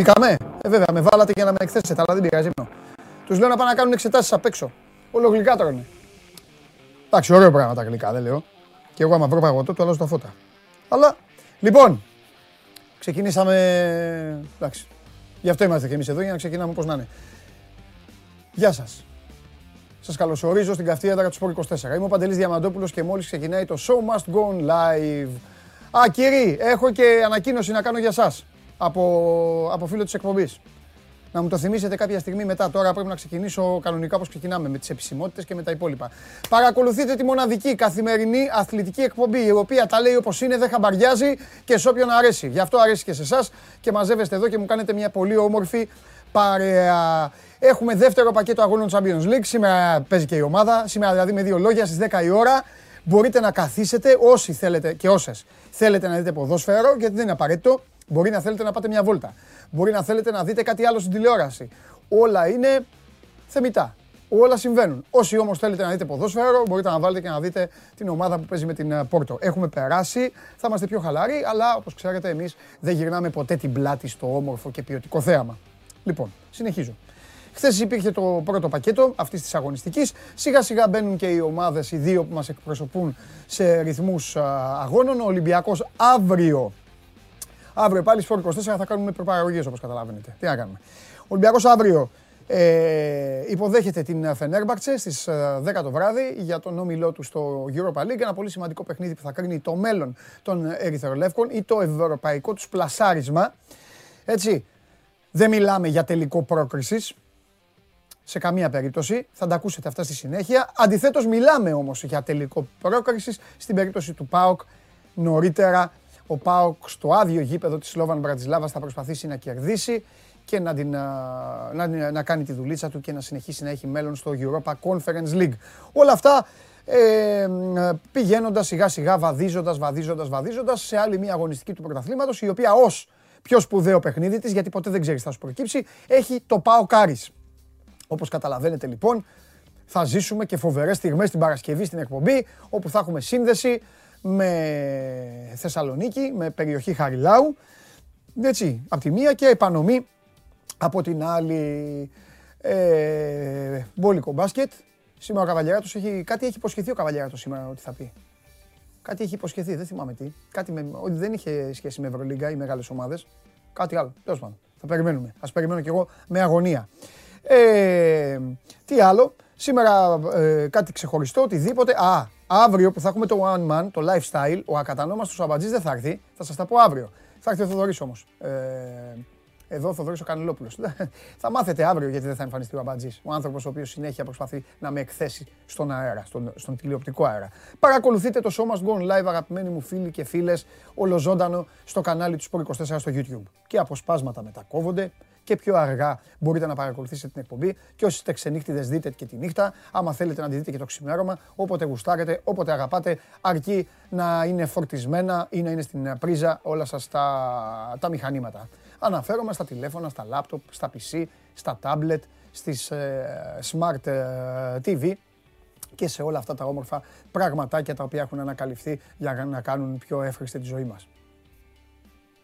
μπήκαμε; Ε, βέβαια, με βάλατε για να με εκθέσετε, αλλά δεν πειράζει. Τους λέω να πάνε να κάνουν εξετάσεις απ' έξω. Όλο γλυκά τρώνε. Εντάξει, ωραίο πράγμα τα γλυκά, δεν λέω. Και εγώ άμα βρω παγωτό, του αλλάζω τα φώτα. Αλλά, λοιπόν, ξεκινήσαμε. Εντάξει. Γι' αυτό είμαστε και εμείς εδώ, για να ξεκινάμε όπω να είναι. Γεια σας. Σας καλωσορίζω στην καυτή έδρα του Σπορ 24. Είμαι ο Παντελής Διαμαντόπουλος και μόλις ξεκινάει το Show Must Go On Live. Α, κύριοι, έχω και ανακοίνωση να κάνω για εσά από, από φίλο της εκπομπής να μου το θυμίσετε κάποια στιγμή μετά. Τώρα πρέπει να ξεκινήσω κανονικά όπως ξεκινάμε με τις επισημότητες και με τα υπόλοιπα. Παρακολουθείτε τη μοναδική καθημερινή αθλητική εκπομπή η οποία τα λέει όπως είναι, δεν χαμπαριάζει και σε όποιον αρέσει. Γι' αυτό αρέσει και σε εσάς και μαζεύεστε εδώ και μου κάνετε μια πολύ όμορφη παρέα. Έχουμε δεύτερο πακέτο αγώνων Champions League. Σήμερα παίζει και η ομάδα. Σήμερα δηλαδή με δύο λόγια στις 10 η ώρα. Μπορείτε να καθίσετε όσοι θέλετε και όσες θέλετε να δείτε ποδόσφαιρο γιατί δεν είναι απαραίτητο. Μπορεί να θέλετε να πάτε μια βόλτα. Μπορεί να θέλετε να δείτε κάτι άλλο στην τηλεόραση. Όλα είναι θεμητά. Όλα συμβαίνουν. Όσοι όμως θέλετε να δείτε ποδόσφαιρο, μπορείτε να βάλετε και να δείτε την ομάδα που παίζει με την ε, Πόρτο. Έχουμε περάσει, θα είμαστε πιο χαλαροί, αλλά όπως ξέρετε, εμείς δεν γυρνάμε ποτέ την πλάτη στο όμορφο και ποιοτικό θέαμα. Λοιπόν, συνεχίζω. Χθες υπήρχε το πρώτο πακέτο αυτής της αγωνιστικής. Σιγά σιγά μπαίνουν και οι ομάδες, οι δύο που μας εκπροσωπούν σε ρυθμούς αγώνων. Ο Ολυμπιακός αύριο Αύριο πάλι στο 24 θα κάνουμε προπαραγωγές όπως καταλαβαίνετε. Τι να κάνουμε. Ο Ολυμπιακός αύριο ε, υποδέχεται την Φενέρμπαξε στις 10 ε, το βράδυ για τον όμιλό του στο Europa League. Ένα πολύ σημαντικό παιχνίδι που θα κρίνει το μέλλον των Ερυθρολεύκων ή το ευρωπαϊκό τους πλασάρισμα. Έτσι, δεν μιλάμε για τελικό πρόκρισης σε καμία περίπτωση. Θα τα ακούσετε αυτά στη συνέχεια. Αντιθέτως μιλάμε όμως για τελικό πρόκρισης στην περίπτωση του ΠΑΟΚ νωρίτερα ο Πάοκ στο άδειο γήπεδο της Σλόβαν Μπρατισλάβας θα προσπαθήσει να κερδίσει και να, την, να, να κάνει τη δουλίτσα του και να συνεχίσει να έχει μέλλον στο Europa Conference League. Όλα αυτά ε, πηγαίνοντας σιγά σιγά, βαδίζοντας, βαδίζοντας, βαδίζοντας σε άλλη μια αγωνιστική του πρωταθλήματος η οποία ως πιο σπουδαίο παιχνίδι της, γιατί ποτέ δεν ξέρεις θα σου προκύψει, έχει το Πάο Κάρις. Όπως καταλαβαίνετε λοιπόν, θα ζήσουμε και φοβερές στιγμές την Παρασκευή στην εκπομπή, όπου θα έχουμε σύνδεση με Θεσσαλονίκη, με περιοχή Χαριλάου, έτσι, από τη μία και επανομή από την άλλη ε, μπόλικο μπάσκετ. Σήμερα ο Καβαλιαράτος έχει, κάτι έχει υποσχεθεί ο Καβαλιαράτος σήμερα ότι θα πει. Κάτι έχει υποσχεθεί, δεν θυμάμαι τι. Κάτι με, ότι δεν είχε σχέση με Ευρωλίγκα ή μεγάλες ομάδες. Κάτι άλλο, τέλος πάντων. Θα περιμένουμε. Ας περιμένω κι εγώ με αγωνία. Ε, τι άλλο, σήμερα ε, κάτι ξεχωριστό, οτιδήποτε. Α, Αύριο που θα έχουμε το One Man, το lifestyle, ο ακατανόμαστος Αμπατζής δεν θα έρθει. Θα σας τα πω αύριο. Θα έρθει ο Θοδωρής όμως. Ε, εδώ ο Θοδωρής ο Κανελόπουλος. θα μάθετε αύριο γιατί δεν θα εμφανιστεί ο Αμπατζής. Ο άνθρωπος ο οποίος συνέχεια προσπαθεί να με εκθέσει στον αέρα, στον, στον τηλεοπτικό αέρα. Παρακολουθείτε το Show Must Go Live αγαπημένοι μου φίλοι και φίλες, ολοζώντανο στο κανάλι του Sport 24 στο YouTube. Και αποσπάσματα μετακόβονται, και πιο αργά μπορείτε να παρακολουθήσετε την εκπομπή. Και όσοι είστε ξενύχτιδες δείτε και τη νύχτα. Άμα θέλετε να τη δείτε και το ξημέρωμα, όποτε γουστάρετε, όποτε αγαπάτε, αρκεί να είναι φορτισμένα ή να είναι στην πρίζα όλα σας τα, τα μηχανήματα. Αναφέρομαι στα τηλέφωνα, στα λάπτοπ, στα PC, στα tablet, στις ε, smart ε, TV και σε όλα αυτά τα όμορφα πραγματάκια τα οποία έχουν ανακαλυφθεί για να κάνουν πιο εύχριστη τη ζωή μας.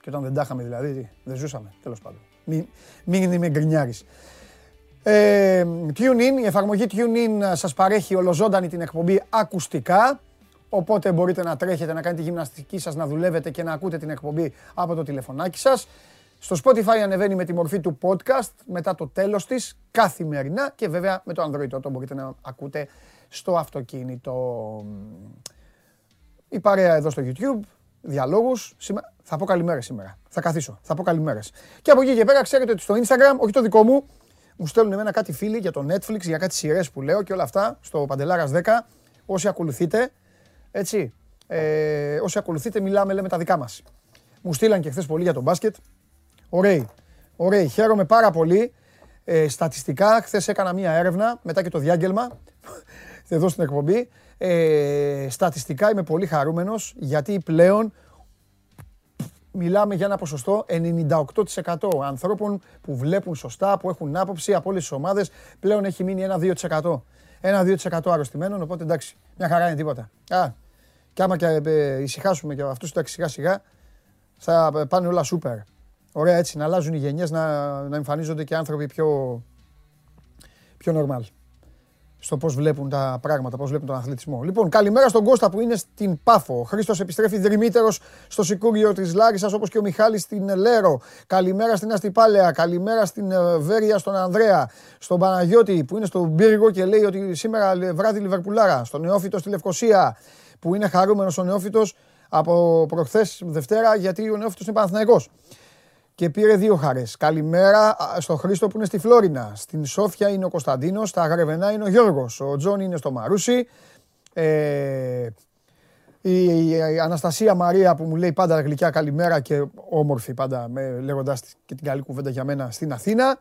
Και όταν δεν τα είχαμε δηλαδή, δεν ζούσαμε, τέλος πάντων. Μην, μην με γκρινιάρεις. Ε, TuneIn, η εφαρμογή TuneIn σας παρέχει ολοζώντανη την εκπομπή ακουστικά. Οπότε μπορείτε να τρέχετε, να κάνετε τη γυμναστική σας, να δουλεύετε και να ακούτε την εκπομπή από το τηλεφωνάκι σας. Στο Spotify ανεβαίνει με τη μορφή του podcast μετά το τέλος της καθημερινά και βέβαια με το Android το μπορείτε να ακούτε στο αυτοκίνητο. Η παρέα εδώ στο YouTube διαλόγους. Θα πω καλημέρα σήμερα. Θα καθίσω. Θα πω καλημέρες. Και από εκεί και πέρα ξέρετε ότι στο Instagram, όχι το δικό μου, μου στέλνουν εμένα κάτι φίλοι για το Netflix, για κάτι σειρές που λέω και όλα αυτά στο Παντελάρας 10. Όσοι ακολουθείτε, έτσι. Ε, όσοι ακολουθείτε, μιλάμε, λέμε τα δικά μας. Μου στείλαν και χθες πολύ για το μπάσκετ. Ωραίοι. Ωραίοι. Χαίρομαι πάρα πολύ. Ε, στατιστικά, χθες έκανα μία έρευνα μετά και το διάγγελμα εδώ στην εκπομπή. Ε, στατιστικά είμαι πολύ χαρούμενος γιατί πλέον μιλάμε για ένα ποσοστό 98% ανθρώπων που βλέπουν σωστά, που έχουν άποψη από όλες τις ομάδες, πλέον έχει μείνει ένα 2%. Ένα 2% αρρωστημένων, οπότε εντάξει, μια χαρά είναι τίποτα. Α, και άμα και ε, ησυχάσουμε και αυτούς εντάξει σιγά σιγά, Θα πάνε όλα σούπερ. Ωραία έτσι, να αλλάζουν οι γενιές, να, να εμφανίζονται και άνθρωποι πιο, πιο normal στο πώς βλέπουν τα πράγματα, πώς βλέπουν τον αθλητισμό. Λοιπόν, καλημέρα στον Κώστα που είναι στην Πάφο. Ο Χρήστος επιστρέφει δρυμύτερος στο Σικούριο της Λάρισας όπως και ο Μιχάλης στην Λέρο. Καλημέρα στην Αστυπάλαια. Καλημέρα στην ε, Βέρεια, στον Ανδρέα. Στον Παναγιώτη που είναι στον Πύργο και λέει ότι σήμερα βράδυ Λιβερπουλάρα. Στον Νεόφυτο στη Λευκοσία που είναι χαρούμενος ο Νεόφυτος από προχθές Δευτέρα γιατί ο Νεόφυτος είναι Παναθηναϊκός και πήρε δύο χαρές. Καλημέρα στο Χρήστο που είναι στη Φλόρινα. Στην Σόφια είναι ο Κωνσταντίνος. Στα Γρεβενά είναι ο Γιώργος. Ο Τζον είναι στο Μαρούσι. Ε, η, Αναστασία Μαρία που μου λέει πάντα γλυκιά καλημέρα και όμορφη πάντα λέγοντας και την καλή κουβέντα για μένα στην Αθήνα.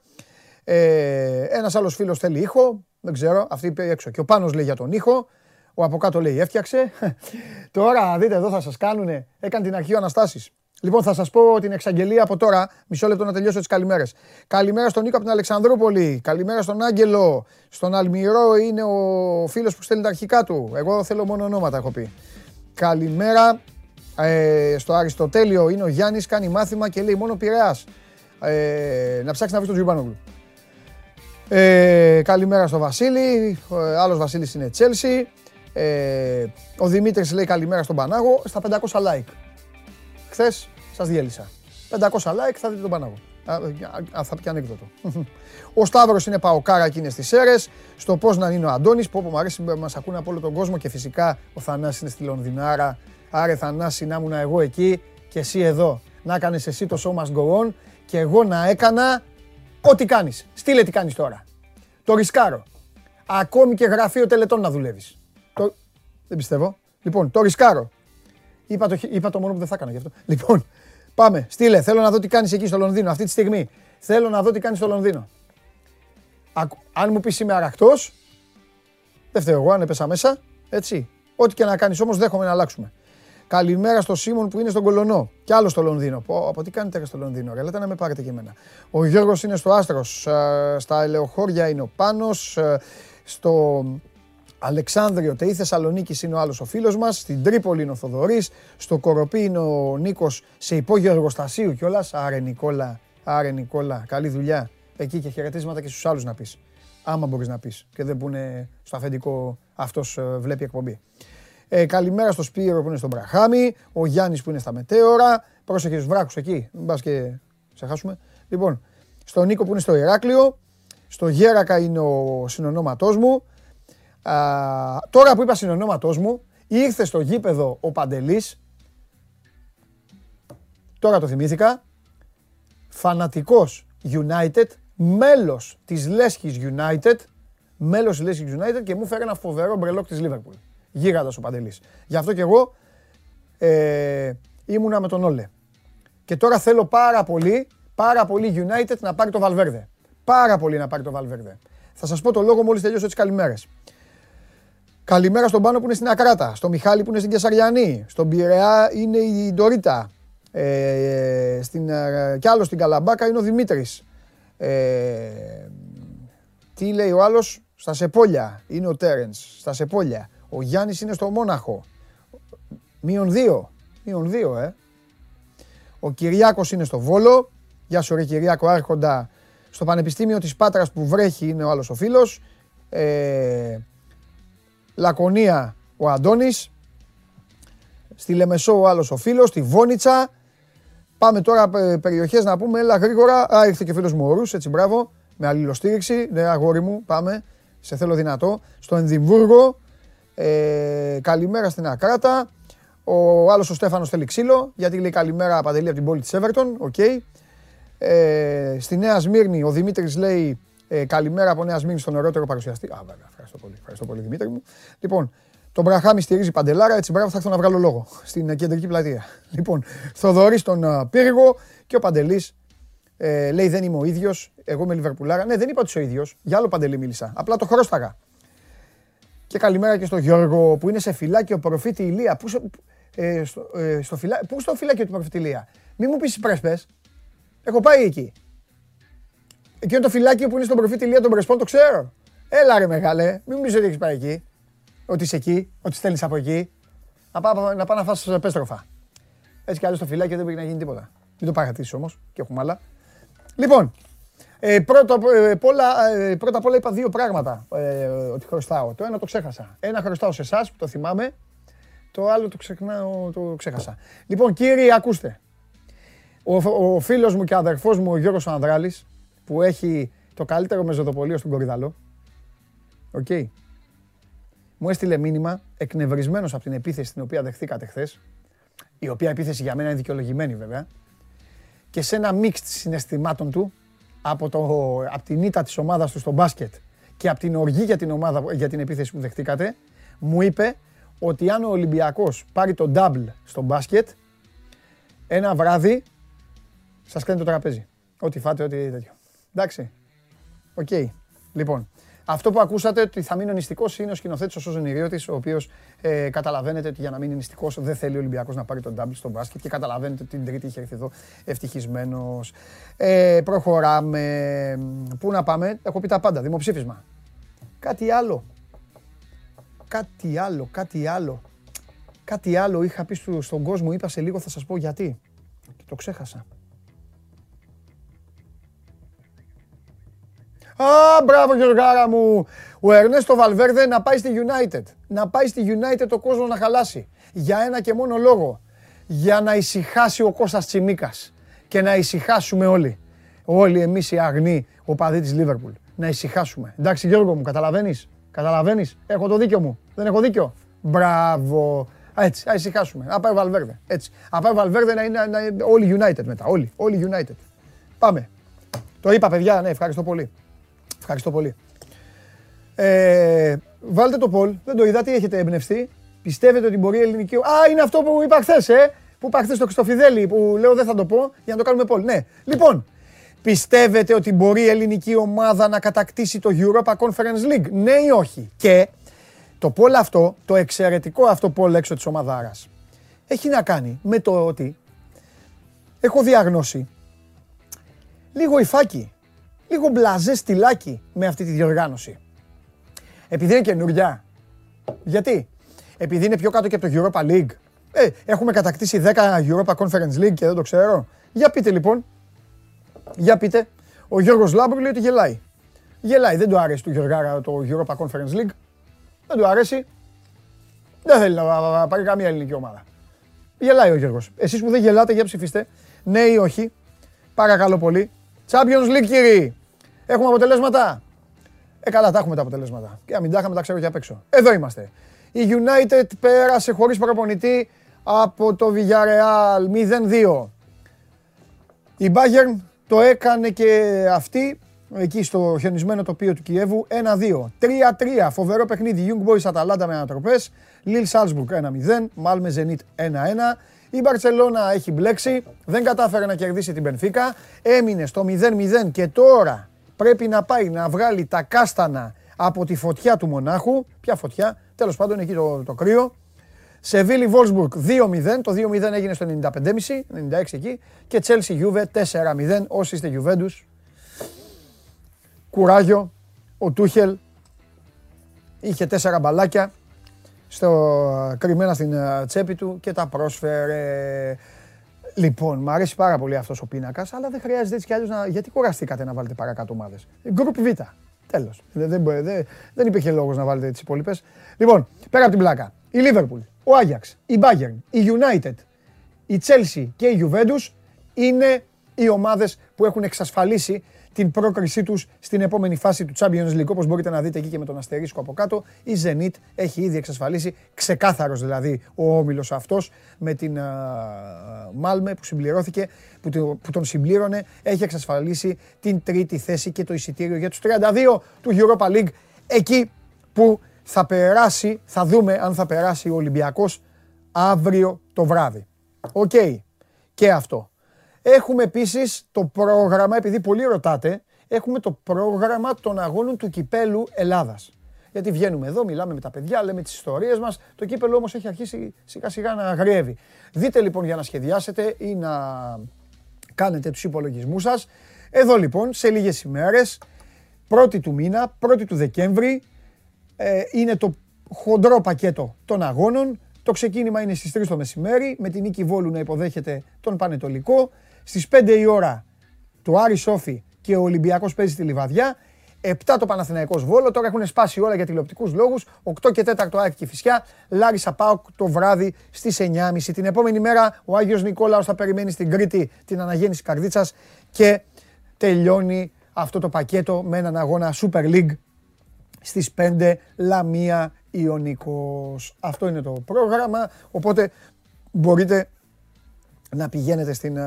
Ε, Ένας άλλος φίλος θέλει ήχο. Δεν ξέρω, αυτή είπε έξω. Και ο Πάνος λέει για τον ήχο. Ο από κάτω λέει έφτιαξε. Τώρα δείτε εδώ θα σας κάνουνε. Έκανε την αρχή ο Αναστάσης. Λοιπόν, θα σας πω την εξαγγελία από τώρα. Μισό λεπτό να τελειώσω τις καλημέρες. Καλημέρα στον Νίκο από την Αλεξανδρούπολη. Καλημέρα στον Άγγελο. Στον Αλμυρό είναι ο φίλος που στέλνει τα αρχικά του. Εγώ θέλω μόνο ονόματα, έχω πει. Καλημέρα ε, στο Αριστοτέλειο είναι ο Γιάννης. Κάνει μάθημα και λέει μόνο πειραιάς. Ε, να ψάξει να βρει τον Τζιουμπάνογλου. Ε, καλημέρα στο Βασίλη. Ε, Άλλος Βασίλης είναι Τσέλσι. Ε, ο Δημήτρης λέει καλημέρα στον Πανάγο. Στα 500 like. Χθες Σας διέλυσα. 500 like θα δείτε τον Παναγό. Θα πει ανέκδοτο. Ο Σταύρος είναι παοκάρα και είναι στις αίρες. Στο πώς να είναι ο Αντώνης, που μου αρέσει, μας ακούνε από όλο τον κόσμο και φυσικά ο Θανάσης είναι στη Λονδινάρα. Άρε Θανάση να ήμουν εγώ εκεί και εσύ εδώ. Να έκανες εσύ το σώμα go και εγώ να έκανα ό,τι κάνεις. Στείλε τι κάνεις τώρα. Το ρισκάρω. Ακόμη και γραφείο τελετών να δουλεύεις. Το... Δεν πιστεύω. Λοιπόν, το ρισκάρω. Είπα το, είπα το μόνο που δεν θα έκανα γι' αυτό. Λοιπόν, πάμε. Στείλε. Θέλω να δω τι κάνεις εκεί στο Λονδίνο αυτή τη στιγμή. Θέλω να δω τι κάνεις στο Λονδίνο. Αν μου πεις είμαι αρακτό, δεν φταίω εγώ αν έπεσα μέσα. Έτσι. Ό,τι και να κάνεις όμως, δέχομαι να αλλάξουμε. Καλημέρα στο Σίμον που είναι στον Κολονό. Κι άλλο στο Λονδίνο. Πω, από τι κάνετε στο Λονδίνο, ρε. Λέτε να με πάρετε και εμένα. Ο Γιώργος είναι στο Άστρος. Στα Ελεοχώρια είναι ο Πάνος. Στο Αλεξάνδριο ΤΕΗ Θεσσαλονίκης είναι ο άλλος ο φίλος μας. Στην Τρίπολη είναι ο Θοδωρής. Στο Κοροπή είναι ο Νίκος σε υπόγειο εργοστασίου κιόλας. Άρε Νικόλα, άρε Νικόλα, καλή δουλειά. Εκεί και χαιρετίσματα και στους άλλους να πεις. Άμα μπορείς να πεις και δεν πούνε στο αφεντικό αυτός ε, βλέπει εκπομπή. Ε, καλημέρα στο Σπύρο που είναι στον Μπραχάμι. Ο Γιάννης που είναι στα Μετέωρα. Πρόσεχε του βράκου εκεί. Μην πας και ξεχάσουμε. Λοιπόν, στον Νίκο που είναι στο Ηράκλειο. Στο Γέρακα είναι ο συνονόματός μου τώρα που είπα συνονόματός μου, ήρθε στο γήπεδο ο Παντελής, τώρα το θυμήθηκα, φανατικός United, μέλος της Λέσχης United, μέλος της Λέσχης United και μου φέρε ένα φοβερό μπρελόκ της Liverpool. Γίγαντας ο Παντελής. Γι' αυτό και εγώ ε, ήμουνα με τον Όλε. Και τώρα θέλω πάρα πολύ, πάρα πολύ United να πάρει το Βαλβέρδε. Πάρα πολύ να πάρει το Βαλβέρδε. Θα σας πω το λόγο μόλις τελειώσω τις καλημέρες. Καλημέρα στον Πάνο που είναι στην Ακράτα, στο Μιχάλη που είναι στην Κεσαριανή, στον Πειραιά είναι η Ντορίτα, ε, στην, ε, κι άλλος στην Καλαμπάκα είναι ο Δημήτρης. Ε, τι λέει ο άλλος, στα Σεπόλια είναι ο Τέρενς, στα Σεπόλια. Ο Γιάννης είναι στο Μόναχο. Μείον δύο, μείον δύο ε. Ο Κυριάκος είναι στο Βόλο. Γεια σου ρε Κυριάκο, άρχοντα στο Πανεπιστήμιο της Πάτρας που βρέχει είναι ο άλλος ο φίλος. Ε, Λακωνία ο Αντώνης. Στη Λεμεσό ο άλλος ο φίλος, στη Βόνιτσα. Πάμε τώρα περιοχές να πούμε, έλα γρήγορα. Α, ήρθε και φίλος μου ο Ρούς, έτσι μπράβο. Με αλληλοστήριξη, ναι αγόρι μου, πάμε. Σε θέλω δυνατό. Στο Εδιμβούργο, ε, καλημέρα στην Ακράτα. Ο άλλος ο Στέφανος θέλει ξύλο, γιατί λέει καλημέρα Παντελή από την πόλη της Εύερτον, οκ. Ε, στη Νέα Σμύρνη ο Δημήτρης λέει ε, καλημέρα από Νέας Σμύρνη στον ωραιότερο παρουσιαστή. Α, βέβαια, ευχαριστώ πολύ, ευχαριστώ πολύ Δημήτρη μου. Λοιπόν, τον Μπραχάμι στηρίζει παντελάρα, έτσι μπράβο θα έρθω να βγάλω λόγο στην κεντρική πλατεία. Λοιπόν, Θοδωρής στον uh, Πύργο και ο Παντελής ε, λέει δεν είμαι ο ίδιος. Εγώ είμαι Λιβερπουλάρα. Ναι, δεν είπα ότι είσαι ο ίδιος. Για άλλο Παντελή μίλησα. Απλά το χρώσταγα. Και καλημέρα και στον Γιώργο που είναι σε φυλάκιο προφήτη Ηλία. Πού στο, ε, στο, ε, στο, φυλά, πού στο φυλάκιο του προφήτη Ηλία; Μην μου πεις πρέσπες. Έχω πάει εκεί. Εκείνο το φυλάκι που είναι στον προφήτη Ηλία των Πρεσπών, το ξέρω. Έλα ρε μεγάλε, μην νομίζω ότι έχεις πάει εκεί. Ότι είσαι εκεί, ότι στέλνεις από εκεί. Να πάω να, πάω να φας πέστροφα. Έτσι κι αλλιώ το φυλάκι δεν μπορεί να γίνει τίποτα. Μην το παρατήσεις όμως και έχουμε άλλα. Λοιπόν, ε, πρώτα, ε, απ' όλα, ε, πρώτα απ' όλα είπα δύο πράγματα ε, ότι χρωστάω. Το ένα το ξέχασα. Ένα χρωστάω σε εσάς που το θυμάμαι. Το άλλο το ξεχνάω, το ξέχασα. Λοιπόν, κύριοι, ακούστε. Ο, ο φίλος μου και αδερφός μου, ο Γιώργος Ανδράλης, που έχει το καλύτερο μεζεδοπωλείο στον Κορυδαλλό, OK, okay, μου έστειλε μήνυμα εκνευρισμένος από την επίθεση την οποία δεχθήκατε χθες, η οποία επίθεση για μένα είναι δικαιολογημένη βέβαια, και σε ένα mix συναισθημάτων του από, το, από την ήττα της ομάδας του στο μπάσκετ και από την οργή για την, ομάδα, για την επίθεση που δεχτήκατε, μου είπε ότι αν ο Ολυμπιακός πάρει το double στο μπάσκετ, ένα βράδυ σας κάνει το τραπέζι. Ό,τι φάτε, ό,τι τέτοιο. Εντάξει. OK. Okay. Λοιπόν, αυτό που ακούσατε ότι θα μείνει νηστικός είναι ο σκηνοθέτης ο Σόζον Ιριώτη, ο οποίος ε, καταλαβαίνετε ότι για να μείνει νηστικός δεν θέλει ο Ολυμπιακός να πάρει το double στο μπάσκετ και καταλαβαίνετε ότι την Τρίτη είχε έρθει εδώ ευτυχισμένος. Ε, προχωράμε. Πού να πάμε, έχω πει τα πάντα. Δημοψήφισμα. Κάτι άλλο. Κάτι άλλο, κάτι άλλο. Κάτι άλλο είχα πει στον κόσμο, είπα σε λίγο θα σας πω γιατί. Και το ξέχασα. Α, μπράβο Γιωργάρα μου. Ο Ερνέστο Βαλβέρδε να πάει στη United. Να πάει στη United ο κόσμος να χαλάσει. Για ένα και μόνο λόγο. Για να ησυχάσει ο Κώστας Τσιμίκας. Και να ησυχάσουμε όλοι. Όλοι εμείς οι αγνοί, ο παδί της Λίβερπουλ. Να ησυχάσουμε. Εντάξει Γιώργο μου, καταλαβαίνεις; Καταλαβαίνεις; Έχω το δίκιο μου. Δεν έχω δίκιο; Μπράβο. Έτσι, ας ησυχάσουμε. Να πάει ο Βαλβέρδε. Έτσι. Να πάει ο Βαλβέρδε να είναι, να είναι όλοι United μετά. Όλοι, όλοι United. Πάμε. Το είπα παιδιά, ναι, ευχαριστώ πολύ. Ευχαριστώ πολύ. Ε, βάλτε το Πολ, δεν το είδα, τι έχετε εμπνευστεί; Πιστεύετε ότι μπορεί η ελληνική. Α, είναι αυτό που είπα χθες, ε! Που είπα χθες στο Χριστοφιδέλη, που λέω δεν θα το πω για να το κάνουμε Πολ. Ναι. Λοιπόν, πιστεύετε ότι μπορεί η ελληνική ομάδα να κατακτήσει το Europa Conference League, ναι ή όχι; Και το Πολ αυτό, το εξαιρετικό αυτό Πολ έξω της ομαδάρας, έχει να κάνει με το ότι έχω διαγνώσει λίγο υφάκι λίγο μπλαζέ στυλάκι με αυτή τη διοργάνωση. Επειδή είναι καινούργια. Γιατί; Επειδή είναι πιο κάτω και από το Europa League. Ε, έχουμε κατακτήσει 10 Europa Conference League και δεν το ξέρω. Για πείτε λοιπόν. Για πείτε. Ο Γιώργος Λάμπρου λέει ότι γελάει. Γελάει. Δεν του άρεσε του Γιωργάρα το Europa Conference League. Δεν του αρέσει. Δεν θέλει να πάρει καμία ελληνική ομάδα. Γελάει ο Γιώργος. Εσείς που δεν γελάτε για ψηφίστε. Ναι ή όχι. Παρακαλώ πολύ. Champions League κύριοι. Έχουμε αποτελέσματα; Ε, καλά, τα έχουμε τα αποτελέσματα. Και αν τα είχαμε, τα ξέρω και απ' έξω. Εδώ είμαστε. Η United πέρασε χωρίς προπονητή από το Villarreal 0-2. Η Bayern το έκανε και αυτή εκεί στο χιονισμένο τοπίο του Κιέβου 1-2. 3-3 φοβερό παιχνίδι Young Boys Αταλάντα με ανατροπές. Lille Salzburg 1-0. Malme Zenit 1-1. Η Μπαρσελόνα έχει μπλέξει, δεν κατάφερε να κερδίσει την Πενφύκα, έμεινε στο 0-0 και τώρα πρέπει να πάει να βγάλει τα κάστανα από τη φωτιά του Μονάχου. Ποια φωτιά, τέλος πάντων εκεί το, το κρύο. Σεβίλη Βόλσμπουργκ 2-0, το 2-0 έγινε στο 95,5, 96 εκεί. Και Τσέλσι Γιούβε 4-0, όσοι είστε Γιουβέντους. Κουράγιο, ο Τούχελ είχε τέσσερα μπαλάκια, στο, κρυμμένα στην ε, τσέπη του και τα πρόσφερε. Λοιπόν, μου αρέσει πάρα πολύ αυτός ο πίνακας, αλλά δεν χρειάζεται έτσι κι αλλιώς να. Γιατί κουραστήκατε να βάλετε παρακάτω ομάδες; Γκρουπ Β. Τέλος. Δεν, δεν, δεν, δεν υπήρχε λόγος να βάλετε τις υπόλοιπες. Λοιπόν, πέρα από την πλάκα. Η Λίβερπουλ, ο Άγιαξ, η Bayern, η United, η Chelsea και η Juventus είναι οι ομάδες που έχουν εξασφαλίσει την πρόκρισή τους στην επόμενη φάση του Champions League. Όπως μπορείτε να δείτε εκεί και με τον αστερίσκο από κάτω, η Zenit έχει ήδη εξασφαλίσει, ξεκάθαρος δηλαδή ο όμιλος αυτός, με την Μάλμε που συμπληρώθηκε, που, που τον συμπλήρωνε, έχει εξασφαλίσει την τρίτη θέση και το εισιτήριο για τους 32 του Europa League, εκεί που θα περάσει, θα δούμε αν θα περάσει ο Ολυμπιακός αύριο το βράδυ. Οκ. Και αυτό. Έχουμε επίσης το πρόγραμμα, επειδή πολλοί ρωτάτε, έχουμε το πρόγραμμα των αγώνων του Κυπέλλου Ελλάδας. Γιατί βγαίνουμε εδώ, μιλάμε με τα παιδιά, λέμε τις ιστορίες μας. Το κύπελλο όμως έχει αρχίσει σιγά σιγά να αγριεύει. Δείτε λοιπόν για να σχεδιάσετε ή να κάνετε τους υπολογισμούς σας. Εδώ λοιπόν σε λίγες ημέρες, πρώτη του μήνα, πρώτη του Δεκέμβρη, ε, είναι το χοντρό πακέτο των αγώνων Το ξεκίνημα είναι στις 3 το μεσημέρι, με την νίκη Βόλου να υποδέχεται τον Πανετολικό. Στις 5 η ώρα το Άρη Σόφι και ο Ολυμπιακός παίζει στη Λιβαδιά. 7 το Παναθηναϊκός Βόλο, τώρα έχουν σπάσει όλα για τηλεοπτικούς λόγους. 8 και 4 ΑΕΚ και Φυσιά, Λάρισα Πάοκ το βράδυ στις 9.30. Την επόμενη μέρα ο Άγιος Νικόλαος θα περιμένει στην Κρήτη την αναγέννηση Καρδίτσας και τελειώνει αυτό το πακέτο με έναν αγώνα Super League στις 5 Λαμία Ιωνικός. Αυτό είναι το πρόγραμμα, οπότε μπορείτε να πηγαίνετε στην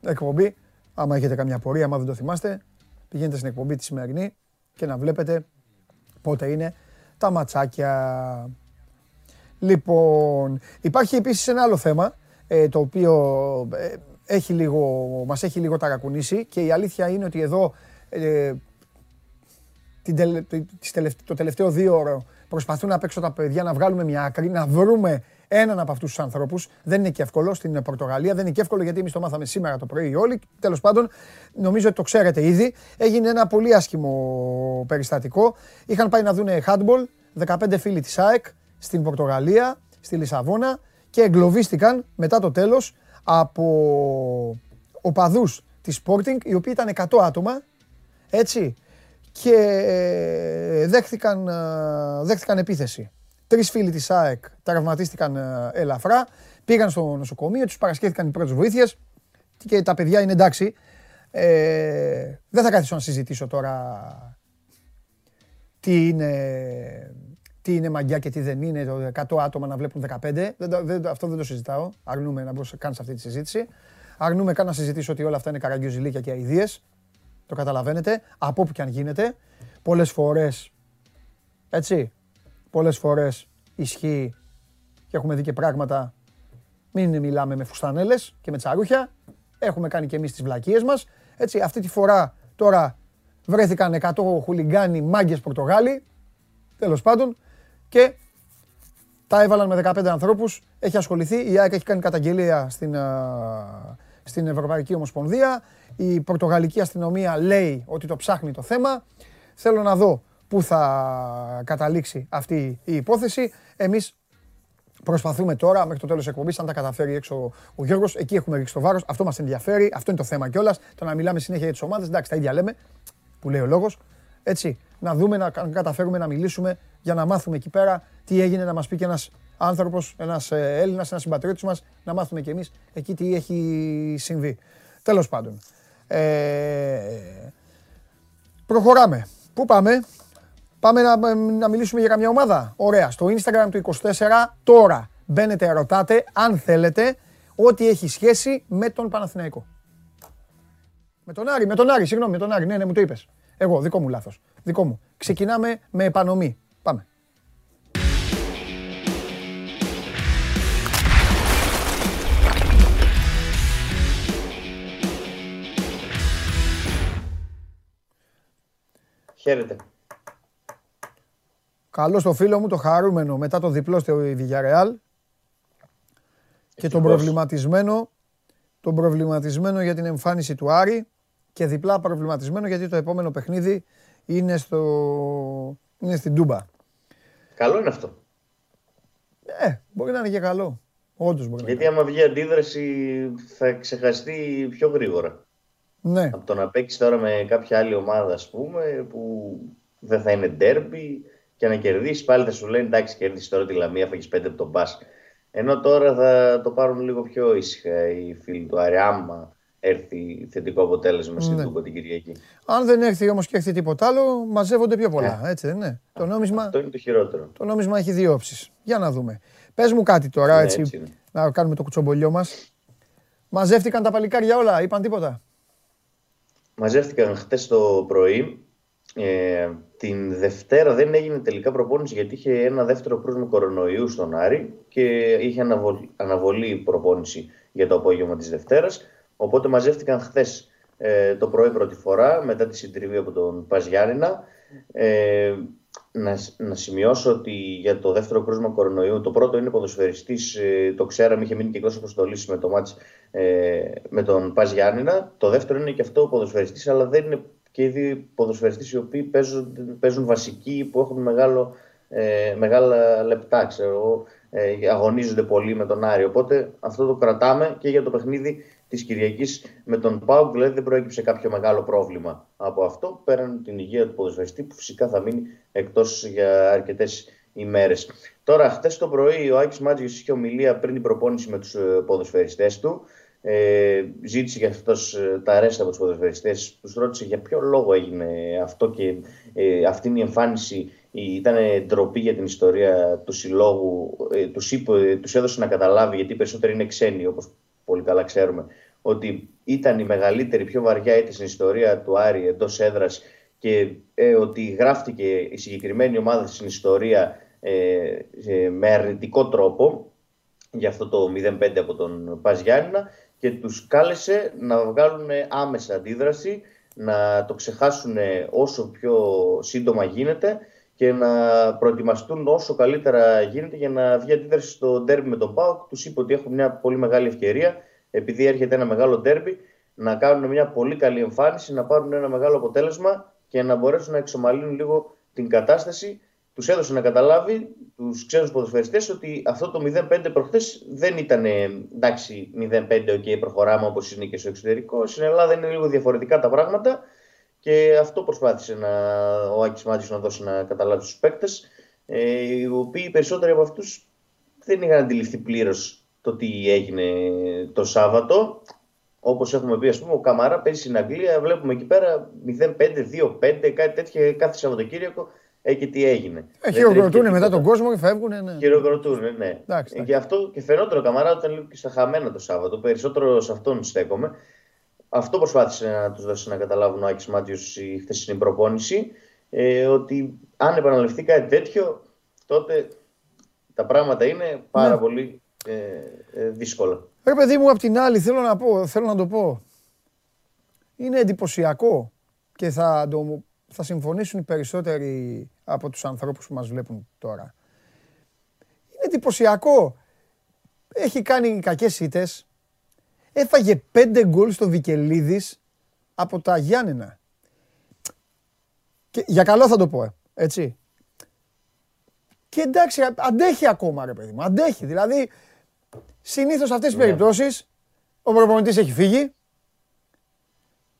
εκπομπή, άμα έχετε καμιά πορεία, άμα δεν το θυμάστε, πηγαίνετε στην εκπομπή τη σημερινή και να βλέπετε πότε είναι τα ματσάκια. Λοιπόν, υπάρχει επίσης ένα άλλο θέμα, ε, το οποίο ε, έχει λίγο, μας έχει λίγο ταρακουνήσει και η αλήθεια είναι ότι εδώ ε, την το τελευταίο δύο ώρο προσπαθούν να παίξουν τα παιδιά να βγάλουμε μια άκρη, να βρούμε έναν από αυτούς τους ανθρώπου. Δεν είναι και εύκολο στην Πορτογαλία. Δεν είναι και εύκολο γιατί εμείς το μάθαμε σήμερα το πρωί όλοι. Τέλος πάντων, νομίζω ότι το ξέρετε ήδη. Έγινε ένα πολύ άσχημο περιστατικό. Είχαν πάει να δουν handball 15 φίλοι της ΑΕΚ στην Πορτογαλία, στη Λισαβόνα και εγκλωβίστηκαν μετά το τέλος από οπαδούς της Sporting, οι οποίοι ήταν 100 άτομα. Έτσι, και ε, δέχθηκαν, ε, δέχθηκαν επίθεση. Τρεις φίλοι της ΑΕΚ τραυματίστηκαν ε, ελαφρά, πήγαν στο νοσοκομείο, τους παρασκεύτηκαν οι πρώτες βοήθειες και τα παιδιά είναι εντάξει. Ε, δεν θα καθίσω να συζητήσω τώρα τι είναι, τι είναι μαγιά και τι δεν είναι, το 100 άτομα να βλέπουν 15. Δεν, δεν, αυτό δεν το συζητάω. Αρνούμε να κάνει αυτή τη συζήτηση. Αρνούμε καν να συζητήσω ότι όλα αυτά είναι καραγκιόζηλίκια και αειδίες. Το καταλαβαίνετε, από όπου και αν γίνεται. Πολλές φορές, έτσι, πολλές φορές ισχύει και έχουμε δει και πράγματα. Μην μιλάμε με φουστανέλες και με τσαρούχια. Έχουμε κάνει και εμείς τις βλακίες μας. Έτσι, αυτή τη φορά τώρα βρέθηκαν 100 χουλιγκάνοι μάγκες Πορτογάλοι. Τέλος πάντων. Και τα έβαλαν με 15 ανθρώπους. Έχει ασχοληθεί. Η ΑΕΚ έχει κάνει καταγγελία στην, στην Ευρωπαϊκή Ομοσπονδία. Η Πορτογαλική αστυνομία λέει ότι το ψάχνει το θέμα. Θέλω να δω πού θα καταλήξει αυτή η υπόθεση. Εμείς προσπαθούμε τώρα μέχρι το τέλος της εκπομπής, αν τα καταφέρει έξω ο Γιώργος, εκεί έχουμε ρίξει το βάρος. Αυτό μας ενδιαφέρει, αυτό είναι το θέμα κιόλας. Το να μιλάμε συνέχεια για τις ομάδες, εντάξει, τα ίδια λέμε, που λέει ο λόγος. Έτσι, να δούμε, να καταφέρουμε να μιλήσουμε για να μάθουμε εκεί πέρα τι έγινε, να μας πει και ένας άνθρωπος, ένας ε, Έλληνας, ένας συμπατριώτης μας, να μάθουμε κι εμείς εκεί τι έχει συμβεί. Τέλος πάντων. Ε, προχωράμε. Πού πάμε; Πάμε να, να μιλήσουμε για καμιά ομάδα. Ωραία. Στο Instagram του 24 τώρα μπαίνετε, ρωτάτε αν θέλετε ό,τι έχει σχέση με τον Παναθηναϊκό. Με τον Άρη, με τον Άρη, συγγνώμη, με τον Άρη. Ναι, ναι, μου το είπες. Εγώ, δικό μου λάθος. Δικό μου. Ξεκινάμε με επανομή. Πάμε. Χαίρετε. Καλό στο φίλο μου το χαρούμενο μετά το διπλό στο Villarreal και τον προβληματισμένο, τον προβληματισμένο για την εμφάνιση του Άρη και διπλά προβληματισμένο γιατί το επόμενο παιχνίδι είναι, στο... είναι στην Τούμπα. Καλό είναι αυτό. Ε, μπορεί να είναι και καλό. Όντως μπορεί Γιατί άμα βγει αντίδραση θα ξεχαστεί πιο γρήγορα. Ναι. Από το να παίξεις τώρα με κάποια άλλη ομάδα, ας πούμε, που δεν θα είναι ντέρμπι και να κερδίσει, πάλι θα σου λένε εντάξει, κέρδισε τώρα τη Λαμία, φάγει πέντε από τον Μπα. Ενώ τώρα θα το πάρουν λίγο πιο ήσυχα οι φίλοι του Άρη, άμα έρθει θετικό αποτέλεσμα στην ναι. την Κυριακή. Αν δεν έρθει όμως και έρθει τίποτα άλλο, μαζεύονται πιο πολλά. Ε. Έτσι δεν είναι. Το νόμισμα, Αυτό είναι το χειρότερο. Το νόμισμα έχει δύο όψεις. Για να δούμε. Πες μου κάτι τώρα, ναι, έτσι, έτσι να κάνουμε το κουτσομπολιό μας. Μαζεύτηκαν τα παλικάρια όλα, είπαν τίποτα; Μαζεύτηκαν χτες το πρωί. Ε, την Δευτέρα δεν έγινε τελικά προπόνηση γιατί είχε ένα δεύτερο κρούσμα κορονοϊού στον Άρη και είχε αναβολή, αναβολή προπόνηση για το απόγευμα της Δευτέρας. Οπότε μαζεύτηκαν χθες ε, το πρωί πρώτη φορά μετά τη συντριβή από τον Πας Γιάννηνα. Ε, να, να σημειώσω ότι για το δεύτερο κρούσμα κορονοϊού, το πρώτο είναι ποδοσφαιριστής, ε, το ξέραμε, είχε μείνει και εκτός αποστολής με το μάτς ε, με τον Πας Γιάννηνα. Το δεύτερο είναι και αυτό ο ποδοσφαιριστής, αλλά δεν είναι και ήδη ποδοσφαιριστές οι οποίοι παίζουν, παίζουν βασικοί που έχουν μεγάλο ε, μεγάλα λεπτά, ξέρω ε, αγωνίζονται πολύ με τον Άρη. Οπότε αυτό το κρατάμε και για το παιχνίδι της Κυριακής με τον Πάουκ. Δηλαδή δεν προέκυψε κάποιο μεγάλο πρόβλημα από αυτό. Πέραν την υγεία του ποδοσφαιριστή που φυσικά θα μείνει εκτός για αρκετές ημέρες. Τώρα, χθες το πρωί ο Άκης Μάτζης είχε ομιλία πριν την προπόνηση με τους ε, ποδοσφαιριστές του. Ε, ζήτησε για αυτός ε, τα αρέστα από τους ποδοσφαιριστές. Τους ρώτησε για ποιο λόγο έγινε αυτό και ε, αυτή η εμφάνιση ήταν ντροπή για την ιστορία του συλλόγου. Ε, τους, είπε, τους έδωσε να καταλάβει, γιατί οι περισσότεροι είναι ξένοι, όπως πολύ καλά ξέρουμε, ότι ήταν η μεγαλύτερη, πιο βαριά έτη στην ιστορία του Άρη εντός έδρας και ε, ότι γράφτηκε η συγκεκριμένη ομάδα στην ιστορία ε, με αρνητικό τρόπο για αυτό το 0-5 από τον Πας Γιάννηνα και τους κάλεσε να βγάλουν άμεσα αντίδραση, να το ξεχάσουν όσο πιο σύντομα γίνεται και να προετοιμαστούν όσο καλύτερα γίνεται για να βγει αντίδραση στο ντέρμπι με τον ΠΑΟΚ. Τους είπε ότι έχουν μια πολύ μεγάλη ευκαιρία, επειδή έρχεται ένα μεγάλο ντέρμπι, να κάνουν μια πολύ καλή εμφάνιση, να πάρουν ένα μεγάλο αποτέλεσμα και να μπορέσουν να εξομαλύνουν λίγο την κατάσταση. Τους έδωσε να καταλάβει τους ξένους ποδοσφαιριστές ότι αυτό το 0-5 προχθές δεν ήταν εντάξει 0-5, OK, προχωράμε όπως είναι και στο εξωτερικό. Στην Ελλάδα είναι λίγο διαφορετικά τα πράγματα και αυτό προσπάθησε να, ο Άκης Μάτζης να δώσει να καταλάβει στους παίκτες, ε, οι οποίοι περισσότεροι από αυτούς δεν είχαν αντιληφθεί πλήρως το τι έγινε το Σάββατο. Όπως έχουμε πει, ας πούμε, ο Καμαρά παίζει στην Αγγλία. Βλέπουμε εκεί πέρα 0-5, 2-5, κάτι τέτοιο κάθε Σαββατοκύριακο. Ε, και τι έγινε. Ε, χειροκροτούν μετά τον κόσμο και φεύγουν. Ναι. Χειροκροτούν, ναι. Εντάξει, και αυτό και φαινόταν ο Καμαρά ήταν λίγο και στα χαμένα το Σάββατο. Περισσότερο σε αυτόν στέκομαι. Αυτό προσπάθησε να τους δώσει να καταλάβουν ο Άκης Μάτιος η χθεσινή προπόνηση. Ε, ότι αν επαναληφθεί κάτι τέτοιο, τότε τα πράγματα είναι πάρα ναι. πολύ ε, ε, δύσκολα. Ρε παιδί μου, απ' την άλλη θέλω να, πω, θέλω να το πω. Είναι εντυπωσιακό και θα, το, θα συμφωνήσουν οι περισσότεροι από τους ανθρώπους που μας βλέπουν τώρα. Είναι εντυπωσιακό. Έχει κάνει κακές ήττες, Έφαγε πέντε γκολ στο Βικελίδης από τα Γιάννενα. Και για καλό θα το πω, ε, έτσι. Και εντάξει, αντέχει ακόμα ρε παιδί μου, αντέχει. Δηλαδή, συνήθως σε αυτές τις ναι. περιπτώσεις, ο προπονητής έχει φύγει,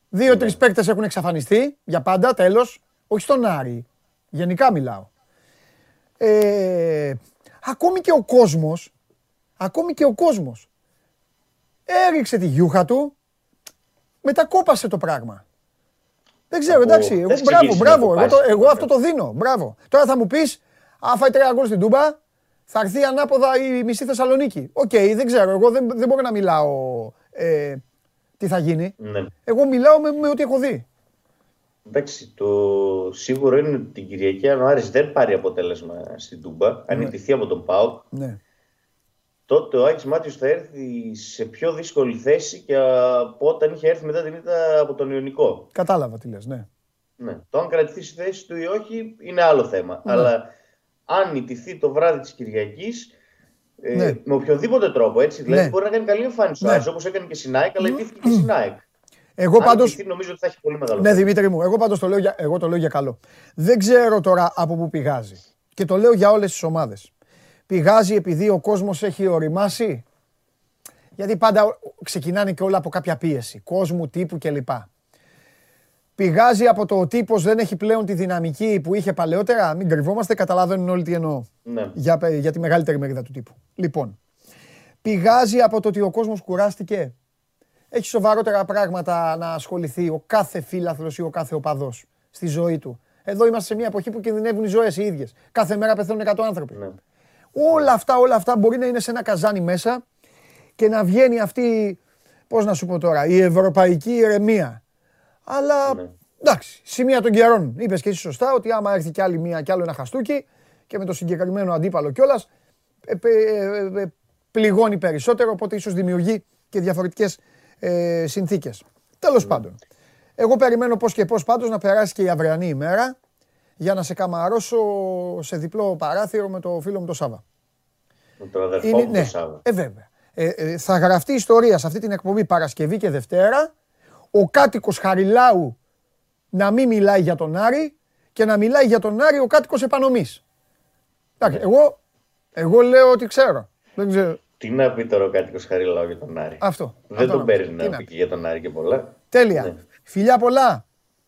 δύο-τρεις ναι. παίκτες έχουν εξαφανιστεί, για πάντα, τέλος. Όχι στον Άρη, γενικά μιλάω. Ε, ακόμη και ο κόσμος, ακόμη και ο κόσμος έριξε τη γιούχα του, μετά κόπασε το πράγμα. Δεν ξέρω, εντάξει. Εγώ, μπράβο, μπράβο. Εγώ, το, εγώ αυτό το δίνω. Μπράβο. Τώρα θα μου πεις, αν φάει τρία γκολ στην Τούμπα, θα έρθει ανάποδα η μισή Θεσσαλονίκη. OK, okay, δεν ξέρω. Εγώ δεν, δεν μπορώ να μιλάω ε, τι θα γίνει. Ναι. Εγώ μιλάω με, με ό,τι έχω δει. Εντάξει, το σίγουρο είναι ότι την Κυριακή αν ο Άρης δεν πάρει αποτέλεσμα στην Τούμπα, ναι. αν ιτηθεί από τον ΠΑΟΚ, ναι τότε ο Άκης Μάτιος θα έρθει σε πιο δύσκολη θέση και από όταν είχε έρθει μετά την ήττα από τον Ιωνικό. Κατάλαβα τι λες, ναι. ναι. Το αν κρατηθεί στη θέση του ή όχι είναι άλλο θέμα. Ναι. Αλλά αν ιτηθεί το βράδυ της Κυριακής, ε, ναι. με οποιοδήποτε τρόπο, έτσι, δηλαδή ναι. μπορεί να κάνει καλή εμφάνιση ναι. όπως έκανε και στην ΑΕΚ, αλλά ιτήθηκε και στην ΑΕΚ. Εγώ πάντω. νομίζω ότι θα έχει πολύ μεγάλο. Ναι, Δημήτρη μου, εγώ πάντως το, λέω για, εγώ το λέω για καλό. Δεν ξέρω τώρα από πού πηγάζει. Και το λέω για όλες τις ομάδες πηγάζει επειδή ο κόσμος έχει οριμάσει; Γιατί πάντα ξεκινάνε και όλα από κάποια πίεση, κόσμου, τύπου κλπ. Πηγάζει από το ο τύπος δεν έχει πλέον τη δυναμική που είχε παλαιότερα; Μην κρυβόμαστε, καταλαβαίνουν όλοι τι εννοώ. Ναι. Για, για τη μεγαλύτερη μερίδα του τύπου. Λοιπόν, πηγάζει από το ότι ο κόσμος κουράστηκε; Έχει σοβαρότερα πράγματα να ασχοληθεί ο κάθε φίλαθλος ή ο κάθε οπαδός στη ζωή του. Εδώ είμαστε σε μια εποχή που κινδυνεύουν οι ζωές οι ίδιες. Κάθε μέρα πεθαίνουν 100 άνθρωποι. Ναι. Όλα αυτά, όλα αυτά μπορεί να είναι σε ένα καζάνι μέσα και να βγαίνει αυτή, πώς να σου πω τώρα, η ευρωπαϊκή ηρεμία. Αλλά ναι. εντάξει, σημεία των καιρών. Είπες και εσύ σωστά ότι άμα έρθει κι άλλη μία, κι άλλο ένα χαστούκι και με το συγκεκριμένο αντίπαλο κιόλας, ε, ε, ε, πληγώνει περισσότερο, οπότε ίσως δημιουργεί και διαφορετικές ε, συνθήκες. Τέλος ναι. πάντων, εγώ περιμένω πώς και πώς πάντως να περάσει και η αυριανή ημέρα για να σε καμαρώσω σε διπλό παράθυρο με το φίλο μου τον Σάβα. Με τον αδερφό Είναι, μου ναι, Σάβα. Ε, βέβαια. Ε, ε, θα γραφτεί ιστορία σε αυτή την εκπομπή Παρασκευή και Δευτέρα. Ο κάτοικος Χαριλάου να μην μιλάει για τον Άρη και να μιλάει για τον Άρη ο κάτοικος Επανομής. Εντάξει, εγώ, εγώ λέω ότι ξέρω. Δεν ξέρω. Τι να πει τώρα ο κάτοικος Χαριλάου για τον Άρη; Αυτό. Δεν αυτό τον να παίρνει πει. Τι να πει και για τον Άρη και πολλά. Τέλεια. Ναι. Φιλιά πολλά.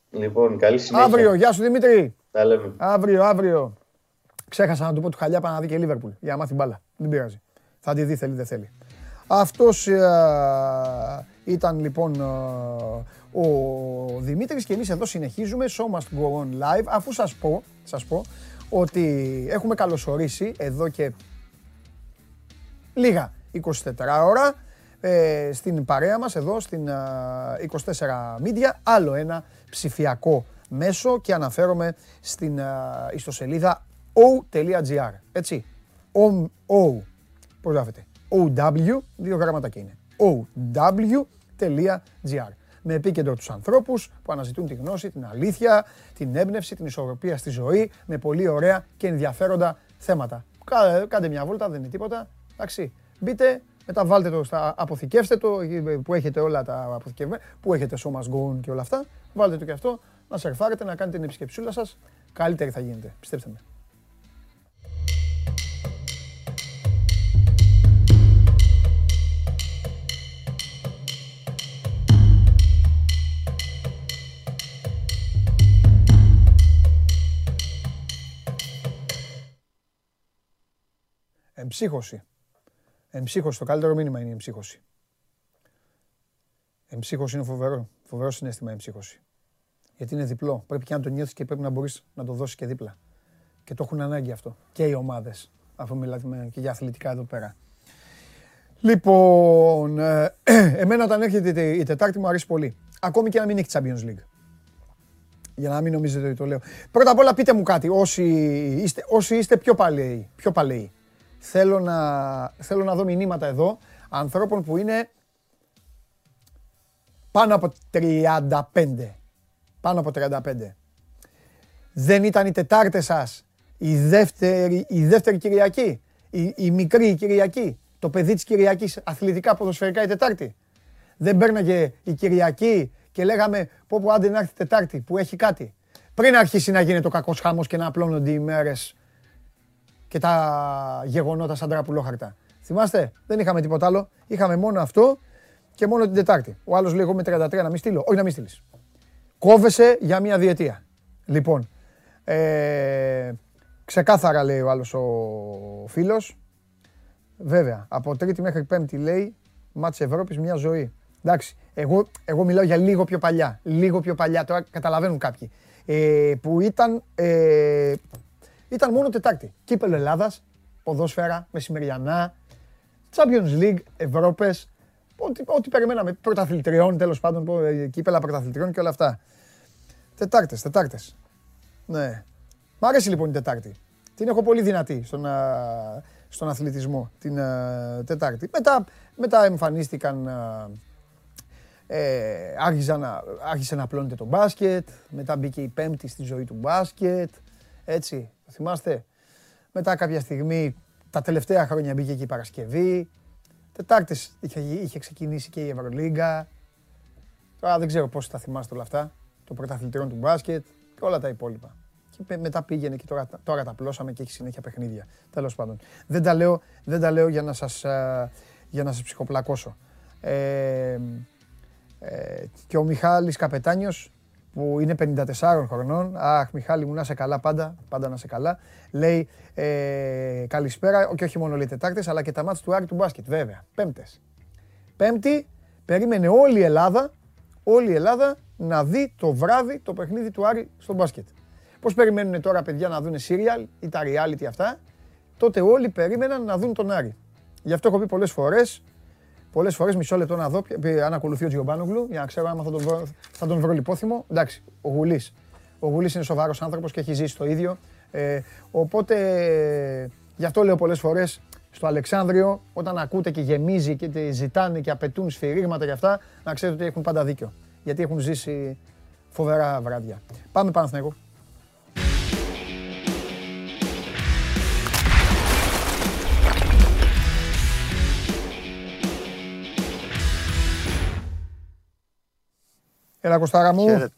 Λοιπόν, καλή συνέχεια. Αύριο. Γεια σου Δημήτρη. Τα λέμε. Αύριο, αύριο. Ξέχασα να του πω του Χαλιά πάνω να δει και Λίβερπουλ για να μάθει μπάλα. Δεν πειράζει. Θα τη δει, θέλει, δεν θέλει. Αυτός ε, ήταν λοιπόν ε, ο Δημήτρης και εμείς εδώ συνεχίζουμε Show Must Go On Live αφού σας πω, σας πω ότι έχουμε καλωσορίσει εδώ και λίγα 24 ώρα ε, στην παρέα μας εδώ στην ε, 24 Media άλλο ένα ψηφιακό μέσο και αναφέρομαι στην ε, ιστοσελίδα o.gr έτσι o, o πώς γράφεται; OW, δύο γραμματάκια είναι ow.gr με επίκεντρο τους ανθρώπους που αναζητούν τη γνώση, την αλήθεια, την έμπνευση, την ισορροπία στη ζωή με πολύ ωραία και ενδιαφέροντα θέματα. Κα- Κάντε μια βόλτα, δεν είναι τίποτα. Εντάξει, μπείτε, μετά βάλτε το, στα, αποθηκεύστε το, που έχετε όλα τα αποθηκευμένα, που έχετε σώμα γκόν και όλα αυτά. Βάλτε το και αυτό, να σερφάρετε, να κάνετε την επισκεψούλα σας. Καλύτερη θα γίνετε, πιστέψτε με. Εμψύχωση. Εμψύχωση, το καλύτερο μήνυμα είναι η εμψύχωση. Εμψύχωση είναι φοβερό. Φοβερό συνέστημα η εμψύχωση. Γιατί είναι διπλό. Πρέπει και να το νιώθεις και πρέπει να μπορείς να το δώσεις και δίπλα. Και το έχουν ανάγκη αυτό. Και οι ομάδες. Αφού μιλάμε και για αθλητικά εδώ πέρα. Λοιπόν, ε, εμένα όταν έρχεται η Τετάρτη μου αρέσει πολύ. Ακόμη και να μην έχει Champions League. Για να μην νομίζετε ότι το λέω. Πρώτα απ' όλα πείτε μου κάτι, όσοι είστε, όσοι είστε πιο παλαιοί. Πιο παλαιοί. Θέλω, να, θέλω να δω μηνύματα εδώ ανθρώπων που είναι πάνω από 35. Πάνω από 35. Δεν ήταν η Τετάρτη σας η δεύτερη, η δεύτερη Κυριακή, η, η μικρή Κυριακή, το παιδί της Κυριακής αθλητικά ποδοσφαιρικά η Τετάρτη. Δεν παίρναγε η Κυριακή και λέγαμε πω πω άντε να έρθει η Τετάρτη που έχει κάτι. Πριν αρχίσει να γίνεται ο κακός χάμος και να απλώνονται οι μέρες και τα γεγονότα σαν τραπουλόχαρτα. Θυμάστε, δεν είχαμε τίποτα άλλο. Είχαμε μόνο αυτό και μόνο την Τετάρτη. Ο άλλος λέει: Εγώ με 33 να μην στείλω. Όχι να μην στείλεις. Κόβεσαι για μια διετία. Λοιπόν, ε, ξεκάθαρα λέει ο άλλος ο φίλος. Βέβαια, από Τρίτη μέχρι Πέμπτη λέει μάτς Ευρώπης μια ζωή. Εντάξει, εγώ, εγώ μιλάω για λίγο πιο παλιά. Λίγο πιο παλιά, τώρα καταλαβαίνουν κάποιοι. Ε, που ήταν, ε, ήταν μόνο Τετάρτη. Κύπελο Ελλάδας, ποδόσφαιρα, μεσημεριανά, Champions League, Ευρώπες, ό,τι, ό,τι περιμέναμε, πρωταθλητριών τέλος πάντων, ε, κύπελα πρωταθλητριών και όλα αυτά. Τετάρτες, Τετάρτες. Ναι. Μ' αρέσει λοιπόν η Τετάρτη. Την έχω πολύ δυνατή στον, α, στον αθλητισμό την α, Τετάρτη. Μετά, μετά εμφανίστηκαν, α, ε, άρχισε, να, άρχισε να απλώνεται το μπάσκετ, μετά μπήκε η Πέμπτη στη ζωή του μπάσκετ, έτσι, το θυμάστε; Μετά κάποια στιγμή, τα τελευταία χρόνια μπήκε και η Παρασκευή. Τετάρτες είχε, είχε ξεκινήσει και η Ευρωλίγκα. Τώρα δεν ξέρω πώς τα θυμάστε όλα αυτά. Το πρωταθλητριών του μπάσκετ και όλα τα υπόλοιπα. Και πε- μετά πήγαινε και τώρα, τώρα τα πλώσαμε και έχει συνέχεια παιχνίδια. Τέλος πάντων. Δεν τα λέω, δεν τα λέω για, να σας, α, για να σας ψυχοπλακώσω. Ε, ε, και ο Μιχάλης Καπετάνιος που είναι 54 χρονών. Αχ, Μιχάλη μου, να σε καλά πάντα, πάντα να σε καλά. Λέει ε, καλησπέρα, και όχι μόνο λέει Τετάρτες, αλλά και τα μάτια του Άρη του μπάσκετ, βέβαια. Πέμπτες. Πέμπτη, περίμενε όλη η Ελλάδα, όλη η Ελλάδα να δει το βράδυ το παιχνίδι του Άρη στο μπάσκετ. Πώς περιμένουν τώρα παιδιά να δουν serial ή τα reality αυτά, τότε όλοι περίμεναν να δουν τον Άρη. Γι' αυτό έχω πει πολλές φορές, πολλές φορές μισό λεπτό να δω ποια- αν ακολουθεί ο Τζιομπάνογλου, για να ξέρω άμα θα τον βρω, θα τον βρω λιπόθυμο. Εντάξει, ο Γουλής. Ο Γουλής είναι σοβαρός άνθρωπος και έχει ζήσει το ίδιο. Ε, οπότε, γι' αυτό λέω πολλές φορές, στο Αλεξάνδριο, όταν ακούτε και γεμίζει και τε- ζητάνε και απαιτούν σφυρίγματα και αυτά, να ξέρετε ότι έχουν πάντα δίκιο. Γιατί έχουν ζήσει φοβερά βράδια. Πάμε Παναθηναϊκό. Έλα Κωστάρα μου. Χαίρετε.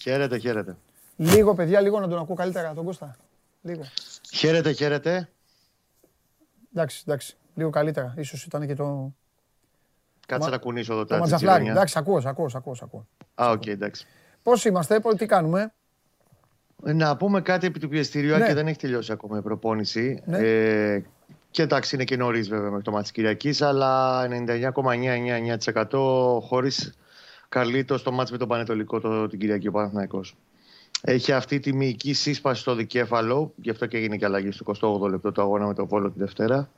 Χαίρετε, χαίρετε. Λίγο παιδιά, λίγο να τον ακούω καλύτερα τον Κώστα. Λίγο. Χαίρετε, χαίρετε. Εντάξει, εντάξει. Λίγο καλύτερα. Ίσως ήταν και το, Κάτσε Μα- να κουνήσω εδώ το τα ματζαφλάρι. τσιτσιρόνια. Εντάξει, ακούω, ακούω, ακούω, ακούω. Α, οκ, εντάξει. Πώς είμαστε, πώς- τι κάνουμε; Ε, Να πούμε κάτι επί του πιεστηρίου, αν Ναι. και δεν έχει τελειώσει ακόμα η προπόνηση. Ναι. Ε, και εντάξει, είναι και νωρίς βέβαια με το ματς Κυριακής, αλλά 99,99% χωρίς Καρλίτο στο ματς με τον Πανετολικό το, την Κυριακή ο Παναθηναϊκός. Έχει αυτή τη μυϊκή σύσπαση στο δικέφαλο, γι' αυτό και έγινε και αλλαγή στο 28 λεπτό του αγώνα με τον Βόλο τη Δευτέρα.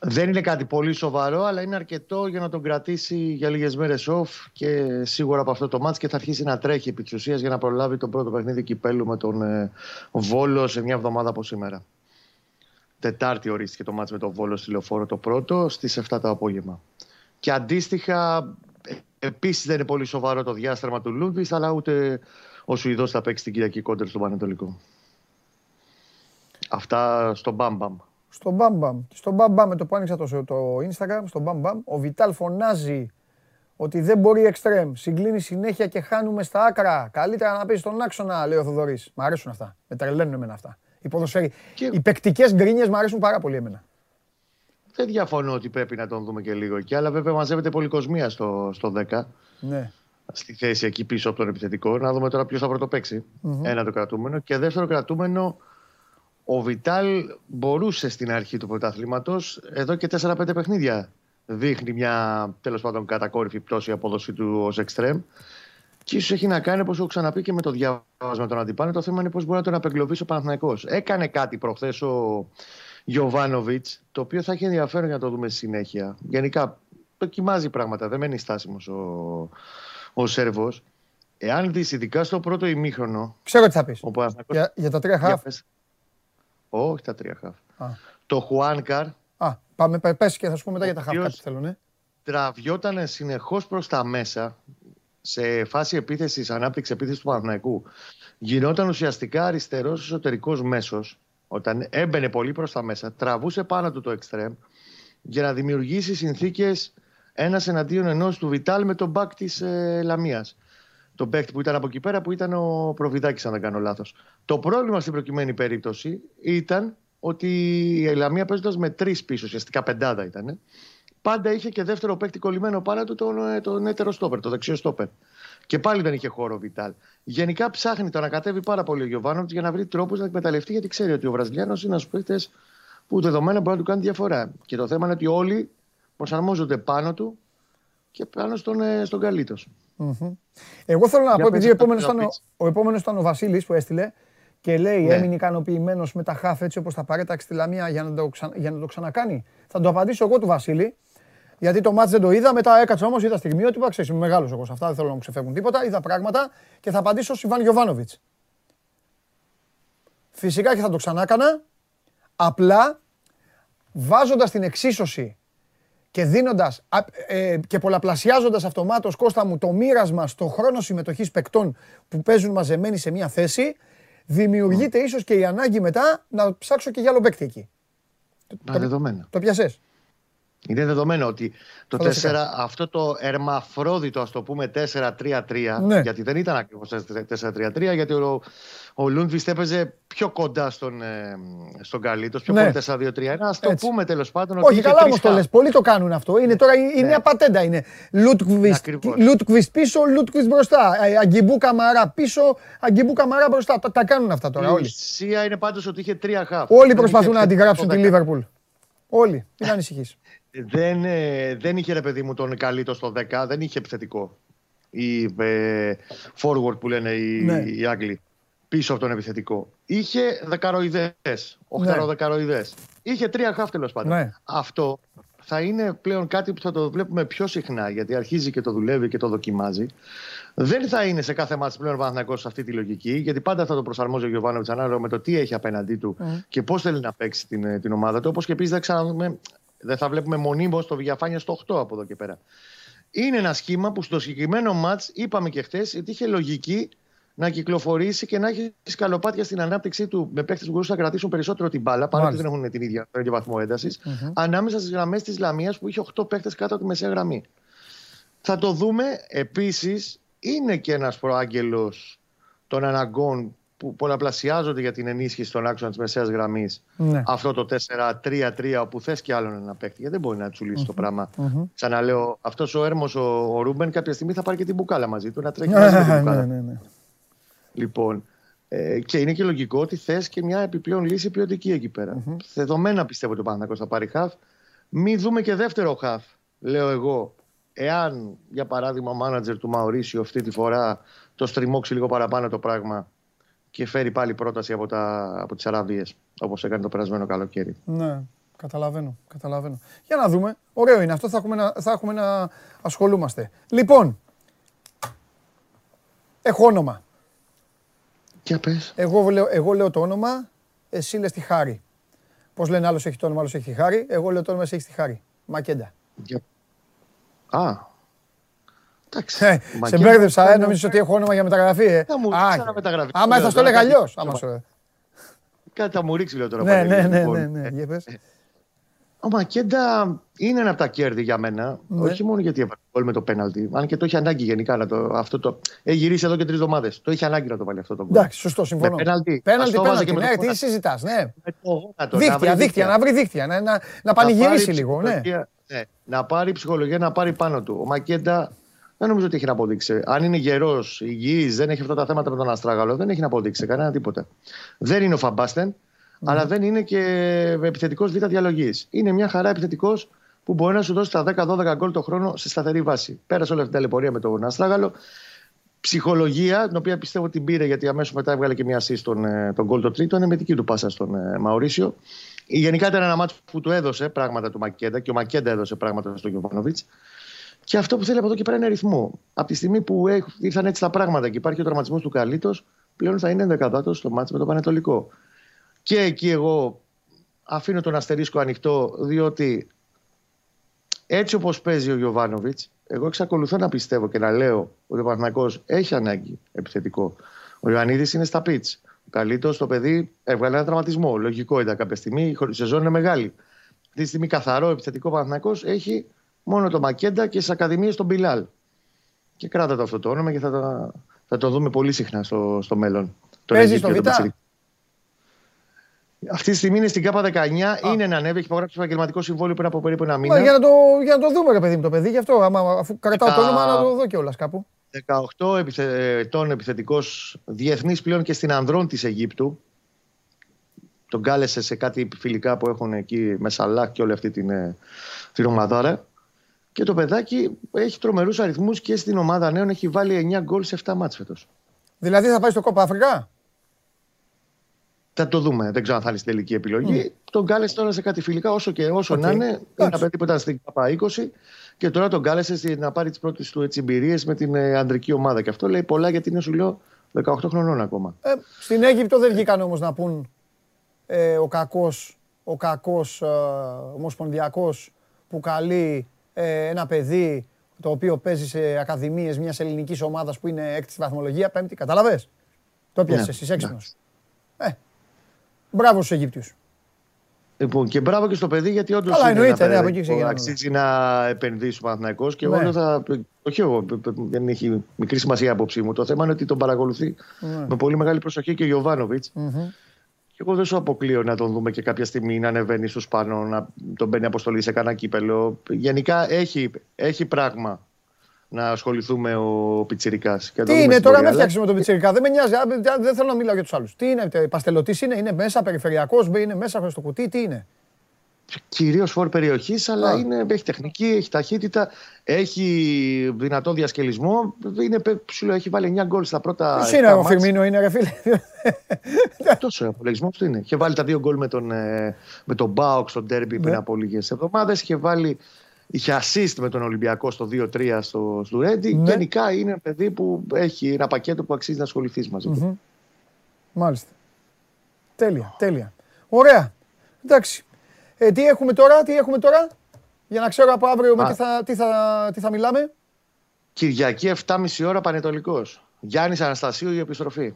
Δεν είναι κάτι πολύ σοβαρό, αλλά είναι αρκετό για να τον κρατήσει για λίγες μέρες off και σίγουρα από αυτό το μάτς και θα αρχίσει να τρέχει επί της ουσίας για να προλάβει τον πρώτο παιχνίδι κυπέλου με τον ε, Βόλο σε μια εβδομάδα από σήμερα. Τετάρτη ορίστηκε το μάτς με τον Βόλο στη Λεωφόρο το πρώτο στις 7 το απόγευμα. Και αντίστοιχα, ε, επίσης δεν είναι πολύ σοβαρό το διάστρεμα του Λούντβις, αλλά ούτε ο Σουηδός θα παίξει την Κυριακή κόντερ στον Πανετολικό. Αυτά στο Μπαμπαμ. Στο μπαμπαμ. Στο μπαμπαμ με το που άνοιξα το, το Instagram, στο μπαμπαμ, ο Βιτάλ φωνάζει ότι δεν μπορεί εξτρέμ. Συγκλίνει συνέχεια και χάνουμε στα άκρα. Καλύτερα να παίζει στον άξονα, λέει ο Θοδωρής. Μ' αρέσουν αυτά. Με τρελαίνουν εμένα αυτά. Οι, ποδοσφαίροι... Και- οι παικτικές γκρίνιες μ' αρέσουν πάρα πολύ εμένα. Δεν διαφωνώ ότι πρέπει να τον δούμε και λίγο εκεί, αλλά βέβαια μαζεύεται πολυκοσμία στο, στο 10. Ναι. στη θέση εκεί πίσω από τον επιθετικό. Να δούμε τώρα ποιος θα πρωτοπαιξει Ένα το κρατούμενο. Και δεύτερο κρατούμενο, ο Βιτάλ μπορούσε στην αρχή του πρωταθλήματος εδώ και 4-5 παιχνίδια. Δείχνει μια τέλος πάντων κατακόρυφη πτώση η απόδοση του ως εξτρέμ. Και ίσως έχει να κάνει, όπως έχω ξαναπεί και με το διάβασμα των αντιπάλων, το θέμα είναι πώς μπορεί να τον απεγκλωβίσει ο Παναθηναϊκός. Έκανε κάτι προχθές ο Γιωβάνοβιτς, το οποίο θα έχει ενδιαφέρον για να το δούμε στη συνέχεια. Γενικά, δοκιμάζει πράγματα, δεν μένει στάσιμος ο, ο Σέρβος. Εάν δεις, ειδικά στο πρώτο ημίχρονο, Ξέρω τι θα πεις. ο Παναθηναϊκός- Για, για τα τρία Για χαφ. πες. Όχι τα τρία χαφ. Α. Το Χουάνκαρ Α, πάμε, πε πες και θα σου πω μετά για τα χαφ. οποίος- Κάτι θέλω, ναι. τραβιόταν συνεχώς προς τα μέσα σε φάση επίθεσης, ανάπτυξη επίθεσης του Παναθηναϊκού. Γινόταν ουσιαστικά αριστερός εσωτερικός μέσος. Όταν έμπαινε πολύ προς τα μέσα, τραβούσε πάνω του το εξτρέμ για να δημιουργήσει συνθήκες ένας εναντίον ενός του Βιτάλ με τον μπακ της ε, Λαμίας. Τον παίκτη που ήταν από εκεί πέρα που ήταν ο Προβιδάκης αν δεν κάνω λάθος. Το πρόβλημα στην προκειμένη περίπτωση ήταν ότι η Λαμία παίζοντας με τρεις πίσω, ουσιαστικά πεντάδα ήταν, πάντα είχε και δεύτερο παίκτη κολλημένο πάνω του τον, ε, τον έτερο στόπερ, το δεξιό στόπερ. Και πάλι δεν είχε χώρο ο Βιτάλ. Γενικά ψάχνει το να κατέβει πάρα πολύ ο Γιωβάνοβιτς για να βρει τρόπους να εκμεταλλευτεί, γιατί ξέρει ότι ο Βραζιλιάνος είναι ένας παίκτη που δεδομένα μπορεί να του κάνει διαφορά. Και το θέμα είναι ότι όλοι προσαρμόζονται πάνω του και πάνω στον, ε, στον Καλίτο. Μμμ. Εγώ θέλω να Για πω, πες επειδή ο αυτό επόμενος που ήταν, θα ο- πεις. ο επόμενος ήταν ο Βασίλης που έστειλε και λέει Ναι. έμεινε ικανοποιημένος με τα χάφ έτσι όπως τα παρέταξε στη Λαμία για να, το ξα... για να το ξανακάνει. Θα το απαντήσω εγώ του Βασίλη. Γιατί το μάτς δεν το είδα, μετά έκατσα όμως, είδα στιγμιότυπα, ξέρεις, είμαι μεγάλος εγώ σε αυτά, δεν θέλω να μου ξεφεύγουν τίποτα. Είδα πράγματα και θα απαντήσω στον Ιβάν Γιοβάνοβιτ. Φυσικά και θα το ξανάκανα. Απλά βάζοντας την εξίσωση και δίνοντας και πολλαπλασιάζοντας αυτομάτως Κώστα μου το μοίρασμα στο χρόνο συμμετοχής παικτών που παίζουν μαζεμένοι σε μια θέση, δημιουργείται ίσως και η ανάγκη μετά να ψάξω και για άλλο παίκτη εκεί. Μα δεδομένο. Το πιασέ. Είναι δεδομένο ότι το 4, Φανταστικά. αυτό το ερμαφρόδιτο, ας το πούμε 4-3-3, Ναι. γιατί δεν ήταν ακριβώς 4-3-3, γιατί ο, ο Λούντβιστ έπαιζε πιο κοντά στον, ε, στον Καλίτο, πιο Ναι. πολύ 4-2-3-1. Α το Έτσι. πούμε τέλος πάντων ότι. Όχι, είχε καλά τρεις όμω το χαφ. λες. Πολλοί το κάνουν αυτό. Είναι τώρα η, η Ναι. νέα πατέντα. Είναι Λούτκβιστ Ακριβώς. Λούτκβιστ πίσω, Λούτκβιστ μπροστά. Ε, Αγκιμπού Καμαρά πίσω, Αγκιμπού Καμαρά μπροστά. Τα, τα κάνουν αυτά τώρα Η όλοι. ουσία είναι πάντως ότι είχε τρία χαφ. Όλοι Δεν προσπαθούν είχε να αντιγράψουν τη το Λίβερπουλ. Όλοι. Μην ανησυχείς. Δεν, ε, δεν είχε ρε παιδί μου τον Καλίτο στο 10, δεν είχε επιθετικό. Ή ε, forward που λένε οι, Ναι. οι Άγγλοι. Πίσω από τον επιθετικό. Είχε δεκαροειδές. Ναι. Οχταροδεκαροειδέ. Είχε τρία χαφ τέλος πάντων. Ναι. Αυτό θα είναι πλέον κάτι που θα το βλέπουμε πιο συχνά γιατί αρχίζει και το δουλεύει και το δοκιμάζει. Δεν θα είναι σε κάθε μάτι πλέον ο Παναθηναϊκός σε αυτή τη λογική, γιατί πάντα θα το προσαρμόζει ο Γιωβάνοβιτς ανάλογα με το τι έχει απέναντί του και πώς θέλει να παίξει την, ε, την ομάδα του. Όπως και επίσης δεν, ξαναδούμε- δεν θα βλέπουμε μονίμω το Βιαφάνια στο 8 από εδώ και πέρα. Είναι ένα σχήμα που στο συγκεκριμένο ματ είπαμε και χθες ότι είχε λογική να κυκλοφορήσει και να έχει σκαλοπάτια στην ανάπτυξή του με παίχτε που μπορούσαν να κρατήσουν περισσότερο την μπάλα, παρότι Μάλιστα. δεν έχουν την ίδια, τον ίδιο βαθμό έντασης, ανάμεσα στις γραμμές της Λαμίας που είχε 8 παίχτε κάτω από τη μεσαία γραμμή. Θα το δούμε επίσης. Είναι και ένας προάγγελος των αναγκών που πολλαπλασιάζονται για την ενίσχυση των άξονα της μεσαίας γραμμής. Ναι. Αυτό το 4-3-3, όπου θες και άλλον ένα παίχτη. Γιατί δεν μπορεί να του λύσει το πράγμα. Ξαναλέω, αυτός ο έρμος ο, ο Ρούμπεν κάποια στιγμή θα πάρει και την μπουκάλα μαζί του να τρέχει μαζί με την Ναι, μπουκάλα. ναι, ναι, ναι. Λοιπόν, ε, και είναι και λογικό ότι θες και μια επιπλέον λύση ποιοτική εκεί πέρα. Δεδομένα πιστεύω ότι ο Παναθηναϊκός θα πάρει χαφ. Μην δούμε και δεύτερο χαφ, λέω εγώ. Εάν, για παράδειγμα, ο μάνατζερ του Μαωρίσιο αυτή τη φορά το στριμώξει λίγο παραπάνω το πράγμα και φέρει πάλι πρόταση από, τα, από τις Αραβίες, όπως έκανε το περασμένο καλοκαίρι. Ναι, καταλαβαίνω, καταλαβαίνω. Για να δούμε. Ωραίο είναι αυτό, θα έχουμε να, θα έχουμε να ασχολούμαστε. Λοιπόν, έχω όνομα. Και πες. Εγώ λέω, εγώ λέω το όνομα, εσύ λες τη Χάρη. Πώς λένε άλλος έχει το όνομα, άλλος έχει τη Χάρη. Εγώ λέω το όνομα, εσύ έχεις τη Χάρη. Μακέντα. Για... Α, εντάξει. Ε, σε Μακέντα μπέρδεψα, ε, ήταν- νομίζεις ότι έχω όνομα για μεταγραφή, ε; Θα μου Α, ρίξεις ένα μεταγραφή. Άμα θα στο έλεγα Κάτι- αλλιώς. άμα σου- Κάτι θα μου ρίξεις λέω τώρα. Ναι, πάλι, ναι, ναι, λοιπόν. ναι, ναι, για πες. Ο Μακέντα είναι ένα από τα κέρδη για μένα. Ναι. Όχι μόνο γιατί έβαλε γκολ με το πέναλτι. Αν και το έχει ανάγκη γενικά να το. Αυτό το έχει γυρίσει εδώ και τρεις εβδομάδες. Το έχει ανάγκη να το βάλει αυτό το γκολ. Εντάξει, σωστό, συμφωνώ. Με πέναλτι. Πέναλτι, Ας το βάζα πέναλτι, και με ναι, το τι γόνατο. συζητάς, ναι. Με το γόνατο, να Δίκτυα, βρει δίκτυα, να βρει δίκτυα, να, να, να πανηγυρίσει πάρει λίγο, ναι. ψυχολογία, ναι. Να πάρει ψυχολογία, να πάρει πάνω του. Ο Μακέντα δεν νομίζω ότι έχει να αποδείξει. Αν είναι γερός, υγιής, δεν έχει αυτά τα θέματα με τον Αστράγαλο, δεν έχει να αποδείξει κανένα τίποτα. Δεν είναι ο Φαμπάστεν, αλλά δεν είναι και επιθετικός β' διαλογής. Είναι μια χαρά επιθετικός που μπορεί να σου δώσει τα 10-12 γκολ το χρόνο σε σταθερή βάση. Πέρασε όλη αυτή την ταλαιπωρία με τον Αστράγαλο. Ψυχολογία, την οποία πιστεύω την πήρε γιατί αμέσως μετά έβγαλε και μια assist στον ε, τον γκολ το τρίτο, είναι με δική του πάσα στον ε, Μαωρίσιο. Γενικά ήταν ένα μάτσο που του έδωσε πράγματα του Μακέντα και ο Μακέντα έδωσε πράγματα στον Γιωβάνοβιτς. Και αυτό που θέλει από εδώ και πέρα είναι ρυθμό. Από τη στιγμή που έχ- ήρθαν έτσι τα πράγματα και υπάρχει ο τραυματισμός του Καλίτο, πλέον θα είναι ενδεκαδάτος στο μάτσο με το Πανετολικό. Και εκεί εγώ αφήνω τον αστερίσκο ανοιχτό, διότι έτσι όπως παίζει ο Γιωβάνοβιτς, εγώ εξακολουθώ να πιστεύω και να λέω ότι ο Παναθηναϊκός έχει ανάγκη επιθετικό. Ο Ιωαννίδης είναι στα πιτς. Ο Καλίτο, το παιδί, έβγαλε ένα τραυματισμό. Λογικό ήταν κάποια στιγμή, η σεζόν είναι μεγάλη. Αυτή τη στιγμή καθαρό επιθετικό Παναθηναϊκός έχει μόνο το Μακέντα και στις ακαδημίες τον Μπιλάλ. Και κράτα το αυτό το όνομα και θα, το- θα το δούμε πολύ συχνά στο, στο μέλλον. Τον Παίζεις Αιγύπτιο, στο τον Β; Πιτσιρίκη. Αυτή τη στιγμή είναι στην ΚΑΠΑ 19, είναι να ανέβει, έχει υπογράψει επαγγελματικό συμβόλαιο πριν από περίπου ένα Μα, μήνα. για, να το, για να το δούμε, ρε παιδί μου, το παιδί. Γι' αυτό, άμα, αφού κρατάω το Δεκα- όνομα, να το δω κιόλας κάπου. 18 επιθε... ετών επιθετικός διεθνής πλέον και στην Ανδρών της Αιγύπτου. Τον κάλεσε σε κάτι φιλικά που έχουν εκεί με Σαλάχ και όλη αυτή την, ε, την ομαδάρα. Και το παιδάκι έχει τρομερούς αριθμούς και στην ομάδα νέων έχει βάλει 9 γκολ σε 7 ματς φέτος. Δηλαδή θα πάει στο Κόπα Άφρικα. Θα το δούμε. Δεν ξέρω αν θα είναι στην τελική επιλογή. Τον κάλεσε τώρα σε κάτι φιλικά όσο και όσο Οκ. να είναι. Είναι Εντάξει. ένα παιδί που ήταν στην ΚΑΠΑ 20 και τώρα τον κάλεσε στη- να πάρει τις πρώτες του εμπειρίες με την ε, ανδρική ομάδα. Και αυτό λέει πολλά γιατί είναι, σου λέω, 18 χρονών ακόμα. Ε, στην Αίγυπτο δεν βγήκαν όμως να πούν ε, ο κακός, ο κακός ε, ομοσπονδιακός που καλεί ε, ένα παιδί το οποίο παίζει σε ακαδημίες μιας ελληνικής ομάδας που είναι έκτη στη βαθμολογία, πέμπτη, καταλαβες. Το πιάσες Ναι, εσείς έξυπνος. Ε, μπράβο στους Αιγύπτιους. Λοιπόν, και μπράβο και στο παιδί γιατί όντως. Καλά, εννοείται, ναι, από εκεί ξεκινάμε. Αξίζει να επενδύσει ο Παναθηναϊκός και Ναι. εγώ θα. Όχι εγώ, δεν έχει μικρή σημασία η άποψή μου. Το θέμα είναι ότι τον παρακολουθεί Ναι. με πολύ μεγάλη προσοχή και ο Γιωβάνοβιτς. Μμμ. Και εγώ δεν σου αποκλείω να τον δούμε και κάποια στιγμή να ανεβαίνει στου πάνω, να τον μπαίνει αποστολή σε κανένα κύπελο. Γενικά έχει, έχει πράγμα να ασχοληθούμε ο Πιτσυρικά. Τι είναι τώρα, με φτιάξεις με τον Πιτσιρικά. Δεν με νοιάζει, α, α, δεν θέλω να μιλάω για τους άλλους. Τι είναι, παστελωτής είναι, είναι μέσα, περιφερειακός, είναι μέσα στο κουτί, τι είναι; Κυρίως φόρ περιοχής, αλλά Α. είναι, έχει τεχνική, έχει ταχύτητα, έχει δυνατό διασκελισμό. Είναι, σου λέω, έχει βάλει 9 γκολ στα πρώτα. Ποιος 7 είναι ο μάτς. Φιρμίνο, είναι ρε φίλε. Τόσο ο απολογισμό του είναι. Είχε βάλει τα δύο γκολ με τον, ε, με τον Μπάουκ στο ντέρμπι πριν Ναι. από λίγες εβδομάδες. Είχε βάλει. Είχε assist με τον Ολυμπιακό στο 2-3 στο, στο Ρέντι. Ναι. Γενικά είναι ένα παιδί που έχει ένα πακέτο που αξίζει να ασχοληθείς μαζί του. Μμμ. Μάλιστα. Τέλεια, τέλεια. Ωραία. Εντάξει. Ε, τι έχουμε τώρα, τι έχουμε τώρα, για να ξέρω από αύριο με Α. τι θα, τι, θα, τι θα μιλάμε. Κυριακή 7.30 ώρα Πανετολικός. Γιάννης Αναστασίου η επιστροφή.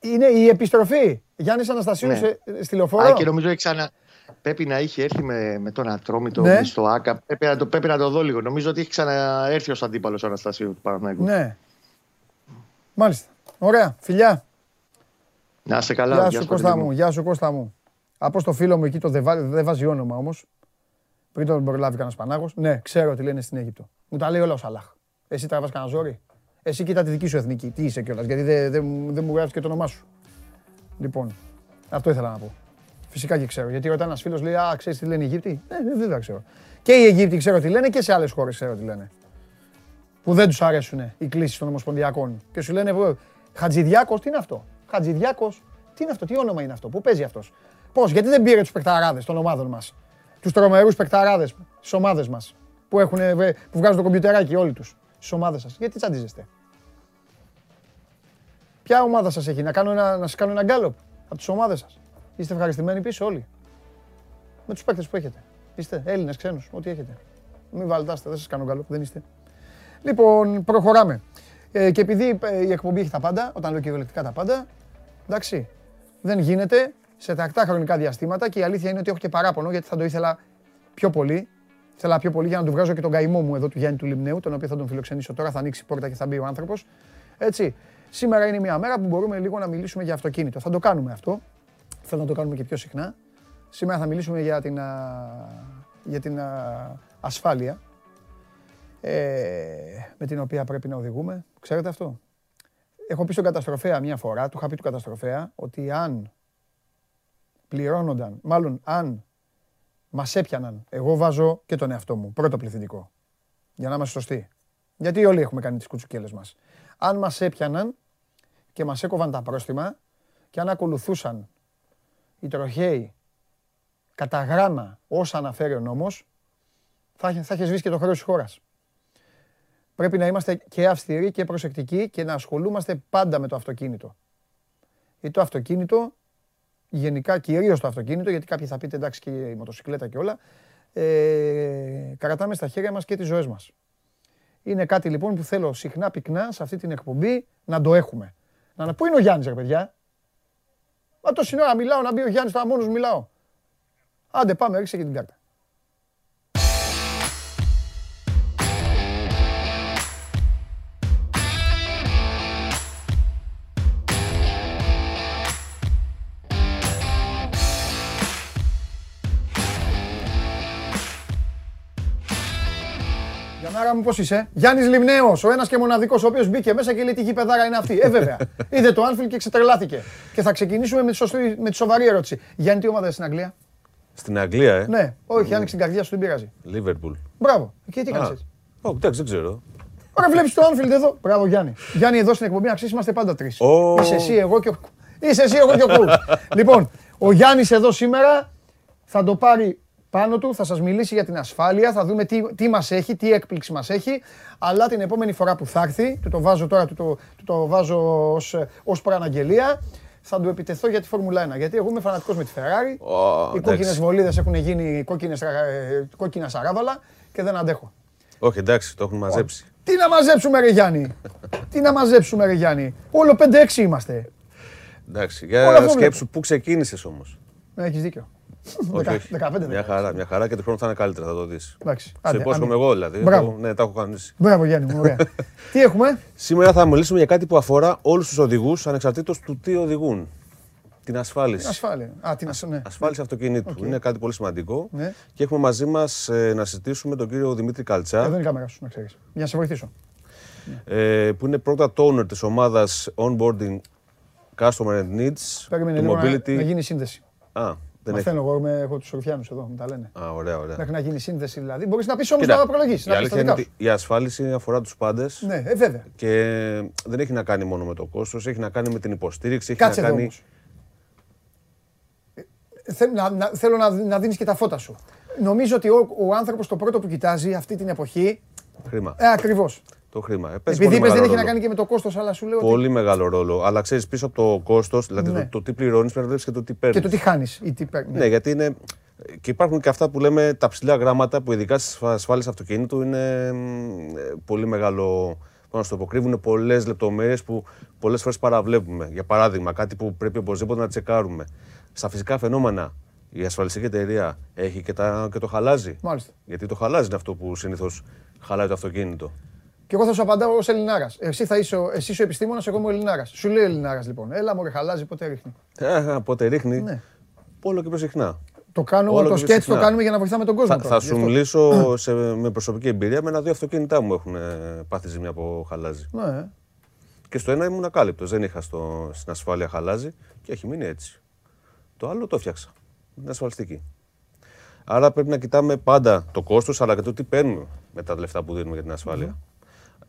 Είναι η επιστροφή. Γιάννης Αναστασίου Ναι. σε, στη λεωφόρο. Α, και νομίζω έχει ξανα... Πρέπει να είχε έρθει με, με τον Ατρόμητο Ναι. στο ΑΚΑ. Πρέπει να, το, πρέπει να το δω λίγο. Νομίζω ότι έχει ξαναέρθει ως αντίπαλος Αναστασίου του Παναθηναϊκού. Ναι. Μάλιστα. Ωραία. Φιλιά. Να είσαι καλά. Γεια γεια σου σου, Κώστα παιδί μου, γεια σου Κώστα μου. Από στο φίλο μου εκεί το δεν βά- δεν βάζει όνομα όμως. Πριν τον προλάβει κανένας Πανάγος. Ναι, ξέρω τι λένε στην Αίγυπτο. Μου τα λέει όλα ο Σαλάχ. Εσύ τραβάς κανένα ζόρι. Εσύ κοίτα τη δική σου εθνική. Τι είσαι κιόλας, γιατί δεν δεν μου- δεν μου γράφεις και το όνομά σου. Λοιπόν, αυτό ήθελα να πω. Φυσικά και ξέρω. Γιατί όταν ένας φίλος λέει Α, ξέρεις τι λένε οι Αιγύπτιοι; Ναι, δεν τα ξέρω. Και οι Αιγύπτιοι ξέρω τι λένε και σε άλλες χώρες ξέρω τι λένε. Που δεν τους αρέσουν οι κλήσεις των Ομοσπονδιακών. Και σου λένε Χατζηδιάκος, τι είναι αυτό; Χατζηδιάκος, τι είναι αυτό, τι όνομα είναι αυτό, πού παίζει αυτός; Πώς, γιατί δεν πήρε τους παικταράδες των ομάδων μας; Τους τρομερούς παικταράδες στις ομάδες μας. Που, έχουν, ε, που βγάζουν το κομπιουτεράκι όλοι τους. Στις ομάδες σας. Γιατί τσαντίζεστε; Ποια ομάδα σας έχει, να, κάνω ένα, να σας κάνω ένα γκάλωπ από τις ομάδες σας; Είστε ευχαριστημένοι πίσω όλοι; Με τους παίκτες που έχετε. Είστε Έλληνες, ξένους, ό,τι έχετε. Μην βαλτάστε, δεν σας κάνω γκάλωπ, δεν είστε. Λοιπόν, προχωράμε. Ε, και επειδή ε, η εκπομπή έχει τα πάντα, όταν λέω κυριολεκτικά τα πάντα, εντάξει, δεν γίνεται σε τακτά χρονικά διαστήματα και η αλήθεια είναι ότι έχω και παράπονο γιατί θα το ήθελα πιο πολύ. Ήθελα πιο πολύ για να του βγάζω και τον καημό μου εδώ του Γιάννη του Λιμνέου, τον οποίο θα τον φιλοξενήσω τώρα. Θα ανοίξει η πόρτα και θα μπει ο άνθρωπος. Έτσι. Σήμερα είναι μια μέρα που μπορούμε λίγο να μιλήσουμε για αυτοκίνητο. Θα το κάνουμε αυτό. Θέλω να το κάνουμε και πιο συχνά. Σήμερα θα μιλήσουμε για την, α, για την α, ασφάλεια ε, με την οποία πρέπει να οδηγούμε. Ξέρετε αυτό; Έχω πει στον καταστροφέα μια φορά, του είχα πει του καταστροφέα, ότι αν πληρώνονταν, μάλλον αν μας έπιαναν, εγώ βάζω και τον εαυτό μου, πρώτο πληθυντικό, για να είμαστε σωστοί. Γιατί όλοι έχουμε κάνει τις κουτσουκέλες μας. Αν μας έπιαναν και μας έκοβαν τα πρόστιμα και αν ακολουθούσαν οι τροχαίοι κατά γράμμα όσα αναφέρει ο νόμος, θα, είχε- θα είχε σβήσει και το χρέος της χώρας. Πρέπει να είμαστε και αυστηροί και προσεκτικοί και να ασχολούμαστε πάντα με το αυτοκίνητο. Ή το αυτοκίνητο, γενικά κυρίως το αυτοκίνητο, γιατί κάποιοι θα πείτε εντάξει και η μοτοσυκλέτα και όλα, ε, κρατάμε στα χέρια μας και τις ζωές μας. Είναι κάτι λοιπόν που θέλω συχνά πυκνά σε αυτή την εκπομπή να το έχουμε. Να, να πού είναι ο Γιάννης ρε παιδιά. Μα τόση ώρα μιλάω να μπει ο Γιάννης τώρα μόνος μου μιλάω. Άντε πάμε ρίξε και την κάρτα. Γιαννάρα μου πώς είσαι; Γιάννης Λιμνέος, ο ένας και μοναδικός, ο οποίος μπήκε μέσα και λέει τι γηπεδάρα είναι αυτή. Ε, βέβαια. Είδε το Anfield και ξετρελάθηκε. Και θα ξεκινήσουμε με τη, σωστή, με τη σοβαρή ερώτηση. Γιάννη, τι ομάδα είσαι στην Αγγλία; Στην Αγγλία, ε; Ναι, όχι, άνοιξε την καρδιά σου, δεν πειράζει. Λίβερπουλ. Μπράβο. Και τι Α. κάνεις έτσι; Ω, εντάξει, δεν ξέρω. Ωραία, βλέπεις το Anfield εδώ. Μπράβο, Γιάννη. Γιάννη, εδώ στην εκπομπή αξίζει είμαστε πάντα τρεις. Ω. Είσαι εσύ, εγώ και ο... Είσαι εσύ, εγώ και ο coach. λοιπόν, ο Γιάννης εδώ σήμερα θα το πάρει πάνω του, θα σας μιλήσει για την ασφάλεια, θα δούμε τι, τι μας έχει, τι έκπληξη μας έχει, αλλά την επόμενη φορά που θα έρθει, του το βάζω τώρα, του το, του το βάζω ως, ως προαναγγελία, θα του επιτεθώ για τη Φόρμουλα 1. Γιατί εγώ είμαι φανατικός με τη Ferrari, Ω, οι εντάξει. κόκκινες βολίδες έχουν γίνει κόκκινες, ε, κόκκινα σαράβαλα και δεν αντέχω. Όχι, εντάξει, το έχουν μαζέψει. Τι να μαζέψουμε ρε Γιάννη, τι να μαζέψουμε ρε Γιάννη, όλο 5-6 είμαστε. Εντάξει, Όλα για αυτό σκέψου πού ξεκίνησες όμως; Ναι, έχεις δίκιο. Όχι, Δεκα- όχι. 15 Μια χαρά, μια χαρά και του χρόνου θα είναι καλύτερα, θα το δεις. Εντάξει. Σε άντε, υπόσχομαι άντε. εγώ δηλαδή. Μπράβο. Το- Ναι, τα έχω κανονίσει. Μπράβο Γιάννη μου, ωραία. Τι έχουμε, Σήμερα θα μιλήσουμε για κάτι που αφορά όλους τους οδηγούς ανεξαρτήτως του τι οδηγούν. Την ασφάλιση. ασφάλεια. Α, την ασ... ναι. Ασφάλιση αυτοκινήτου. Είναι κάτι πολύ σημαντικό. Ναι. Και έχουμε μαζί μας να συζητήσουμε τον κύριο Δημήτρη Καλτσά, Εδώ είναι η κάμερα σου, να ξέρεις. Για να σε βοηθήσω. ε, που είναι πρώτα owner της ομάδας Onboarding Customer and Needs Περίμενε του λίγο να, Mobility. να γίνει σύνδεση. Α, δεν έχει. Μαθαίνω εγώ, με, έχω τους Ρουφιάνους εδώ, μου τα λένε. Α, ωραία, ωραία. Μέχρι να γίνει σύνδεση δηλαδή. Μπορείς να πεις όμως Κοίτα, να προλογίσεις, η να πεις τα αλήθεια είναι δικά ότι σου. η ασφάλιση αφορά τους πάντες Ναι, ε, βέβαια. και δεν έχει να κάνει μόνο με το κόστος, έχει να κάνει με την υποστήριξη. Έχει Κάτσε να εδώ κάνει. όμως. Ε, θε- να- να- Θέλω να, να δίνεις και τα φώτα σου. Νομίζω ότι ο, ο άνθρωπος το πρώτο που κοιτάζει αυτή την εποχή, Χρήμα. ε, ακριβώς. Το χρήμα. Ε, παίζει Επειδή πολύ είπες δεν μεγάλο έχει να ρόλο. κάνει και με το κόστος, αλλά σου λέω ότι Πολύ μεγάλο ρόλο. Αλλά ξέρεις πίσω από το κόστος, δηλαδή Ναι. το, το τι πληρώνεις, πρέπει να βλέπει και το τι παίρνεις. και το τι χάνεις ή τι παίρνεις. Ναι, γιατί είναι. Και υπάρχουν και αυτά που λέμε τα ψηλά γράμματα που ειδικά στις ασφάλειες αυτοκινήτου είναι μ, ε, πολύ μεγάλο. Πώς να σου το πω, κρύβουν πολλές λεπτομέρειες που πολλές φορές παραβλέπουμε. Για παράδειγμα, κάτι που πρέπει οπωσδήποτε να τσεκάρουμε. Στα φυσικά φαινόμενα, η ασφαλιστική εταιρεία έχει και, τα, και το χαλάζει. Μάλιστα. Γιατί το χαλάζει είναι αυτό που συνήθως χαλάει το αυτοκίνητο. Και εγώ θα σου απαντάω ως Ελληνάρας. Εσύ θα είσαι, ο- εσύ είσαι ο επιστήμονας, εγώ είμαι ο Ελληνάρας. Σου λέει ο Ελληνάρας λοιπόν. Έλα μου χαλάζει, πότε ρίχνει. Ε, πότε ρίχνει. Ναι. Όλο και πιο συχνά. Το κάνουμε, Όλο το και πιο σκέτς το συχνά. κάνουμε για να βοηθάμε τον κόσμο. Θα, τώρα. θα Γι' σου αυτό. μιλήσω σε, με προσωπική εμπειρία. Με ένα-δύο αυτοκίνητά μου έχουν ε, πάθει ζημιά από χαλάζι. Ναι. Και στο ένα ήμουν ακάλυπτος. Δεν είχα στο, στην ασφάλεια χαλάζι και έχει μείνει έτσι. Το άλλο το έφτιαξα. Είναι ασφαλιστική. Άρα πρέπει να κοιτάμε πάντα το κόστος αλλά και το τι παίρνουμε με τα λεφτά που δίνουμε για την ασφαλεια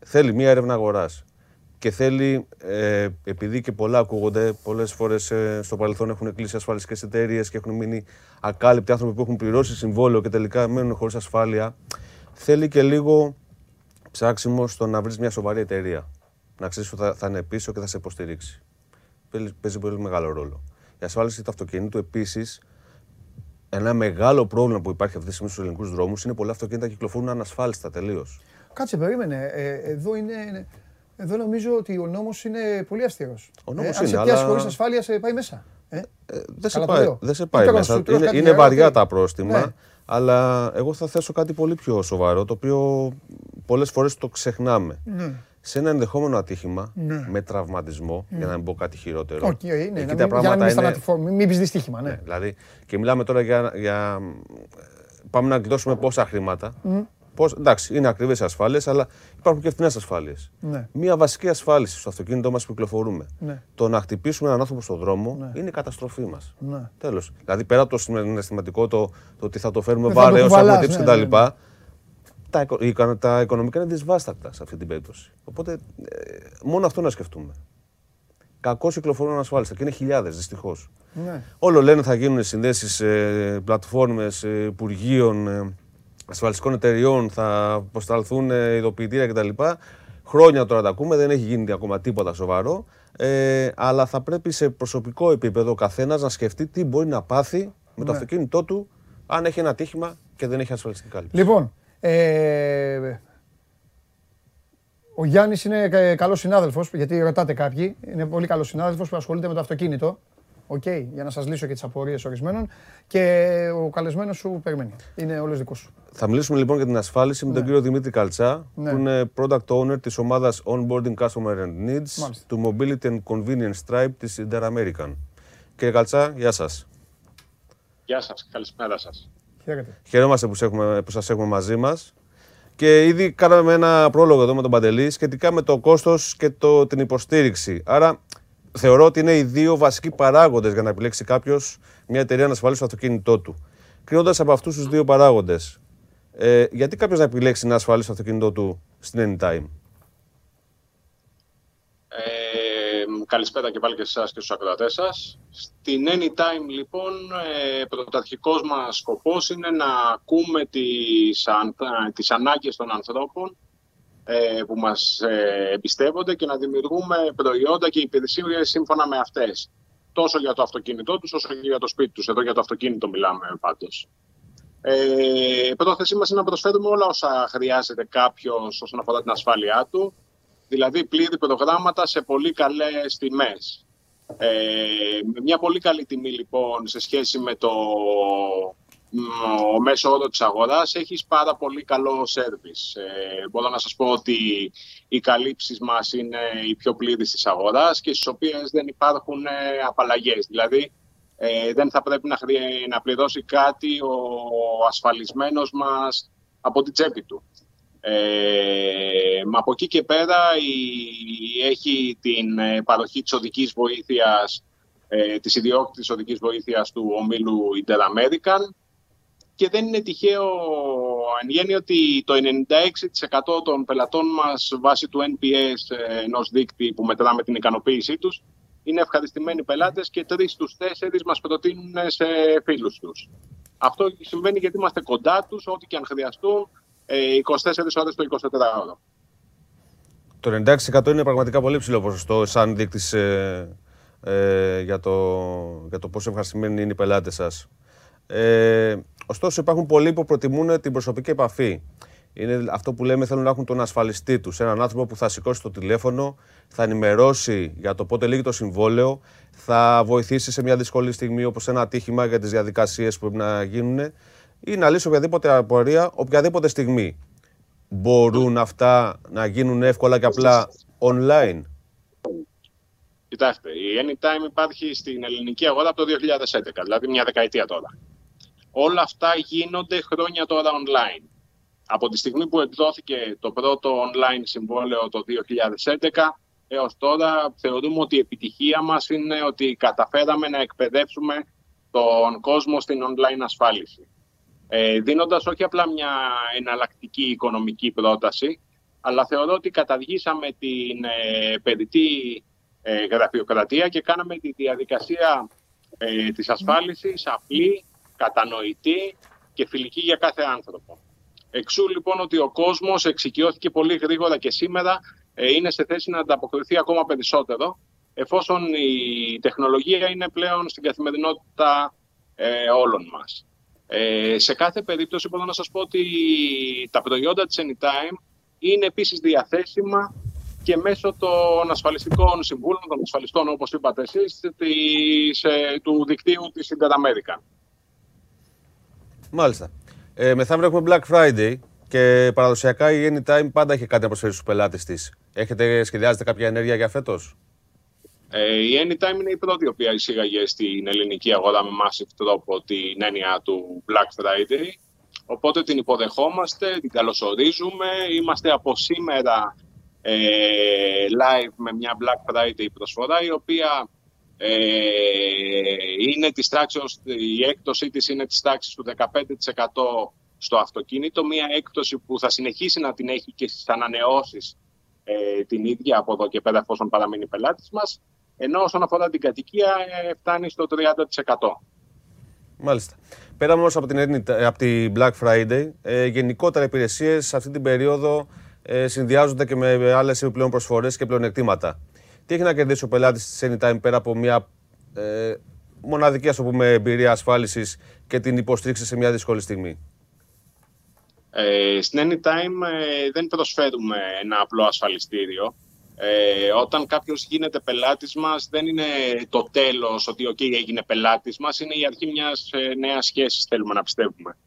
Θέλει μία έρευνα αγοράς. Και θέλει, ε, επειδή και πολλά ακούγονται, πολλές φορές ε, στο παρελθόν έχουν κλείσει ασφαλιστικές εταιρείες και έχουν μείνει ακάλυπτοι άνθρωποι που έχουν πληρώσει συμβόλαιο και τελικά μένουν χωρίς ασφάλεια. Θέλει και λίγο ψάξιμο στο να βρεις μια σοβαρή εταιρεία. Να ξέρεις ότι θα, θα είναι πίσω και θα σε υποστηρίξει. Παίζει- Παίζει πολύ μεγάλο ρόλο. Η ασφάλιση του αυτοκίνητου επίσης, ένα μεγάλο πρόβλημα που υπάρχει αυτή τη στιγμή στους ελληνικούς δρόμους είναι πολλά αυτοκίνητα κυκλοφορούν ανασφάλιστα τελείως. Κάτσε, περίμενε. Ε, εδώ είναι. Εδώ νομίζω ότι ο νόμος είναι πολύ αυστηρός. Ο νόμος ε, αν είναι, σε πιάσει αλλά- χωρίς ασφάλειας, σε πάει μέσα. Ε, Ε, δεν, σε Καλά το πάει, λέω. δεν σε Ή πάει τώρα μέσα. σου τρως Είναι, κάτι είναι νερό, βαριά τι- τα πρόστιμα. Ναι. Αλλά εγώ θα θέσω κάτι πολύ πιο σοβαρό, το οποίο πολλές φορές το ξεχνάμε. Ναι. Σε ένα ενδεχόμενο ατύχημα με τραυματισμό, για να μην πω κάτι χειρότερο. Οκ, είναι. εκεί να τα μην, για να πράγματα μην, είναι. είναι... μην, μην πεις δυστύχημα, ναι. Ναι, δηλαδή, και μιλάμε τώρα για. για πάμε να γλιτώσουμε πόσα χρήματα. Πώς, εντάξει, είναι ακριβές ασφάλειες, αλλά υπάρχουν και φθηνέ ασφάλειες. Ναι. Μία βασική ασφάλιση στο αυτοκίνητό μας που κυκλοφορούμε. Ναι. Το να χτυπήσουμε έναν άνθρωπο στον δρόμο είναι η καταστροφή μας. Ναι. Τέλος. Δηλαδή, πέρα από το συναισθηματικό, το, το ότι θα το φέρουμε Δεν θα το βαρέω, θα κουβαλάς, έχουμε τύψει ναι, κτλ. ναι, ναι. Τα, οικο- οι- τα οικονομικά είναι δυσβάστακτα σε αυτή την περίπτωση. Οπότε, ε, μόνο αυτό να σκεφτούμε. Κακώς κυκλοφορούν ασφάλιστα και είναι χιλιάδες δυστυχώς. Ναι. Όλο λένε θα γίνουν συνδέσεις, ε, πλατφόρμες ε, υπουργείων, ε, ασφαλιστικών εταιριών, θα αποσταλθούν ε, ειδοποιητήρια κτλ. Χρόνια τώρα τα ακούμε, δεν έχει γίνει ακόμα τίποτα σοβαρό. Ε, αλλά θα πρέπει σε προσωπικό επίπεδο ο καθένας να σκεφτεί τι μπορεί να πάθει με το αυτοκίνητό του αν έχει ένα ατύχημα και δεν έχει ασφαλιστική κάλυψη. Λοιπόν, ε, ο Γιάννης είναι κα- καλός συνάδελφος, γιατί ρωτάτε κάποιοι. Είναι πολύ καλός συνάδελφος που ασχολείται με το αυτοκίνητο. Οκ, για να σας λύσω και τις απορίες ορισμένων. Και ο καλεσμένος σου περιμένει. Είναι όλος δικός σου. Θα μιλήσουμε λοιπόν για την ασφάλιση με τον κύριο Δημήτρη Καλτσά, Ναι. που είναι Product Owner της ομάδας Onboarding Customer and Needs Μάλιστα. του Mobility and Convenience Tribe της Interamerican. Κύριε Καλτσά, γεια σας. Γεια σας, καλησπέρα σας. Χαίρετε. Χαιρόμαστε που, σε έχουμε, που σας έχουμε μαζί μας. Και ήδη κάναμε ένα πρόλογο εδώ με τον Παντελή σχετικά με το κόστος και το, την υποστήριξη. Άρα θεωρώ ότι είναι οι δύο βασικοί παράγοντες για να επιλέξει κάποιος μια εταιρεία να ασφαλίσει το αυτοκίνητό του. Κρίνοντας από αυτούς τους δύο παράγοντες, ε, γιατί κάποιος να επιλέξει να ασφαλίσει το αυτοκίνητό του στην Anytime; Ε, καλησπέρα και πάλι και σε εσάς και στους ακροατές σας. Στην Anytime, λοιπόν, ε, πρωταρχικός μας σκοπός είναι να ακούμε τις, αν, τις ανάγκες των ανθρώπων ε, που μας ε, εμπιστεύονται και να δημιουργούμε προϊόντα και υπηρεσίες σύμφωνα με αυτές. Τόσο για το αυτοκίνητό τους, όσο και για το σπίτι τους. Εδώ για το αυτοκίνητο μιλάμε πάντως. Ε, η πρόθεσή μας είναι να προσφέρουμε όλα όσα χρειάζεται κάποιος όσον αφορά την ασφάλειά του, δηλαδή πλήρη προγράμματα σε πολύ καλές τιμές. Ε, με μια πολύ καλή τιμή λοιπόν σε σχέση με το μ, ο μέσο όρο της αγοράς έχεις πάρα πολύ καλό σέρβις. Ε, μπορώ να σας πω ότι οι καλύψεις μας είναι οι πιο πλήρες της αγοράς και στις οποίες δεν υπάρχουν ε, απαλλαγές. Δηλαδή ε, δεν θα πρέπει να, χρει- να πληρώσει κάτι ο ασφαλισμένος μας από την τσέπη του. Ε, μα από εκεί και πέρα η, έχει την ε, παροχή της οδικής βοήθειας, ε, της ιδιόκτητης οδικής βοήθειας του ομίλου Interamerican και δεν είναι τυχαίο εν γέννη ότι το 96% των πελατών μας βάσει του NPS ες, ενός δείκτη που μετράμε την ικανοποίησή τους είναι ευχαριστημένοι πελάτες και τρεις στους τέσσερις μας προτείνουν σε φίλους τους. Αυτό συμβαίνει γιατί είμαστε κοντά τους, ό,τι και αν χρειαστούν, ε, 24 ώρες το 24ωρο. Το 96% είναι πραγματικά πολύ ψηλό ποσοστό σαν δείκτης ε, ε, για, το, για το πόσο ευχαριστημένοι είναι οι πελάτες σας. Ε, ωστόσο υπάρχουν πολλοί που προτιμούν την προσωπική επαφή. Είναι αυτό που λέμε θέλουν να έχουν τον ασφαλιστή τους, έναν άνθρωπο που θα σηκώσει το τηλέφωνο, θα ενημερώσει για το πότε λύγει το συμβόλαιο, θα βοηθήσει σε μια δύσκολη στιγμή όπως ένα ατύχημα για τις διαδικασίες που πρέπει να γίνουν ή να λύσει οποιαδήποτε απορία οποιαδήποτε στιγμή. μπορούν αυτά να γίνουν εύκολα και απλά online; Κοιτάξτε, η Anytime υπάρχει στην ελληνική αγορά από το 2011, δηλαδή μια δεκαετία τώρα. Όλα αυτά γίνονται χρόνια τώρα online. Από τη στιγμή που εκδόθηκε το πρώτο online συμβόλαιο το 2011 έως τώρα θεωρούμε ότι η επιτυχία μας είναι ότι καταφέραμε να εκπαιδεύσουμε τον κόσμο στην online ασφάλιση. Ε, δίνοντας όχι απλά μια εναλλακτική οικονομική πρόταση, αλλά θεωρώ ότι καταργήσαμε την ε, παιδιτή ε, γραφειοκρατία και κάναμε τη διαδικασία ε, της ασφάλισης απλή, κατανοητή και φιλική για κάθε άνθρωπο. Εξού λοιπόν ότι ο κόσμος εξοικειώθηκε πολύ γρήγορα και σήμερα ε, είναι σε θέση να ανταποκριθεί ακόμα περισσότερο εφόσον η τεχνολογία είναι πλέον στην καθημερινότητα ε, όλων μας. Ε, σε κάθε περίπτωση μπορώ να σας πω ότι τα προϊόντα της Anytime είναι επίσης διαθέσιμα και μέσω των ασφαλιστικών συμβούλων, των ασφαλιστών όπως είπατε εσείς, της, ε, του δικτύου της Interamerica. Μάλιστα. Ε, μεθαύριο έχουμε Black Friday και παραδοσιακά η Anytime πάντα έχει κάτι να προσφέρει στους πελάτες της. Έχετε, σχεδιάζετε κάποια ενέργεια για φέτος; Ε, η Anytime είναι η πρώτη η οποία εισήγαγε στην ελληνική αγορά με massive τρόπο την έννοια του Black Friday. Οπότε την υποδεχόμαστε, την καλωσορίζουμε. Είμαστε από σήμερα ε, live με μια Black Friday προσφορά η οποία ε, είναι της τάξης, η έκπτωσή της είναι της τάξης του 15% στο αυτοκίνητο, μια έκπτωση που θα συνεχίσει να την έχει και στις ανανεώσεις ε, την ίδια από εδώ και πέρα εφόσον παραμείνει πελάτης μας, ενώ όσον αφορά την κατοικία ε, φτάνει στο 30%. Μάλιστα. Πέρα όμως από την, από την Black Friday, ε, γενικότερα οι υπηρεσίες αυτή την περίοδο ε, συνδυάζονται και με άλλες επιπλέον προσφορές και πλεονεκτήματα. Τι έχει να κερδίσει ο πελάτης της Anytime πέρα από μια ε, μοναδική ας πούμε, εμπειρία ασφάλισης και την υποστήριξη σε μια δύσκολη στιγμή; Ε, στην Anytime ε, δεν προσφέρουμε ένα απλό ασφαλιστήριο. Ε, όταν κάποιος γίνεται πελάτης μας δεν είναι το τέλος ότι okay, έγινε πελάτης μας, είναι η αρχή μιας ε, νέας σχέσης θέλουμε να πιστεύουμε.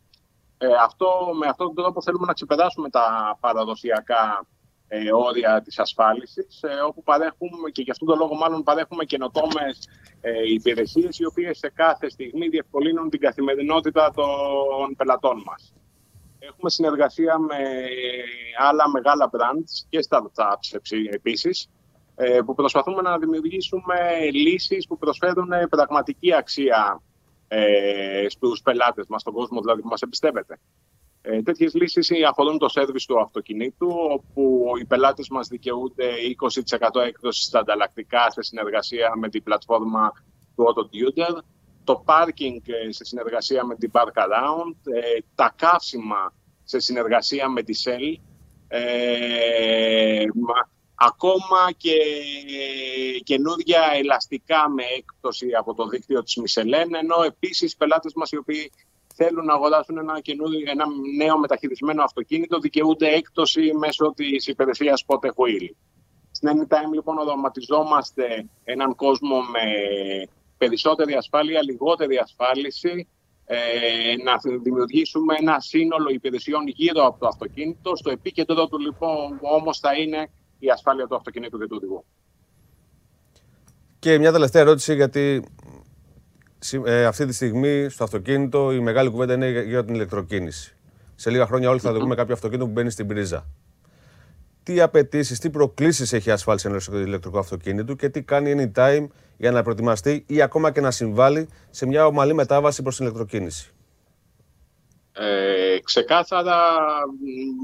Ε, αυτό, με αυτόν τον τρόπο θέλουμε να ξεπεράσουμε τα παραδοσιακά ε, όρια της ασφάλισης, ε, όπου παρέχουμε και γι' αυτόν τον λόγο μάλλον παρέχουμε καινοτόμες ε, υπηρεσίες οι οποίες σε κάθε στιγμή διευκολύνουν την καθημερινότητα των πελατών μας. Έχουμε συνεργασία με άλλα μεγάλα brands και startups επίσης, ε, που προσπαθούμε να δημιουργήσουμε λύσεις που προσφέρουν πραγματική αξία ε, στους πελάτες μας, στον κόσμο δηλαδή που μας εμπιστεύεται. Ε, Τέτοιες λύσεις αφορούν το σερβις του αυτοκινήτου, όπου οι πελάτες μας δικαιούνται 20% έκδοσης στα ανταλλακτικά σε συνεργασία με την πλατφόρμα του Auto το parking ε, σε συνεργασία με την Park Around, ε, τα καύσιμα σε συνεργασία με τη Shell, ε, ακόμα και καινούργια ελαστικά με έκπτωση από το δίκτυο της Michelin, ενώ επίσης οι πελάτες μας οι οποίοι θέλουν να αγοράσουν ένα, ένα νέο μεταχειρισμένο αυτοκίνητο δικαιούνται έκπτωση μέσω της υπηρεσίας Pote Wheel. Στην Anytime λοιπόν οδοματιζόμαστε έναν κόσμο με περισσότερη ασφάλεια, λιγότερη ασφάλιση, ε, να δημιουργήσουμε ένα σύνολο υπηρεσιών γύρω από το αυτοκίνητο. Στο επίκεντρο του λοιπόν όμως θα είναι η ασφάλεια του αυτοκινήτου και του οδηγού. Και μια τελευταία ερώτηση, γιατί ε, αυτή τη στιγμή στο αυτοκίνητο η μεγάλη κουβέντα είναι για την ηλεκτροκίνηση. Σε λίγα χρόνια όλοι θα δούμε κάποιο αυτοκίνητο που μπαίνει στην πρίζα. Τι απαιτήσεις, τι προκλήσεις έχει η ασφάλιση ενός ηλεκτρικού αυτοκίνητου και τι κάνει anytime για να προετοιμαστεί ή ακόμα και να συμβάλλει σε μια ομαλή μετάβαση προς την ηλεκτροκίνηση. Ε, ξεκάθαρα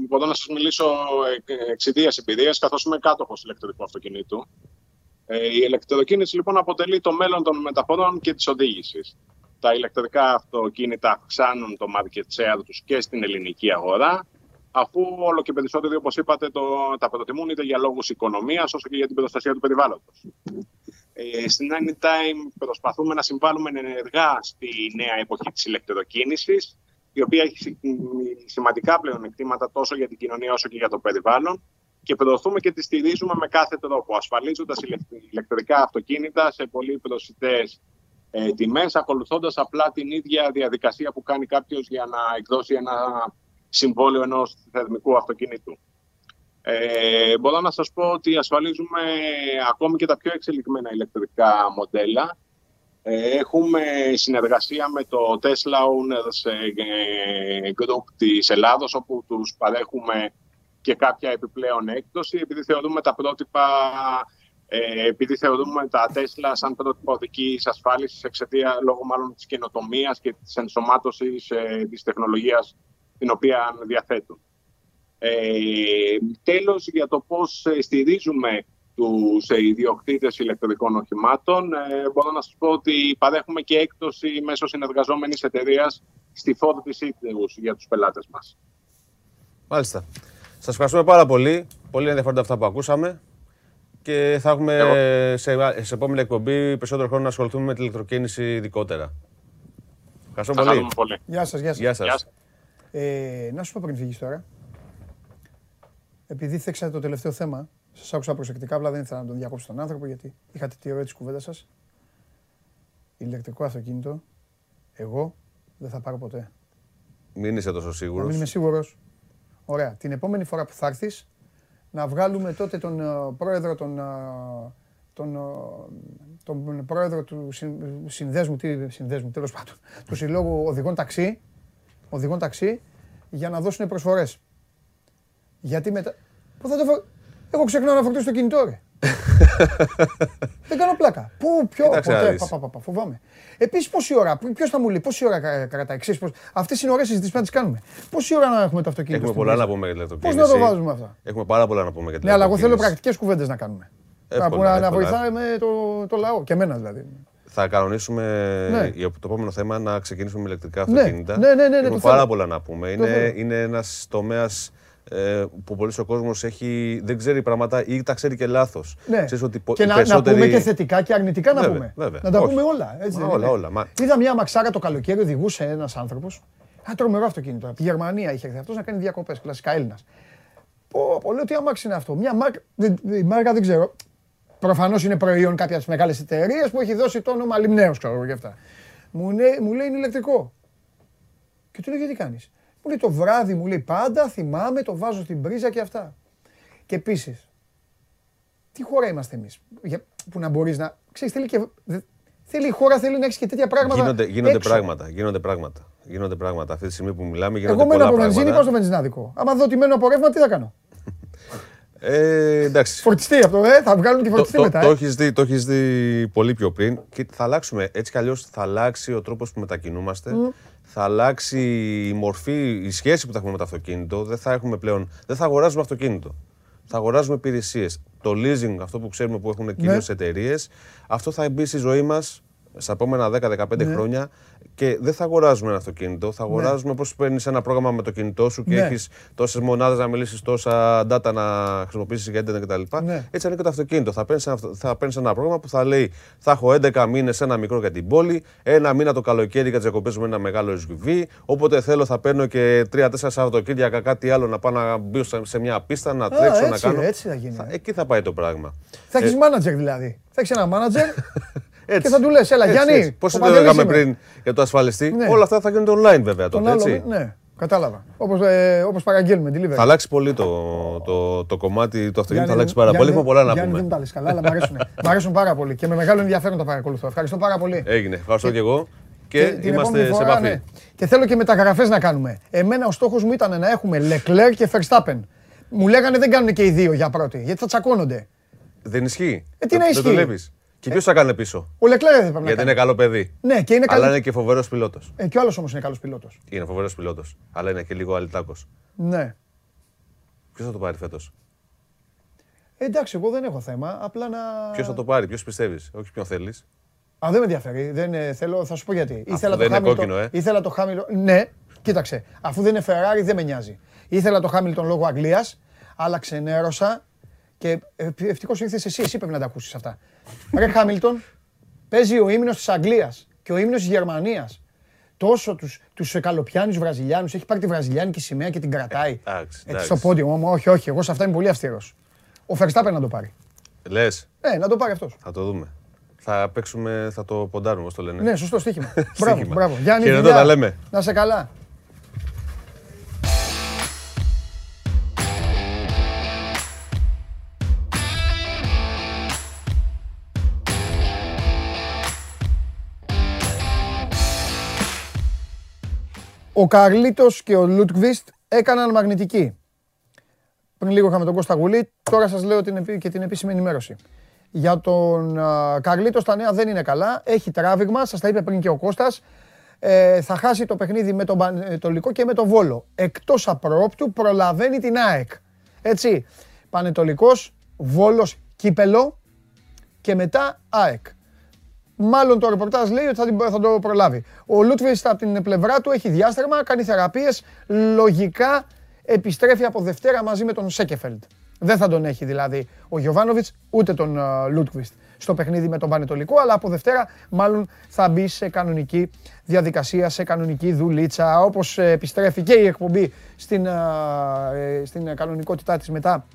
μπορώ να σας μιλήσω εξ ιδίας εμπειρίας καθώς είμαι κάτοχος ηλεκτρικού αυτοκινήτου. Ε, η ηλεκτροκίνηση λοιπόν αποτελεί το μέλλον των μεταφορών και της οδήγησης. Τα ηλεκτρικά αυτοκίνητα αυξάνουν το market share τους και στην ελληνική αγορά αφού όλο και περισσότεροι, όπως είπατε, το, τα προτιμούν είτε για λόγους οικονομίας όσο και για την προστασία του περιβάλλοντος. Ε, στην Anytime προσπαθούμε να συμβάλλουμε ενεργά στη νέα εποχή της ηλεκτροκίνησης η οποία έχει σημαντικά πλεονεκτήματα τόσο για την κοινωνία όσο και για το περιβάλλον και προωθούμε και τη στηρίζουμε με κάθε τρόπο, ασφαλίζοντας ηλεκτρικά αυτοκίνητα σε πολύ προσιτές ε, τιμές, ακολουθώντας απλά την ίδια διαδικασία που κάνει κάποιος για να εκδώσει ένα συμβόλαιο ενός θερμικού αυτοκίνητου. Ε, μπορώ να σας πω ότι ασφαλίζουμε ακόμη και τα πιο εξελιγμένα ηλεκτρικά μοντέλα. Ε, έχουμε συνεργασία με το Tesla Owners ε, Group της Ελλάδος, όπου τους παρέχουμε και κάποια επιπλέον έκδοση, επειδή θεωρούμε τα πρότυπα ε, επειδή θεωρούμε τα Tesla σαν πρότυπα οδικής ασφάλισης εξαιτία λόγω μάλλον της καινοτομίας και της ενσωμάτωσης ε, της τεχνολογίας την οποία διαθέτουν. Ε, τέλος, για το πώς ε, στηρίζουμε τους ε, ιδιοκτήτες ηλεκτρικών οχημάτων, ε, μπορώ να σας πω ότι παρέχουμε και έκπτωση μέσω συνεργαζόμενης εταιρείας στη φόρτιση για τους πελάτες μας. Μάλιστα. Σας ευχαριστούμε πάρα πολύ. Πολύ ενδιαφέροντα αυτά που ακούσαμε. Και θα έχουμε σε, σε επόμενη εκπομπή περισσότερο χρόνο να ασχοληθούμε με την ηλεκτροκίνηση ειδικότερα. Ευχαριστώ πολύ. πολύ. Γεια σας, γεια σας. Γεια σας. Ε, να σου πω πριν φύγεις τώρα. Επειδή θέξατε το τελευταίο θέμα, σας άκουσα προσεκτικά, απλά δεν ήθελα να τον διακόψω τον άνθρωπο, γιατί είχατε τη ροή της κουβέντας σας. Ηλεκτρικό αυτοκίνητο, εγώ δεν θα πάρω ποτέ. Μην είσαι τόσο Να σίγουρος. μην είμαι σίγουρος. Ωραία. Την επόμενη φορά που θα έρθεις, να βγάλουμε τότε τον ε, πρόεδρο των, ε, τον, ε, τον πρόεδρο του συν- συνδέσμου, τι συνδέσμου, τέλος πάντων, του Συλλόγου Οδηγών Ταξί, οδηγών ταξί, για να δώσουν προσφορές. Γιατί μετά... Πού θα το φο... Εγώ ξεχνάω να φορτώσω το κινητό, ρε. Δεν κάνω πλάκα. Πού, ποιο, Κοίταξε να ποτέ, δεις. πα, πα, πα, πα, φοβάμαι. Επίσης, πόση ώρα, ποιος θα μου λέει, πόση ώρα κα- κρατάει, ξέρεις πώς, αυτές είναι ωραίες συζητήσεις που να τις κάνουμε. Πόση ώρα να έχουμε το αυτοκίνητο Έχουμε στην πολλά πίστα. να πούμε για την Πώς ηλεκτροκίνηση. να το βάζουμε αυτά. Έχουμε πάρα πολλά να πούμε για την Ναι, αλλά εγώ θέλω ηλεκτροκίνηση. πρακτικές κουβέντες να κάνουμε. Εύκολα, που να, να εύκολα. βοηθάμε το, το λαό και εμένα δηλαδή. Θα κανονίσουμε Ναι. για το επόμενο θέμα να ξεκινήσουμε με ηλεκτρικά Ναι, αυτοκίνητα. ναι, ναι, ναι, ναι, Έχουμε το πάρα θέλω. πολλά να πούμε. Το Είναι, θέλω. είναι ένας τομέας που πολύ ο κόσμος δεν ξέρει πράγματα ή τα ξέρει και λάθος. Ναι. ότι πο- και οι να, να περισσότεροι- πούμε και θετικά και αρνητικά να Βέβαια, πούμε. βέβαια. Να τα Όχι. πούμε όλα. Έτσι Μα δεν όλα, είναι. όλα. Μα- Είδα μια μαξάρα το καλοκαίρι, οδηγούσε ένας άνθρωπος. Ένα τρομερό αυτοκίνητο. Από τη Γερμανία είχε έρθει αυτός να κάνει διακοπές. Κλασικά Έλληνας. Πω, πω, λέω τι αμάξι είναι αυτό. Μια μάρκα, δεν- η μάρκα δεν ξέρω. Προφανώς είναι προϊόν κάποια από τις μεγάλες εταιρείες που έχει δώσει το όνομα Λιμνέος, ξέρω εγώ και αυτά. Μου, λέει- μου λέει είναι ηλεκτρικό. Και του λέω γιατί κάνεις; Μου λέει το βράδυ, μου λέει πάντα θυμάμαι, το βάζω στην πρίζα και αυτά. Και επίσης, τι χώρα είμαστε εμείς που να μπορείς να. Ξέρεις, θέλει και. δε- Θέλει η χώρα θέλει να έχεις και τέτοια πράγματα. Γίνονται, γίνονται έξω. πράγματα. Γίνονται πράγματα. Γίνονται πράγματα. Αυτή τη στιγμή που μιλάμε γίνονται Εγώ μένω πολλά από βενζίνη, πάω στο πράγματα. βενζινάδικο. Άμα δω ότι μένω από ρεύμα, τι θα κάνω; Ε, εντάξει. Φορτιστή αυτό, ε, θα βγάλουν και Το, φορτιστή το, μετά. το, ε. έχεις δει, το έχεις δει πολύ πιο πριν και θα αλλάξουμε. Έτσι κι αλλιώς θα αλλάξει ο τρόπος που μετακινούμαστε. Θα αλλάξει η μορφή, η σχέση που θα έχουμε με το αυτοκίνητο. Δεν θα, έχουμε πλέον, δεν θα αγοράζουμε αυτοκίνητο. Θα αγοράζουμε υπηρεσίες. Το leasing, αυτό που ξέρουμε που έχουν κυρίως Ναι. εταιρείες, αυτό θα μπει στη ζωή μας στα επόμενα 10-15 Ναι. χρόνια και δεν θα αγοράζουμε ένα αυτοκίνητο. Θα αγοράζουμε πώς παίρνεις ένα πρόγραμμα με το κινητό σου και Ναι. έχεις τόσες μονάδες να μιλήσεις, τόσα data να χρησιμοποιήσεις για ίντερνετ κτλ. Ναι. Έτσι είναι και το αυτοκίνητο. Θα παίρνεις ένα, αυτο- θα παίρνεις ένα πρόγραμμα που θα λέει θα έχω 11 μήνες ένα μικρό για την πόλη, ένα μήνα το καλοκαίρι για τις διακοπές με ένα μεγάλο SUV. Όποτε θέλω θα παίρνω και 3-4 Σαββατοκύριακα κάτι άλλο να πάω να μπω σε- σε μια πίστα, να τρέξω, να έτσι, κάνω. έτσι θα γίνει. εκεί θα πάει το πράγμα. Θα έχεις μάνατζερ δηλαδή. Θα έχεις ένα μάνατζερ Έτσι. και θα του λες: Έλα, Γιάννη. Πώς ο το Παντελής λέγαμε είμαι». πριν για το ασφαλιστή, Ναι. όλα αυτά θα γίνονται online βέβαια Τον τότε. άλλο, Έτσι. ναι, κατάλαβα. Όπως ε, όπως παραγγέλνουμε delivery. Θα αλλάξει πολύ το, το, το κομμάτι του αυτοκίνητου, Γιάννη, θα αλλάξει πάρα Γιάννη, πολύ. Έχουμε πολλά να Γιάννη, πούμε. δεν τα λες καλά, αλλά μου αρέσουν. μ' αρέσουν πάρα πολύ και με μεγάλο ενδιαφέρον το παρακολουθώ. Ευχαριστώ πάρα πολύ. Έγινε. Ευχαριστώ και εγώ. Και, την είμαστε επόμενη σε φορά, επαφή. ναι. Και θέλω και μεταγραφές να κάνουμε. Εμένα ο στόχος μου ήταν να έχουμε Leclerc και Verstappen. Μου λέγανε δεν κάνουν και οι δύο για πρώτη, γιατί θα τσακώνονται. Δεν ισχύει. Ε, τι να Δεν- ισχύει; Δεν το βλέπεις. Και ποιος θα κάνει πίσω; Ο Leclerc δεν θα πρέπει να Γιατί κάνει. είναι καλό παιδί. Ναι, και είναι Αλλά καλή. είναι και φοβερός πιλότος. Ε, και ο άλλος όμως είναι καλός πιλότος. Είναι φοβερός πιλότος. Αλλά είναι και λίγο αλυτάκος. Ναι. Ποιος θα το πάρει φέτος; Ε, εντάξει, εγώ δεν έχω θέμα. Απλά να. Ποιος θα το πάρει, ποιος πιστεύεις; Όχι ποιον θέλεις. Α, δεν με ενδιαφέρει. Δεν, ε, θέλω, θα σου πω γιατί. ήθελα δεν το είναι Hamilton- κόκκινο, ε. Ήθελα το Hamilton. Ναι, κοίταξε. Αφού δεν είναι Ferrari, δεν με νοιάζει. Ήθελα το Hamilton λόγω Αγγλίας, αλλά ξενέρωσα και ευτυχώς ήρθες εσύ. Εσύ πρέπει να τα ακούσεις αυτά. Ρε Χάμιλτον, παίζει ο ύμνος της Αγγλίας και ο ύμνος της Γερμανίας. Τόσο τους τους καλοπιάνου Βραζιλιάνους, έχει πάρει τη βραζιλιάνικη σημαία και την κρατάει. εντάξει, Ε, εντάξει. στο πόντιο μου, όχι, όχι, εγώ σε αυτά είμαι πολύ αυστηρός. Ο Verstappen να το πάρει. Λες, Ε, να το πάρει αυτός. θα το δούμε. Θα παίξουμε, θα το ποντάρουμε, όπως το λένε. Ναι, σωστό στοίχημα. μπράβο, Στοίχημα. μπράβο. Γιάννη, Χαιρετώ, φιλιά. τα λέμε. Να σε καλά. Ο Καρλίτος και ο Λούτκβιστ έκαναν μαγνητική. Πριν λίγο είχαμε τον Κώστα Γουλή, τώρα σας λέω την, επί- και την επίσημη ενημέρωση. Για τον α, Καρλίτος τα νέα δεν είναι καλά, έχει τράβηγμα, σας τα είπε πριν και ο Κώστας. Ε, θα χάσει το παιχνίδι με τον Πανετολικό και με τον Βόλο. Εκτός απρόπτου προλαβαίνει την ΑΕΚ. Έτσι, Πανετολικός, Βόλος, Κύπελο και μετά ΑΕΚ. Μάλλον το ρεπορτάζ λέει ότι θα, την- θα το προλάβει. Ο Λούτβιστ από την πλευρά του έχει διάστρεμα, κάνει θεραπείες, λογικά επιστρέφει από Δευτέρα μαζί με τον Σέκεφελντ. Δεν θα τον έχει δηλαδή ο Γιωβάνοβιτς ούτε τον uh, Λούτβιστ στο παιχνίδι με τον Πανετολικό, αλλά από Δευτέρα μάλλον θα μπει σε κανονική διαδικασία, σε κανονική δουλίτσα, όπως ε, επιστρέφει και η εκπομπή στην, α, ε, στην κανονικότητά της μετά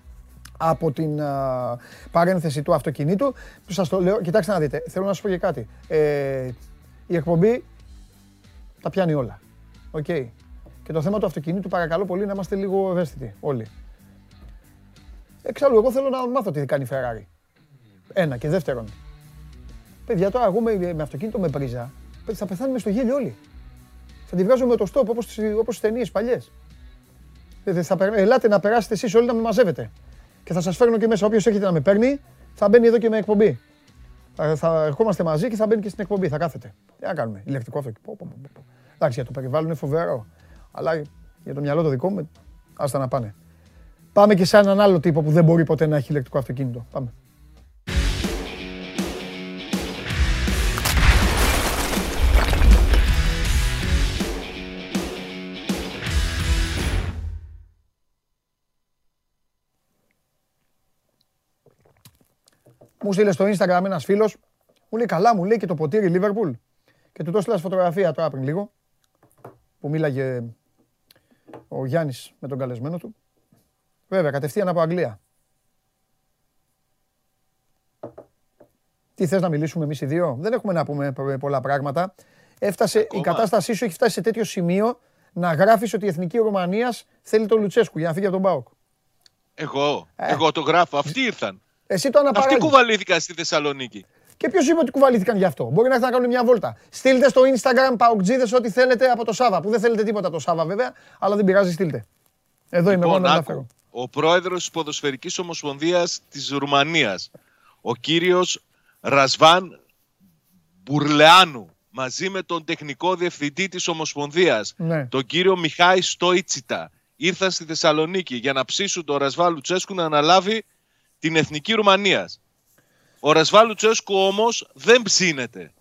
από την α, παρένθεση του αυτοκινήτου. Που σας το λέω, κοιτάξτε να δείτε, θέλω να σας πω και κάτι. Ε, η εκπομπή τα πιάνει όλα. Οκ. Και το θέμα του αυτοκινήτου παρακαλώ πολύ να είμαστε λίγο ευαίσθητοι όλοι. Εξάλλου, εγώ θέλω να μάθω τι κάνει η Ferrari. Ένα. Και δεύτερον, παιδιά, τώρα εγώ με, με αυτοκίνητο με πρίζα, θα πεθάνουμε στο γέλιο όλοι. Θα τη βγάζω με το στοπ όπως, τις- όπως τις ταινίες παλιές. Ε, θα περ- ελάτε να περάσετε εσείς όλοι να με μαζεύετε. Και θα σας φέρνω και μέσα. Όποιος έχετε να με παίρνει, θα μπαίνει εδώ και με εκπομπή. Θα, θα ερχόμαστε μαζί και θα μπαίνει και στην εκπομπή. Θα κάθεται. Τι να κάνουμε. Ηλεκτρικό αυτοκίνητο. Πω, πω, πω, πω. Εντάξει, για το περιβάλλον είναι φοβερό. Αλλά για το μυαλό το δικό μου, άστα να πάνε. Πάμε και σε έναν άλλο τύπο που δεν μπορεί ποτέ να έχει ηλεκτρικό αυτοκίνητο. Πάμε. Μου στείλε στο Instagram ένας φίλος, μου λέει καλά, μου λέει και το ποτήρι Liverpool. Και του το έστειλα φωτογραφία τώρα πριν λίγο, που μίλαγε ο Γιάννης με τον καλεσμένο του. Βέβαια, κατευθείαν από Αγγλία. Τι θες να μιλήσουμε εμείς οι δύο; Δεν έχουμε να πούμε πο- πολλά πράγματα. Έφτασε, η Ακόμα. κατάστασή σου έχει φτάσει σε τέτοιο σημείο να γράφεις ότι η Εθνική Ρουμανίας θέλει τον Λουτσέσκου για να φύγει από τον ΠΑΟΚ. Εγώ, Ε. εγώ το γράφω. Αυτοί ήρθαν. Εσύ το Αυτοί αναπαράγεις. κουβαλήθηκαν στη Θεσσαλονίκη. Και ποιος είπε ότι κουβαλήθηκαν γι' αυτό; Μπορεί να έρθουν να κάνουν μια βόλτα. Στείλτε στο Instagram παοκτζίδες ό,τι θέλετε από το Σάβα. Που δεν θέλετε τίποτα από το Σάβα βέβαια, αλλά δεν πειράζει, στείλτε. Εδώ είμαι εγώ Λοιπόν, να τα άκου. φέρω. Ο πρόεδρος της Ποδοσφαιρικής Ομοσπονδίας της Ρουμανίας, ο κύριος Ρασβάν Μπουρλεάνου, μαζί με τον τεχνικό διευθυντή της Ομοσπονδίας, Ναι. τον κύριο Μιχάη Στόιτσιτα, ήρθαν στη Θεσσαλονίκη για να ψήσουν τον Ρασβά Λουτσέσκου να αναλάβει την Εθνική Ρουμανίας. Ο Ρασβά Λουτσέσκου όμως δεν ψήνεται.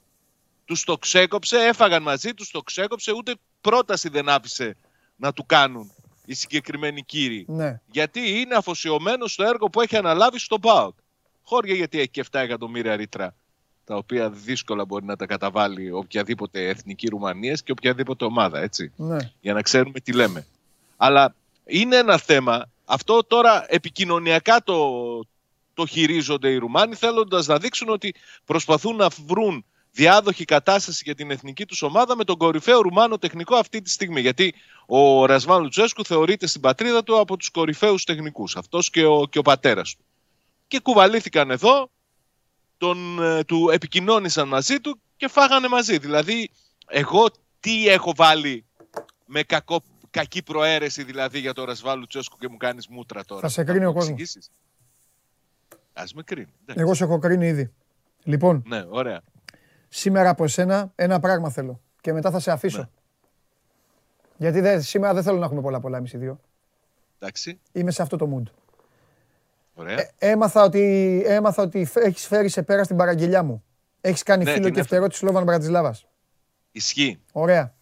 Τους το ξέκοψε, έφαγαν μαζί, τους το ξέκοψε, ούτε πρόταση δεν άφησε να του κάνουν οι συγκεκριμένοι κύριοι. Ναι. Γιατί είναι αφοσιωμένος στο έργο που έχει αναλάβει στον ΠΑΟΚ. Χώρια γιατί έχει και 7 εκατομμύρια ρήτρα, τα οποία δύσκολα μπορεί να τα καταβάλει οποιαδήποτε εθνική Ρουμανίας και οποιαδήποτε ομάδα, έτσι. ναι. Για να ξέρουμε τι λέμε. Αλλά είναι ένα θέμα, αυτό τώρα επικοινωνιακά το, το χειρίζονται οι Ρουμάνοι, θέλοντας να δείξουν ότι προσπαθούν να βρουν διάδοχη κατάσταση για την εθνική τους ομάδα με τον κορυφαίο Ρουμάνο τεχνικό αυτή τη στιγμή. Γιατί ο Ρασβάν Λουτσέσκου θεωρείται στην πατρίδα του από τους κορυφαίους τεχνικούς. Αυτός και ο, και ο πατέρας του. Και κουβαλήθηκαν εδώ, τον, ε, του επικοινώνησαν μαζί του και φάγανε μαζί. Δηλαδή, εγώ τι έχω βάλει με κακό, κακή προαίρεση δηλαδή για το Ρασβάν Λουτσέσκου και μου κάνεις μούτρα τώρα; Θα σε κρίνει Να ο μου κόσμος. εξηγήσεις. Ας με κρίνει. εντάξει. Εγώ σε έχω κρίνει ήδη. Λοιπόν, Ναι, ωραία. σήμερα από εσένα ένα πράγμα θέλω. Και μετά θα σε αφήσω. Ναι. Γιατί δεν- σήμερα δεν θέλω να έχουμε πολλά πολλά εμείς οι δύο. Εντάξει. Είμαι σε αυτό το mood. Ωραία. Ε, έμαθα ότι, έμαθα ότι φ- έχεις φέρει σε πέρα στην παραγγελιά μου. Έχεις κάνει Ναι, φίλο την και έφερα. φτερό της Σλόβαν Μπρατισλάβας. Ισχύει. Ωραία.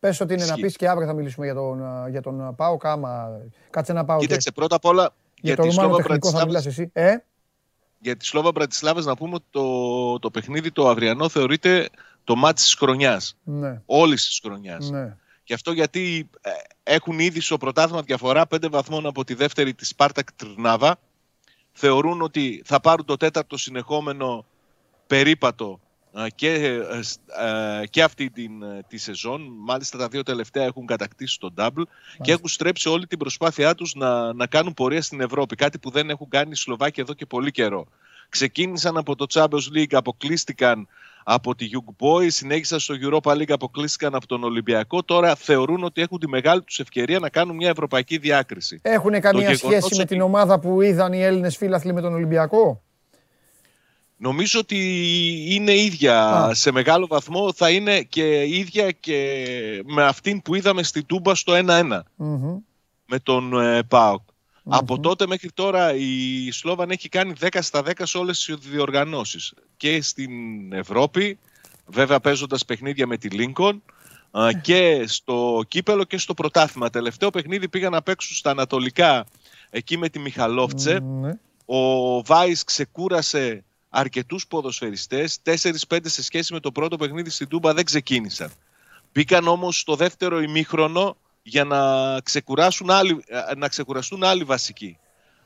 Πες ότι είναι να Ισχύει. πεις και αύριο θα μιλήσουμε για τον, α, για τον ΠΑΟΚ άμα κάτσε να πάω Κοίταξε, και πρώτα απ' όλα για για, το τη Ρουμάνο Σλόβα τεχνικό θα μιλάς Μπρατισλάβας, εσύ. Ε, για τη Σλόβα Μπρατισλάβας να πούμε ότι το, το παιχνίδι το αυριανό θεωρείται το μάτι της χρονιάς. ναι, Όλης της χρονιάς. ναι. Και αυτό γιατί ε, έχουν ήδη στο πρωτάθλημα διαφορά 5 βαθμών από τη δεύτερη της Σπάρτακ Τρνάβα. Θεωρούν ότι θα πάρουν το τέταρτο συνεχόμενο περίπατο ε, και, ε, σ- ε, και αυτή την, ε, τη σεζόν. Μάλιστα τα δύο τελευταία έχουν κατακτήσει τον double και έχουν στρέψει όλη την προσπάθειά τους να, να κάνουν πορεία στην Ευρώπη. Κάτι που δεν έχουν κάνει οι Σλοβάκοι εδώ και πολύ καιρό. Ξεκίνησαν από το Champions League, αποκλείστηκαν από τη Young Boys, συνέχισαν στο Europa League, αποκλείστηκαν από τον Ολυμπιακό. Τώρα θεωρούν ότι έχουν τη μεγάλη τους ευκαιρία να κάνουν μια ευρωπαϊκή διάκριση. Έχουν καμία γεγονός σχέση με ότι- την ομάδα που είδαν οι Έλληνες φίλαθλοι με τον Ολυμπιακό; Νομίζω ότι είναι ίδια Α. σε μεγάλο βαθμό. Θα είναι και ίδια και με αυτήν που είδαμε στην Τούμπα στο 1-1 Μμμ. με τον ε, ΠΑΟΚ. Από τότε μέχρι τώρα η Σλόβαν έχει κάνει 10 στα 10 σε όλες τις διοργανώσεις. Και στην Ευρώπη, βέβαια παίζοντας παιχνίδια με τη Λίνκον, α, και στο κύπελο και στο πρωτάθλημα. Τελευταίο παιχνίδι πήγαν να παίξουν στα Ανατολικά εκεί με τη Μιχαλόφτσε. Ναι. Ο Βάης ξεκούρασε αρκετούς ποδοσφαιριστές. 4-5 σε σχέση με το πρώτο παιχνίδι στην Τούμπα δεν ξεκίνησαν. Μπήκαν όμως στο δεύτερο ημίχρονο για να, ξεκουράσουν άλλοι, ε, να ξεκουραστούν άλλοι βασικοί.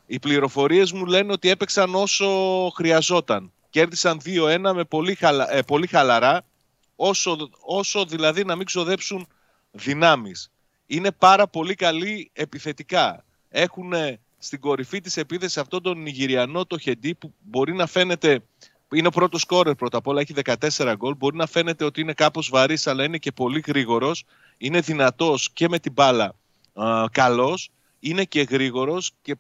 Οι πληροφορίες μου λένε ότι έπαιξαν όσο χρειαζόταν. Κέρδισαν 2-1 με πολύ, χαλα, ε, πολύ χαλαρά, όσο, όσο δηλαδή να μην ξοδέψουν δυνάμεις. Είναι πάρα πολύ καλοί επιθετικά. Έχουν στην κορυφή της επίθεσης αυτόν τον Νιγηριανό, το Χεντί, που μπορεί να φαίνεται, είναι ο πρώτος σκόρερ πρώτα απ' όλα, έχει 14 γκολ, μπορεί να φαίνεται ότι είναι κάπως βαρύς, αλλά είναι και πολύ γρήγορος, είναι δυνατός και με την μπάλα α, καλός, είναι και γρήγορος και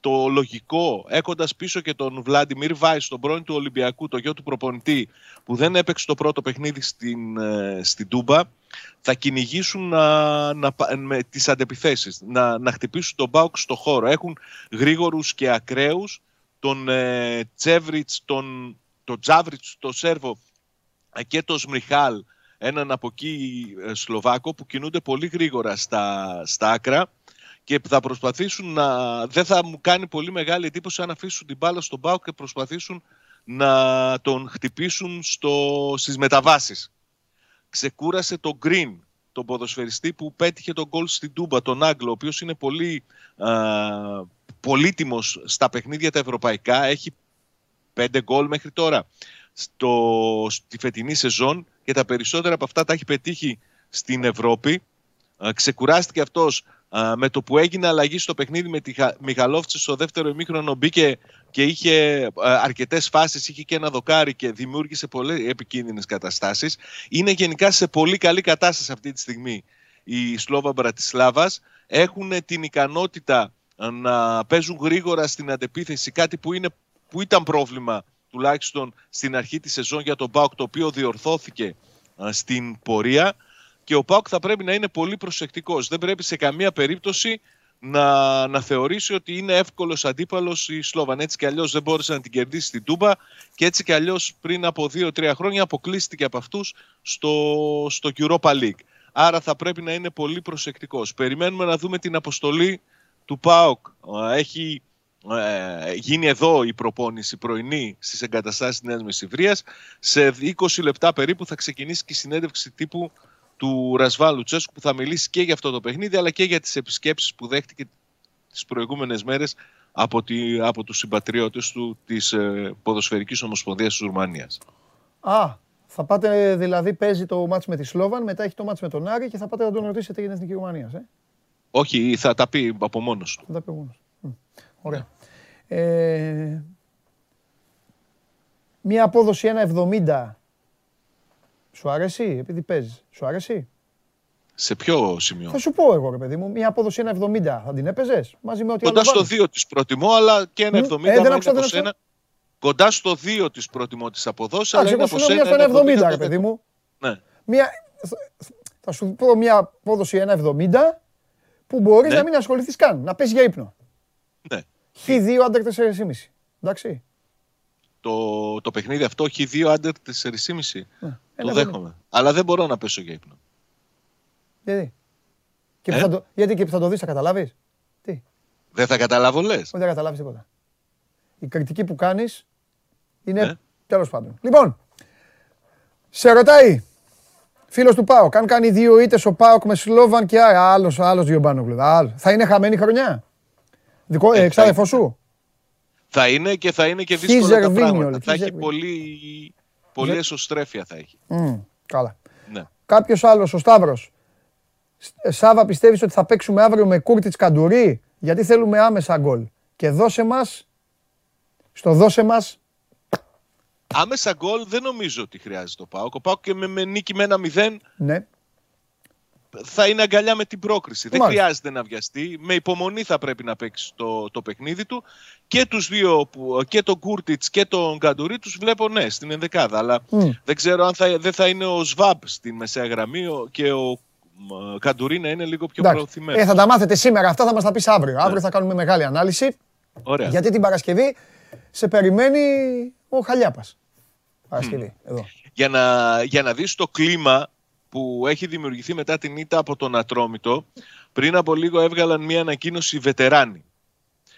το λογικό, έχοντας πίσω και τον Βλάντιμιρ Βάης, τον πρώην του Ολυμπιακού, το γιο του προπονητή, που δεν έπαιξε το πρώτο παιχνίδι στην, ε, στην Τούμπα, θα κυνηγήσουν να, να, πα- με τις αντεπιθέσεις, να, να χτυπήσουν τον Μπάουκ στο χώρο. Έχουν γρήγορους και ακραίους, τον ε, Τσέβριτς, τον, τον Τζάβριτς, τον Σέρβο ε, και τον Σμριχάλ, έναν από εκεί ε, Σλοβάκο που κινούνται πολύ γρήγορα στα, στα άκρα και θα προσπαθήσουν να... Δεν θα μου κάνει πολύ μεγάλη εντύπωση αν αφήσουν την μπάλα στον Μπάουκ και προσπαθήσουν να τον χτυπήσουν στο, στις μεταβάσεις. Ξεκούρασε τον Green, τον ποδοσφαιριστή που πέτυχε τον γκολ στην Τούμπα, τον Άγγλο, ο οποίος είναι πολύ α, πολύτιμος στα παιχνίδια τα ευρωπαϊκά. Έχει πέντε γκολ μέχρι τώρα στο, στη φετινή σεζόν και τα περισσότερα από αυτά τα έχει πετύχει στην Ευρώπη. Α, ξεκουράστηκε αυτός α, με το που έγινε αλλαγή στο παιχνίδι με τη Χα- Μιχαλόφτση στο δεύτερο ημίχρονο μπήκε και είχε α, αρκετές φάσεις, είχε και ένα δοκάρι και δημιούργησε πολλές επικίνδυνες καταστάσεις. Είναι γενικά σε πολύ καλή κατάσταση αυτή τη στιγμή η Σλόβα Μπρατισλάβας. Έχουν την ικανότητα α, να παίζουν γρήγορα στην αντεπίθεση, κάτι που, είναι, που ήταν πρόβλημα τουλάχιστον στην αρχή της σεζόν για τον ΠΑΟΚ, το οποίο διορθώθηκε α, στην πορεία και ο ΠΑΟΚ θα πρέπει να είναι πολύ προσεκτικός. Δεν πρέπει σε καμία περίπτωση να, να θεωρήσει ότι είναι εύκολος αντίπαλος η Σλόβαν. Έτσι κι αλλιώς δεν μπόρεσε να την κερδίσει στην Τούμπα και έτσι κι αλλιώς πριν από 2-3 χρόνια αποκλείστηκε από αυτούς στο, στο Europa League. Άρα θα πρέπει να είναι πολύ προσεκτικός. Περιμένουμε να δούμε την αποστολή του ΠΑΟΚ. Α, Έχει ε, γίνει εδώ η προπόνηση πρωινή στις εγκαταστάσεις της Νέας Μεσηβρίας. Σε 20 λεπτά περίπου θα ξεκινήσει και η συνέντευξη τύπου του Ρασβάλου Τσέσκου που θα μιλήσει και για αυτό το παιχνίδι αλλά και για τις επισκέψεις που δέχτηκε τις προηγούμενες μέρες από, τη, από τους συμπατριώτες του της ε, Ποδοσφαιρικής Ομοσπονδίας της Ρουμανίας. Α, θα πάτε δηλαδή παίζει το μάτς με τη Σλόβαν, μετά έχει το μάτς με τον Άρη και θα πάτε να τον ρωτήσετε για την Εθνική Ρουμανίας. Ε; Όχι, θα τα πει από μόνος του. Θα τα πει μόνος. Μμ, Ωραία. Ε, μία απόδοση 1,70 σου αρέσει, επειδή παίζεις. Σου αρέσει; Σε ποιο σημείο; Θα σου πω εγώ, ρε παιδί μου, μία απόδοση 1,70 θα την έπαιζες; Μαζί με ό,τι άλλο Κοντά στο βάλεις. 2 της προτιμώ, αλλά και ένα Μμ, 70 ε, δεν άμα είναι άκουσα, δεν από άκουσα. σένα. Κοντά στο 2 της προτιμώ τις αποδόσεις, αλλά Εντάξει, είναι εγώ σου από λέω μία σένα στο ένα 1,70 ρε το παιδί μου. Ναι. Μία, θα σου πω μία απόδοση 1,70 που μπορείς Ναι. να μην ασχοληθείς καν, να πες για ύπνο. Ναι. Χ2 άντερ 4,5. Εντάξει. Το, το παιχνίδι αυτό έχει 2 άντερ 4,5. Ναι. Το Ένα δέχομαι. Αλλά δεν μπορώ να πέσω για ύπνο. Γιατί; Και που Ε; θα το, γιατί και που θα το δεις θα καταλάβεις; Τι; Δεν θα καταλάβω, λες. Όχι, δεν θα καταλάβεις τίποτα. Η κριτική που κάνεις είναι Ναι. τέλος πάντων. Λοιπόν, σε ρωτάει φίλος του ΠΑΟΚ, αν κάνει δύο ήττες ο ΠΑΟΚ με Σλόβαν και Άρα, άλλος, άλλος Διομπάνογλου. Άλλο. Θα είναι χαμένη χρονιά; Δικό, Ε, ε, θα εξάδελφο είναι. σου; Θα είναι και θα είναι και δύσκολα τα Χίζερβίνιο, πράγματα. λέει, Θα έχει Χίζερβίνιο. πολύ, πολύ Ζε- εσωστρέφεια θα έχει. Μμ, καλά. Ναι. Κάποιος άλλος, ο Σταύρος. Ε, Σάβα, πιστεύεις ότι θα παίξουμε αύριο με Κούρτιτς Καντουρί, γιατί θέλουμε άμεσα γκολ. Και δώσε μας, στο δώσε μας, άμεσα γκολ δεν νομίζω ότι χρειάζεται ο Πάοκ. Ο Πάοκ και με, με νίκη με ένα 0 Ναι. Θα είναι αγκαλιά με την πρόκριση. Δεν Μάλιστα. χρειάζεται να βιαστεί. Με υπομονή θα πρέπει να παίξει το, το παιχνίδι του. Και τους δύο, που, και τον Κούρτιτς και τον Καντουρί τους βλέπω ναι στην ενδεκάδα. Αλλά Μμ. δεν ξέρω αν θα, δεν θα είναι ο Σβάμπ στην μεσαία γραμμή ο- και ο μ, Καντουρί να είναι λίγο πιο Εντάξει. προωθημένος. Ε, θα τα μάθετε σήμερα. Αυτά θα μας τα πεις αύριο. Αύριο θα κάνουμε μεγάλη ανάλυση. Ωραία. Γιατί την Παρασκευή σε περιμένει ο Χαλιάπας. Παρασκευή, εδώ. για να, για να δεις το κλίμα που έχει δημιουργηθεί μετά την ήττα από τον Ατρόμητο. Πριν από λίγο έβγαλαν μια ανακοίνωση βετεράνοι.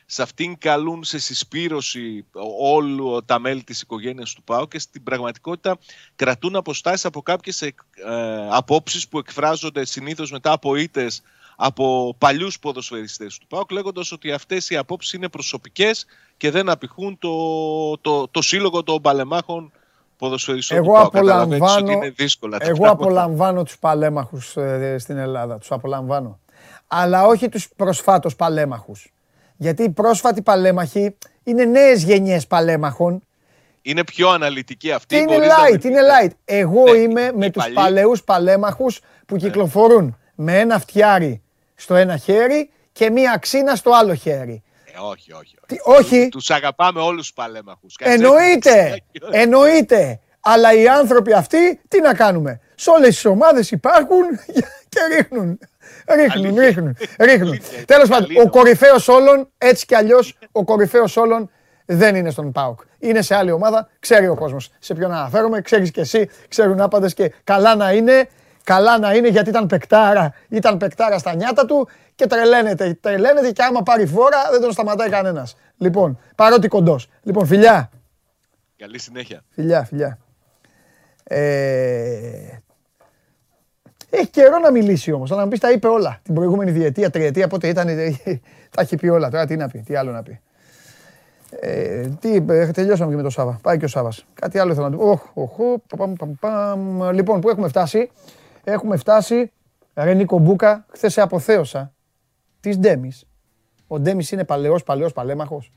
Σε αυτήν καλούν σε συσπήρωση όλου τα μέλη της οικογένειας του ΠΑΟ και στην πραγματικότητα κρατούν αποστάσεις από κάποιες εκ, ε, απόψεις που εκφράζονται συνήθως μετά από ήττες από παλιούς ποδοσφαιριστές του ΠΑΟΚ λέγοντας ότι αυτές οι απόψεις είναι προσωπικές και δεν απηχούν το, το, το σύλλογο των παλεμάχων ποδοσφαιριστών Εγώ του ΠΑΟΚ. Καταλαβαίνεις απολαμβάνω, ότι είναι δύσκολα τα εγώ πράγματα. απολαμβάνω τους παλέμαχους ε, στην Ελλάδα. Τους απολαμβάνω. Αλλά όχι τους προσφάτως παλέμαχους. Γιατί οι πρόσφατοι παλέμαχοι είναι νέες γενιές παλέμαχων Είναι πιο αναλυτική αυτή. και είναι μπορείς να light, με είναι πεις. light. Εγώ Ναι, είμαι οι με τους παλιοί- Ναι. παλαιούς παλέμαχους που κυκλοφορούν με ένα φτιάρι στο ένα χέρι και μία αξίνα στο άλλο χέρι. Ε, όχι, όχι. Τι- όχι. Τους αγαπάμε όλους τους παλέμαχους. Εννοείται, εννοείται. Αλλά οι άνθρωποι αυτοί τι να κάνουμε; Σε όλες τις ομάδες υπάρχουν και ρίχνουν. Ρίχνουν, Αλήθεια. ρίχνουν, ρίχνουν. Αλήθεια. Τέλος πάντων, Αλήθεια. ο κορυφαίος όλων, έτσι κι αλλιώς, ο κορυφαίος όλων δεν είναι στον ΠΑΟΚ. Είναι σε άλλη ομάδα, ξέρει ο κόσμος σε ποιον αναφέρομαι, ξέρεις και εσύ, ξέρουν άπαντες και καλά να είναι, καλά να είναι γιατί ήταν παικτάρα, ήταν παικτάρα στα νιάτα του και τρελαίνεται, τρελαίνεται και άμα πάρει φόρα δεν τον σταματάει κανένας. Λοιπόν, παρότι κοντός. Λοιπόν, φιλιά. Καλή συνέχεια. Φιλιά, φιλιά. Ε... Έχει καιρό να μιλήσει όμως, θα να μου πεις τα είπε όλα. Την προηγούμενη διετία, τριετία, πότε ήταν, ε, τα έχει πει όλα. Τώρα τι να πει, τι άλλο να πει. Ε, τι είπε, ε, τελειώσαμε και με το Σάβα. Πάει και ο Σάβας. Κάτι άλλο ήθελα να του πω. Οχ, οχ, οχ, παπαμ, παμ, παμ. Λοιπόν, πού έχουμε φτάσει. Έχουμε φτάσει, ρε Νίκο Μπούκα, χθες σε αποθέωσα, της Ντέμις. Ο Ντέμις είναι παλαιός, παλαιός παλέμαχος.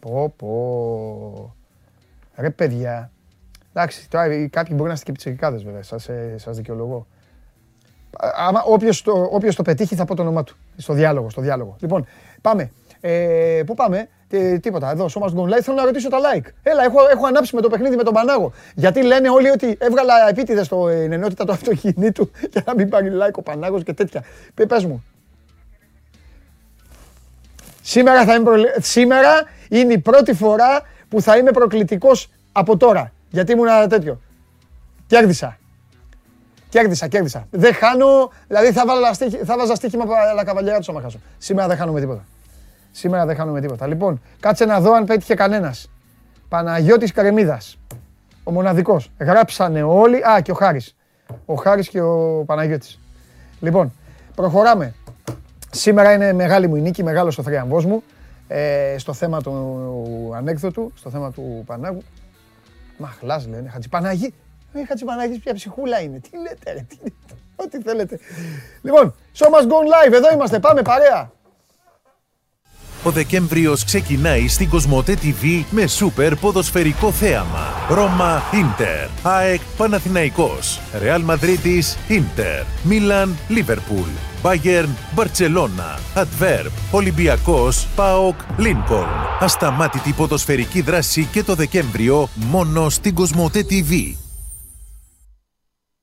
Πω πω. Ρε παιδιά. Εντάξει, τώρα οι- κάποιοι μπορεί να είστε και πιτσιρικάδες βέβαια, σας, ε, σας δικαιολογώ. Α- Άμα, όποιος, το, όποιος το πετύχει θα πω το όνομά του. Στο διάλογο, στο διάλογο. Λοιπόν, πάμε. Ε, πού πάμε, Τι- τίποτα. Εδώ, Σώμα Γκον Live, θέλω να ρωτήσω τα like. Έλα, έχω, έχω ανάψει με το παιχνίδι με τον Πανάγο. Γιατί λένε όλοι ότι έβγαλα επίτηδες στο ε, ενότητα του αυτοκινήτου για να μην πάρει like ο Πανάγος και τέτοια. Πε, πες μου. Σήμερα, θα είμαι προλη- Σήμερα είναι η πρώτη φορά που θα είμαι προκλητικός από τώρα. Γιατί ήμουν ένα τέτοιο. Κέρδισα. Κέρδισα, κέρδισα. Δεν χάνω, δηλαδή θα, βάλα στίχη, θα βάζα στοίχημα αλλά καβαλιά του άμα χάσω. Σήμερα δεν χάνουμε τίποτα. Σήμερα δεν χάνουμε τίποτα. Λοιπόν, κάτσε να δω αν πέτυχε κανένας. Παναγιώτης Καρεμίδας. Ο μοναδικός. Γράψανε όλοι. Α, και ο Χάρης. Ο Χάρης και ο Παναγιώτης. Λοιπόν, προχωράμε. Σήμερα είναι μεγάλη μου η νίκη, μεγάλος ο θριαμβός μου. Ε, στο θέμα του ανέκδοτου, στο θέμα του Πανάγου. Μαχλάς λένε, Χατζηπαναγί. Ε, Χατζηπαναγής πια ψυχούλα είναι. Τι λέτε ρε, τι λέτε. Ό,τι θέλετε. Λοιπόν, show must go live, εδώ είμαστε, πάμε παρέα. Ο Δεκέμβριος ξεκινάει στην Κοσμοτέ TV με σούπερ ποδοσφαιρικό θέαμα. Ρώμα Ίντερ, ΑΕΚ Παναθηναϊκός, Ρεάλ Μαδρίτης Ίντερ, Μίλαν Λίβερπουλ, Bayern Μπαρτσελώνα, Adverb, Ολυμπιακός ΠΑΟΚ Λίνκολν. Ασταμάτητη ποδοσφαιρική δράση και το Δεκέμβριο μόνο στην Κοσμοτέ TV.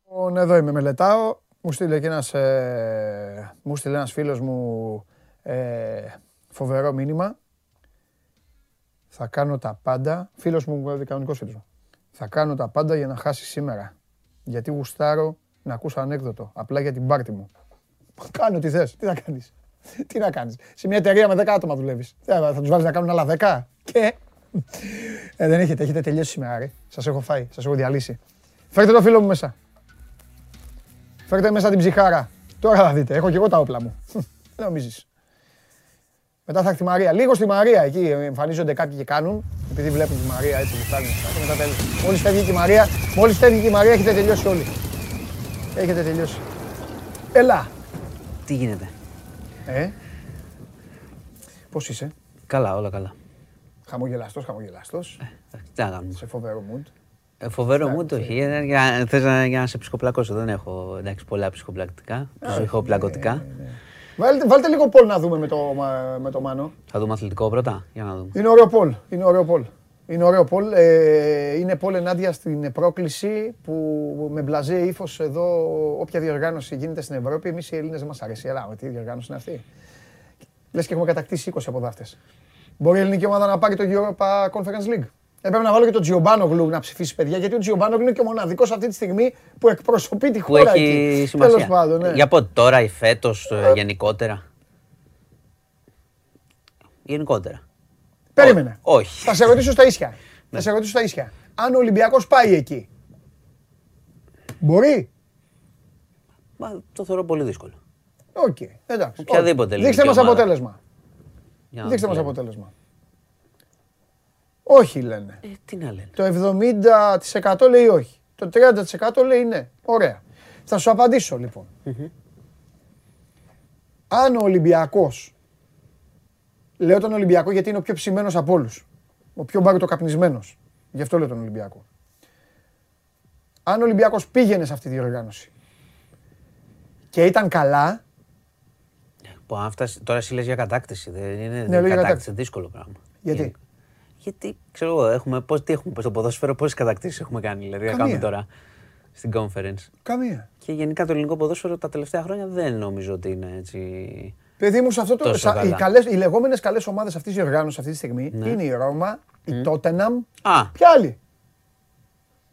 Λοιπόν, εδώ είμαι, μελετάω. Μου στείλε και ένας, ε, μου στείλε ένας φίλος μου ε, φοβερό μήνυμα. Θα κάνω τα πάντα, φίλος μου, ε, κανονικός φίλος μου. Θα κάνω τα πάντα για να χάσει σήμερα. Γιατί γουστάρω να ακούσω ανέκδοτο, απλά για την πάρτη μου. Κάνω τι θες, τι να κάνεις; Τι να κάνεις; Σε μια εταιρεία με 10 άτομα δουλεύεις. Τι, Θα θα τους βάλεις να κάνουν άλλα 10 και... Ε, δεν έχετε, έχετε τελειώσει σήμερα, ρε. Σας έχω φάει, σας έχω διαλύσει. Φέρτε το φίλο μου μέσα. Φέρτε μέσα την ψυχάρα. Τώρα θα δείτε. Έχω και εγώ τα όπλα μου. Δεν νομίζεις. Μετά θα έρθει η Μαρία. Λίγο στη Μαρία εκεί εμφανίζονται κάποιοι και κάνουν. Επειδή βλέπουν τη Μαρία έτσι που φτάνουν. Και μετά τέλος. Μόλις φεύγει και η Μαρία, μόλις φεύγει και η Μαρία έχετε τελειώσει όλοι. Έχετε τελειώσει. Έλα. Τι γίνεται; Ε. Πώς είσαι; Καλά, όλα καλά. Χαμογελαστός, χαμογελαστός. Τι να κάνουμε. Σε φοβερό mood. Ε, Φοβερό μου το έχει. Ε, για- Θες να, για να σε ψυχοπλακώσω. Δεν έχω εντάξει, πολλά ψυχοπλακτικά. Ψυχοπλακωτικά. Βάλτε, βάλτε λίγο πόλ να δούμε με το, μα- με το Μάνο. Θα δούμε αθλητικό πρώτα. Για να δούμε. Είναι ωραίο πόλ. Είναι ωραίο πόλ. Είναι ωραίο πόλ. Ε, είναι πόλ ενάντια στην πρόκληση που με μπλαζέ ύφος εδώ, όποια διοργάνωση γίνεται στην Ευρώπη, εμείς οι Έλληνες δεν μας αρέσει. Ελά, τι διοργάνωση είναι αυτή; Λες και έχουμε κατακτήσει 20 αποδάφτες. Μπορεί η ελληνική ομάδα να πάρει το Europa Conference League; Έπρεπε να βάλω και τον Τζιομπάνογλου να ψηφίσει παιδιά, γιατί ο Τζιομπάνογλου είναι και ο μοναδικός αυτή τη στιγμή που εκπροσωπεί τη Που χώρα έχει εκεί. σημασία. Τέλος πάντων, ναι. Για πότε τώρα ή φέτος γενικότερα. Γενικότερα. Περίμενε. Όχι. Θα σε ρωτήσω στα ίσια. Ναι. Θα σε ρωτήσω στα ίσια. Αν ο Ολυμπιακός πάει εκεί, μπορεί; Μα, το θεωρώ πολύ δύσκολο. Οκ, εντάξει. Οποιαδήποτε Όχι. Δείξτε ελληνική μας ομάδα. αποτέλεσμα. Για να Δείξτε μας λέμε. αποτέλεσμα. Όχι λένε. Ε, τι να λένε. Το 70% λέει όχι. Το 30% λέει ναι. Ωραία. Θα σου απαντήσω λοιπόν. Αν ο Ολυμπιακός, λέω τον Ολυμπιακό γιατί είναι ο πιο ψημένος από όλους, ο πιο μπαρουτοκαπνισμένος, γι' αυτό λέω τον Ολυμπιακό. Αν ο Ολυμπιακός πήγαινε σε αυτή τη διοργάνωση και ήταν καλά, Που αν φτάσει, τώρα εσύ λες για κατάκτηση. Δεν είναι λέω για κατάκτηση. κατάκτηση. δύσκολο πράγμα. γιατί; Ε, Γιατί, ξέρω εγώ, έχουμε, πώς, τι έχουμε στο ποδόσφαιρο, πόσες κατακτήσεις έχουμε κάνει, δηλαδή, να Καμία. κάνουμε τώρα στην conference. Καμία. Και γενικά το ελληνικό ποδόσφαιρο τα τελευταία χρόνια δεν νομίζω ότι είναι έτσι. Παιδί μου, σε αυτό το, Τόσο σα- οι, καλά. καλές, οι λεγόμενες καλές ομάδες αυτής της διοργάνωσης αυτή τη στιγμή Ναι. είναι η Ρώμα, η Τότεναμ, Α, ποια άλλη.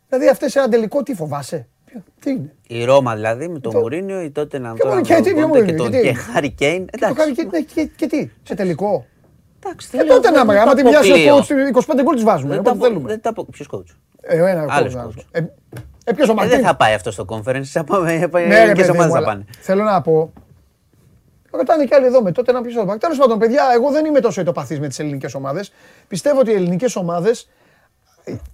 Δηλαδή αυτές σε ένα τελικό τι φοβάσαι; Ποιο- Τι είναι; η Ρώμα δηλαδή με τον Το- Μουρίνιο, η τότε να Ποιο τώρα Μουρίνιο, με και τι, τον ποιο Κόντε και Μουρίνιο, τον γιατί; και Χάρι Κέιν. Και, το κάνει, και, ναι, και, και τι, σε τελικό; Εντάξει, Και τότε να με, άμα την πιάσει ο coach, 25 γκολ τις βάζουμε. Δεν τα Όποτε πω- θέλουμε. δεν τα πω. Ποιος coach; Ε, ο ένας Άλλος coach, coach. άλλος. Ε, ε, ποιος ο Ε, δεν Μαρτίν. θα πάει αυτό στο conference, θα πάμε, Ναι, ρε, οι παιδί ομάδες μου, θα αλλά πάνε. Θέλω να πω. Ρωτάνε και άλλοι εδώ με τότε να πεις το Τέλος πάντων, παιδιά, εγώ δεν είμαι τόσο ετοπαθή με τις ελληνικές ομάδες. Πιστεύω ότι οι ελληνικές ομάδες.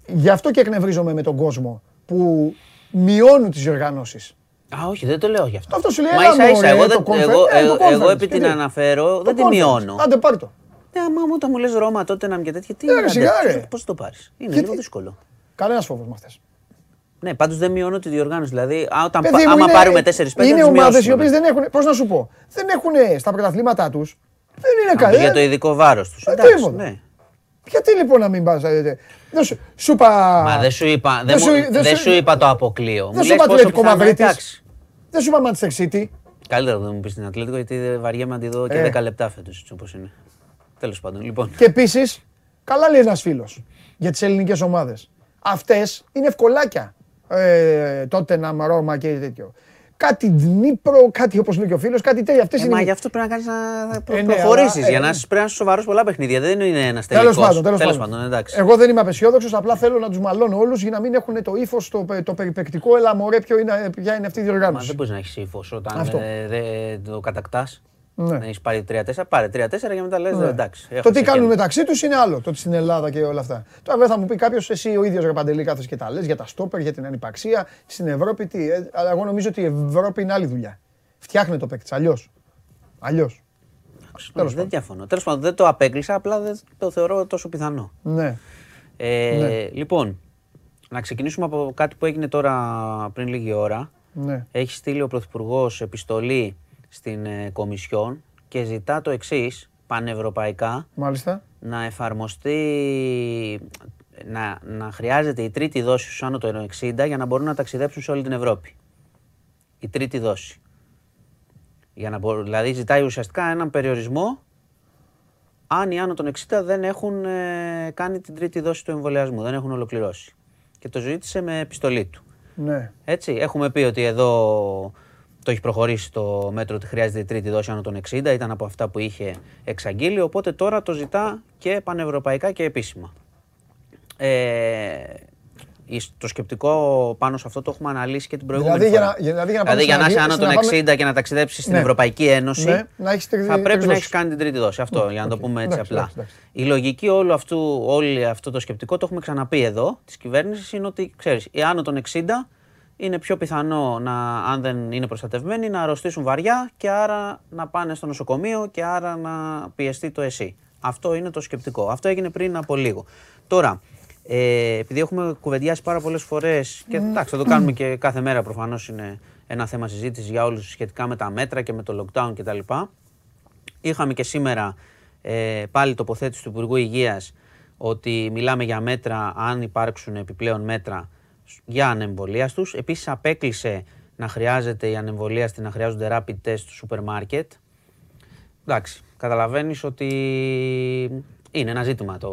Γι' αυτό και εκνευρίζομαι με τον κόσμο που μειώνουν τις διοργανώσεις. Α, όχι, δεν το λέω γι' αυτό. Αυτό σου λέει, Μα έλα, ίσα ίσα, μωρέ, εγώ, το δεν, conference. εγώ, Ε, το εγώ, εγώ conference, επειδή την γιατί; αναφέρω, δεν Το τη conference. μειώνω. Άντε πάρ' το. Ναι, άμα μου όταν μου λες Ρώμα, τότε να και τέτοια, τι Ναι, ρε, άντε, σιγά, ρε. πώς- πώς το πάρεις; Είναι Γιατί; λίγο δύσκολο. Κανένας φόβος με αυτές. Ναι, πάντως δεν μειώνω τη διοργάνωση. Δηλαδή, α, όταν, Παιδί πα- μου, άμα είναι- πάρουμε 4-5 Είναι τις ομάδες οι μειώσουμε. οποίες δεν έχουν. Πώς να σου πω. Δεν έχουν στα πρωταθλήματά τους. Δεν είναι Α, καλέ. Για το ειδικό βάρος τους. Ε, Εντάξει, τίποτα. ναι. Γιατί λοιπόν να μην πας. Δεν σου, σου είπα. Μα δεν σου είπα, δεν δεν μου- σου- δεν δεν σου- σου είπα το αποκλείω. Μου δεν σου λες είπα πόσο Ατλέτικο πιθανό, Μαδρίτης. εντάξει. Δεν σου είπα Manchester City. Καλύτερα δεν μου πεις την Ατλέτικο γιατί δεν βαριέμαι να τη δω και Ε. 10 λεπτά φέτος έτσι όπως είναι. Τέλος πάντων, λοιπόν. Και επίσης, καλά λέει ένας φίλος για τις ελληνικές ομάδες. Αυτές είναι ευκολάκια. Ε, τότε να Ρώμα και τέτοιο. Κάτι Δνύπρο, κάτι όπως λέει και ο φίλος, κάτι τέτοιο. Αυτές Ε, είναι. μα γι' αυτό πρέπει να κάνεις να προ- Ε, ναι, προχωρήσεις. αλλά, ε, για να πρέπει να είσαι σοβαρό πολλά παιχνίδια. Δεν είναι ένας Τέλος τελικός. πάντων, τέλος Τέλος πάντων. πάντων, εντάξει. Εγώ δεν είμαι απεσιόδοξος, απλά θέλω να τους μαλώνω όλους για να μην έχουν το ύφος, το, το περιπεκτικό. Έλα, μωρέ, ποιο είναι, ποια είναι αυτή η Μα διοργάνωση. δεν μπορείς να έχεις ύφος όταν Αυτό. ε, δεν το κατακτάς. Ναι. Να έχεις πάρει 3-4, πάρε 3-4 και μετά λες Ναι. εντάξει. έχω Το τι σε κάνουν κέντρο. μεταξύ τους είναι άλλο. Το ότι στην Ελλάδα και όλα αυτά. Τώρα βέβαια θα μου πει κάποιος, εσύ ο ίδιος Ρεπαντελή κάθεσαι και τα λες για τα στόπερ, για την ανυπαξία. Στην Ευρώπη τι. ε, αλλά εγώ νομίζω ότι η Ευρώπη είναι άλλη δουλειά. Φτιάχνει το παίκτης. Αλλιώς. Αλλιώς. Όχι, Δεν διαφωνώ. Τέλος πάντων, δεν το απέκλεισα, απλά δεν το θεωρώ τόσο πιθανό. Ναι. Ε, Ναι. Λοιπόν, να ξεκινήσουμε από κάτι που έγινε τώρα πριν λίγη ώρα. ναι. Έχει στείλει ο Πρωθυπουργός επιστολή στην ε, Κομισιόν και ζητά το εξής πανευρωπαϊκά Μάλιστα. να εφαρμοστεί, να, να χρειάζεται η τρίτη δόση στους άνω των 60 για να μπορούν να ταξιδέψουν σε όλη την Ευρώπη. Η τρίτη δόση. Για να μπορούν, δηλαδή ζητάει ουσιαστικά έναν περιορισμό αν οι άνω των 60 δεν έχουν ε, κάνει την τρίτη δόση του εμβολιασμού, δεν έχουν ολοκληρώσει. Και το ζήτησε με επιστολή του. Ναι. Έτσι, έχουμε πει ότι εδώ το έχει προχωρήσει το μέτρο ότι χρειάζεται η τρίτη δόση άνω των 60, ήταν από αυτά που είχε εξαγγείλει, οπότε τώρα το ζητά και πανευρωπαϊκά και επίσημα. Ε, η- το σκεπτικό πάνω σε αυτό το έχουμε αναλύσει και την προηγούμενη Δηλαδή, για φορά. να- για- δηλαδή για να πάμε δηλαδή για στην να είσαι Αγγλία- άνω των να πάμε- 60 και να ταξιδέψεις στην Ναι. Ευρωπαϊκή Ένωση, Ναι, να έχεις τρι- θα τρεις πρέπει να δόσεις. έχει κάνει την τρίτη δόση. Αυτό, Ναι, για να το οκ. πούμε έτσι Εντάξει, απλά. εντάξει, εντάξει. Η λογική όλου αυτού, όλη αυτό το σκεπτικό, το έχουμε ξαναπεί εδώ, της κυβέρνησης, είναι ότι ξέρεις, οι άνω των 60 είναι πιο πιθανό να, αν δεν είναι προστατευμένοι, να αρρωστήσουν βαριά και άρα να πάνε στο νοσοκομείο και άρα να πιεστεί το ΕΣΥ. Αυτό είναι το σκεπτικό. Αυτό έγινε πριν από λίγο. Τώρα, ε, επειδή έχουμε κουβεντιάσει πάρα πολλές φορές και εντάξει, θα το κάνουμε και κάθε μέρα προφανώς είναι ένα θέμα συζήτησης για όλους σχετικά με τα μέτρα και με το lockdown κτλ. Είχαμε και σήμερα ε, πάλι τοποθέτηση του Υπουργού Υγείας ότι μιλάμε για μέτρα αν υπάρξουν επιπλέον μέτρα για ανεμβολία τους. Επίσης, απέκλεισε να χρειάζεται η ανεμβολία να χρειάζονται rapid test στο σούπερ μάρκετ. Εντάξει, καταλαβαίνεις ότι είναι ένα ζήτημα το,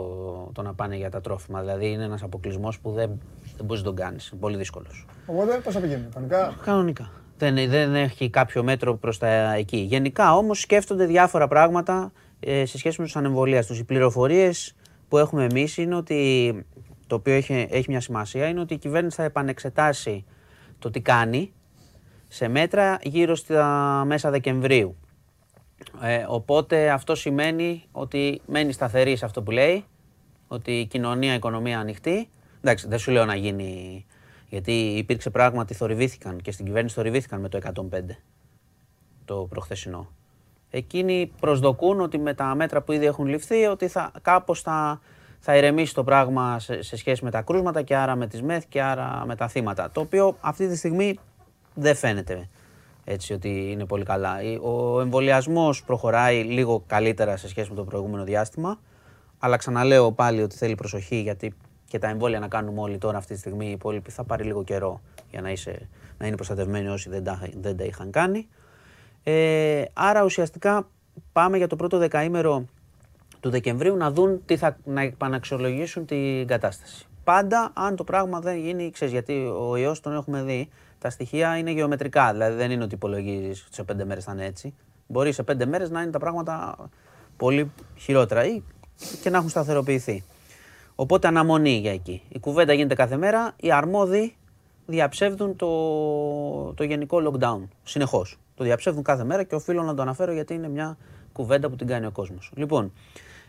το να πάνε για τα τρόφιμα. Δηλαδή είναι ένας αποκλεισμός που δεν, δεν μπορείς να τον κάνεις. Πολύ δύσκολος. Οπότε πώς θα πηγαίνει, κανονικά; Κανονικά. Δεν, δεν έχει κάποιο μέτρο προς τα εκεί. Γενικά όμως σκέφτονται διάφορα πράγματα ε, σε σχέση με τους ανεμβολία του. Οι πληροφορίες που έχουμε εμείς είναι ότι το οποίο έχει, έχει μια σημασία είναι ότι η κυβέρνηση θα επανεξετάσει το τι κάνει σε μέτρα γύρω στα μέσα Δεκεμβρίου. Ε, οπότε αυτό σημαίνει ότι μένει σταθερή σε αυτό που λέει, ότι η κοινωνία, η οικονομία ανοιχτή. Εντάξει, δεν σου λέω να γίνει, γιατί υπήρξε πράγματι, θορυβήθηκαν και στην κυβέρνηση θορυβήθηκαν με το 105, το προχθεσινό. Εκείνοι προσδοκούν ότι με τα μέτρα που ήδη έχουν ληφθεί, ότι θα, κάπως θα, θα ηρεμήσει το πράγμα σε, σε σχέση με τα κρούσματα και άρα με τις ΜΕΘ και άρα με τα θύματα. Το οποίο αυτή τη στιγμή δεν φαίνεται έτσι ότι είναι πολύ καλά. Ο εμβολιασμός προχωράει λίγο καλύτερα σε σχέση με το προηγούμενο διάστημα. Αλλά ξαναλέω πάλι ότι θέλει προσοχή γιατί και τα εμβόλια να κάνουμε όλοι τώρα αυτή τη στιγμή οι υπόλοιποι θα πάρει λίγο καιρό για να, είσαι, να είναι προστατευμένοι όσοι δεν τα, δεν τα είχαν κάνει. Ε, άρα ουσιαστικά πάμε για το πρώτο δεκαήμερο του Δεκεμβρίου να δουν τι θα, να επαναξιολογήσουν την κατάσταση. Πάντα αν το πράγμα δεν γίνει, ξέρεις, γιατί ο ιός τον έχουμε δει, τα στοιχεία είναι γεωμετρικά. Δηλαδή δεν είναι ότι υπολογίζεις ότι σε πέντε μέρες θα είναι έτσι. Μπορεί σε πέντε μέρες να είναι τα πράγματα πολύ χειρότερα ή και να έχουν σταθεροποιηθεί. Οπότε αναμονή για εκεί. Η κουβέντα γίνεται κάθε μέρα. Οι αρμόδιοι διαψεύδουν το, το γενικό lockdown. Συνεχώς. Το διαψεύδουν κάθε μέρα και οφείλω να το αναφέρω γιατί είναι μια κουβέντα που την κάνει ο κόσμος. Λοιπόν,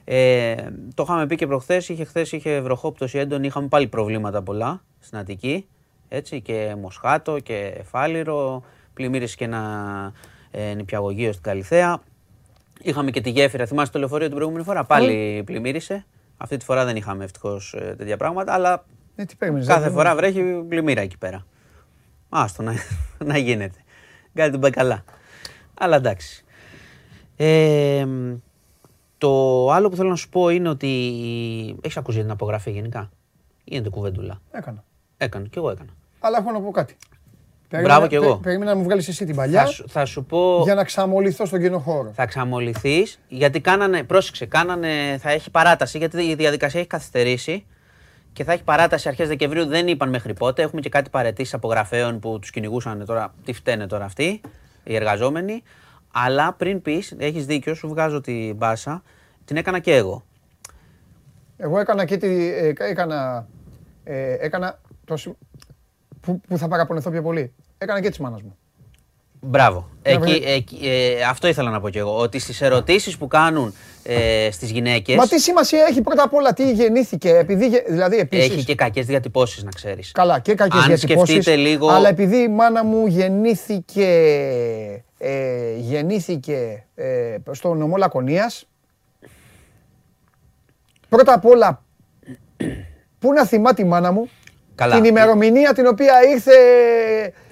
ε, το είχαμε πει και προχθές. Είχε χθες είχε βροχόπτωση έντονη. Είχαμε πάλι προβλήματα πολλά στην Αττική έτσι, και Μοσχάτο και Φάληρο, πλημμύρισε και ένα ε, νηπιαγωγείο στην Καλυθέα. Είχαμε και τη γέφυρα, θυμάστε το λεωφορείο την προηγούμενη φορά, πάλι πλημμύρισε. Αυτή τη φορά δεν είχαμε ευτυχώς ε, τέτοια πράγματα, αλλά ε, τι παίρνεις, κάθε δεν- φορά βρέχει πλημμύρα εκεί πέρα. Άστο να, να γίνεται. Κάτι την πάει καλά. Αλλά εντάξει. Ε, το άλλο που θέλω να σου πω είναι ότι έχεις ακούσει για την απογραφή γενικά; Γίνεται κουβέντουλα; Έκανα. Έκανε, κι εγώ έκανα. Αλλά έχω να πω κάτι. Μπράβο κι εγώ. πε- Περίμενα να μου βγάλεις εσύ την παλιά Θα σου, θα σου πω. για να ξαμολυθώ στον κοινό χώρο. Θα ξαμολυθείς γιατί κάνανε. Πρόσεξε, κάνανε, θα έχει παράταση γιατί η διαδικασία έχει καθυστερήσει και θα έχει παράταση αρχές Δεκεμβρίου. Δεν είπαν μέχρι πότε. Έχουμε και κάτι παρετήσεις απογραφέων που τους κυνηγούσαν τώρα. Τι φταίνε τώρα αυτοί, οι εργαζόμενοι. Αλλά πριν πεις, έχεις δίκιο, σου βγάζω την μπάσα. Την έκανα και εγώ. Εγώ έκανα και τη. ε, έκανα. ε, έκανα το, συ- που, που θα παραπονεθώ πιο πολύ. Έκανα και της μάνας μου. Μπράβο. Εκεί, βρε- εκεί, ε, αυτό ήθελα να πω κι εγώ. Ότι στις ερωτήσεις που κάνουν ε, στις γυναίκε. Μα τι σημασία έχει πρώτα απ' όλα τι γεννήθηκε, επειδή. γε- Δηλαδή επίσης, Έχει και κακές διατυπώσεις, να ξέρεις. Καλά, και κακές Αν διατυπώσεις, σκεφτείτε λίγο- Αλλά επειδή η μάνα μου γεννήθηκε, ε, γεννήθηκε ε, στο νομό Λακωνίας, πρώτα απ' όλα, πού να θυμά τη μάνα μου, Καλά. την ημερομηνία την οποία ήρθε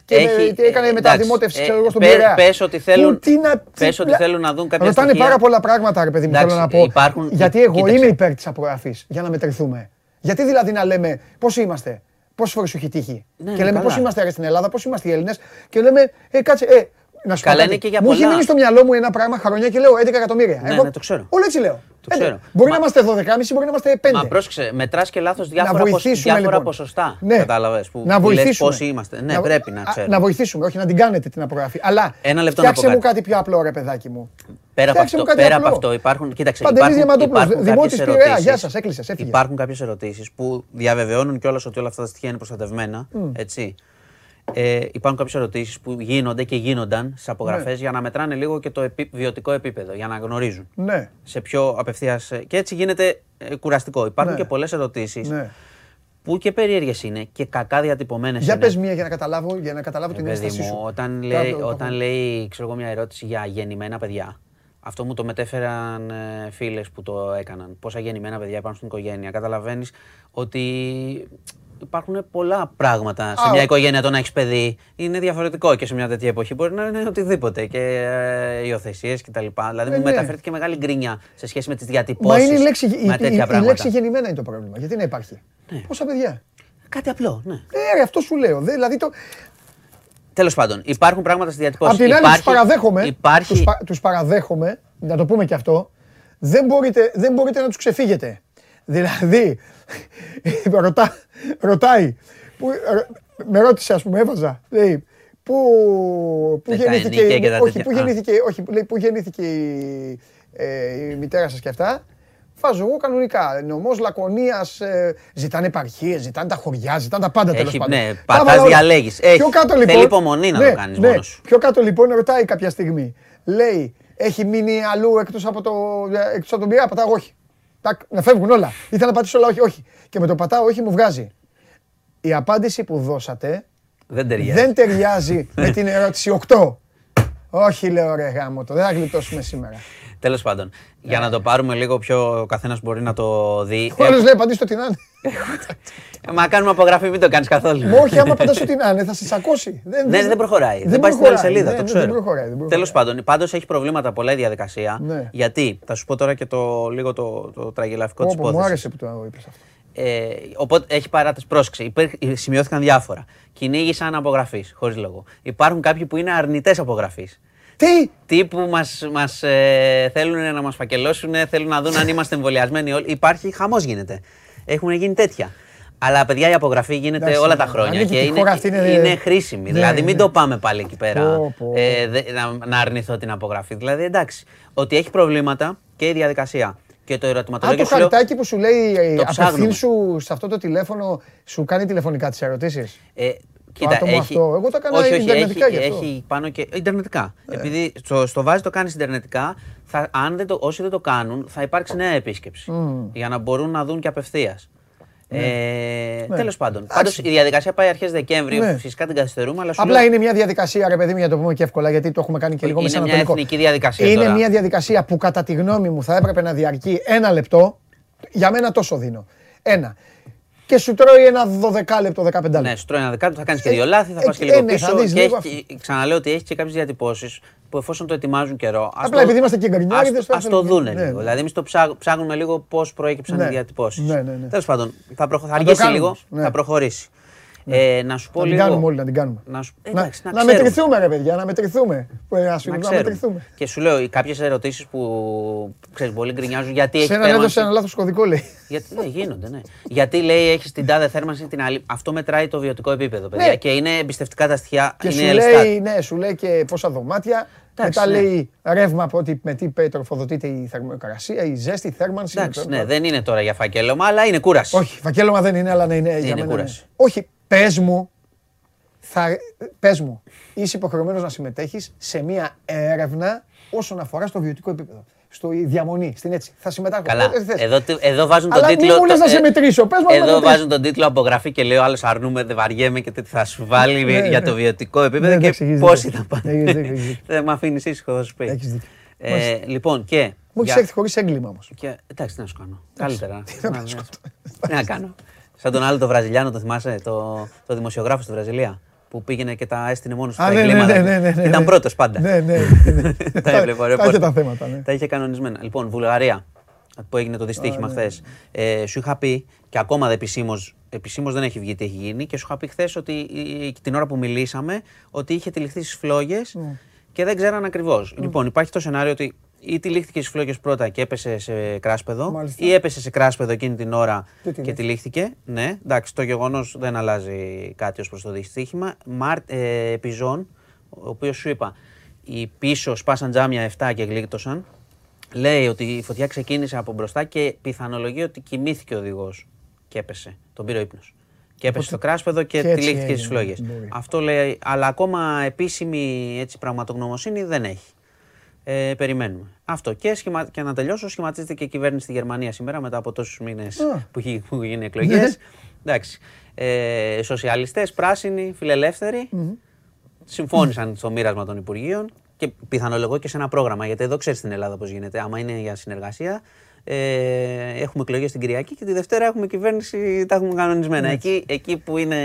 και Έχει- με- έκανε ε, μεταδημότευση, εντάξει, ξέρω ε, εγώ, στον πε- Πειραιά. πες ότι θέλουν- Πού, τι να- πες τι- ότι θέλουν να δουν κάποια Ρωτάνε στοιχεία. πάρα πολλά πράγματα, ρε παιδί μου, Εντάξει, θέλω να πω. υπάρχουν- Γιατί εγώ κοίταξε. είμαι υπέρ της απογραφής, για να μετρηθούμε. Γιατί δηλαδή να λέμε πώς είμαστε, πόσες φορές σου έχει τύχει; Ναι, και ναι, λέμε καλά. πώς είμαστε ρε, στην Ελλάδα, πώς είμαστε οι Έλληνες; Και λέμε, ε, κάτσε, ε, να σου πω Καλά, κάτι. είναι και για Μου έχει πολλά. μείνει στο μυαλό μου ένα πράγμα χρόνια και λέω 11 εκατομμύρια. Ναι, Εγώ ναι, το ξέρω. Όλο έτσι λέω. Το 11. ξέρω. Μπορεί Μα- να είμαστε 12,5, μπορεί να είμαστε 5. Μα πρόσεξε, μετράς και λάθος διάφορα, ποσ- βοηθήσουμε, διάφορα λοιπόν. ποσοστά. Ναι. Κατάλαβες που, να που λες βοηθήσουμε. πόσοι είμαστε. Ναι, πρέπει να α, ξέρουμε. Να βοηθήσουμε, όχι να την κάνετε την απογραφή. Αλλά Ένα λεπτό να πω φτιάξε μου κάτι. κάτι πιο απλό, ρε παιδάκι μου. Πέρα από Φτιάξε αυτό, μου κάτι πέρα από απλό. αυτό υπάρχουν, κοίταξε, Παντελής υπάρχουν, Διαμαντόπουλος, υπάρχουν Δημότης κάποιες Πειραιά. ερωτήσεις, Γεια σας, έκλεισες, έφυγες. Υπάρχουν κάποιες ερωτήσεις που διαβεβαιώνουν κιόλας ότι όλα αυτά τα στοιχεία είναι προστατευμένα, έτσι. Ε, υπάρχουν κάποιες ερωτήσεις που γίνονται και γίνονταν στις απογραφές για να μετράνε λίγο και το επί, βιωτικό επίπεδο, για να γνωρίζουν Ναι. σε πιο απευθείας... ε, Και έτσι γίνεται ε, κουραστικό. Υπάρχουν Ναι. και πολλές ερωτήσεις Ναι. που και περίεργες είναι και κακά διατυπωμένες Για είναι. πες μία για να καταλάβω, για να καταλάβω Ε, την παιδί ένστασή μου, σου. όταν Κάτω, λέει, το- όταν λέει ξέρω εγώ, μια ερώτηση για γεννημένα παιδιά, Αυτό μου το μετέφεραν ε, φίλες που το έκαναν. Πόσα γεννημένα παιδιά υπάρχουν στην οικογένεια. Καταλαβαίνεις ότι υπάρχουν πολλά πράγματα σε Α, μια ο- οικογένεια το να έχεις παιδί. Είναι διαφορετικό και σε μια τέτοια εποχή. Μπορεί να είναι οτιδήποτε και ε, υιοθεσίες κτλ. Δηλαδή Ε, μου ναι. μεταφέρθηκε μεγάλη γκρινιά σε σχέση με τις Μα διατυπώσει. είναι η λέξη, η, με η, τέτοια η πράγματα. λέξη γεννημένα είναι το πρόβλημα. Γιατί να υπάρχει; Ναι. Πόσα παιδιά; Κάτι απλό, ναι. Ε, ρε, αυτό σου λέω. Δε, δηλαδή το, Τέλος πάντων, υπάρχουν πράγματα στη διατυπώση. Απ' την άλλη, Υπάρχει- του παραδέχομαι. Υπάρχει... Τους, πα- τους παραδέχομαι, να το πούμε και αυτό. Δεν μπορείτε, δεν μπορείτε να τους ξεφύγετε. Δηλαδή, ρωτά, ρωτάει. Που, ρω- με ρώτησε, ας πούμε, έβαζα. Λέει, πού, πού Δεν τα γεννήθηκε, ενίκαια και τα όχι, τέτοια. πού Α. γεννήθηκε, όχι, λέει, πού γεννήθηκε η, ε, η μητέρα σας και αυτά. Βάζω εγώ κανονικά. Νομό Λακωνίας, ε, ζητάνε επαρχίες, ζητάνε τα χωριά, ζητάνε τα πάντα τέλος Έχει, πάντων. ναι, Τα πατάς, έβαλα όλα. διαλέγεις. Έχει. Πιο κάτω λοιπόν. Θέλει υπομονή να το κάνεις ναι, μόνος σου. Πιο κάτω λοιπόν ρωτάει κάποια στιγμή. Λέει, έχει μείνει αλλού εκτός από, το, εκτός από τον πειρά. Πατάω όχι. Τάκ, να φεύγουν όλα. Ήθελα να πατήσω όλα όχι, όχι. Και με το πατάω όχι μου βγάζει. Η απάντηση που δώσατε Δεν ταιριάζει. δεν ταιριάζει με την ερώτηση 8. Όχι, λέω ρε γάμο το, δεν θα γλιτώσουμε σήμερα. Τέλος πάντων, για να το πάρουμε λίγο πιο. Ο καθένας μπορεί να το δει. Ο άλλο λέει απαντήστε ό,τι να είναι. Ε, Μα κάνουμε απογραφή, μην το κάνεις καθόλου. Μα όχι, άμα απαντάς ό,τι να είναι, θα σε τσακώσει. Δεν, Ναι, δεν προχωράει. Δεν, πάει στην άλλη προχωράει, σελίδα, ναι, το ναι, ξέρω. Δεν προχωράει. δεν προχωράει. Τέλο πάντων, πάντως έχει προβλήματα πολλά η διαδικασία. Ναι. Γιατί, θα σου πω τώρα και το, λίγο το, το τραγελαφικό της Πω, πω, Μου υπόθεσης. άρεσε που το είπες αυτό. Ε, οπότε έχει παράταση. Πρόσεξε. Υπήρ- σημειώθηκαν διάφορα. Κυνήγησαν απογραφής, χωρίς λόγο. Υπάρχουν κάποιοι που είναι αρνητές απογραφής. Τι! Τι που μας, μας ε, θέλουν να μας φακελώσουν, θέλουν να δουν αν είμαστε εμβολιασμένοι όλοι. Υπάρχει, χαμός γίνεται. Έχουν γίνει τέτοια. Αλλά παιδιά η απογραφή γίνεται Εντάξει, όλα τα ναι, χρόνια ανήκει και τη είναι, χώρα αυτή, είναι- είναι χρήσιμη. Ναι, δηλαδή μην ναι. το πάμε πάλι εκεί πέρα Πω, πω. ε, δε- να, να αρνηθώ την απογραφή. Δηλαδή εντάξει, ότι έχει προβλήματα και η διαδικασία. Και το Α, ερωτηματολόγιο το σου λέω, χαρτάκι που σου λέει ε, Το ψάχνουμε. απευθύνσου σε αυτό το τηλέφωνο, σου κάνει τηλεφωνικά τις ερωτήσεις; Ε, κοίτα, άτομο έχει, αυτό. Εγώ το έκανα όχι, όχι, ιντερνετικά έχει, γι' αυτό. έχει πάνω και. Ιντερνετικά. Επειδή στο, στο βάζει το κάνεις ιντερνετικά, θα, αν δεν το, όσοι δεν το κάνουν, θα υπάρξει νέα επίσκεψη. Για να μπορούν να δουν και απευθείας. Ε, Ναι. Τέλος πάντων. Εντάξει. Πάντως η διαδικασία πάει αρχές Δεκέμβρη. Ναι. Φυσικά την καθυστερούμε, αλλά σου Απλά λέω, είναι μια διαδικασία, ρε παιδί μου, για να το πούμε και εύκολα, γιατί το έχουμε κάνει και λίγο Είναι μια μεσανατολικό. εθνική διαδικασία Είναι τώρα. μια διαδικασία που κατά τη γνώμη μου θα έπρεπε να διαρκεί ένα λεπτό. Για μένα τόσο δίνω. Ένα. Και σου τρώει ένα 12 λεπτό, 15 λεπτό. Ναι, σου τρώει ένα δεκάλεπτο, θα κάνεις και Ε, δύο λάθη, θα ε, πα και ε, λίγο ναι, θα πίσω. δεις και λίγο έχει, και- ξαναλέω ότι έχεις και κάποιες διατυπώσεις που εφόσον το ετοιμάζουν καιρό. ας Απλά το- επειδή είμαστε και γκρινιάριδες, ας- το ας το θέλουμε. δούνε Ναι, λίγο. ναι. Δηλαδή, εμείς το ψά- ψάχνουμε λίγο πώς προέκυψαν Ναι. οι διατυπώσεις. Ναι, ναι, ναι. Τέλος πάντων, θα, προχω... θα το αργήσει κάνουμε λίγο, όμως, ναι. θα προχωρήσει. Ε, να σου πω Να την λίγο. κάνουμε όλοι, να την κάνουμε. Να, σου... Να, εντάξει, να, να ξέρουμε. μετρηθούμε, ρε παιδιά, να μετρηθούμε. Που ένα σου Να να ξέρουμε. μετρηθούμε. Και σου λέω κάποιες ερωτήσεις που ξέρεις, πολλοί γκρινιάζουν γιατί έχει Σε έναν έδωσε θέρμανση. ένα λάθος κωδικό, λέει. Γιατί, ναι, γίνονται, ναι. Γιατί λέει έχεις την τάδε θέρμανση, την άλλη. Αυτό μετράει το βιωτικό επίπεδο, παιδιά. Ναι. Και είναι εμπιστευτικά τα στοιχεία. Και είναι σου Ελστάτ. λέει, ναι, σου λέει και πόσα δωμάτια. Εντάξει, Μετά ναι. λέει ρεύμα από ότι με τι τροφοδοτείται η θερμοκρασία, η ζέστη, η θέρμανση. Εντάξει, με το- ναι, δεν είναι τώρα για φακέλωμα, αλλά είναι κούραση. Όχι, φακέλωμα δεν είναι, αλλά να είναι, για μένα. κούραση. ναι. Όχι, πες μου, θα, πες μου, είσαι υποχρεωμένος να συμμετέχεις σε μια έρευνα όσον αφορά στο βιωτικό επίπεδο. Στο η διαμονή, στην έτσι. Θα συμμετάσχω. Καλά. Ό,τι θες. Εδώ, τι- εδώ βάζουν Αλλά τον μη τίτλο. μου λες το- να σε ε, μετρήσω, πες μου να Εδώ μετρήσω. βάζουν τον τίτλο απογραφή και λέει ο άλλος αρνούμε, δεν βαριέμαι και τέτοια θα σου βάλει Ναι, για ναι. το βιωτικό επίπεδο Ναι, και εντάξει, έχεις πόσοι δίκιο. θα πάνε. Έχεις δίκιο, έχεις δίκιο. Δεν με αφήνεις ήσυχο, θα σου πει. Έχεις δίκιο. Ε, λοιπόν, και. Μου έχεις για- έρθει χωρίς έγκλημα όμως. και- Εντάξει, τι να σου κάνω. Καλύτερα. να Να, σου ναι. Τι να κάνω. Σαν τον άλλο το Βραζιλιάνο, το θυμάσαι, το, το δημοσιογράφος στη Βραζιλία. Που πήγαινε και τα έστεινε μόνος του Α, τα ναι, ναι, εγκλήματα. ναι, ναι, ναι, ναι. Ήταν πρώτος πάντα. Ναι, ναι. ναι. τα έβλεπε ο Τα είχε ρεπόρτερ. τα θέματα. ναι. Τα είχε κανονισμένα. Λοιπόν, Βουλγαρία, που έγινε το δυστύχημα χθες. Ε, σου είχα πει και ακόμα δεν επισήμως, επισήμως δεν έχει βγει τι έχει γίνει και σου είχα πει χθες ότι η- την ώρα που μιλήσαμε ότι είχε τυλιχθεί στις φλόγες και δεν ξέραν ακριβώς. Λοιπόν, υπάρχει το σενάριο ότι ή τυλίχθηκε στι φλόγε πρώτα και έπεσε σε κράσπεδο, Μάλιστα. ή έπεσε σε κράσπεδο εκείνη την ώρα Και και τυλίχθηκε. τυλίχθηκε. Ναι, εντάξει, το γεγονός δεν αλλάζει κάτι ως προς το δυστύχημα. Μαρ, ε, Πιζόν, ο οποίος σου είπα, οι πίσω σπάσαν τζάμια 7 και γλίτωσαν. Λέει ότι η φωτιά ξεκίνησε από μπροστά και πιθανολογεί ότι κοιμήθηκε ο οδηγός και έπεσε. Τον πήρε ο ύπνος. Και έπεσε στο κράσπεδο και, και έτσι τυλίχθηκε στις έγινε, φλόγες. μπορεί. Αυτό λέει, αλλά ακόμα επίσημη έτσι, πραγματογνωμοσύνη δεν έχει. Ε, περιμένουμε. Αυτό. Και, σχημα... και να τελειώσω, σχηματίζεται και η κυβέρνηση στη Γερμανία σήμερα μετά από τόσους μήνες Α. που έχει που έχουν γίνει εκλογές. Εντάξει. Ε, Σοσιαλιστές, πράσινοι, φιλελεύθεροι συμφώνησαν στο μοίρασμα των Υπουργείων και και πιθανολογώ και σε ένα πρόγραμμα. Γιατί εδώ ξέρεις στην Ελλάδα πώς γίνεται. Άμα είναι για συνεργασία, ε, έχουμε εκλογές την Κυριακή και τη Δευτέρα έχουμε κυβέρνηση, τα έχουμε κανονισμένα. Εκεί, εκεί που είναι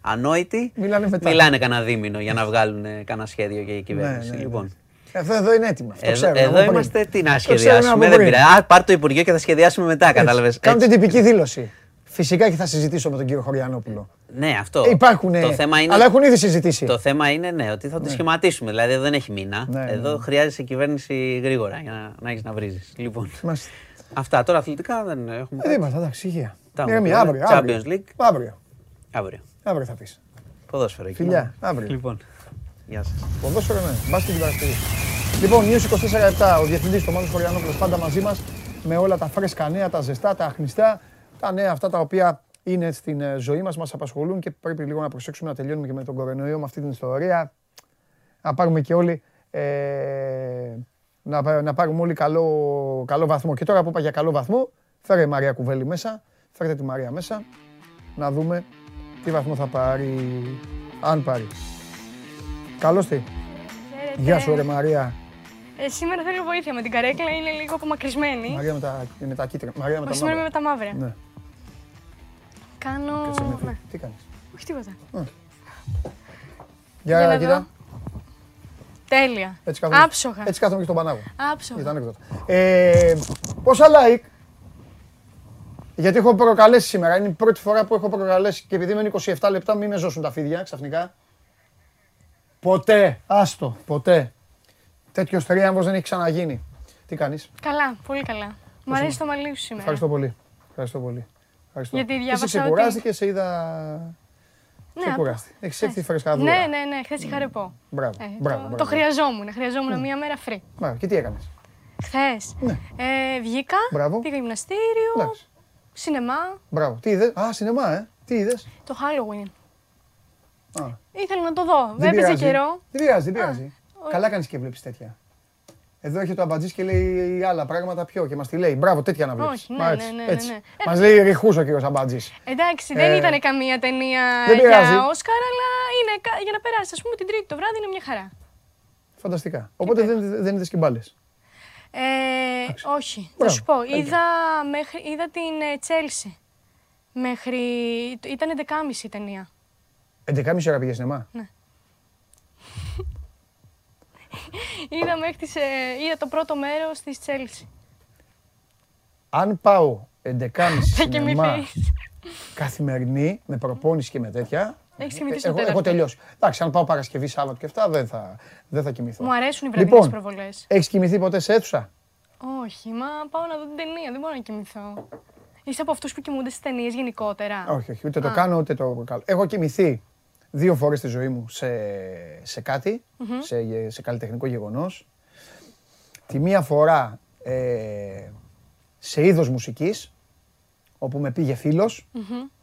ανόητοι, Μιλάνε μετά. μιλάνε κανένα δίμηνο για να βγάλουν ε, κανένα σχέδιο για η κυβέρνηση. ναι, ναι. λοιπόν. Εδώ, εδώ είναι έτοιμο. Αυτό Εδώ, ξέρουμε εδώ από πριν. είμαστε τι να Το ξέρουμε σχεδιάσουμε. από Δεν πριν. πειράζει. Α, πάρ το Υπουργείο και θα σχεδιάσουμε μετά, κατάλαβες. Κάνουν την τυπική δήλωση. Φυσικά και θα συζητήσω με τον κύριο Χωριανόπουλο. Ναι, αυτό. Ε, Υπάρχουν. Το θέμα είναι, Αλλά έχουν ήδη συζητήσει. το θέμα είναι ναι, ότι θα το σχηματίσουμε. Δηλαδή δεν έχει μήνα. Ναι, ναι, Εδώ ναι. χρειάζεσαι κυβέρνηση γρήγορα για να, να έχεις να βρίζεις. Λοιπόν, Μάλιστα. αυτά τώρα αθλητικά δεν έχουμε. Ε, τίποτα, εντάξει, υγεία. Τα Ηρεμία, έχουμε. αύριο. αύριο. Champions League. Αύριο. Αύριο. Αύριο θα πεις. Ποδόσφαιρο εκεί. Φιλιά, αύριο. Λοιπόν. Γεια σας. Ποδόσφαιρο, ναι. Μπάσκετ την Παρασκευή. Λοιπόν, News 24-7, ο διευθυντής του Μάνος Χωριανόπουλος πάντα μαζί μας με όλα τα φρέσκα νέα, τα ζεστά, τα αχνηστά, τα νέα αυτά τα οποία είναι στην ε, ζωή μας, μας απασχολούν και πρέπει λίγο να προσέξουμε να τελειώνουμε και με τον κορονοϊό, με αυτή την ιστορία. Να πάρουμε και όλοι. Ε, να, πά- να πάρουμε όλοι καλό, καλό βαθμό. Και τώρα που είπα για καλό βαθμό, φέρε η Μαρία Κουβέλη μέσα. Φέρτε τη Μαρία μέσα. Να δούμε τι βαθμό θα πάρει. Αν πάρει. Καλώς τι. Χαίρετε. Γεια σου, ρε Μαρία. Ε, σήμερα θέλω βοήθεια με την καρέκλα, είναι λίγο απομακρυσμένη. Μαρία με τα, με τα κίτρινα. Μαρία με τα Όχι, σήμερα είμαι μαύρα. με τα μαύρα. Ναι. Κάνω. Κάτσε με τι- Ναι, Τι κάνεις; όχι τίποτα. Για, Για να κοίτα. δω. Τέλεια. Έτσι κάθομαι, Άψογα. έτσι κάθομαι και στον Πανάγο. Άψογα. Ήταν ανέκδοτο. Ε, πόσα like; Γιατί έχω προκαλέσει σήμερα. Είναι η πρώτη φορά που έχω προκαλέσει και επειδή είμαι 27 λεπτά, μην με ζώσουν τα φίδια ξαφνικά. Ποτέ, άστο, ποτέ. Τέτοιο τρίαμβος δεν έχει ξαναγίνει. Τι κάνεις; Καλά, πολύ καλά. Μου αρέσει το μαλλί σου σήμερα. Ευχαριστώ πολύ. Ευχαριστώ πολύ. Ευχαριστώ. Γιατί Εσύ διάβασα ξεκουράστηκες, σε είδα... Ναι, Ξεκουράστη. Έχεις έρθει Ναι, φρεσκαδούρα. ναι, ναι, ναι, χθες είχα ρεπό. Μπράβο, Ε, μπράβο, το, μπράβο. το χρειαζόμουν. Χρειαζόμουν μία μέρα free. Μπράβο. Και τι έκανες; Χθες Ναι. ε, βγήκα, Μπράβο. πήγα γυμναστήριο, Εντάξει. σινεμά, Μπράβο. Τι είδες; Α, σινεμά, ε. Τι είδες; το Halloween. Α. Ήθελα να το δω. Δεν Έπαιζε πειράζει. καιρό. Δεν πειράζει, δεν πειράζει. όχι. Καλά κάνεις και βλέπεις τέτοια. Εδώ έχει το αμπατζής και λέει άλλα πράγματα πιο και μας τη λέει. Μπράβο, τέτοια να βλέπεις. Όχι, Μ' ναι, άρεσε. ναι, ναι, ναι, Έτσι. ναι. Μας λέει ρηχούς ο κύριος αμπατζής. Εντάξει, Ε, δεν ήταν καμία ταινία δεν πειράζει. για Όσκαρ, αλλά είναι κα- για να περάσεις. Α πούμε την Τρίτη το βράδυ είναι μια χαρά. Φανταστικά. Οπότε δεν, δεν είδες και μπάλες. Ε, όχι, θα Μπράβο, σου πω. τέλεια. Είδα, μέχρι, είδα την Τσέλσι. Μέχρι. ήταν 11.30 η ταινία. 11.30 ώρα πήγες σινεμά; είδα, μέχρι τις, ε, είδα το πρώτο μέρος της Τσέλσι. Αν πάω 11.30 Θα σινεμά κοιμηθεί. καθημερινή, με προπόνηση και με τέτοια, Έχεις κοιμηθεί στο έχω, τέλος. έχω τελειώσει. Εντάξει, αν πάω Παρασκευή, Σάββατο και αυτά, δεν θα, δεν θα κοιμηθώ. Μου αρέσουν οι βραδινές Λοιπόν, προβολές. έχεις κοιμηθεί ποτέ σε αίθουσα; Όχι, μα πάω να δω την ταινία. Δεν μπορώ να κοιμηθώ. Είσαι από αυτούς που κοιμούνται στις ταινίες γενικότερα. Όχι, όχι, ούτε το Α. κάνω ούτε το κάνω. Έχω κοιμηθεί δύο φορές στη ζωή μου σε, σε κάτι, σε, σε καλλιτεχνικό γεγονός. Τη μία φορά ε, σε είδος μουσικής, όπου με πήγε φίλος.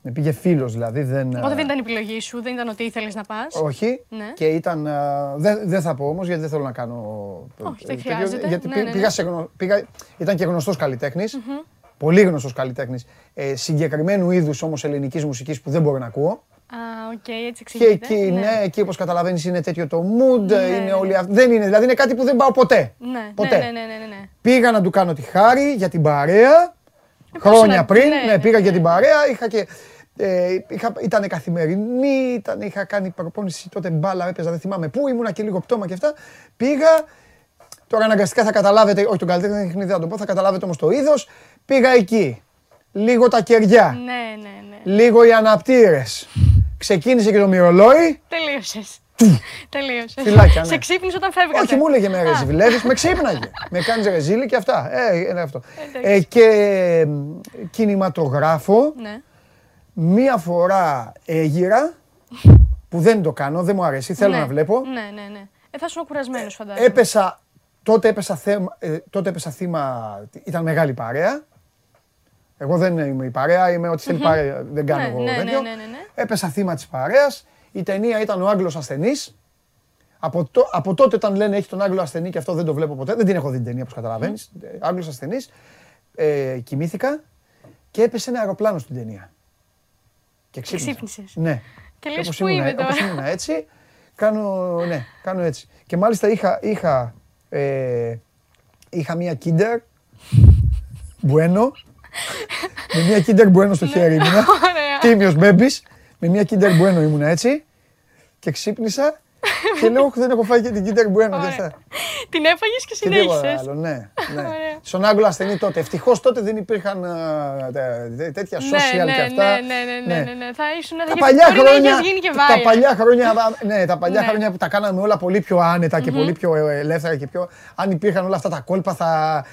Με πήγε φίλος δηλαδή, δεν... Οπότε δεν ε, ήταν επιλογή σου, δεν ήταν ότι ήθελες να πας. Όχι. Ναι. Και ήταν. ε, Δεν δεν θα πω όμως γιατί δεν θέλω να κάνω. Όχι, ε, δεν τέτοιο, χρειάζεται. Γιατί Ναι, πή- ναι, πήγα ναι. σε γνω- πήγα- ήταν και γνωστός καλλιτέχνης. Πολύ γνωστός καλλιτέχνης. Ε, συγκεκριμένου είδους όμως ελληνικής μουσικής που δεν μπορώ να ακούω. Α, οκ, έτσι Και εξηγείται. εκεί, ναι, εκεί όπως καταλαβαίνεις είναι τέτοιο το mood. Ναι, είναι ναι, όλοι ναι. αυτοί. Δεν είναι, δηλαδή είναι κάτι που δεν πάω ποτέ. Ναι, Ποτέ. ναι, ναι, ναι, ναι, ναι. Πήγα να του κάνω τη χάρη για την παρέα. Χρόνια να- πριν, ναι, ναι, ναι, πήγα ναι. για την παρέα. Είχα και, ε, είχα, ήταν καθημερινή, ήταν, είχα κάνει προπόνηση τότε μπάλα, έπαιζα, δεν θυμάμαι πού, ήμουνα και λίγο πτώμα και αυτά. Πήγα, τώρα αναγκαστικά θα καταλάβετε, όχι τον καλλιτέχνη δεν θα το πω, θα καταλάβετε όμως το είδος. Πήγα εκεί, λίγο τα κεριά, Ναι, ναι, ναι. λίγο οι αναπτήρες. Ξεκίνησε και το μυρολόι. Τελείωσες. Τελείωσες. Φυλάκια, ναι. Σε ξύπνησε όταν φεύγατε. Όχι, μου έλεγε με Α, ρεζιβλεύεις, με ξύπναγε. με κάνεις ρεζίλι και αυτά. Ε, είναι αυτό. Εντάξει. Ε, και ε, κινηματογράφο, Ναι. μία φορά έγειρα, που δεν το κάνω, δεν μου αρέσει, θέλω Ναι. να βλέπω. Ναι, ναι, ναι. Ε, θα ήσουν κουρασμένος, φαντάζομαι. Έπεσα, τότε έπεσα, θέμα, ε, τότε έπεσα θύμα, ήταν μεγάλη παρέα. Εγώ δεν είμαι η παρέα, είμαι ό,τι θέλει παρέα, δεν κάνω Ναι, εγώ ναι, ναι, τέτοιο. ναι, ναι, ναι. Έπεσα θύμα της παρέας. Η ταινία ήταν ο Άγγλος ασθενής. Από, το, από τότε όταν λένε έχει τον Άγγλο ασθενή και αυτό δεν το βλέπω ποτέ, δεν την έχω δει την ταινία όπως καταλαβαίνεις. Ε, Άγγλος ασθενής. Ε, κοιμήθηκα και έπεσε ένα αεροπλάνο στην ταινία. Και ξύπνησα. ξύπνησες. Ναι. Και λες, όπως πού ήμουνα- είμαι όπως τώρα; ήμουνα έτσι. Κάνω, ναι, κάνω έτσι. Και μάλιστα είχα, είχα, ε, είχα μία Kinder Bueno. Με μία Kinder Bueno στο χέρι ήμουνα. Ωραία. Τίμιος Μπέμπης. Με μία Kinder Bueno ήμουνα έτσι. Και ξύπνησα και λέω, «Όχι, δεν έχω φάει και την Kinder Bueno. δεν θα- Την έφαγες και και τίποτα συνέχισες. άλλο, ναι. ναι. Ωραία. Στον Άγγλο ασθενή τότε. Ευτυχώς τότε δεν υπήρχαν α, τε- τε- τέτοια Ναι, social ναι, και αυτά. ναι, ναι, ναι, ναι, ναι, ναι. Θα ήσουν Τα γιατί παλιά μπορεί να χρόνια, είχες γίνει και τα βάρια. παλιά χρόνια, ναι, τα παλιά Ναι. χρόνια που τα κάναμε όλα πολύ πιο άνετα και πολύ πιο ε, ελεύθερα και πιο. Αν υπήρχαν όλα αυτά τα κόλπα, θα.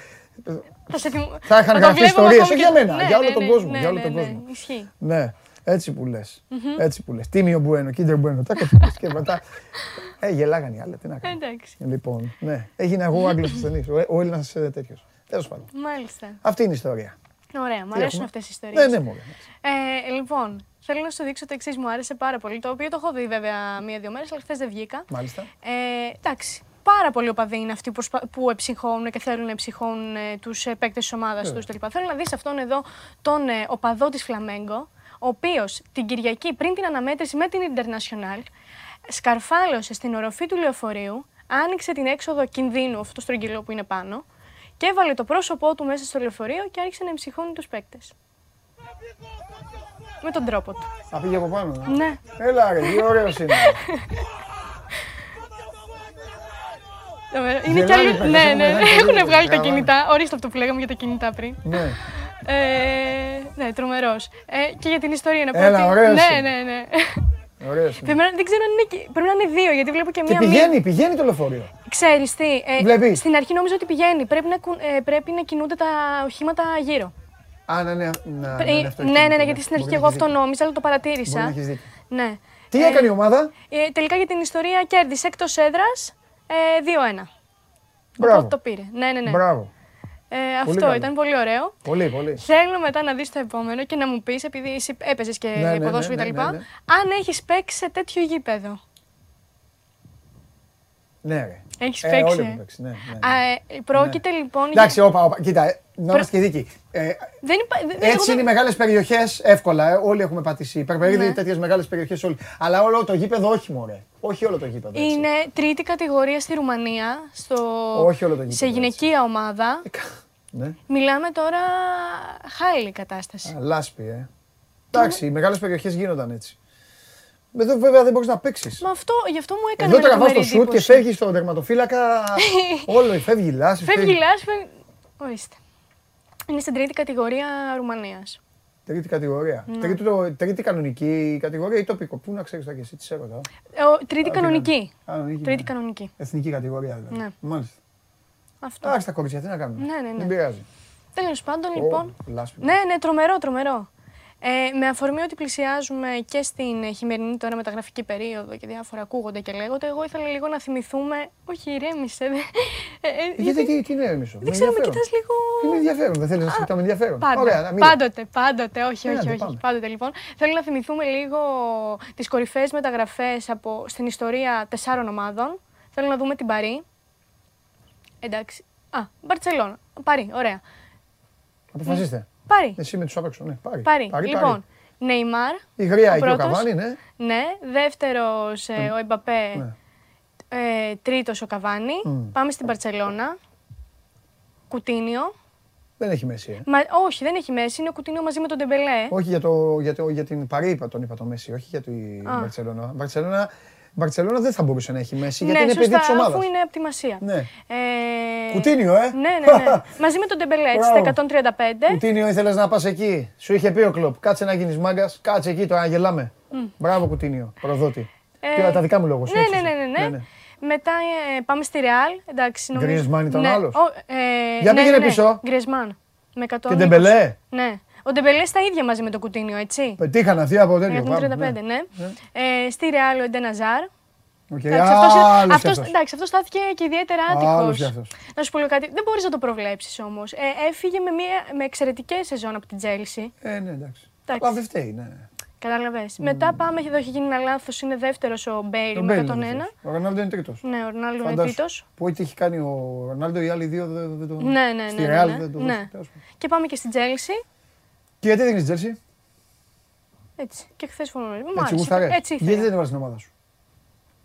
Θα, σε θυμ- Θα είχαν το γραφεί βλέπουμε ιστορίες, ακόμη όχι και- για μένα, Ναι, για όλο ναι, τον ναι, κόσμο, ναι, για όλο ναι, τον ναι, κόσμο. Ισχύει. Ναι, έτσι που λες. Έτσι που λες. Τίμιο Μπουένο, Kinder Bueno. Τα κοτσίπες και μετά. Ε, γελάγανε οι άλλοι, τι να κάνω. Εντάξει. Λοιπόν, ναι. Έγινα εγώ ο Άγγλος ασθενής, ο, ο Έλληνας τέτοιος. Τέλος πάντων. Μάλιστα. Αυτή είναι η ιστορία. Ωραία, μου Τι αρέσουν έχουμε; αυτές οι ιστορίες. Ναι, ναι, μωρέ. Ε, λοιπόν, θέλω να σου δείξω το εξής. Μου άρεσε πάρα πολύ. Το οποίο το έχω δει βέβαια μία-δύο μέρες, αλλά χθες δεν βγήκα. Μάλιστα. Ε, εντάξει. Πάρα πολλοί οπαδοί είναι αυτοί που, προσπα- που εψυχώνουν και θέλουν να εψυχώνουν ε, τους ε, παίκτες της ομάδας τους κτλ. Θέλω να δεις αυτόν εδώ τον ε, οπαδό της Φλαμέγκο, ο οποίος την Κυριακή πριν την αναμέτρηση με την Ιντερνασιονάλ σκαρφάλωσε στην οροφή του λεωφορείου, άνοιξε την έξοδο κινδύνου, αυτό το στρογγυλό που είναι πάνω, και έβαλε το πρόσωπό του μέσα στο λεωφορείο και άρχισε να εμψυχώνει τους παίκτες. Με τον τρόπο του. Α, πήγε από πάνω. ε. Ναι. Έλα ρε, τι ωραίος είναι. Τρομερό. Είναι κι Γελάνε οι άλλοι. παίκτες, Ναι, έχουν ναι, βγάλει έχουν το βγάλει τα τραβάνε. κινητά. Ορίστε αυτό που λέγαμε για τα κινητά πριν. ναι. Ε, ναι, τρομερός. Ε, και για την ιστορία να πω. Έλα, ότι- ωραίος Ναι, είναι. ναι, ναι. Ωραίος είναι. Πρέπει να- δεν ξέρω αν είναι. και- Πρέπει να είναι δύο, γιατί βλέπω και Και μία. μία. πηγαίνει, πηγαίνει το λεωφορείο. Ξέρεις τι, ε, Βλέπεις. στην αρχή νόμιζα ότι πηγαίνει. Πρέπει να, κου- ε, πρέπει να κινούνται τα οχήματα γύρω. Α, ναι, ναι. να, Ε, ναι, αυτό ναι, έχει ναι, δίκιο, ναι, γιατί στην αρχή Μπορεί και να εγώ έχεις αυτό δίκιο. νόμιζα, αλλά το Μπορεί να παρατήρησα. έχεις δίκιο. Ναι. Τι Ε, έκανε η ομάδα; ε, τελικά για την ιστορία κέρδισε εκτός έδρας ε, 2-1. Μπράβο. Οπότε το πήρε. Ναι, ναι, ναι. Μπράβο. Ε, Πολύ αυτό καλό. ήταν πολύ ωραίο. Πολύ, πολύ. Θέλω μετά να δεις το επόμενο και να μου πεις, επειδή εσύ έπαιζες και Ναι, ναι, ποδόσφαιρο ναι, κτλ. ναι, ναι, ναι. Αν έχεις παίξει σε τέτοιο γήπεδο. Ναι, ρε. Έχεις Ε, παίξει. όλοι ε. έχουν παίξει, ναι, ναι. Α, ε, πρόκειται λοιπόν για... Εντάξει, όπα, όπα. Κοίτα, ε, να είμαστε και δίκοι. Ε, Δεν υπά... δεν- εγώ Έτσι δεν- είναι οι μεγάλες περιοχές εύκολα. Ε. Όλοι έχουμε πατήσει. Υπερπερίδη Ναι. τέτοιες μεγάλες περιοχές όλοι. Αλλά όλο το γήπεδο όχι, μωρέ. Όχι όλο το γήπεδο. έτσι. Είναι τρίτη κατηγορία στη Ρουμανία, στο... Όχι όλο το γήπεδο, σε έτσι. γυναικεία ομάδα. Ναι. Μιλάμε τώρα χάλη κατάσταση. Α, Λάσπη, ε. Εντάξει, οι μεγάλες περιοχές γίνονταν έτσι. Εδώ βέβαια δεν μπορείς να παίξεις. Μα αυτό, γι' αυτό μου έκανε Εδώ τραβά τρομερή το σουτ και εντύπωση. φεύγεις στον τερματοφύλακα. όλο, φεύγει η λάσπη. Φεύγει η λάσπη. Ορίστε. Είναι στην τρίτη κατηγορία Ρουμανίας. Τρίτη κατηγορία. Ναι. Τρίτη, το- τρίτη κανονική κατηγορία ή τοπικό. Πού να ξέρεις τα και εσύ, τις σε ρωτάω. Ε, ο- τρίτη Α, κανονική. Κανονική, Τρίτη ναι. κανονική. Εθνική κατηγορία δηλαδή. Ναι. Μάλιστα. Αυτό. Εντάξει τα κορίτσια, τι να κάνουμε. Ναι, ναι, ναι. Δεν πειράζει. Τέλος πάντων, Ω, λοιπόν. λάσπη. Ναι, ναι, τρομερό, τρομερό. Ε, με αφορμή ότι πλησιάζουμε και στην ε, χειμερινή τώρα μεταγραφική περίοδο και διάφορα ακούγονται και λέγονται, εγώ ήθελα λίγο να θυμηθούμε. Όχι, ηρέμησε. δε. Ε, ε, Γιατί, τι, τι είναι έμισο. Δεν ξέρω, με κοιτάς λίγο. Είναι ενδιαφέρον, δεν θέλεις να συζητάμε ενδιαφέρον. Πάντα. Ωραία, να μείνει. πάντοτε, πάντοτε, όχι, Έλατε, όχι, όχι, πάμε. πάντοτε λοιπόν. Θέλω να θυμηθούμε λίγο τις κορυφαίες μεταγραφές από, στην ιστορία τεσσάρων ομάδων. Θέλω να δούμε την Παρή. Εντάξει. Α, Μπαρτσελώνα. Παρή, ωραία. Αποφασίστε. Πάρει. Εσύ με τους απ' έξω, ναι. Πάρει. Πάρει. Πάρει, Λοιπόν, πάρει. Νεϊμάρ. Η γριά ο εκεί ο πρώτος. Καβάνη, ναι. Ναι. Δεύτερος ε, ο Εμπαπέ. Ναι. Ε, τρίτος ο Καβάνη. Μμ. Πάμε στην Μπαρτσελώνα. Κουτίνιο. Δεν έχει μέση. Ε. Μα, όχι, δεν έχει μέση. Είναι ο Κουτίνιο μαζί με τον Ντεμπελέ. Όχι για, το, για, το, για την Παρή είπα, τον είπα το Μέση, όχι για την Α. Μπαρσελόνα. Μπαρσελόνα, Μπαρσελόνα δεν θα μπορούσε να έχει Μέσι γιατί ναι, είναι παιδί σωστά, της ομάδας. αφού είναι από τη Μασία. Ναι. Ε, Κουτίνιο, ε! Ναι, ναι, ναι. Μαζί με τον Ντεμπελέ, έτσι, Μπράβο. στα 135. Κουτίνιο, ήθελες να πας εκεί; Σου είχε πει ο Κλοπ. Κάτσε να γίνεις μάγκας. Κάτσε εκεί τώρα να γελάμε. Μπράβο, Κουτίνιο, προδότη. Ε, Πήρα τα δικά μου λόγω. Ναι, ναι, ναι, ναι, ναι. Μετά ε, πάμε στη Ρεάλ. Εντάξει, νομίζω. Griezmann ήταν ναι. άλλος; Ο, ε, Για ναι, πήγαινε ναι, πίσω. Γκρισμάν. Με 120. Και Ντεμπελέ; Ναι. Ο Ντεμπελέ στα ίδια μαζί με το Κουτίνιο, έτσι. Πετύχαν αυτοί από τέτοιο. 135, πάμε, ναι. Ε, στη Ρεάλ ο Εντέν Αζάρ. Οκ, Εντάξει, αυτός, είναι- άλλος κι αυτός, αυτός. εντάξει, αυτός στάθηκε και ιδιαίτερα Άλλος άτυχος. κι αυτός. Να σου πω λίγο κάτι. Δεν μπορείς να το προβλέψεις όμως. Ε, έφυγε με, μια, με εξαιρετικές σεζόν από την Τσέλσι. Ε, ναι, εντάξει. Εντάξει. Αλλά δεν φταίει, ναι. Κατάλαβες. Μετά πάμε, εδώ έχει γίνει ένα λάθος, είναι δεύτερος ο Μπέιλ Τον με Μπέιλ 101. είναι αυτός. Ο Ρονάλντο είναι τρίτος. Ναι, ο Ρονάλντο είναι Φαντάσου. τρίτος. Που ό,τι έχει κάνει ο Ρονάλντο, οι άλλοι δύο δεν δεν το. Ναι, ναι, Στη ναι, Real ναι, δεν το ναι. δώσαν. Τέλος πάντων. Και πάμε και στην Τζέλσι. Και γιατί δεν είναι Τζέρσι, Έτσι. Και χθες φωνούμε. Μου έτσι άρεσε. γουσταρέ. Έτσι Γιατί ήθελα. δεν έβαλε την ομάδα σου;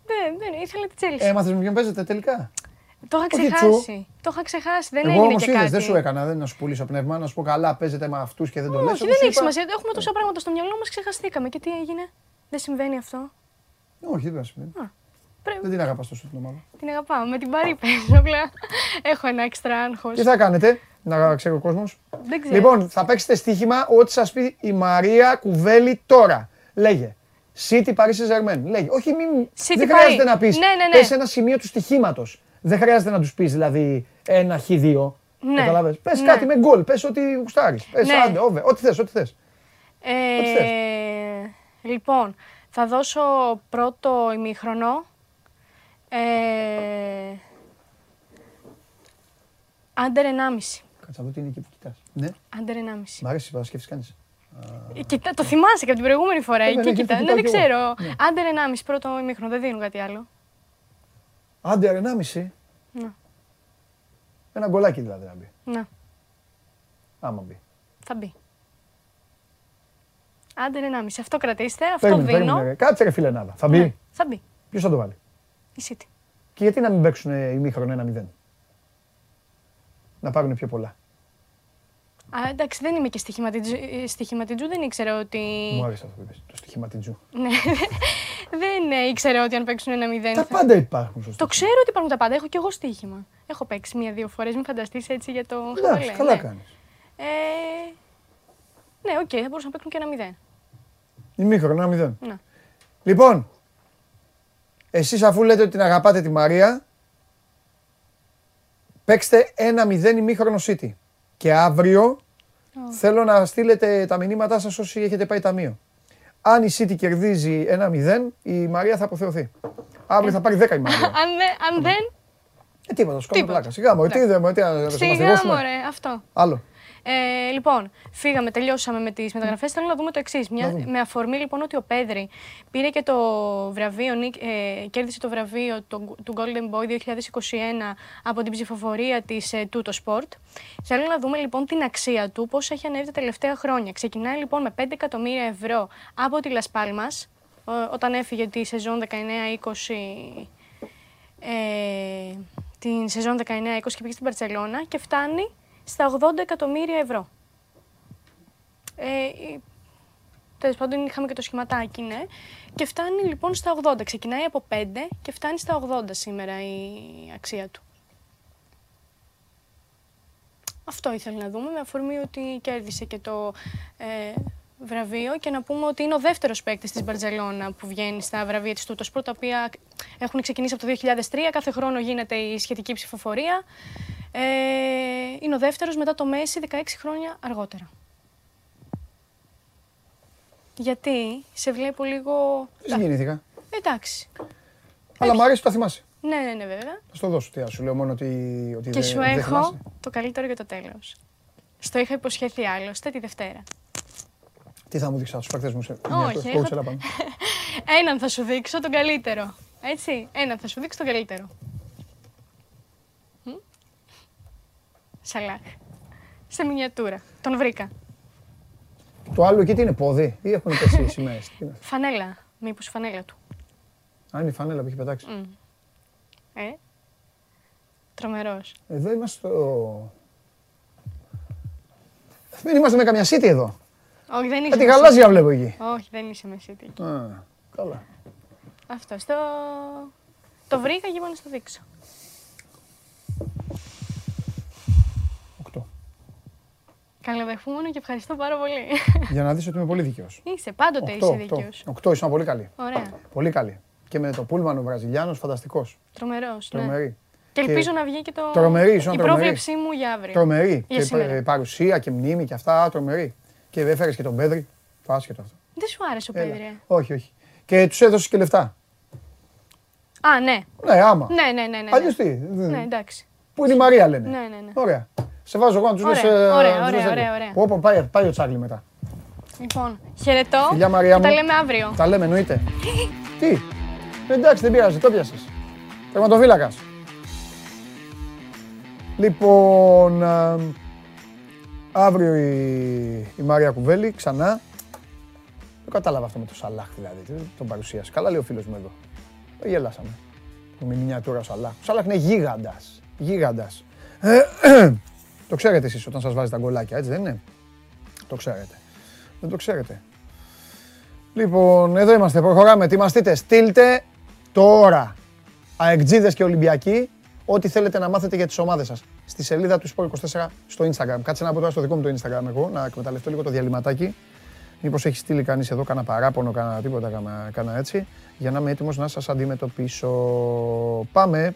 Δεν, δεν, ήθελα τη Chelsea. Έμαθε με ποιον παίζετε τελικά; το είχα όχι ξεχάσει. Το είχα ξεχάσει. Δεν Εγώ έγινε όμως και είδες, κάτι. δεν σου έκανα δεν να σου πουλήσω πνεύμα, να σου πω καλά, παίζετε με αυτούς και δεν το λες. Όχι, δεν έχει σημασία. Έχουμε τόσα πράγματα στο μυαλό μας, ξεχαστήκαμε. Και τι έγινε; Δεν συμβαίνει αυτό; Όχι, δεν θα συμβαίνει. Πρέπει... Δεν την αγαπάς τόσο την ομάδα. Την αγαπάω. Με την Παρή παίζω απλά. Έχω ένα έξτρα άγχος. Τι θα κάνετε, να ξέρει ο κόσμος; Δεν ξέρω. Λοιπόν, θα παίξετε στοίχημα ό,τι σας πει η Μαρία Κουβέλη τώρα. Λέγε. City Paris Saint-Germain. Λέγε. Όχι, μην... City δεν Paris. χρειάζεται να πεις. Ναι, ναι, ναι. Πες ένα σημείο του στοιχήματος. Δεν χρειάζεται να τους πεις δηλαδή ένα χ2. Ναι. Καταλάβες. Πες Ναι. κάτι με γκολ. Πες ό,τι γουστάρεις. Πες Ναι. άντε, όβε. Ό,τι θες, ό,τι θες. Ό,τι θες. Ε, λοιπόν, θα δώσω πρώτο ημίχρονο. Ε, Άντερ 1,5. Κάτσε να δω τι είναι εκεί που κοιτάς. Ναι, Άντερ 1,5. μ' αρέσει η Παρασκευή κάνεις. Ε, Κοιτά, το θυμάσαι και από την προηγούμενη φορά. ναι, Εκεί ναι, κοιτά. κοιτάω Ναι, δεν κι εγώ. ξέρω. Ναι. Άντερ 1,5 πρώτο ημίχρονο. Δεν δίνουν κάτι άλλο. Άντε, 1,5. Ναι. Ένα γκολάκι δηλαδή να μπει. Ναι, Άμα μπει. θα μπει. Άντερ 1,5. Αυτό κρατήστε. Αυτό Περίμενε, δίνω. περίμενε. ρε. Κάτσε ρε φίλε Νάδα. Θα μπει. Ναι, θα μπει. Ποιος θα το βάλει; Η City. Και γιατί να μην παίξουν ημίχρονο 1-0. Να πάρουν πιο πολλά. Α, εντάξει, δεν είμαι και στοιχηματιτζού, ε, στοιχηματιτζού, δεν ήξερα ότι. Μου άρεσε αυτό που είπες. Το στοιχήμα την Τζου. Ναι, δεν ε, ήξερα ότι αν παίξουν ένα μηδέν. Τα θα- πάντα υπάρχουν στο Το στοίχημα. ξέρω ότι υπάρχουν τα πάντα. Έχω κι εγώ στοίχημα. Έχω παίξει μία-δύο φορές. Μην φανταστείς έτσι για το Εντάξει, χαβαλέ. καλά ναι. κάνεις. Ε, ναι, οκ, θα μπορούσαν να παίξουν και ένα μηδέν. Ημίχρονο 1-0. Ναι. Λοιπόν, εσείς αφού λέτε ότι την αγαπάτε τη Μαρία, παίξτε 1-0 ημίχρονο City. Και αύριο θέλω να στείλετε τα μηνύματά σας όσοι έχετε πάει ταμείο. Αν η City κερδίζει 1-0, η Μαρία θα αποθεωθεί. Αύριο θα πάρει 10 η Μαρία. αν, δεν, αν δεν. Ε, τίποτα, σου κάνω Τίποτα. πλάκα. Σιγά μου, τι Ναι. είδαμε, τι να σε Σιγά μαστιγώσουμε. μωρέ, αυτό. Άλλο. Ε, λοιπόν, φύγαμε, τελειώσαμε με τις μεταγραφές. Θέλω να δούμε το εξής. Με αφορμή λοιπόν ότι ο Πέδρη πήρε και το βραβείο, νίκ- ε, κέρδισε το βραβείο του, του Golden Boy 2021 από την ψηφοφορία της ε, Tuto Sport. Θέλω να δούμε λοιπόν την αξία του, πώς έχει ανέβει τα τελευταία χρόνια. Ξεκινάει λοιπόν με 5 εκατομμύρια ευρώ από τη Las Palmas, ε, όταν έφυγε τη σεζόν 19-20 ε, την σεζόν 19-20 και πήγε στην Παρσελώνα και φτάνει στα 80 εκατομμύρια ευρώ. Ε, η- Τέλος πάντων, είχαμε και το σχηματάκι, ναι. Και φτάνει λοιπόν στα 80. Ξεκινάει από 5 και φτάνει στα 80 σήμερα η αξία του. Αυτό ήθελα να δούμε, με αφορμή ότι κέρδισε και το ε, βραβείο και να πούμε ότι είναι ο δεύτερος παίκτης της Μπαρτζελώνα που βγαίνει στα βραβεία της Τούτος Σπορ, τα οποία έχουν ξεκινήσει από το 2003, κάθε χρόνο γίνεται η σχετική ψηφοφορία. Ε, είναι ο δεύτερος μετά το Μέση 16 χρόνια αργότερα. Γιατί σε βλέπω λίγο... Δεν συγκινήθηκα. Εντάξει. Αλλά μου αρέσει που τα θυμάσαι. Ναι, ναι, ναι, βέβαια. Θα στο δώσω. Τι, σου λέω μόνο ότι, ότι Και δεν- σου δεν έχω θυμάσαι. το καλύτερο για το τέλος. Στο είχα υποσχεθεί άλλωστε τη Δευτέρα. Τι θα μου δείξεις του παίκτες μου σε Όχι, μια έχω- coach, έλα πάμε. Έναν θα σου δείξω τον καλύτερο. Έτσι, έναν θα σου δείξω τον καλύτερο. Σαλάχ. Σε μινιατούρα. Τον βρήκα. Το άλλο εκεί τι είναι, πόδι; Ή έχουν πέσει οι σημαίες; Τι είναι αυτό; Φανέλα. Μήπως φανέλα του. Α, είναι η φανέλα που έχει πετάξει. Μμ. Ε. Τρομερός. Εδώ είμαστε στο... Δεν είμαστε με καμιά city εδώ. Όχι, δεν είσαι. Κάτι με γαλάζια βλέπω εκεί. City. Όχι, δεν είσαι με City. Α, καλά. Αυτό. Στο... Το βρήκα και είπα να στο δείξω. Καλοδεχούμενο και ευχαριστώ πάρα πολύ. Για να δεις ότι είμαι πολύ δίκαιος. είσαι, πάντοτε Οκτώ, είσαι οκτώ. δίκαιος. Οκτώ, ήσουν πολύ καλή. Ωραία. Πολύ καλή. Και με το πούλμαν ο Βραζιλιάνος, φανταστικός. Τρομερός. Ναι. Τρομερή. Και ελπίζω να βγει και το... Τρομερή, ήσουν η τρομερή. πρόβλεψή μου για αύριο. Τρομερή. Για Και σήμερα. πα- παρουσία και μνήμη και αυτά, τρομερή. Και έφερες και τον Πέδρη. Το άσχετο αυτό. Δεν σου άρεσε ο Έλα. Πέδρη. ε; Όχι, όχι. Και τους έδωσες και λεφτά. Α, ναι. Ναι, άμα. Ναι, ναι, ναι. ναι, Αλλιώς ναι. τι. Ναι, εντάξει. Πού είναι η Μαρία λένε. Ναι, ναι, ναι. Ωραία. Σε βάζω εγώ να τους Ωραία, λες... ε, ωραία, να τους λες ωραία, τέτοιο. ωραία, ωραία. Πω, πω, πάει, πάει ο Τσάγλι μετά. Λοιπόν, χαιρετώ. Φιλιά Μαρία και τα μου. λέμε αύριο. Τα λέμε, εννοείται. Τι; Εντάξει, δεν πειράζει, το πιάσες. Τερματοφύλακας. Λοιπόν, α, αύριο η, η Μαρία Κουβέλη ξανά. Δεν κατάλαβα αυτό με το Σαλάχ δηλαδή, τι- τον παρουσίασε. Καλά λέει ο φίλος μου εδώ. Ε, Γελάσαμε. Με μινιατούρα ο Σαλάχ. Ο Σαλάχ είναι γίγαντας. Γίγαντας. Το ξέρετε εσείς όταν σας βάζει τα γκολάκια, έτσι δεν είναι; Το ξέρετε. Δεν το ξέρετε. Λοιπόν, εδώ είμαστε. Προχωράμε. Ετοιμαστείτε. Στείλτε τώρα. Αεκτζίδες και Ολυμπιακοί. Ό,τι θέλετε να μάθετε για τις ομάδες σας. Στη σελίδα του Sport 24 στο Instagram. Κάτσε να πω τώρα στο δικό μου το Instagram εγώ, να εκμεταλλευτώ λίγο το διαλυματάκι. Μήπως έχει στείλει κανείς εδώ κανένα παράπονο, κανένα τίποτα, κανένα, κανένα έτσι, για να είμαι έτοιμος να σας αντιμετωπίσω. Πάμε.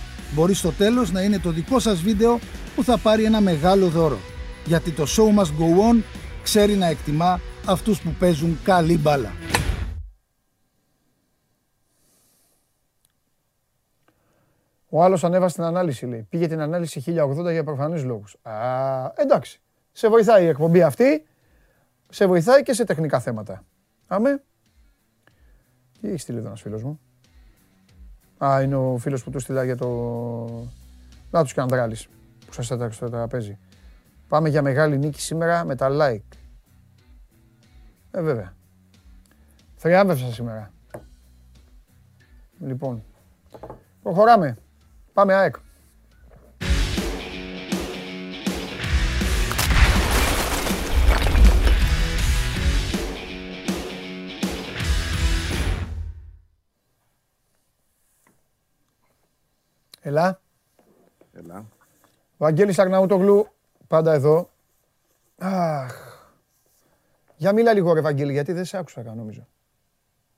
Μπορεί στο τέλος να είναι το δικό σας βίντεο που θα πάρει ένα μεγάλο δώρο. Γιατί το show must go on ξέρει να εκτιμά αυτούς που παίζουν καλή μπάλα. Ο άλλος ανέβασε την ανάλυση, λέει. Πήγε την ανάλυση 1080 για προφανείς λόγους. Α, εντάξει. Σε βοηθάει η εκπομπή αυτή. Σε βοηθάει και σε τεχνικά θέματα. Αμέ. Τι έχει στείλει εδώ ένας φίλος μου; Α, είναι ο φίλος που του στείλα για το. Να τους και Ανδράλης που σας έταξε στο τραπέζι. Πάμε για μεγάλη νίκη σήμερα με τα like. Ε, βέβαια. Θριάμβευσα σήμερα. Λοιπόν, προχωράμε. Πάμε ΑΕΚ. Ελά. Έλα. Βαγγέλης Αγναούτογλου, πάντα εδώ. Αχ. Για μίλα λίγο ρε Βαγγέλη, γιατί δεν σε άκουσα καν νομίζω.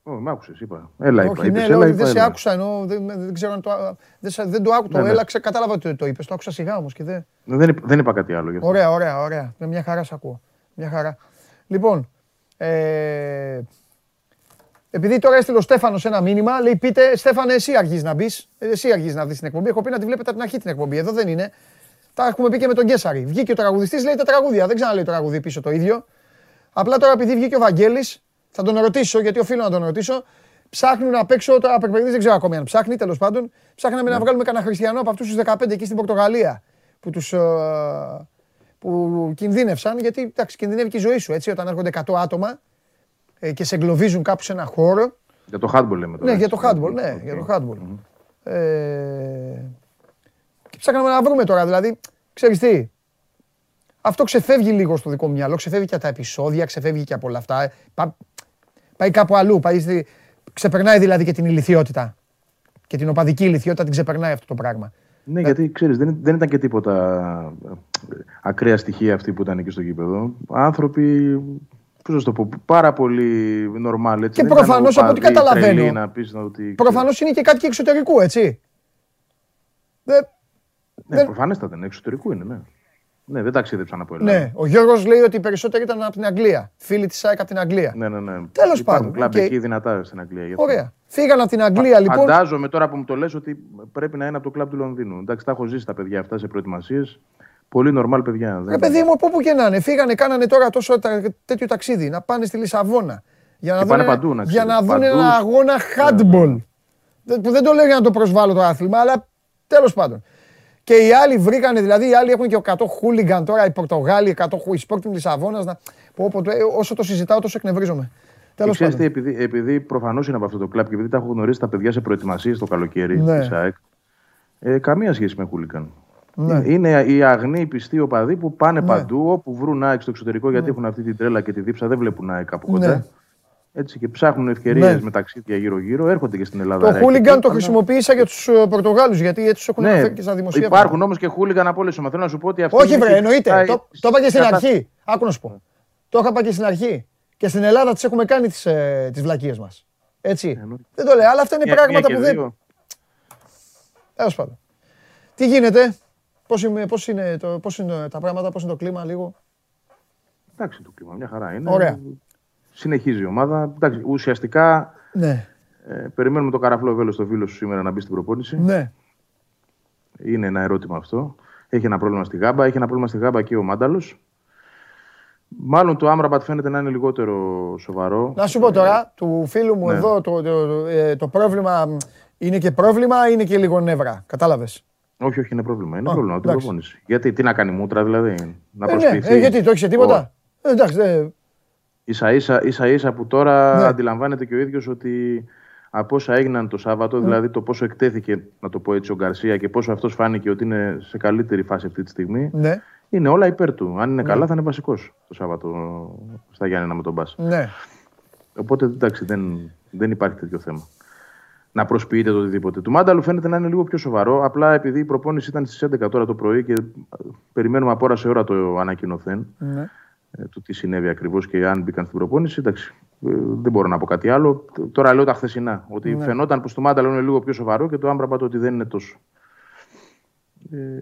Ω, μ' άκουσες, είπα. Έλα, είπα. Όχι, είπες, ναι, έλα, λέω, είπα, δεν σε έλα. άκουσα ενώ δεν, δεν ξέρω αν το, α- δεν, σε- δεν το άκουσα. Ναι, Το ναι. έλαξε, κατάλαβα ότι το είπες, το άκουσα σιγά όμως και δεν... Δεν, είπα- δεν είπα κάτι άλλο γι' αυτό. Ωραία, ωραία, ωραία. Με μια χαρά σ' ακούω. Μια χαρά. Λοιπόν, ε, επειδή τώρα έστειλε ο Στέφανος ένα μήνυμα, λέει πείτε, Στέφανε, εσύ αρχίζει να μπεις. Εσύ αρχίζει να δεις την εκπομπή. Έχω πει να τη βλέπετε από την αρχή την εκπομπή. Εδώ δεν είναι. Τα έχουμε πει και με τον Γκέσαρη. Βγήκε ο τραγουδιστής, λέει τα τραγούδια. Δεν ξαναλέει το τραγουδί πίσω το ίδιο. Απλά τώρα επειδή βγήκε ο Βαγγέλης, θα τον ρωτήσω, γιατί οφείλω να τον ρωτήσω. Ψάχνουν απ' έξω, τώρα προπαιδευτής δεν ξέρω ακόμη αν ψάχνει, τέλος πάντων. Ψάχναμε να βγάλουμε κανένα χριστιανό από αυτούς τους 15 εκεί στην Πορτογαλία που τους, ε, που κινδύνευσαν, γιατί εντάξει, κινδυνεύει και η ζωή σου έτσι, όταν έρχονται 100 άτομα ε, και σε εγκλωβίζουν κάπου σε ένα χώρο. Για το handball λέμε τώρα. Ναι, για το έτσι. handball, ναι, Οκ. για το handball. Ε, και ψάχναμε να βρούμε τώρα, δηλαδή, ξέρεις τι, αυτό ξεφεύγει λίγο στο δικό μου μυαλό, ξεφεύγει και από τα επεισόδια, ξεφεύγει και από όλα αυτά. Ε, πά- πάει κάπου αλλού, πάει στη, ξεπερνάει δηλαδή και την ηλικιότητα. Και την οπαδική ηλικιότητα την ξεπερνάει αυτό το πράγμα. Ναι, γιατί ξέρεις, δεν, δεν ήταν και τίποτα ε, ακραία στοιχεία αυτοί που ήταν εκεί στο γήπεδο. Άνθρωποι, πώς να σου το πω, πάρα πολύ normal. Έτσι. Και Δεν ήταν προφανώς, από ό,τι οπαδοί, καταλαβαίνω, τρελοί να πεις ότι... Προφανώς είναι και κάτι και εξωτερικού, έτσι. Δεν- Ναι, δεν- προφανέστατα, ναι, εξωτερικού είναι, ναι. Ναι, δεν ταξίδεψαν από Ελλάδα. Ναι, ο Γιώργος λέει ότι οι περισσότεροι ήταν από την Αγγλία. Φίλοι της ΑΕΚ από την Αγγλία. ναι, ναι. ναι. Τέλος Υπάρχουν πάντων, κλαμπ οκ. εκεί δυνατά στην Αγγλία. γι' αυτό. Ωραία. Φύγαν από την Αγγλία λοιπόν. Φαντάζομαι τώρα που μου το λες ότι πρέπει να είναι από το κλαμπ του Λονδίνου. Εντάξει, τα έχω ζήσει τα παιδιά αυτά σε προετοιμασίες. Πολύ normal παιδιά. Ρε παιδί μου, από όπου και να είναι, φύγανε, κάνανε τώρα τόσο τα- τέτοιο ταξίδι, να πάνε στη Λισαβόνα. Για να Και δουν, πάνε παντού, να για ξέρεις, να δουν παντού. ένα αγώνα handball. Δεν- Που δεν το λέω για να το προσβάλλω το άθλημα, αλλά τέλος πάντων. Και οι άλλοι βρήκανε, δηλαδή οι άλλοι έχουν και 100 χούλιγκαν τώρα, οι Πορτογάλοι, 100 χου- η Sporting Λισαβόνας. Να... Πω, πω, το- ε, όσο το συζητάω, τόσο εκνευρίζομαι. Τέλος Ξέρεις τι, πάντων. επειδή, επειδή προφανώς είναι από αυτό το κλαμπ και επειδή τα έχω γνωρίσει τα παιδιά σε προετοιμασίες το καλοκαίρι Ναι. της ΑΕΚ, ε, καμία σχέση με χούλικαν. Ναι. Είναι οι αγνοί πιστοί οπαδοί που πάνε Ναι. παντού, όπου βρουν ΑΕΚ στο εξωτερικό, γιατί έχουν αυτή την τρέλα και τη δίψα, δεν βλέπουν ΑΕΚ από κοντά. Ναι. Έτσι και ψάχνουν ευκαιρίες Ναι. με ταξίδια γύρω-γύρω, έρχονται και στην Ελλάδα. Το ρε, χούλιγκαν και- το χρησιμοποίησα για τους ε, Πορτογάλους, γιατί έτσι τους έχουν Ναι, αναφέρει και στα δημοσίευματα. υπάρχουν όμως και χούλιγκαν από όλε τι ομάδε. Θέλω να σου πω ότι αυτοί Όχι, είναι βρε, και- εννοείται. Α, Το, το είπα και στην κατά- αρχή. Άκου να σου πω. Το είχα πει και στην αρχή. Και στην Ελλάδα τις έχουμε κάνει τις ε, τις βλακίες μας. Έτσι. εννοείται. Δεν το λέω, αλλά αυτά είναι Μια- πράγματα μια που και δεν. δύο. Τέλος πάντων. Τι γίνεται, πώς, είμαι, πώς, είναι το, πώς είναι τα πράγματα, πώς είναι το κλίμα λίγο; Εντάξει, το κλίμα, μια χαρά είναι. Ωραία. Συνεχίζει η ομάδα. Εντάξει, ουσιαστικά Ναι. Ε, περιμένουμε το καραφλό βέλο στο φίλο σου σήμερα να μπει στην προπόνηση. Ναι. Είναι ένα ερώτημα αυτό. Έχει ένα πρόβλημα στη γάμπα. Έχει ένα πρόβλημα στη γάμπα και ο Μάνταλος. Μάλλον το Άμραμπατ φαίνεται να είναι λιγότερο σοβαρό. Να σου πω τώρα, του φίλου μου Ναι. εδώ το, το, ε, το πρόβλημα μ, είναι και πρόβλημα, είναι και λίγο νεύρα. Κατάλαβες; Όχι, όχι, είναι πρόβλημα. Είναι Α, πρόβλημα την εντάξει. προπόνηση. Γιατί, τι να κάνει μούτρα, δηλαδή, να Ε, ναι, προσποιηθεί. ε, γιατί το έχεις τίποτα. Ε, εντάξει, δε, Ίσα ίσα, ίσα, ίσα που τώρα Ναι. αντιλαμβάνεται και ο ίδιος ότι από όσα έγιναν το Σάββατο, Ναι. δηλαδή το πόσο εκτέθηκε, να το πω έτσι, ο Γκαρσία και πόσο αυτός φάνηκε ότι είναι σε καλύτερη φάση αυτή τη στιγμή, ναι, είναι όλα υπέρ του. Αν είναι καλά, θα είναι βασικός το Σάββατο στα Γιάννενα με τον Μπα. ναι. Οπότε εντάξει, δεν, δεν υπάρχει τέτοιο θέμα. Να προσποιείτε το οτιδήποτε. Του Μάνταλου φαίνεται να είναι λίγο πιο σοβαρό. Απλά επειδή η προπόνηση ήταν στις 11 τώρα το πρωί και ε, περιμένουμε από ώρα σε ώρα το ανακοινωθέν ναι. ε, του τι συνέβη ακριβώς και αν μπήκαν στην προπόνηση. Εντάξει, ε, δεν μπορώ να πω κάτι άλλο. Τ- Τώρα λέω τα χθεσινά. Ότι Ναι. φαινόταν πως το Μάνταλο είναι λίγο πιο σοβαρό και το Άμπραμπατ ότι δεν είναι τόσο. Ε,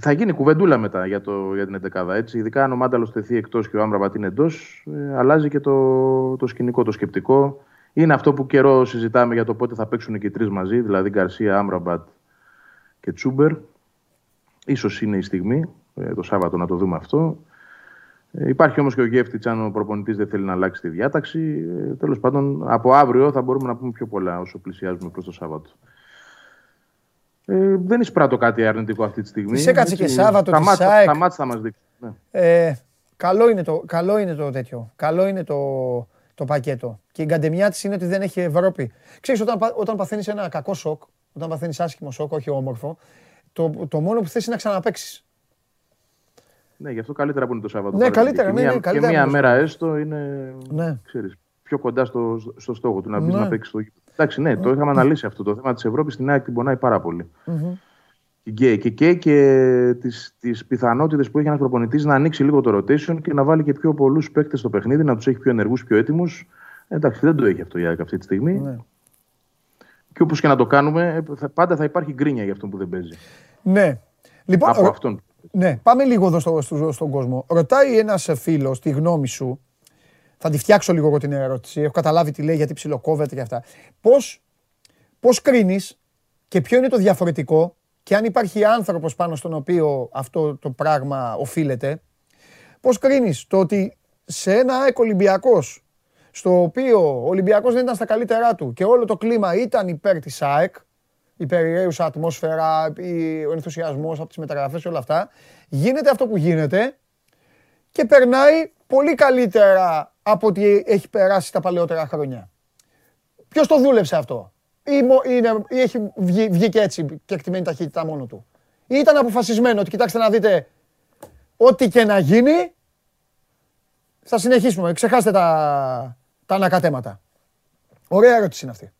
θα γίνει κουβεντούλα μετά για, το, για την 11 έτσι. Ειδικά αν ο Μάνταλος τεθεί εκτός και ο Άμπραμπατ είναι εντός, ε, αλλάζει και το, το σκηνικό, το σκεπτικό. Είναι αυτό που καιρό συζητάμε για το πότε θα παίξουν και οι τρεις μαζί, δηλαδή Γκαρσία, Άμπραμπατ και Τσούμπερ. Ίσως είναι η στιγμή, ε, το Σάββατο να το δούμε αυτό. Ε, υπάρχει όμως και ο Γεύτιτς αν ο προπονητής δεν θέλει να αλλάξει τη διάταξη. Ε, τέλος πάντων, από αύριο θα μπορούμε να πούμε πιο πολλά όσο πλησιάζουμε προς το Σάββατο. Ε, δεν εισπράττω κάτι αρνητικό αυτή τη στιγμή. Της έκατσε και Έτσι, Σάββατο τα της μάτς- ΑΕΚ. Τα μάτς θα μας δείξουν. Ναι. Ε, καλό, είναι το, καλό είναι το τέτοιο. Καλό είναι το, το πακέτο. Και η γκαντεμιά της είναι ότι δεν έχει Ευρώπη. Ξέρεις, όταν, πα- όταν παθαίνεις ένα κακό σοκ, όταν παθαίνεις άσχημο σοκ, όχι όμορφο, το, το μόνο που θες είναι να ξαναπέξει. ναι, γι' αυτό καλύτερα που είναι το Σάββατο. Ναι, παρά καλύτερα, και ναι, μία- ναι, καλύτερα Και μία που είναι μέρα έστω είναι Ναι. ξέρεις, πιο κοντά στο, στο στόχο του να μπεις Ναι. να παίξεις στο γήπεδο. Εντάξει, ναι, το είχαμε αναλύσει αυτό. Το θέμα της Ευρώπης στην ΑΕΚ την πονάει πάρα πολύ. Και, και, και, και τις, τις πιθανότητες που έχει ένας προπονητής να ανοίξει λίγο το rotation και να βάλει και πιο πολλούς παίκτες στο παιχνίδι, να τους έχει πιο ενεργούς, πιο έτοιμους. Εντάξει, δεν το έχει αυτό η ΑΕΚ αυτή τη στιγμή. Ναι. Και όπως και να το κάνουμε, ε, θα, πάντα θα υπάρχει γκρίνια για αυτόν που δεν παίζει. Ναι. Λοιπόν, Από ρω- αυτόν. Ναι, πάμε λίγο εδώ στο, στο- στον κόσμο. Ρωτάει ένας φίλος τη γνώμη σου. Θα τη φτιάξω λίγο εγώ την ερώτηση. Έχω καταλάβει τι λέει γιατί ψιλοκόβεται και αυτά. Πώς πώς κρίνεις και ποιο είναι το διαφορετικό και αν υπάρχει άνθρωπος πάνω στον οποίο αυτό το πράγμα οφείλεται. Πώς κρίνεις το ότι σε ένα ΑΕΚ Ολυμπιακός στο οποίο ο Ολυμπιακός δεν ήταν στα καλύτερά του και όλο το κλίμα ήταν υπέρ της ΑΕΚ, η περιραίουσα ατμόσφαιρα, η- ο ενθουσιασμός από τις μεταγραφές και όλα αυτά, γίνεται αυτό που γίνεται και περνάει πολύ καλύτερα από ό,τι έχει περάσει τα παλαιότερα χρόνια. Ποιος το δούλεψε αυτό; Ή, μο- είναι, ή έχει βγει, βγήκε έτσι και εκτιμένη ταχύτητα μόνο του. Ή ήταν αποφασισμένο ότι κοιτάξτε να δείτε ό,τι και να γίνει θα συνεχίσουμε. Ξεχάστε τα, τα ανακατέματα. Ωραία ερώτηση είναι αυτή.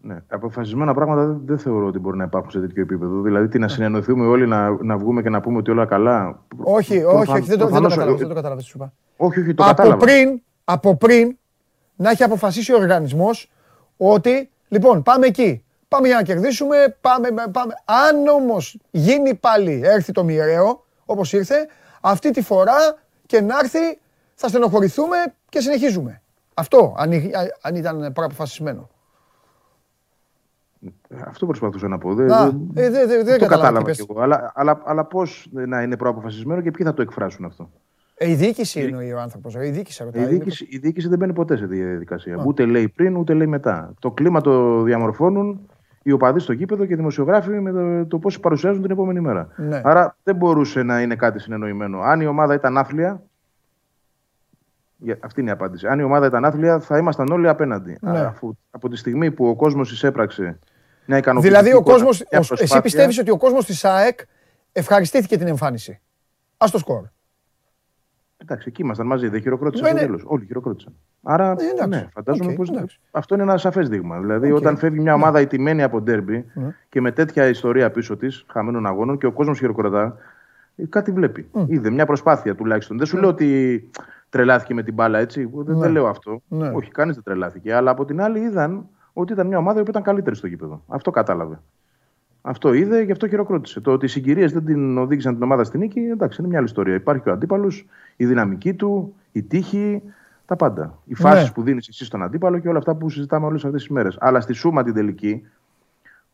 Ναι. Αποφασισμένα πράγματα δεν, δεν θεωρώ ότι μπορεί να υπάρχουν σε τέτοιο επίπεδο. Δηλαδή, τι να συνεννοηθούμε όλοι να, να βγούμε και να πούμε ότι όλα καλά; Όχι, όχι, Προφαν- όχι, δεν το, δεν το προφανώς, κατάλαβες, ε, δεν το κατάλαβες, τι σου είπα. Όχι, όχι, το από κατάλαβα. πριν, από πριν να έχει αποφασίσει ο οργανισμός ότι λοιπόν πάμε εκεί, πάμε για να κερδίσουμε, πάμε, πάμε. Αν όμως γίνει πάλι, έρθει το μοιραίο όπως ήρθε, αυτή τη φορά και να έρθει θα στενοχωρηθούμε και συνεχίζουμε. Αυτό αν, εί- αν ήταν προαποφασισμένο. Αυτό προσπαθούσα να πω. Δεν, Α, δεν- ε, δεν- δεν- δεν το κατάλαβα τι κατάλαβα πες. κι εγώ. Αλλά, αλλά, αλλά πώς να είναι προαποφασισμένο και ποιοι θα το εκφράσουν αυτό. Ε, η διοίκηση εννοεί ο άνθρωπος, ε, η διοίκηση ρωτάει. Η διοίκηση, η διοίκηση δεν μπαίνει ποτέ σε τέτοια διαδικασία. Ούτε λέει πριν, ούτε λέει μετά. Το κλίμα το διαμορφώνουν οι οπαδοί στο γήπεδο και οι δημοσιογράφοι με το, το πώς παρουσιάζουν την επόμενη μέρα. Ναι. Άρα δεν μπορούσε να είναι κάτι συνεννοημένο. Αν η ομάδα ήταν άθλια. για- Αυτή είναι η απάντηση. Αν η ομάδα ήταν άθλια, θα ήμασταν όλοι απέναντι. Ναι. Άρα, αφού, από τη στιγμή που ο κόσμος εισέπραξε μια ικανοποιητική Δηλαδή, ο εικόνα, κόσμος, μια ο- εσύ προσπάθεια- πιστεύεις ότι ο κόσμος της ΑΕΚ ευχαριστήθηκε την εμφάνιση; Ας το σκορ. Εντάξει, εκεί ήμασταν μαζί, δεν χειροκρότησαν Ναι, στο ναι. τέλος. Όλοι χειροκρότησαν. Άρα, Ε, εντάξει. ναι, φαντάζομαι Οκ, πως εντάξει. αυτό είναι ένα σαφές δείγμα. Δηλαδή, Οκ. όταν φεύγει μια ομάδα ηττημένη από ντέρμπι Ναι. και με τέτοια ιστορία πίσω της, χαμένων αγώνων και ο κόσμος χειροκροτά, ε, κάτι βλέπει. Είδε μια προσπάθεια τουλάχιστον. Δεν σου λέω ότι τρελάθηκε με την μπάλα έτσι. Δεν, Ναι. δεν λέω αυτό. Ναι. Όχι, κανείς δεν τρελάθηκε. Αλλά από την άλλη είδαν ότι ήταν μια ομάδα που ήταν καλύτερη στο γήπεδο. Αυτό κατάλαβε. Αυτό είδε, γι' αυτό χειροκρότησε. Το ότι οι συγκυρίες δεν την οδήγησαν την ομάδα στην νίκη, εντάξει, είναι μια άλλη ιστορία. Υπάρχει και ο αντίπαλος, η δυναμική του, η τύχη, Τα πάντα. Οι φάσεις Ναι. που δίνεις εσύ στον αντίπαλο και όλα αυτά που συζητάμε όλες αυτές τις μέρες. Αλλά στη σούμα την τελική,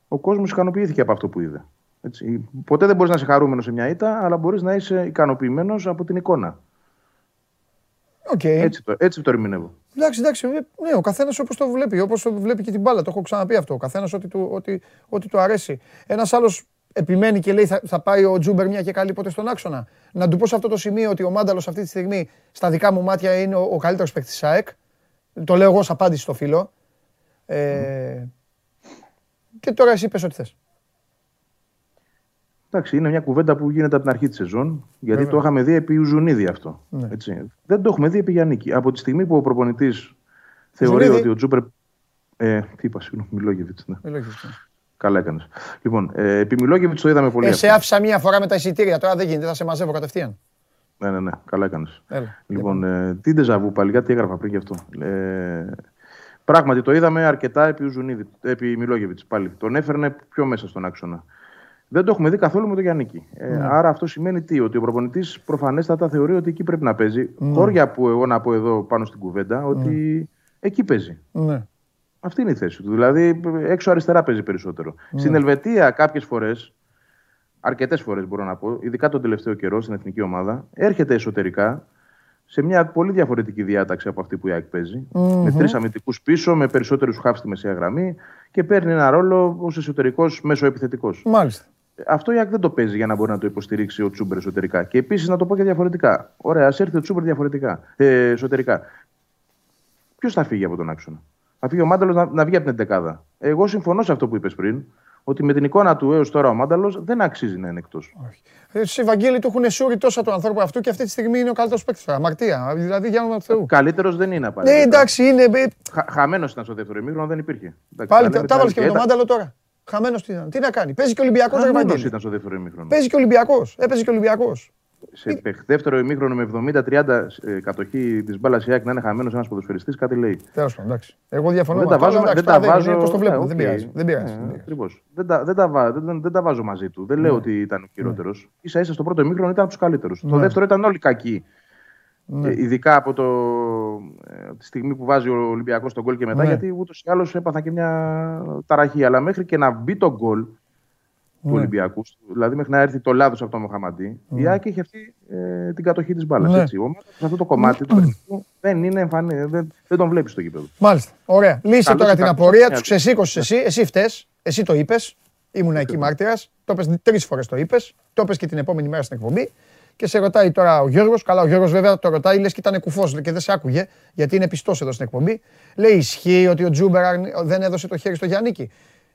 ο κόσμος ικανοποιήθηκε από αυτό που είδε. Έτσι. Ποτέ δεν μπορείς να είσαι χαρούμενος σε μια ήττα, αλλά μπορείς να είσαι ικανοποιημένος από την εικόνα. Οκ. Έτσι, το, έτσι το ερμηνεύω. Εντάξει, εντάξει. ε, Ναι, ο καθένας όπως το βλέπει, όπως το βλέπει και την μπάλα. Το έχω ξαναπεί αυτό. Ο καθένας ό,τι, του- ό,τι, ό,τι του αρέσει. Ένας άλλος επιμένει και λέει θα, θα πάει ο Τζούμπερ μια και καλή ποτέ στον άξονα. Να του πω σε αυτό το σημείο ότι ο Μάνταλος αυτή τη στιγμή στα δικά μου μάτια είναι ο, ο καλύτερος παίκτης της ΑΕΚ. Το λέω εγώ ως απάντηση στο φίλο. Ε, Και τώρα εσύ πες ό,τι θες. Εντάξει, είναι μια κουβέντα που γίνεται από την αρχή της σεζόν, γιατί Βέβαια. το είχαμε δει επί Ουζουνίδη αυτό. Ναι. Έτσι. Δεν το έχουμε δει επί Γιάννικη. Από τη στιγμή που ο προπονητής θεωρεί Ουζουνίδη. ότι ο Τζούπερ. Ε, τι είπα, συγγνώμη, Μιλόγεβιτς. Ναι. Ε, λογικό. Καλά έκανες. Λοιπόν, ε, επί Μιλόγεβιτς το είδαμε πολύ. Ε, αυτό. σε άφησα μία φορά με τα εισιτήρια, τώρα δεν γίνεται, θα σε μαζεύω κατευθείαν. Ναι, ναι, ναι, καλά έκανες. Έλα. Λοιπόν, ε, τι ντεζαβού πάλι, κάτι έγραφα πριν γι' αυτό. Ε, πράγματι το είδαμε αρκετά επί, Ουζουνίδη, επί Μιλόγεβιτς πάλι. Τον έφερνε πιο μέσα στον άξονα. Δεν το έχουμε δει καθόλου με τον Γιάννικη. Ε, Ναι. Άρα αυτό σημαίνει τι, ότι ο προπονητής προφανέστατα θεωρεί ότι εκεί πρέπει να παίζει. Ναι. Χώρια που εγώ να πω εδώ πάνω στην κουβέντα, ότι εκεί παίζει. Ναι. Αυτή είναι η θέση του. Δηλαδή έξω αριστερά παίζει περισσότερο. Ναι. Στην Ελβετία κάποιες φορές, αρκετές φορές μπορώ να πω, ειδικά τον τελευταίο καιρό στην εθνική ομάδα, έρχεται εσωτερικά σε μια πολύ διαφορετική διάταξη από αυτή που η ΑΕΚ παίζει. Μμμ. Με τρεις αμυντικούς πίσω, με περισσότερους χάφ στη μεσαία γραμμή και παίρνει ένα ρόλο ως εσωτερικός μέσο επιθετικό. Μάλιστα. Αυτό η ΑΕΚ δεν το παίζει για να μπορεί να το υποστηρίξει ο Τσούμπερ εσωτερικά. Και επίσης να το πω και διαφορετικά. Ωραία, ας έρθει ο Τσούμπερ διαφορετικά, ε, εσωτερικά. Ποιος θα φύγει από τον άξονα; Θα φύγει ο Μάνταλος να, να βγει από την δεκάδα. Εγώ συμφωνώ σε αυτό που είπες πριν, ότι με την εικόνα του έως τώρα ο Μάνταλος δεν αξίζει να είναι εκτός. Ε, Σε Ευαγγέλη του έχουν σούρει τόσα του ανθρώπου αυτού και αυτή τη στιγμή είναι ο καλύτερος παίκτης τώρα. Αμαρτία. Δηλαδή για όνομα του Θεού. Καλύτερος δεν είναι απαραίτητα. Ναι, εντάξει, είναι. ε, Χα, Χαμένος ήταν στο δεύτερο ημίχρονο, δεν υπήρχε. Εντάξει, Πάλι τα λέμε τα τα βάλει και με τον αλήθεια. Μάνταλο τώρα. Χαμένος τι ήταν. Τι να κάνει. Παίζει και ο Ολυμπιακός Χαμένος Ευαγγέλη. ήταν στο δεύτερο ημίχρονο. Παίζει και ο Ολυμπιακός. Έπαιζε και ο Ολυμπιακός. Σε παιχ- δεύτερο ημίχρονο με 70-30 ε, κατοχή της μπάλας Ιάκ να είναι χαμένος ένας ποδοσφαιριστής, κάτι λέει. Τέλος πάντων, εντάξει. Εγώ διαφωνώ. Δεν με τα αυτό, βάζω. αλλά Δεν εντάξει, τα τώρα βάζω. είναι Πώς το βλέπω. ε, Δεν οκ. πειράζει. Δεν πειράζει. Ε, δεν πειράζει. ακριβώς. Δεν τα, δεν, τα, βα- δεν, δεν τα βάζω μαζί του. Δεν λέω ότι ήταν ο χειρότερος. ίσα ίσα στο πρώτο ημίχρονο ήταν από τους καλύτερους. Το Ναι. δεύτερο ήταν όλοι κακοί. Ναι. Ε, ειδικά από το, ε, τη στιγμή που βάζει ο Ολυμπιακός το γκολ και μετά, Ναι. γιατί ούτως ή άλλως έπαθαν και μια ταραχή. Αλλά μέχρι και να μπει το γκολ του Ναι. Ολυμπιακού, δηλαδή μέχρι να έρθει το λάθος από τον Μοχαμαντί, η ΑΕΚ έχει αυτή ε, την κατοχή της μπάλας. Ναι. Έτσι. Ο Μάτος σε αυτό το κομμάτι του παιχνιδιού δεν είναι εμφανή. Δεν, δεν τον βλέπεις στο γήπεδο. Μάλιστα. Ωραία. Λύσε Καλώς τώρα ή την κακώς, απορία. μια Του ξεσήκωσες εσύ. Εσύ φταίει. Εσύ το είπες. Ήμουν εκεί μάρτυρας. Το είπες τρεις φορές το είπες. Το είπες και την επόμενη μέρα στην εκπομπή. Και σε ρωτάει τώρα ο Γιώργος. Καλά, ο Γιώργος βέβαια το ρωτάει, λες και ήταν κουφός και δεν σε άκουγε, γιατί είναι πιστός εδώ στην εκπομπή. Λέει: Ισχύει ότι ο Τζούμπερ αρνη- δεν έδωσε το χέρι στο Γιάννικη.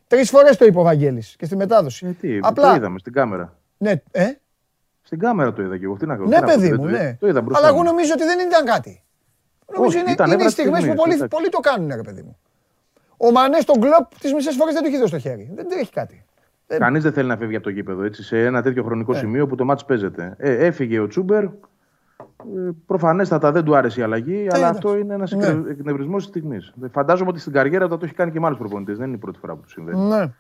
Τρεις φορές το είπε ο Βαγγέλης και στη μετάδοση. Γιατί, Απλά. το είδαμε στην κάμερα. Ναι, ε; Στην κάμερα το είδα και εγώ. Τι να κάνω. ναι, τι να πω, παιδί δεν μου, το- ναι. Το είδα μπροστά. Αλλά εγώ μου. νομίζω ότι δεν ήταν κάτι. Νομίζω Όχι, είναι, ήταν είναι οι έβρα στιγμές που στιγμής, πολλοί, εντάξει. πολλοί το κάνουν, ρε παιδί μου. Ο Μανές στον κλοπ τις μισές φορές δεν του έχει δώσει το χέρι. Δεν τρέχει κάτι. Κανείς δεν θέλει να φεύγει από το γήπεδο έτσι, σε ένα τέτοιο χρονικό Ε. σημείο που το μάτς παίζεται. Ε, έφυγε ο Τσούμπερ. Ε, Προφανέστατα δεν του άρεσε η αλλαγή, αλλά εντάξει. αυτό είναι ένας Ναι. εκνευρισμός της στιγμής. Φαντάζομαι ότι στην καριέρα του το έχει κάνει και με άλλους προπονητές. Δεν είναι η πρώτη φορά που του συμβαίνει. Ναι.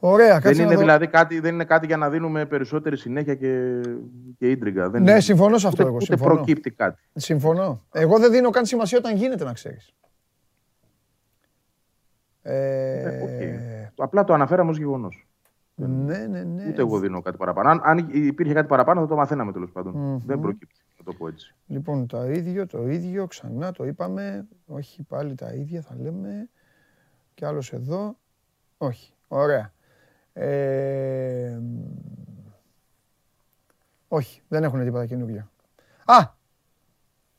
Ωραία, Δεν κάτσε είναι, να δω. δηλαδή κάτι, δεν είναι κάτι για να δίνουμε περισσότερη συνέχεια και, και ίντριγκα. Δεν Ναι, είναι. συμφωνώ σε αυτό ούτε, εγώ, Ούτε συμφωνώ. προκύπτει κάτι. Συμφωνώ. Εγώ δεν δίνω καν σημασία όταν γίνεται, να ξέρεις. Ε, οκ. Απλά το αναφέραμε ως γεγονός. ναι, ναι, ναι. Ούτε εγώ δίνω κάτι παραπάνω. Αν, αν υπήρχε κάτι παραπάνω θα το μαθαίναμε τέλος πάντων. Μμμ. Δεν προκύπτει, να το πω έτσι. Λοιπόν, το ίδιο, το ίδιο, ξανά το είπαμε. Όχι πάλι τα ίδια θα λέμε. Κι άλλος εδώ. Όχι. Ωραία. Ε, όχι, δεν έχουν τίποτα καινούργια. Α!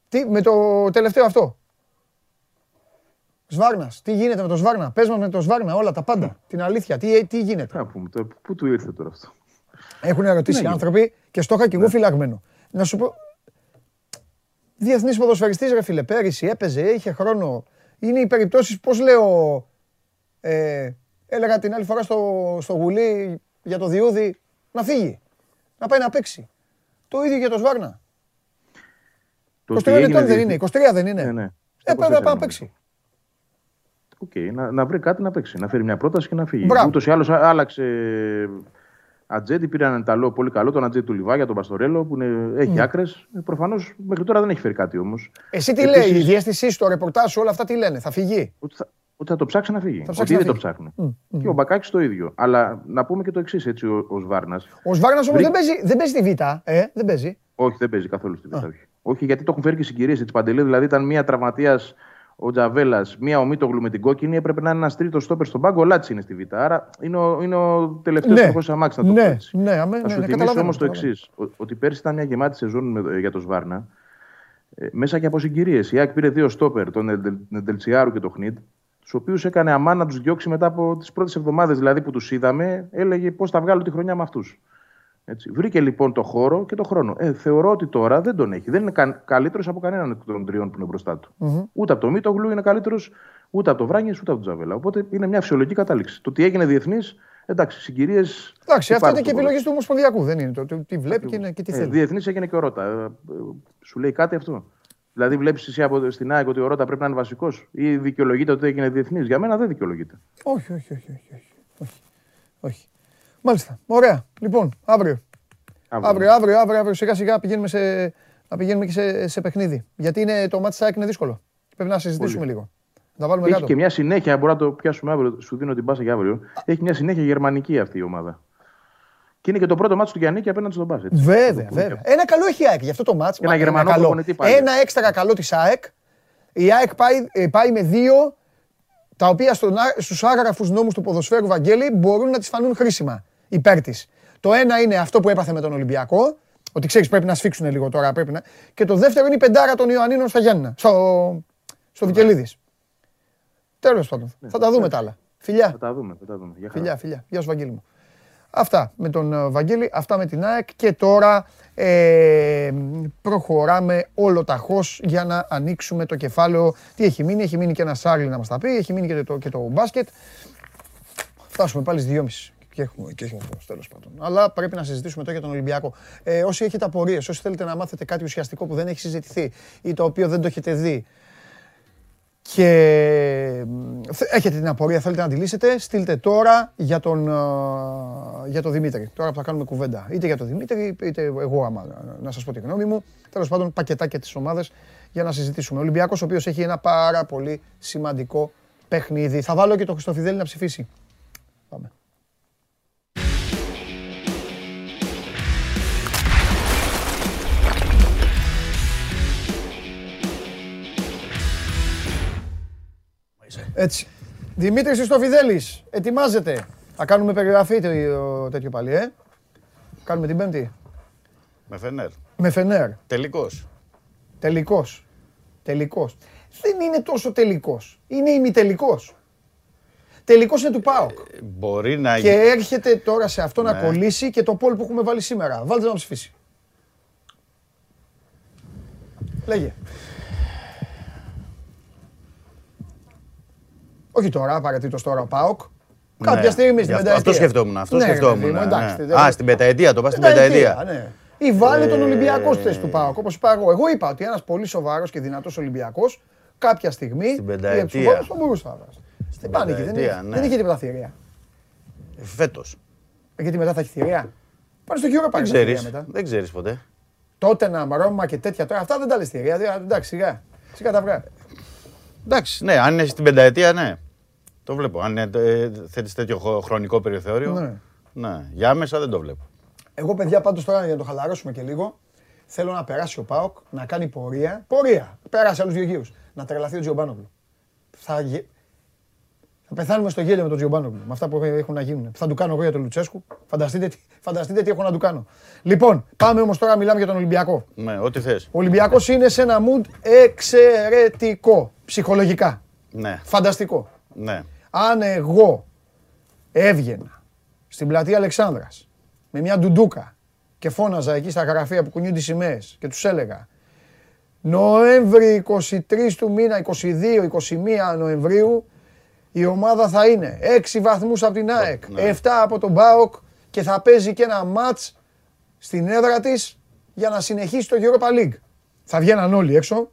Τι, με το τελευταίο αυτό. Σβάρνας. Τι γίνεται με το Σβάρνα. Πες μας με το Σβάρνα όλα τα πάντα. Την αλήθεια. Τι, τι γίνεται; Να πούμε, το, πού του ήρθε τώρα αυτό; Έχουν ερωτήσει οι έγινε. άνθρωποι και στο είχα και εγώ φυλαγμένο. Να σου πω. Διεθνής ποδοσφαιριστής ρε φίλε, πέρυσι έπαιζε, είχε χρόνο. Είναι οι περιπτώσεις, πώς λέω. Ε, έλεγα την άλλη φορά στο, στο γουλί για το Διούδη να φύγει. Να πάει να παίξει. Το ίδιο για το Σβάρνα. Το 23 ότι έγινε ετών δεν διεθνή- είναι, 23 δεν είναι. Ναι, ναι. Έπρεπε να πάει να 24 παίξει. Οκ, να, να βρει κάτι να παίξει. Να φέρει μια πρόταση και να φύγει. Μπράβο. Ούτως ή άλλως άλλαξε ατζέντη πήρε έναν Ιταλό πολύ καλό, τον ατζέντη του Λιβάγια, τον Παστορέλο, που είναι, έχει άκρες. Προφανώς μέχρι τώρα δεν έχει φέρει κάτι όμως. Εσύ τι λέει, η διέστησή σου, το ρεπορτάζ σου, όλα αυτά τι λένε, θα φυγεί. Ότι θα, ότι θα το ψάξει να φύγει. Θα Ότι ψάξει ήδη να το φύγει. ψάχνουν. Μμ, μμ. Και ο Μπακάκης το ίδιο. Αλλά να πούμε και το εξής, έτσι, ο, ο Σβάρνας. Ο Σβάρνας όμως Βρήκε- δεν παίζει, δεν παίζει τη Β, ε, δεν παίζει. Όχι, δεν παίζει καθόλου στη Β' όχι. όχι, γιατί το έχουν φέρει και συγκυρίες έτσι παντελή. Δηλαδή ήταν μία τραυματίας ο Τζαβέλας, μία ο Μίτογλου με την κόκκινη. Έπρεπε να είναι ένας τρίτος στόπερ στον πάγκο. Ο Λάτση είναι στη Β'. Άρα είναι ο, είναι ο τελευταίος Ναι. ναι. που αμάξι να το πω Ναι, έτσι. ναι, αμέ, Θα ναι, σου ναι, θυμίσω καταλαβαίνω, όμως το καταλαβαίνω. εξής: ότι πέρσι ήταν μια γεμάτη σεζόν με- για το Σβάρνα. Ε, μέσα και από συγκυρίες. Η ΑΕΚ πήρε δύο στόπερ, τον Νεντελ- Νεντελτσιάρου και τον Χνίτ, τους οποίους έκανε αμά να τους διώξει μετά από τις πρώτες εβδομάδες δηλαδή που τους είδαμε. Έλεγε πώς θα βγάλω τη χρονιά με αυτούς. Έτσι. Βρήκε λοιπόν το χώρο και το χρόνο. Ε, θεωρώ ότι τώρα δεν τον έχει. Δεν είναι κα, καλύτερος από κανέναν εκ των τριών που είναι μπροστά του. Μμμ. Ούτε από το Μίτογλου είναι καλύτερος, ούτε από το Βράνιες, ούτε από τον Τζαβέλα. Οπότε είναι μια φυσιολογική κατάληξη. Το ότι έγινε διεθνής, εντάξει, συγκυρίες. Εντάξει, αυτό είναι και επιλογή του Ομοσπονδιακού, δεν είναι. Το, το, τι βλέπει και, είναι- και τι Ε, θέλει. Διεθνής έγινε και ο Ρότα. Ε, ε, σου λέει κάτι αυτό; Δηλαδή, βλέπεις εσύ από στην ΑΕΚ ότι ο Ρότα πρέπει να είναι βασικός ή δικαιολογείται ότι έγινε διεθνής; Για μένα δεν δικαιολογείται. Όχι, όχι, όχι, όχι, όχι, όχι. Όχι. Μάλιστα. Ωραία. Λοιπόν, αύριο. Αύριο. Αύριο, αύριο, αύριο, αύριο σιγά σιγά πηγαίνουμε σε, να πηγαίνουμε και σε, σε παιχνίδι. Γιατί είναι, το μάτι ΑΕΚ είναι δύσκολο. Πρέπει να συζητήσουμε λίγο. Να τα βάλουμε Έχει κάτω. και μια συνέχεια, μπορεί να το πιάσουμε αύριο, σου δίνω την πάσα για αύριο. Έχει μια συνέχεια γερμανική αυτή η ομάδα. Και είναι και το πρώτο μάτι του Γιάννη απέναντι στον Μπάσκετ. Βέβαια, βέβαια. Ένα καλό έχει η ΑΕΚ γι' αυτό το μάτς. Ένα Μα, γερμανό καλό. προπονητή πάλι. Ένα έξτρα καλό της ΑΕΚ. Η ΑΕΚ πάει, ε, πάει με δύο τα οποία στον, α- στους άγραφους νόμους του ποδοσφαίρου Βαγγέλη μπορούν να τις φανούν χρήσιμα υπέρ της. Το ένα είναι αυτό που έπαθε με τον Ολυμπιακό, ότι ξέρεις πρέπει να σφίξουν λίγο τώρα. Πρέπει να... Και το δεύτερο είναι η πεντάρα των Ιωαννίνων στα Γιάννηνα, στο, στο Βικελίδης. Τέλος πάντων, θα τα δούμε τα άλλα. Φιλιά. Θα τα δούμε. Θα τα δούμε. Για χαρά. Φιλιά, φιλιά. Γεια σου Βαγγέλη μου. Αυτά με τον ε, Βαγγέλη, αυτά με την ΑΕΚ και τώρα ε, προχωράμε όλο ταχώς για να ανοίξουμε το κεφάλαιο. Τι έχει μείνει, έχει μείνει και ένα Σάρλι να μας τα πει, έχει μείνει και το, και το μπάσκετ. Φτάσουμε πάλι στις 2.30 και έχουμε, και έχουμε τέλο τέλος πάντων. Αλλά πρέπει να συζητήσουμε τώρα για τον Ολυμπιακό. Ε, όσοι έχετε απορίες, όσοι θέλετε να μάθετε κάτι ουσιαστικό που δεν έχει συζητηθεί ή το οποίο δεν το έχετε δει, και μ, θε- έχετε την απορία, θέλετε να τη λύσετε, στείλτε τώρα για τον, ε, για τον Δημήτρη. Τώρα που θα κάνουμε κουβέντα. Είτε για τον Δημήτρη, είτε εγώ άμα να- να σας πω τη γνώμη μου. Τέλος πάντων, πακετάκια τις ομάδες για να συζητήσουμε. Ο Ολυμπιακός, ο οποίος έχει ένα πάρα πολύ σημαντικό παιχνίδι. Θα βάλω και τον Χριστοφιδέλη να ψηφίσει. Έτσι. Δημήτρης Χριστοφιδέλης, ετοιμάζεται. Θα κάνουμε περιγραφή το- τέτοιο πάλι, ε. Κάνουμε την πέμπτη. Με Φενέρ. Με Φενέρ. Τελικός. Τελικός. Τελικός. Δεν είναι τόσο τελικός. Είναι ημιτελικός. Τελικός είναι του ΠΑΟΚ. Μπορεί να Και γίνει. έρχεται τώρα σε αυτό να Ναι. κολλήσει και το πόλ που έχουμε βάλει σήμερα. Βάλτε να ψηφίσει. Λέγε. Όχι τώρα, απαραίτητος τώρα ο ΠΑΟΚ. Κάποια Ναι. στιγμή Γι' στην αυτό- πενταετία. Αυτό σκεφτόμουν. Αυτό Ναι, ρε σκεφτόμουν. παιδί μου, ναι, εντάξει, ναι. δεν- Α, στην πενταετία, το πας στην πενταετία. ναι. Ή βάλε τον Ε, Ολυμπιακό στη θέση του ΠΑΟΚ. Όπως είπα εγώ. Εγώ είπα ότι ένας πολύ σοβαρός και δυνατός Ολυμπιακός κάποια στιγμή. Στην πενταετία. η Εψουβόλος θα μπορούσε να βάζει. Δεν πάνε εκεί, δεν πενταετία, είχε- ναι. δεν είχε τίποτα θηρία. Φέτος. Ε, Γιατί μετά θα έχει θηρία; Πάνε στο γύρο Δεν πάλι θηρία ξέρεις. μετά. Δεν ξέρεις ποτέ. Τότε να Ρώμα και τέτοια τώρα. Αυτά δεν τα λες θηρία. Δηλαδή, Εντάξει, σιγά. Σιγά τα βγάλει. Εντάξει, ναι, αν είναι στην πενταετία, ναι. Το βλέπω. Αν ε, θέτεις τέτοιο χο- χρονικό περιθώριο. Ναι. Ναι. Για άμεσα δεν το βλέπω. Εγώ, παιδιά, πάντως τώρα για να το χαλαρώσουμε και λίγο, θέλω να περάσει ο Πάοκ να κάνει πορεία. Πορεία. Πέρασε άλλους δύο γύρους. Να τρελαθεί ο Τζιομπάνογλου. Θα, γε- θα πεθάνουμε στο γέλιο με τον Τζιομπάνογλου. Με αυτά που έχουν να γίνουν. Θα του κάνω εγώ για τον Λουτσέσκου. Φανταστείτε, τι- φανταστείτε τι έχω να του κάνω. Λοιπόν, πάμε όμως τώρα μιλάμε για τον Ολυμπιακό. Ναι, ό,τι θες. Ο Ολυμπιακός είναι σε ένα mood εξαιρετικό. Ψυχολογικά. Ναι, Φανταστικό. ναι. Αν εγώ έβγαινα στην πλατεία Αλεξάνδρας με μια ντουντούκα και φώναζα εκεί στα γραφεία που κουνιούνται οι σημαίες και τους έλεγα Νοέμβρη 23 του μήνα, 22-21 Νοεμβρίου η ομάδα θα είναι 6 βαθμούς από την ΑΕΚ, 7 από τον ΠΑΟΚ και θα παίζει και ένα μάτς στην έδρα της για να συνεχίσει το Europa League. Θα βγαίναν όλοι έξω,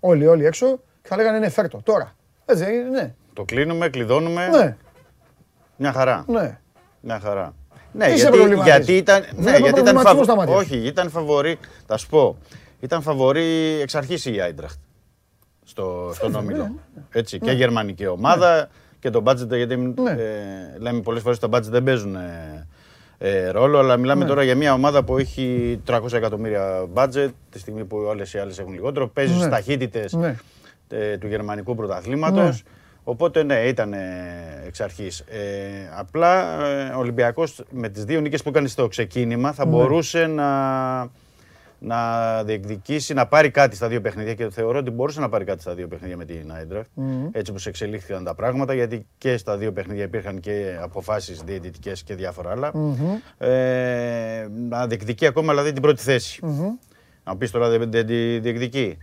όλοι όλοι έξω και θα λέγανε ναι φέρτο τώρα. Έτσι δεν είναι, ναι. Το κλείνουμε, κλειδώνουμε. Ναι, Μια χαρά. ναι. Μια χαρά. Ναι, Τι σε γιατί, προβληματίζει; γιατί ήταν. Ναι, Βλέπω γιατί ήταν προβληματισμό φαβο- στα μάτια. Όχι, ήταν φαβορή. Θα σου πω. Ήταν φαβορή εξ αρχής η Άιντραχτ στο, στον ναι, όμιλο. Έτσι, και γερμανική ομάδα και το budget, γιατί Ναι. ε, λέμε πολλές φορές τα budget δεν παίζουν ε, ε, ρόλο, αλλά μιλάμε Ναι. τώρα για μια ομάδα που έχει 300 εκατομμύρια budget, τη στιγμή που όλε οι άλλες έχουν λιγότερο. Παίζει Ναι. στις ταχύτητες Ναι. ε, του γερμανικού πρωταθλήματος. Ναι. Οπότε ναι, ήταν ε, εξ αρχής. Ε, απλά ε, ο Ολυμπιακός με τις δύο νίκες που έκανε στο ξεκίνημα θα Ναι. μπορούσε να, να διεκδικήσει, να πάρει κάτι στα δύο παιχνίδια και θεωρώ ότι μπορούσε να πάρει κάτι στα δύο παιχνίδια με την Άιντραχτ. Μμμ. Έτσι όπως εξελίχθηκαν τα πράγματα, γιατί και στα δύο παιχνίδια υπήρχαν και αποφάσεις διαιτητικές και διάφορα άλλα. Μμμ. Ε, να διεκδικεί ακόμα δηλαδή την πρώτη θέση. Μμμ. Να πεις τώρα δεν δεν τη διεκδικεί.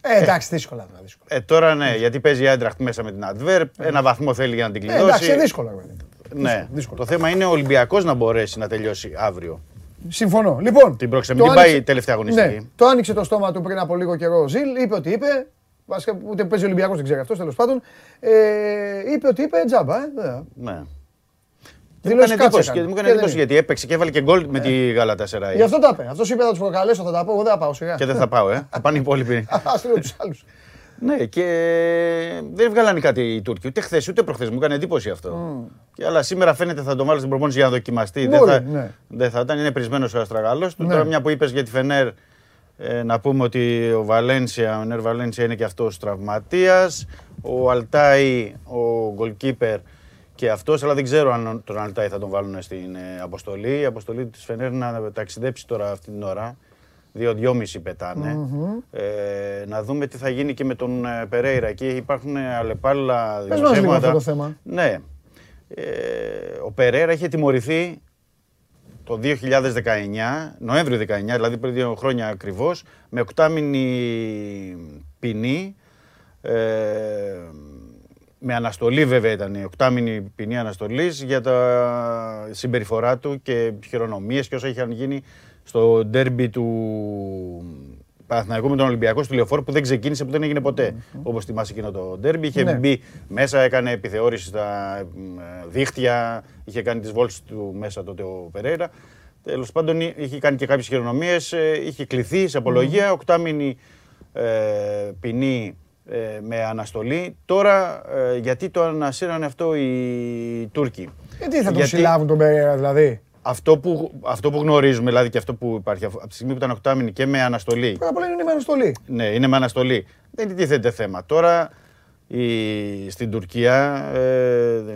Ε, εντάξει, δύσκολα τώρα. δύσκολα. Ε, τώρα ναι, γιατί παίζει η Άιντραχτ μέσα με την Adverb. Ένα βαθμό θέλει για να την Ε, κλειδώσει. εντάξει, είναι δύσκολα. βέβαια. Ναι, δύσκολο. το θέμα είναι ο Ολυμπιακός να μπορέσει να τελειώσει αύριο. Συμφωνώ. Λοιπόν, Την πρόξενη, το μην πάει άνοιξε- η τελευταία αγωνιστική. Ναι, το άνοιξε το στόμα του πριν από λίγο καιρό ο Ζιλ, είπε ότι είπε. Βασικά ούτε παίζει Ολυμπιακός, δεν ξέρει αυτό τέλος πάντων. Ε, είπε ότι είπε τζάμπα. Ε, βέβαια. Ναι. Δηλώσεις Και μου έκανε κάτσε εντύπωση, έκανε. και μου έκανε Και δεν εντύπωση είναι. γιατί έπαιξε και έβαλε και γκολ με τη Γαλατά Σεράι. Γι' αυτό τα είπε. Αυτός είπε θα τους προκαλέσω, θα τα πω. Εγώ δεν θα πάω σιγά. Και δεν θα πάω, ε. θα πάνε οι υπόλοιποι. Α στείλω τους άλλους. ναι, και δεν βγάλανε κάτι οι Τούρκοι. Ούτε χθες ούτε προχθές. Μου έκανε εντύπωση αυτό. Και, αλλά σήμερα φαίνεται θα τον βάλω στην προπόνηση για να δοκιμαστεί. δεν, Μπορεί, θα, ναι. δεν θα ήταν. Είναι πρισμένο ο Αστραγάλος. Ναι. Τώρα, μια που είπες για τη Φενέρ, ε, να πούμε ότι ο Βαλένσια, ο Νέρ Βαλένσια είναι και αυτός τραυματίας. Ο Αλτάι, ο goalkeeper και αυτός, αλλά δεν ξέρω αν τον Αλτάι θα τον βάλουν στην ε, αποστολή. Η αποστολή της Φενέρ να ταξιδέψει τώρα αυτή την ώρα. Δύο-δυόμιση πετάνε. Ε, να δούμε τι θα γίνει και με τον ε, Περέιρα. Εκεί υπάρχουν ε, αλλεπάλληλα Πες μας λίγο αυτό δημοσιεύματα. το θέμα. Ναι. Ε, ο Περέρα είχε τιμωρηθεί το 2019, Νοέμβριο 19, δηλαδή πριν δύο χρόνια ακριβώς, με οκτάμινη ποινή. Ε, με αναστολή βέβαια ήταν η οκτάμινη ποινή αναστολής για τα συμπεριφορά του και χειρονομίες και όσα είχαν γίνει στο ντέρμπι του Παναθηναϊκού με τον Ολυμπιακό στο Λεωφόρο που δεν ξεκίνησε, που δεν έγινε ποτέ. Όπως θυμάσαι εκείνο το ντέρμπι. Είχε Ναι. μπει μέσα, έκανε επιθεώρηση στα ε, δίχτυα, είχε κάνει τις βόλτες του μέσα τότε ο Περέιρα. Τέλος πάντων είχε κάνει και κάποιες χειρονομίες, ε, είχε κληθεί σε απολογία, οκτάμινη ε, ποινή ε, με αναστολή. Τώρα ε, γιατί το ανασύρανε αυτό οι Τούρκοι; Γιατί θα τον Γιατί- συλλάβουν τον Περέρα δηλαδή; Αυτό που, αυτό που γνωρίζουμε, δηλαδή και αυτό που υπάρχει από τη στιγμή που ήταν οκτάμινη και με αναστολή. Πρώτα απ' όλα είναι με αναστολή. Ναι, είναι με αναστολή. Δεν τίθεται θέμα. Τώρα η, στην Τουρκία ε, δε-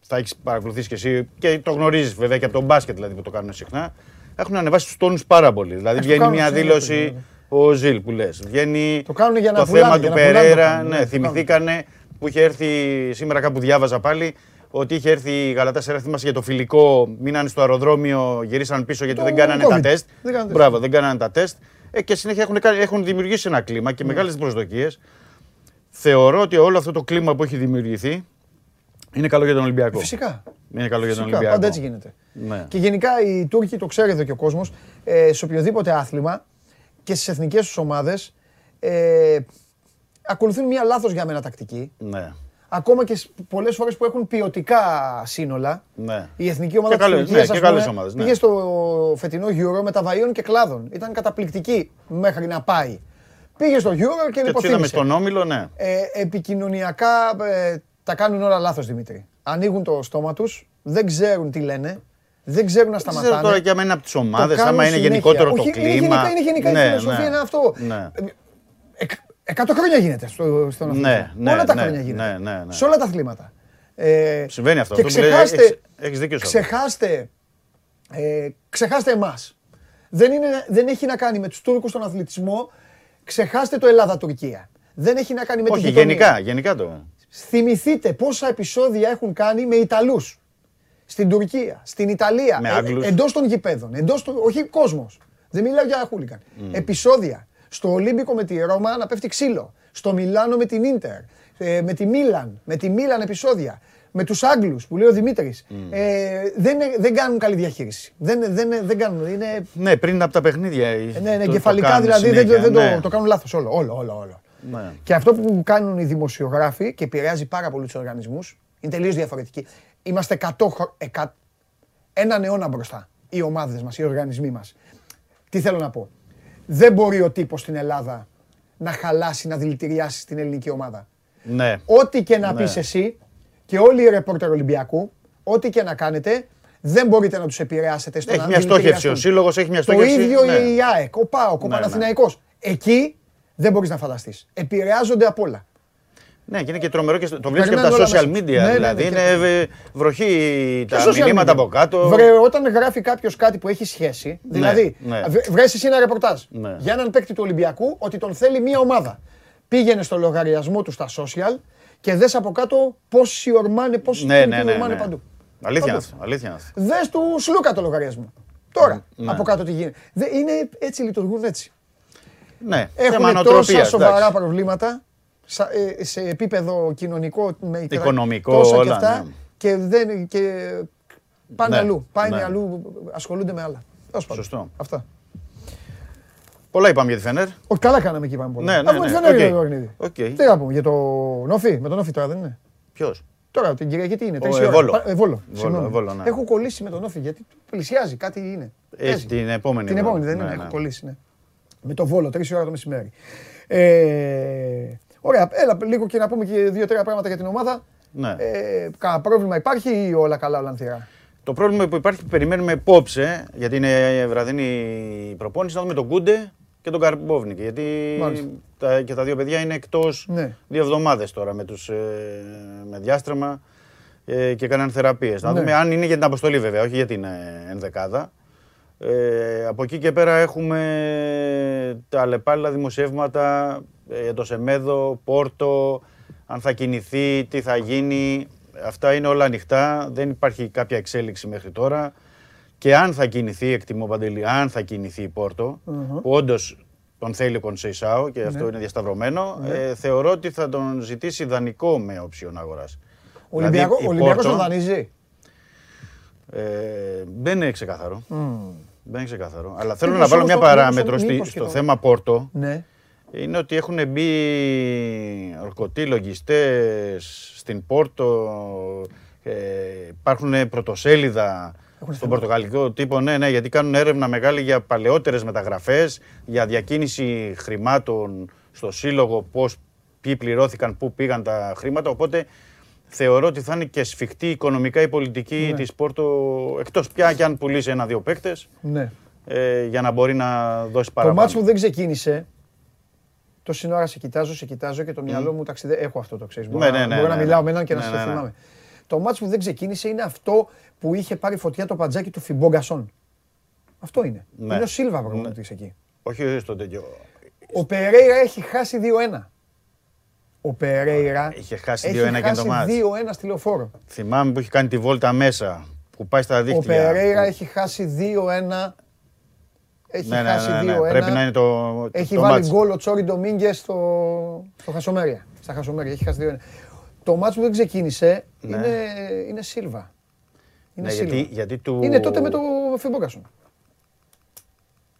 θα έχεις παρακολουθήσει κι εσύ και το γνωρίζεις βέβαια και από τον μπάσκετ δηλαδή που το κάνουν συχνά. Έχουν ανεβάσει του τόνους πάρα πολύ. Δηλαδή το βγαίνει κάνουν, μια ξέρετε, δήλωση βέβαια. Ο Ζιλ που λες. Βγαίνει Το κάνουν για να το πουλάνε, θέμα για του να πουλάνε το Περέρα. κάνουν, ναι, Ναι, το θυμηθήκανε που είχε έρθει σήμερα κάπου διάβαζα πάλι ότι είχε έρθει η Γαλατά Σέρα, θυμάσαι για το φιλικό, μείνανε στο αεροδρόμιο, γυρίσαν πίσω γιατί Το δεν κάνανε COVID. τα τεστ. Δεν κάνανε τεστ. Μπράβο, δεν κάνανε τα τεστ. Ε, και συνέχεια έχουν, κάνει- έχουν δημιουργήσει ένα κλίμα Ναι. και μεγάλες προσδοκίες. Θεωρώ ότι όλο αυτό το κλίμα που έχει δημιουργηθεί είναι καλό για τον Ολυμπιακό. Φυσικά. Είναι καλό για τον Φυσικά, Ολυμπιακό. πάντα έτσι γίνεται. Ναι. Και γενικά οι Τούρκοι, το ξέρει εδώ και ο κόσμος, ε, σε οποιοδήποτε άθλημα και στις εθνικές τους ομάδες ε, ακολουθούν μια λάθος για μένα τακτική. Ναι. Ακόμα και πολλές φορές που έχουν ποιοτικά σύνολα. Ναι. Η εθνική ομάδα Και της καλές- Τουρκίας, ναι, ας και καλές πούμε, ομάδες, ναι. πήγε στο φετινό Euro με τα βαΐων και κλάδων. Ήταν καταπληκτική μέχρι να πάει. Πήγε στο Euro και, Και τους είδαμε υποθύμησε. στον Όμιλο, ναι. Ε, επικοινωνιακά ε, τα κάνουν όλα λάθος, Δημήτρη. Ανοίγουν το στόμα τους, δεν ξέρουν τι λένε, δεν ξέρουν να Δεν σταματάνε. ξέρω τώρα και άμα είναι από τις Το ομάδες, κάνουν άμα είναι συνέχεια. γενικότερο το Όχι, κλίμα. Είναι γενικά, είναι γενικά η Ναι, φιλοσοφία, ναι. είναι αυτό. Ναι. Εκ- Εκατό χρόνια γίνεται στο, στον αθλητισμό. Ναι, ναι, όλα τα ναι, χρόνια γίνεται. ναι, ναι, ναι. Σε όλα τα αθλήματα. Ε, Συμβαίνει αυτό. Και Αυτό που λέει, ξεχάστε, έχεις- έχεις δίκιο σε αυτό. ξεχάστε, ε, ξεχάστε εμάς. Δεν, είναι, δεν έχει να κάνει με τους Τούρκους στον αθλητισμό. Ξεχάστε το Ελλάδα-Τουρκία. Δεν έχει να κάνει με Όχι, τη γειτονία. γενικά, γενικά το. Θυμηθείτε πόσα επεισόδια έχουν κάνει με Ιταλούς. Στην Τουρκία, στην Ιταλία, Με Άγγλους. εντός των γηπέδων, εντός του, όχι κόσμος. Δεν μιλάω για χούλικαν. Επεισόδια. Στο Ολύμπικο με τη Ρώμα να πέφτει ξύλο. Στο Μιλάνο με την Ίντερ. Ε, με τη Μίλαν. Με τη Μίλαν επεισόδια. Με τους Άγγλους που λέει ο Δημήτρης. Ε, δεν, δεν κάνουν καλή διαχείριση. Δεν, δεν, δεν κάνουν. Είναι, Ναι, πριν από τα παιχνίδια. ε, ναι, ναι, το- το εγκεφαλικά κάνουν δηλαδή δεν, συνέχεια, δεν ναι. το, το κάνουν λάθος όλο. Όλο, όλο, όλο. Ναι. Και αυτό που κάνουν οι δημοσιογράφοι και επηρεάζει πάρα πολύ του οργανισμούς είναι τελείως διαφορετική. Είμαστε 100, χρο- εκα- έναν αιώνα μπροστά. Οι ομάδες μας, οι οργανισμοί μας. Τι θέλω να πω; Δεν μπορεί ο τύπος στην Ελλάδα να χαλάσει, να δηλητηριάσει την ελληνική ομάδα. Ναι. Ό,τι και να Ναι. πεις εσύ και όλοι οι ρεπόρτερ Ολυμπιακού, ό,τι και να κάνετε, δεν μπορείτε να τους επηρεάσετε στο Έχει να μια στόχευση. Ο δηλητηριαστούν. σύλλογος έχει μια Το στόχευση. ίδιο ναι. η ΑΕΚ, ο ΠΑΟΚ, ο Ναι, ναι. Παναθηναϊκός. Εκεί δεν μπορείς να φανταστείς. Επηρεάζονται απ' όλα. Ναι, και είναι και τρομερό και στο- το βλέπεις και από Περνάνε τα όλα social μέσα. media. Ναι, ναι, ναι, δηλαδή και- είναι ε, βροχή Και τα social μηνύματα media. από κάτω. Βρε, όταν γράφει κάποιος κάτι που έχει σχέση, δηλαδή, ναι. βρε- βρες εσύ ένα ρεπορτάζ Ναι. για έναν παίκτη του Ολυμπιακού ότι τον θέλει μία ομάδα. Πήγαινε στο λογαριασμό του στα social και δες από κάτω πόσοι ορμάνε, πόσοι Ναι, ναι, τύποι ναι, ορμάνε ναι. παντού. Αλήθεια είναι Παντού. αυτό. Αλήθεια είναι αυτό. Δες του Σλούκα το λογαριασμό. Τώρα, Ναι. από κάτω τι γίνεται. Δε- είναι έτσι, λειτουργούν έτσι. Ναι, θέμα Έχουν τόσα νοοτροπίας, σοβαρά εντάξει. προβλήματα σα- ε, σε επίπεδο κοινωνικό, με ικρα- Οικονομικό, τόσα και όλα, αυτά, ναι. και, δεν, και πάνε Ναι, αλλού. Πάνε ναι. αλλού, ασχολούνται με άλλα. Τέλος πάντων. Σωστό. Αυτά. Πολλά είπαμε για τη Φενέρ. Όχι, καλά κάναμε εκεί πάμε πολλά. Ναι, ναι, Αφού ναι, τη Φενέρ οκ. είναι το παιχνίδι. Οκ. Τι να πούμε για τον ΟΦΗ, με τον ΟΦΗ τώρα δεν είναι; Ποιος; Τώρα την Κυριακή τι είναι, Ο, τρεις η ε, ώρα. Βόλο. Πα- ε, Βόλο, Βόλο, συγγνώμη. ε, Βόλο, ναι. Έχω κολλήσει με τον ΟΦΗ γιατί πλησιάζει, κάτι είναι. Έχει Παίζει. την επόμενη. Την εδώ. επόμενη δεν Ναι, είναι, ναι. έχω κολλήσει, ναι. Με το Βόλο, τρεις η ώρα το μεσημέρι. Ε, ωραία, έλα λίγο και να πούμε και δύο-τρία πράγματα για την ομάδα. Ναι. Ε, Κάνα πρόβλημα υπάρχει ή όλα καλά, όλα ανθηρά. Το πρόβλημα που υπάρχει, περιμένουμε απόψε, γιατί είναι βραδινή η προπόνηση, να δούμε τον Κούντε και τον Καρμπόβνικ. Γιατί Μάλιστα. τα, και τα δύο παιδιά είναι εκτός Ναι. δύο εβδομάδες τώρα με, τους, ε, με διάστρεμα ε, και κάναν θεραπείες. Να Ναι. δούμε αν είναι για την αποστολή βέβαια, όχι για την ε, ενδεκάδα. Ε, από εκεί και πέρα έχουμε τα αλλεπάλληλα δημοσιεύματα ε, για το Σεμέδο, Πόρτο, αν θα κινηθεί, τι θα γίνει. Αυτά είναι όλα ανοιχτά, δεν υπάρχει κάποια εξέλιξη μέχρι τώρα. Και αν θα κινηθεί, εκτιμώ Παντελή, αν θα κινηθεί η Πόρτο, Μμμ. που όντως τον θέλει ο Κονσεϊσάο και αυτό Ναι. είναι διασταυρωμένο, Ναι. ε, θεωρώ ότι θα τον ζητήσει δανεικό με οψιόν αγοράς. Ο Ολυμπιακό, η ο Ολυμπιακός τον Πόρτο- δανείζει; Ε, δεν είναι ξεκάθαρο. Δεν είναι ξεκάθαρο. Αλλά θέλω Μήπως να βάλω όμως μια το- παράμετρο μήπως- στη- μήπως και στο το- θέμα Πόρτο. Ναι. Είναι ότι έχουν μπει ορκωτοί λογιστές στην Πόρτο, ε, υπάρχουν πρωτοσέλιδα στον πορτογαλικό τύπο, ναι, ναι, γιατί κάνουν έρευνα μεγάλη για παλαιότερες μεταγραφές, για διακίνηση χρημάτων στο σύλλογο, πώς, ποιοι πληρώθηκαν, πού πήγαν τα χρήματα, οπότε θεωρώ ότι θα είναι και σφιχτή οικονομικά η πολιτική Ναι. της Πόρτο, εκτός πια και αν πουλήσει ένα-δύο παίκτες, ναι. ε, για να μπορεί να δώσει Το παραπάνω. μάτσο που δεν ξεκίνησε, τόση ώρα σε κοιτάζω, σε κοιτάζω και το μυαλό μου ταξιδεύει. Έχω αυτό το ξέρεις. Μπορώ, Ναι, να- ναι, ναι, μπορώ να ναι, μιλάω ναι. με έναν και να Ναι, σε ναι, ναι. θυμάμαι. Το μάτσο που δεν ξεκίνησε είναι αυτό που είχε πάρει φωτιά το παντζάκι του Φιμπόγκασον. Αυτό είναι. Ναι. Είναι ο Σίλβα προπονητής εκεί. Όχι όχι στο τέτοιο. Ο Περέιρα έχει χάσει 2-1. Ο Περέιρα Είχε χάσει έχει 2-1 και χάσει το μάτς. 2-1 στη λεωφόρο. Θυμάμαι που έχει κάνει τη βόλτα μέσα, που πάει στα Ο δίχτυα. Περέιρα έχει χάσει 2-1. Έχει Ναι, ναι, χάσει ναι, ναι, 2-1. Πρέπει να είναι το, Έχει το βάλει μάτς. γκολ ο Τσόρι Ντομίνγκες στο, στο Χασομέρια. Στα Χασομέρια. Έχει χάσει 2-1. Το μάτσο που δεν ξεκίνησε Ναι. είναι, είναι Σίλβα. Είναι Ναι, Σίλβα. γιατί, γιατί του... Είναι τότε με το Φιμπόγκασον.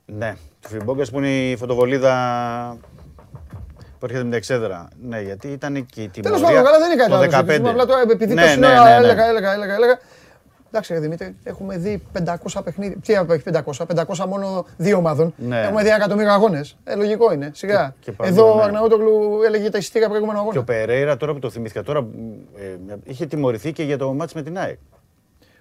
Ναι, του Φιμπόγκας που είναι η φωτοβολίδα που έρχεται με την εξέδρα. Ναι, γιατί ήταν και η Τέλος τιμωρία πάντων, καλά δεν είναι κάτι το άλλο. 15. συζητήσουμε, Απλά τώρα επειδή Ναι, τόση ναι, ώρα ναι, ναι. έλεγα, έλεγα, έλεγα, έλεγα. Εντάξει, ρε Δημήτρη, έχουμε δει 500 παιχνίδια. Τι έχει 500, 500 μόνο δύο ομάδων. Ναι. Έχουμε δει ένα εκατομμύριο αγώνες. Ε, λογικό είναι. Σιγά. Και- και παντού, Εδώ ο ναι. Αρναούτογλου έλεγε τα εισιτήρια προηγούμενο Και ο αγώνα. Περέιρα τώρα που το θυμήθηκα τώρα ε, είχε τιμωρηθεί και για το μάτς με την ΑΕΚ.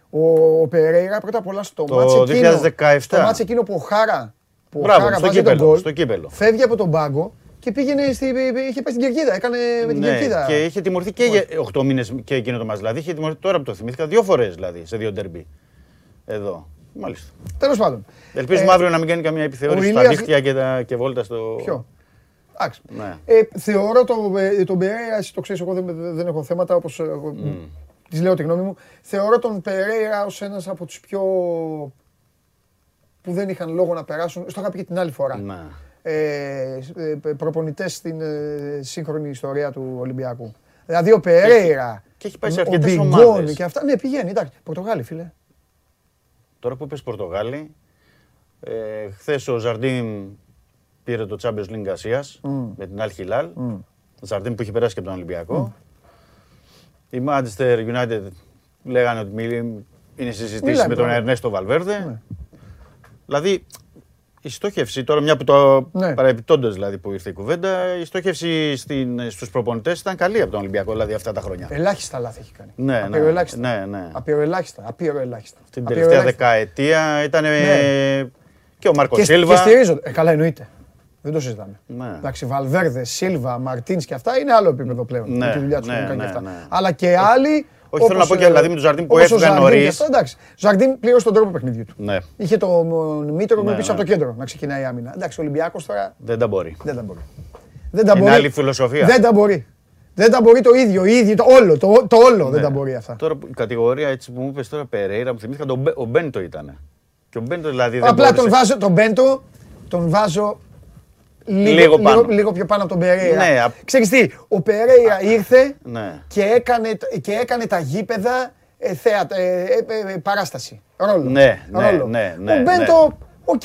Ο, ο Περέιρα πρώτα απ' όλα στο Το μάτς εκείνο, 2017. στο μάτς εκείνο που ο Χάρα, που ο Μπράβο, Χάρα στο βάζει τον κύπελο, γκολ, στο κύπελο. φεύγει από τον πάγκο και πήγαινε στη, είχε πάει στην Κερκίδα, έκανε με την Ναι, Κερκίδα. και είχε τιμωρηθεί και για 8 μήνες και εκείνο το μάτς. Δηλαδή είχε τιμωρηθεί τώρα που το θυμήθηκα δύο φορές δηλαδή σε δύο ντερμπι. Εδώ. Μάλιστα. Τέλος πάντων. Ελπίζουμε Ε, αύριο να μην κάνει καμία επιθεώρηση ο στα Ηλίας- δίχτυα και, τα, και βόλτα στο. Ποιο; Εντάξει. Ναι. Ε, θεωρώ το, ε, τον Περέιρα, εσύ το ξέρεις, εγώ δεν, δεν έχω θέματα, όπως ε, εγώ, της λέω τη γνώμη μου. Θεωρώ τον Περέιρα ως ένας από τους πιο που δεν είχαν λόγο να περάσουν. Στο είχα πει και την άλλη φορά. Ναι. Ε, ε, προπονητές στην ε, σύγχρονη ιστορία του Ολυμπιακού. Δηλαδή ο Περέιρα, και έχει πάει σε ο αρκετές Μπιγκόνι ομάδες. και αυτά. Ναι, πηγαίνει, εντάξει. Πορτογάλη, φίλε. Τώρα που είπες Πορτογάλη, ε, χθες ο Ζαρντίν πήρε το Champions League Ασίας με την Al Hilal. Ζαρντίν που είχε περάσει και από τον Ολυμπιακό. Η Manchester United λέγανε ότι μιλ- είναι συζητήσεις Μιλάμε με τον τώρα. Ερνέστο Βαλβέρδε. Δηλαδή, η στόχευση, τώρα μια που το Ναι. παρεπιπτόντως δηλαδή που ήρθε η κουβέντα, η στόχευση στην, στους προπονητές ήταν καλή από τον Ολυμπιακό, δηλαδή αυτά τα χρόνια. Ελάχιστα λάθη έχει κάνει. Ναι, ναι, Απειροελάχιστα. ναι, ναι. Απειροελάχιστα. Απειροελάχιστα. Την τελευταία Απειροελάχιστα. δεκαετία ήταν Ναι. και ο Μάρκο Και, Σίλβα. και στηρίζονται. Ε, καλά, εννοείται. Δεν το συζητάμε. Ναι. Εντάξει, Βαλβέρδες, Σίλβα, Μαρτίνς και αυτά είναι άλλο επίπεδο πλέον. Ναι, με τη δουλειά τους ναι, που έχουν κάνει ναι, και αυτά. ναι. Αλλά και άλλοι. Όχι, θέλω να πω και, ε, δηλαδή, με τον Ζαρντίν που όπως ο έφυγαν Ζαρντίν και νωρίς. αυτά, Εντάξει. Ζαρντίν πλήρωσε τον τρόπο παιχνιδιού του. Ναι, Είχε το Μήτρο Ναι, πίσω ναι. από το κέντρο να ξεκινάει η άμυνα. Εντάξει, ο Ολυμπιακός τώρα δεν τα μπορεί. δεν τα μπορεί. Δεν τα Είναι μπορεί. άλλη φιλοσοφία. Δεν τα μπορεί. Δεν τα μπορεί το ίδιο, οι ίδιοι, το όλο, το, το όλο δεν Ναι. τα μπορεί αυτά. Τώρα που- η κατηγορία έτσι που μου είπες τώρα Περέιρα, μου θυμήθηκα τον Μπέ- ο Μπέντο ήταν. Και ο Μπέντο δηλαδή δεν Απλά μπόρεσε. τον βάζω, τον Μπέντο, τον βάζω λίγο, Λίγο πάνω. λίγο, λίγο πιο πάνω από τον Περέιρα. Ναι, απ- Ξέρεις τι, ο Περέιρα ήρθε Ναι. και έκανε, και έκανε τα γήπεδα ε, θέατρα, ε, ε, ε, παράσταση. Ρόλο. Ναι, ναι, Ρόλο. ναι, ναι, ο Μπέντο, οκ,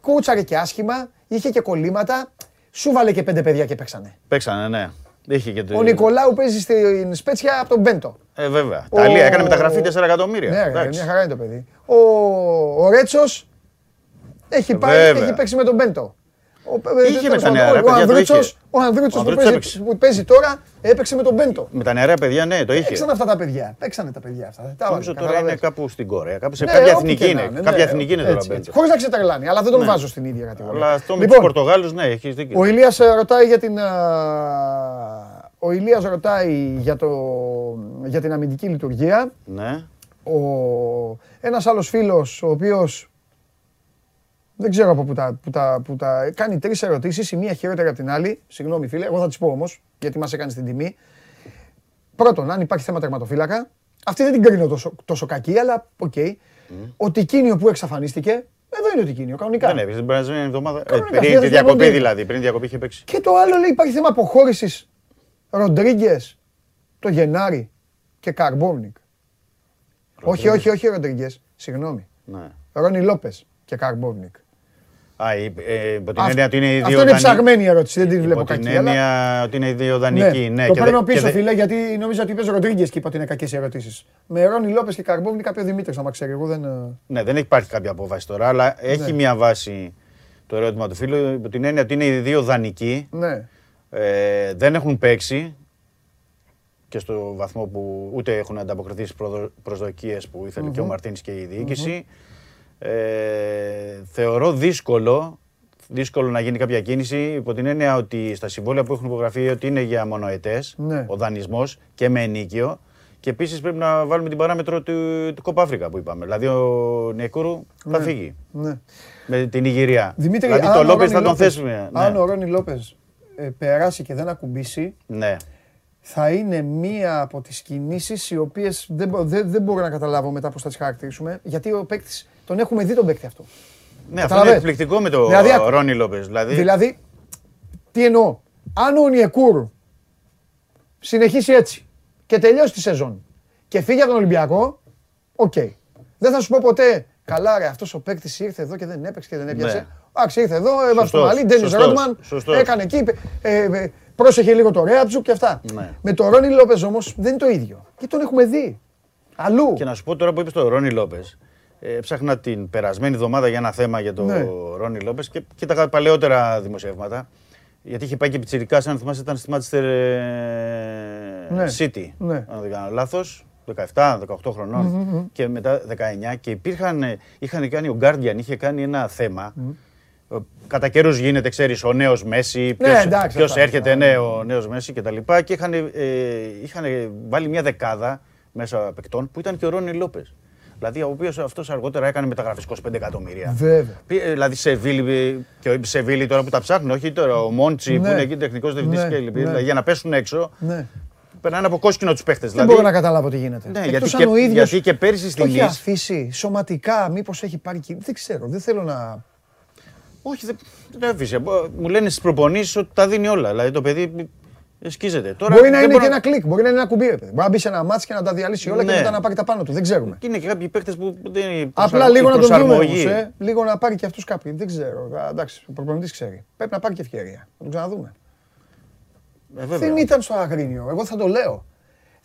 κούτσαρε και άσχημα, είχε και κολλήματα, σου βάλε και πέντε παιδιά και παίξανε. Παίξανε, ναι. Είχε και το... Ο Νικολάου παίζει στην Σπέτσια από τον Μπέντο. Ε, βέβαια. Ο- Ιταλία έκανε μεταγραφή 4 εκατομμύρια. Ναι, ρε, Εντάξει. μια χαρά είναι το παιδί. Ο, ο Ρέτσος έχει, πάει, Βέβαια. έχει παίξει με τον Μπέντο. Ο, Είχε τέλος με τα πάντων, νεαρά ο παιδιά, το Ανδρούτσος, είχε. ο Ανδρούτσος Ο που, Ανδρούτσος παίζει, έπαιξε. που παίζει τώρα έπαιξε με τον Μπέντο. Με τα νεαρά παιδιά, ναι, το είχε. Παίξαν αυτά τα παιδιά. Παίξανε τα παιδιά αυτά. Τα Νομίζω βάλε, τώρα είναι καταλαβαίνεις. κάπου στην Κορέα. Κάπου σε Ναι, κάποια όπου εθνική και είναι. να είναι, Κάποια ναι, εθνική είναι τώρα έτσι, Μπέντο. έτσι. Χωρίς να ξετρελάνει, αλλά δεν τον Ναι. βάζω στην ίδια κατηγορία. Αλλά αυτό με Λοιπόν, του Πορτογάλους, ναι, έχεις δίκιο. Ο Ηλίας ε, ρωτάει για την. α, Ο Ηλίας ρωτάει για, το, για την αμυντική λειτουργία. Ναι. Ο, ένας άλλος φίλος, ο οποίος δεν ξέρω από πού τα, που τα, που τα κάνει τρεις ερωτήσεις, η μία χειρότερη από την άλλη. Συγγνώμη φίλε, εγώ θα τις πω όμως, γιατί μας έκανε την τιμή. Πρώτον, αν υπάρχει θέμα τερματοφύλακα, αυτή δεν την κρίνω τόσο, τόσο κακή, αλλά οκ. Ο Τικίνιο που εξαφανίστηκε, εδώ είναι ο Τικίνιο, κανονικά. Δεν έπαιζε την περασμένη εβδομάδα. Ε, Κανονικά, Πριν τη χρειάζεται διακοπή διακοπή. δηλαδή. Πριν τη διακοπή είχε παίξει. Και το άλλο λέει υπάρχει θέμα αποχώρησης Ροντρίγκες το Γενάρη και Καρμπόνικ. Όχι, όχι, όχι Ροντρίγκες. Συγγνώμη. Ναι. Ρόνι Λόπες και Καρμπόνικ. Α, η- ε, υπό την Αυ- έννοια ότι είναι οι δύο Αυτό είναι δανεικοί. ψαγμένη η ερώτηση, δεν την βλέπω Υπό την κακή. αλλά- έννοια ότι είναι οι δύο δανεικοί. Ναι, το και παίρνω δε- πίσω, και δε- φίλε, γιατί νόμιζα ότι είπε Ροντρίγκες και είπα ότι είναι κακές οι ερωτήσεις. Με Ρόνι Λόπες και Καρμπόνικ κάποιο Δημήτρης να μα ξέρει. Εγώ δεν. ε, Ναι, δεν υπάρχει κάποια απόφαση τώρα, αλλά έχει Ναι. μια βάση το ερώτημα του φίλου υπό την έννοια ότι είναι οι δύο δανεικοί. Ναι. Ε, δεν έχουν παίξει και στο βαθμό που ούτε έχουν ανταποκριθεί στις προδο- προσδοκίες που ηθελε και ο Μμμ. Μαρτίνης και η διοικηση Ε, θεωρώ δύσκολο, δύσκολο να γίνει κάποια κίνηση υπό την έννοια ότι στα συμβόλαια που έχουν υπογραφεί ότι είναι για μονοετές Ναι. ο δανεισμός και με ενίκιο και επίσης πρέπει να βάλουμε την παράμετρο του, του Κόπα Αφρικα που είπαμε. Δηλαδή ο Νεκούρου θα Ναι. φύγει ναι. με την Ιγυρία. Δημήτρη, δηλαδή αν το ο Λόπες Ρόνι θα τον Λόπες- θέσουμε. Αν Ναι. ο Ρόνι Λόπες περάσει και δεν ακουμπήσει, ναι. θα είναι μία από τις κινήσεις οι οποίες δεν, μπο- δεν, δεν μπορώ να καταλάβω μετά πώς θα τις χαρακτηρίσουμε, γιατί ο παίκτης, τον έχουμε δει τον παίκτη αυτό. Ναι, αυτό είναι Καταλαβες; εκπληκτικό με το Δηλαδή, ακ- Ρόνι Λόπες. Δηλαδή, Δηλαδή, τι εννοώ, αν ο Νιεκούρ συνεχίσει έτσι και τελειώσει τη σεζόν και φύγει από τον Ολυμπιακό, οκ. Δεν θα σου πω ποτέ, καλά ρε, αυτός ο παίκτης ήρθε εδώ και δεν έπαιξε και δεν έπιασε. Ναι. Εντάξει, ήρθε εδώ, έβαψε το Σωστός, μαλλί, Ντένις σωστός, Ρόντμαν, σωστός. έκανε εκεί, ε, ε, πρόσεχε λίγο το Ρέαψουκ και αυτά. Ναι. Με τον Ρόνι Λόπες όμως δεν είναι το ίδιο. Και τον έχουμε δει. Αλλού. Και να σου πω τώρα που είπες το Ρόνι Λόπες. Έψαχνα την περασμένη εβδομάδα για ένα θέμα για το Ναι. Ρόνι Λόπες και κοίταγα παλαιότερα δημοσιεύματα. Γιατί είχε πάει και πιτσιρικά, αν θυμάσαι, ήταν στη Manchester ε, Ναι. City. Ναι. Αν δεν κάνω λάθος. 17-18 χρονων Μμμ. και μετά 19 και υπήρχαν, ε, είχαν κάνει, ο Guardian είχε κάνει ένα θέμα Ε, Κατά καιρούς γίνεται, ξέρεις, ο νέος Μέση, ποιο Ναι, εντάξει, αυτά. έρχεται, ναι, ο νέος Μέση κτλ. Και, και είχαν, ε, είχαν βάλει μια δεκάδα μέσα παικτών που ήταν και ο Ρόνι Λόπες. Δηλαδή, ο οποίος αυτός αργότερα έκανε μεταγραφή 25 εκατομμύρια. Βέβαια. Πή- ε, Δηλαδή, σε Βίλη, και ο Σεβίλη τώρα που τα ψάχνουν, όχι τώρα ο Μόντσι που Ναι. είναι εκεί τεχνικός διευθυντής Ναι, και λοιπά. ναι. Δηλαδή, για να πέσουν έξω, Ναι. περνάνε από κόσκινο τους παίχτες. Δεν Δηλαδή, μπορώ να καταλάβω τι γίνεται. Ναι, Εκτός γιατί αν και- ο ίδιος γιατί και πέρυσι στην Το έχει Nice- αφήσει σωματικά, μήπως έχει πάρει εκεί. Δεν ξέρω, δεν θέλω να... Όχι, δεν δεν έφυγε. Μου λένε στις προπονήσεις ότι τα δίνει όλα. Δηλαδή το παιδί σκίζεται. Τώρα μπορεί να δεν είναι μπορώ και ένα κλικ, μπορεί να είναι ένα κουμπί. ρε παιδί. Μπορεί να μπει σε ένα μάτς και να τα διαλύσει όλα και Ναι. μετά να πάρει τα πάνω του. Δεν ξέρουμε. Και είναι και κάποιοι παίχτε που δεν είναι. Απλά προσαρμο- λίγο η να τον δούμε προσαρμογή. όμως, ε. Λίγο να πάρει και αυτούς κάποιοι. Δεν ξέρω. Α, Εντάξει, ο προπονητής ξέρει. Πρέπει να πάρει και ευκαιρία. Να τον ξαναδούμε. Ε, βέβαια. Δεν ήταν στο Αγρίνιο. Εγώ θα το λέω.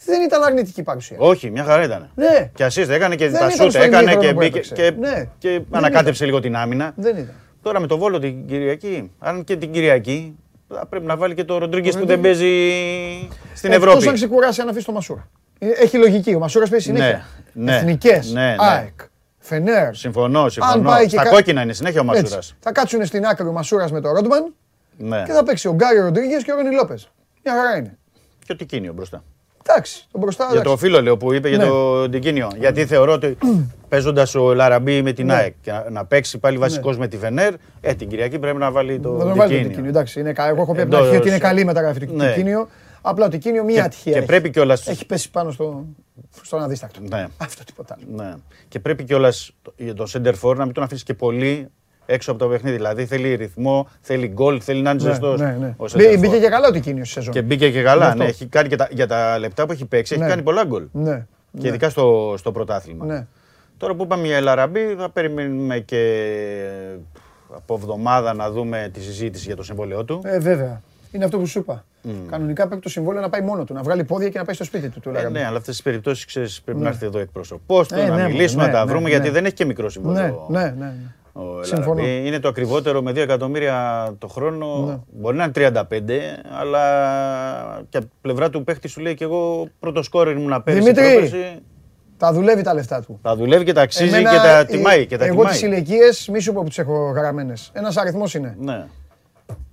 Δεν ήταν αρνητική παρουσία. Όχι, μια χαρά ήταν. Ναι. Και assist έκανε και Δεν τα ήταν σούτ στο έκανε ημίχρονο και που μπήκε έπαιξε. και, Ναι. και Δεν ανακάτεψε λίγο την άμυνα. Δεν ήταν. Τώρα με το Βόλο την Κυριακή, αν και την Κυριακή, θα πρέπει να βάλει και το Ροντρίγκες που Ροντρίγκες. δεν παίζει στην Εκτός Ευρώπη. αν ξεκουράσει αν αφήσει το Μασούρα. Ε, Έχει λογική. Ο Μασούρας παίζει συνέχεια. Ναι, ναι, Εθνικές, ναι, ναι. ΑΕΚ, Φενέρ. Συμφωνώ, Αν συμφωνώ. πάει και Στα κα- κόκκινα είναι συνέχεια ο Έτσι. Μασούρας. Θα κάτσουν στην άκρη ο Μασούρας με τον Ρόντμαν Ναι. και θα παίξει ο Γκάριο Ροντρίγκες και ο Ρόνι Λόπες. Μια χαρά είναι. Και ο Τικίνιο μπροστά. Εντάξει, τον μπροστά. Για το εντάξει. φίλο λέω που είπε για Ναι. το Τικίνιο. Γιατί θεωρώ ότι παίζοντας ο Λαραμπή με την Ναι. ΑΕΚ και να- να παίξει πάλι βασικός με τη Φενέρ, ε, την Κυριακή πρέπει να βάλει το Θα τον βάλει το Τικίνιο. Τικίνιο. Εντάξει, είναι, κα- εγώ έχω πει από την Εντός- αρχή ότι είναι καλή η μεταγραφή του Ναι. Τικίνιο. Απλά ο Τικίνιο μία Και- ατυχία. και έχει. πρέπει κιόλας- Έχει πέσει πάνω στο, στον αδίστακτο. Ναι. Αυτό τίποτα άλλο. Ναι. Και πρέπει κιόλας για το center for να μην τον αφήσεις και πολύ έξω από το παιχνίδι. Δηλαδή θέλει ρυθμό, θέλει γκολ, θέλει να είναι Ναι, ζεστό. ναι, ναι. Μπή- Μπήκε και καλά ο Τικίνιο στη σεζόν. Και μπήκε και Γι' καλά. αυτό. Ναι, έχει κάνει και τα, για τα λεπτά που έχει παίξει, Ναι. έχει κάνει πολλά γκολ. Ναι. Και ναι. ειδικά στο, στο πρωτάθλημα. Ναι. Τώρα που είπαμε για Ελαραμπή, θα περιμένουμε και από εβδομάδα να δούμε τη συζήτηση για το συμβόλαιό του. Ε, βέβαια. Είναι αυτό που σου είπα. Κανονικά πρέπει το συμβόλαιο να πάει μόνο του, να βγάλει πόδια και να πάει στο σπίτι του. του Ε, Λαραμπή. ναι, αλλά αυτές τις περιπτώσεις πρέπει Ναι. να έρθει εδώ εκπρόσωπός του, Ε, να ναι, μιλήσουμε, ναι, να τα ναι, βρούμε, ναι. γιατί δεν έχει και μικρό Ναι, συμβόλαιο. ναι, ναι. ναι. Ο Συμφωνώ. Ελαραμπή είναι το ακριβότερο με 2 εκατομμύρια το χρόνο. Ναι. Μπορεί να είναι 35, αλλά και από πλευρά του παίχτη σου λέει και εγώ πρώτο σκόρερ ήμουν πέρυσι. Δημήτρη, πρόπερσι. Τα δουλεύει τα λεφτά του. Τα δουλεύει και τα αξίζει Εμένα, και τα ε, τιμάει. Και τα εγώ τιμάει. τις ηλικίες μη σου πω που τις έχω γραμμένες. Ένας αριθμός είναι. Ναι.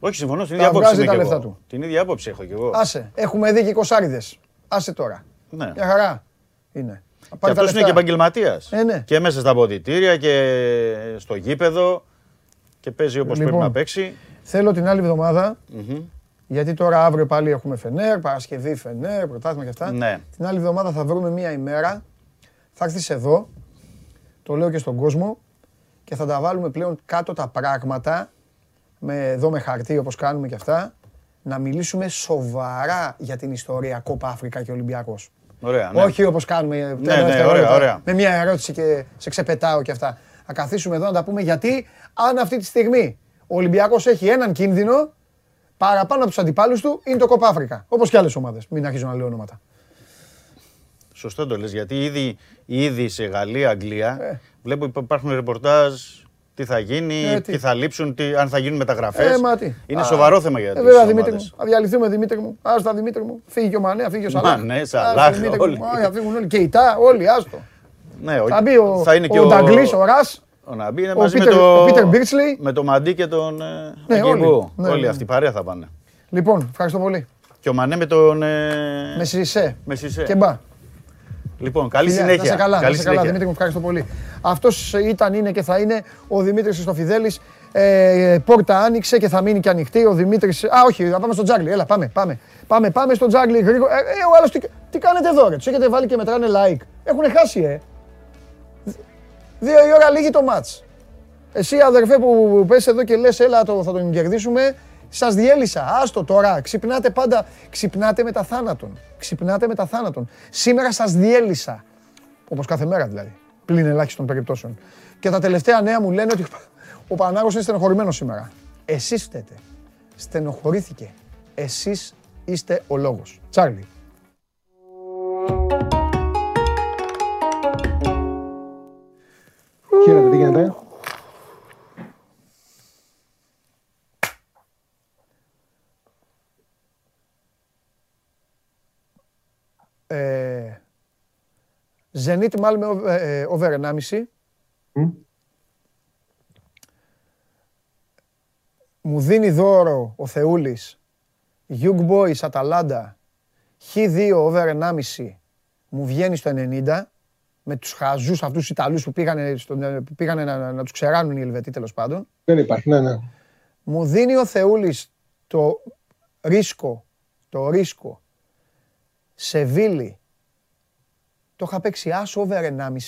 Όχι, συμφωνώ. Την Τα ίδια άποψη βγάζει είμαι τα κι λεφτά εγώ. του. Την ίδια άποψη έχω κι εγώ. Άσε. Έχουμε δει και κοσάριδες. Άσε τώρα. Ναι. Μια χαρά είναι. Θα Και πάρει τα αυτός είναι λεφτά. και επαγγελματίας. Ε, ναι. Και μέσα στα αποδητήρια και στο γήπεδο. Και παίζει όπως πρέπει Λοιπόν. να παίξει. Θέλω την άλλη εβδομάδα, Μμμ. γιατί τώρα αύριο πάλι έχουμε Φενέρ, Παρασκευή Φενέρ, πρωτάθλημα και αυτά. Ναι. Την άλλη εβδομάδα θα βρούμε μία ημέρα. Θα έρθεις εδώ, το λέω και στον κόσμο, και θα τα βάλουμε πλέον κάτω τα πράγματα, με, εδώ με χαρτί όπως κάνουμε και αυτά, να μιλήσουμε σοβαρά για την ιστορία Κόπα Αφρικα και Ολυμπιακός. Ωραία. Ναι. Όχι όπως κάνουμε ναι, τρία δευτερόλεπτα, ωραία, ωραία. με μια ερώτηση και σε ξεπετάω και αυτά. Θα καθίσουμε εδώ να τα πούμε γιατί αν αυτή τη στιγμή ο Ολυμπιακός έχει έναν κίνδυνο παραπάνω από τους αντιπάλους του είναι το Κόπα Αφρικα. Όπως και άλλες ομάδες. Μην αρχίζω να λέω ονόματα. Σωστό το λες, γιατί ήδη, ήδη σε Γαλλία, Αγγλία, Ε. βλέπω υπά- υπάρχουν ρεπορτάζ τι θα γίνει, Ε, τι. τι θα λείψουν, τι, αν θα γίνουν μεταγραφές. Ε, μα τι. Είναι Α, σοβαρό θέμα για Ε, τις βέβαια, Δημήτρη μου. ομάδες. Θα διαλυθούμε, Δημήτρη μου. Άστα, Δημήτρη μου. Φύγει και ο Μανέ, θα φύγει και ο Σαλάχ. Μανέ, Άστα, Σαλάχ, Δημήτρη όλοι. μου. Α, Θα φύγουν όλοι. Και η Τα, όλοι, άστο. Ναι, Θα μπει ο, θα είναι και ο Νταγκλής, ο Ρας. Ο Ναμπή είναι ο μαζί Πίτερ- με, το, ο Πίτερ Μπίρτσλι. με το Μαντί και τον ε, Ναι, Αγγελού. όλοι. Ναι, όλοι ναι. αυτοί παρέα θα πάνε. Λοιπόν, ευχαριστώ πολύ. Και ο Μανέ με τον... Ε, Με Σισε. με Σισε. Και μπα. Λοιπόν, καλή Φιλιά, συνέχεια. Να σε καλά, καλή να σε καλά συνέχεια. Δημήτρη μου, ευχαριστώ πολύ. Αυτός ήταν, είναι και θα είναι ο Δημήτρης Χριστοφιδέλης. Ε, πόρτα άνοιξε και θα μείνει και ανοιχτή. Ο Δημήτρης. Α, όχι, θα πάμε στο τζάγκλι. Έλα, πάμε, πάμε. Πάμε, πάμε στο τζάγκλι γρήγορα. Ε, ε, ο άλλος τι, τι κάνετε εδώ, ρε; Τους έχετε βάλει και μετράνε like. Έχουν χάσει, ε. Δύο η ώρα λίγη το μάτς. Εσύ αδερφέ που πες εδώ και λες έλα το, θα τον κερδίσουμε, σας διέλυσα. Άστο τώρα, ξυπνάτε πάντα, ξυπνάτε με τα θάνατον. Ξυπνάτε με τα θάνατον. Σήμερα σας διέλυσα. Όπως κάθε μέρα δηλαδή, πλην ελάχιστων περιπτώσεων. Και τα τελευταία νέα μου λένε ότι ο Πανάγος είναι στενοχωρημένος σήμερα. Εσείς φταίτε. Στενοχωρήθηκε. Εσείς είστε ο λόγος. Τσάρλι. Χαίρετε, τι γίνεται; Ε, Zenit Malmö ε, ε, over 1,5. Μμ. Μου δίνει δώρο ο Θεούλης Young Boys Αταλάντα Χ2 over 1,5 μου βγαίνει στο 90 με τους χαζούς αυτούς τους Ιταλούς που πήγανε, στον, που πήγανε να, να, να τους ξεράνουν οι Ελβετοί τέλος πάντων. Δεν υπάρχει, ναι, ναι. Μου δίνει ο Θεούλης το ρίσκο, το ρίσκο, Σεβίλη, το είχα παίξει άσο over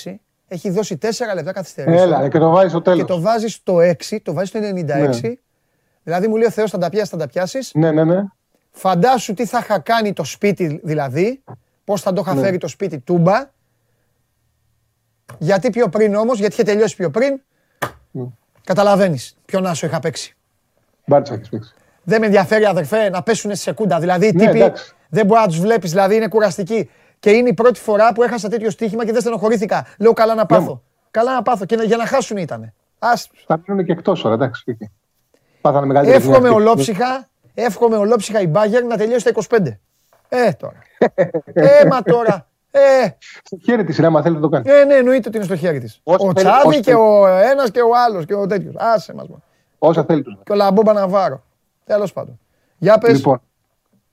1,5, έχει δώσει 4 λεπτά καθυστερήσεων. Έλα, και το βάζεις στο Και τέλος. το βάζεις στο 6, το βάζεις στο 96. Ναι. Δηλαδή μου λέει ο Θεός θα τα πιάσεις, θα τα πιάσεις. Ναι, ναι, ναι. Φαντάσου τι θα είχα κάνει το σπίτι δηλαδή, πώς θα το είχα Ναι. φέρει το σπίτι τούμπα. Γιατί πιο πριν όμως, γιατί είχε τελειώσει πιο πριν, Μμ. καταλαβαίνεις ποιον άσο είχα παίξει. Μπάρτσα έχεις παίξει. Δεν με ενδιαφέρει αδερφέ να πέσουν σε Σεγκούντα. Δηλαδή οι Ναι, τύποι εντάξει. Δεν μπορεί να τους βλέπεις, δηλαδή είναι κουραστικοί. Και είναι η πρώτη φορά που έχασα τέτοιο στοίχημα και δεν στενοχωρήθηκα. Λέω καλά να πάθω. Καλά να πάθω και να- για να χάσουν ήταν. Ας, Θα μείνουν και εκτός τώρα, εντάξει. οκ. Πάθανε μεγαλύτερη εύχομαι ζημιά. ολόψυχα, εύχομαι ολόψυχα η Bayern να τελειώσει τα 25. Ε, τώρα. ε, μα τώρα. Ε, Στο χέρι της, άμα θέλετε να το κάνεις. ε, ναι, εννοείται ότι είναι στο χέρι της. Όσο Ο θέλει- Τσάβη όσο και θέλει. ο ένας και ο άλλος και ο τέτοιος. Άσε μα. Όσα θέλει τους. Και ο Λαμπόμπα Ναβάρο. Τέλος πάντων. Για πες. Λοιπόν,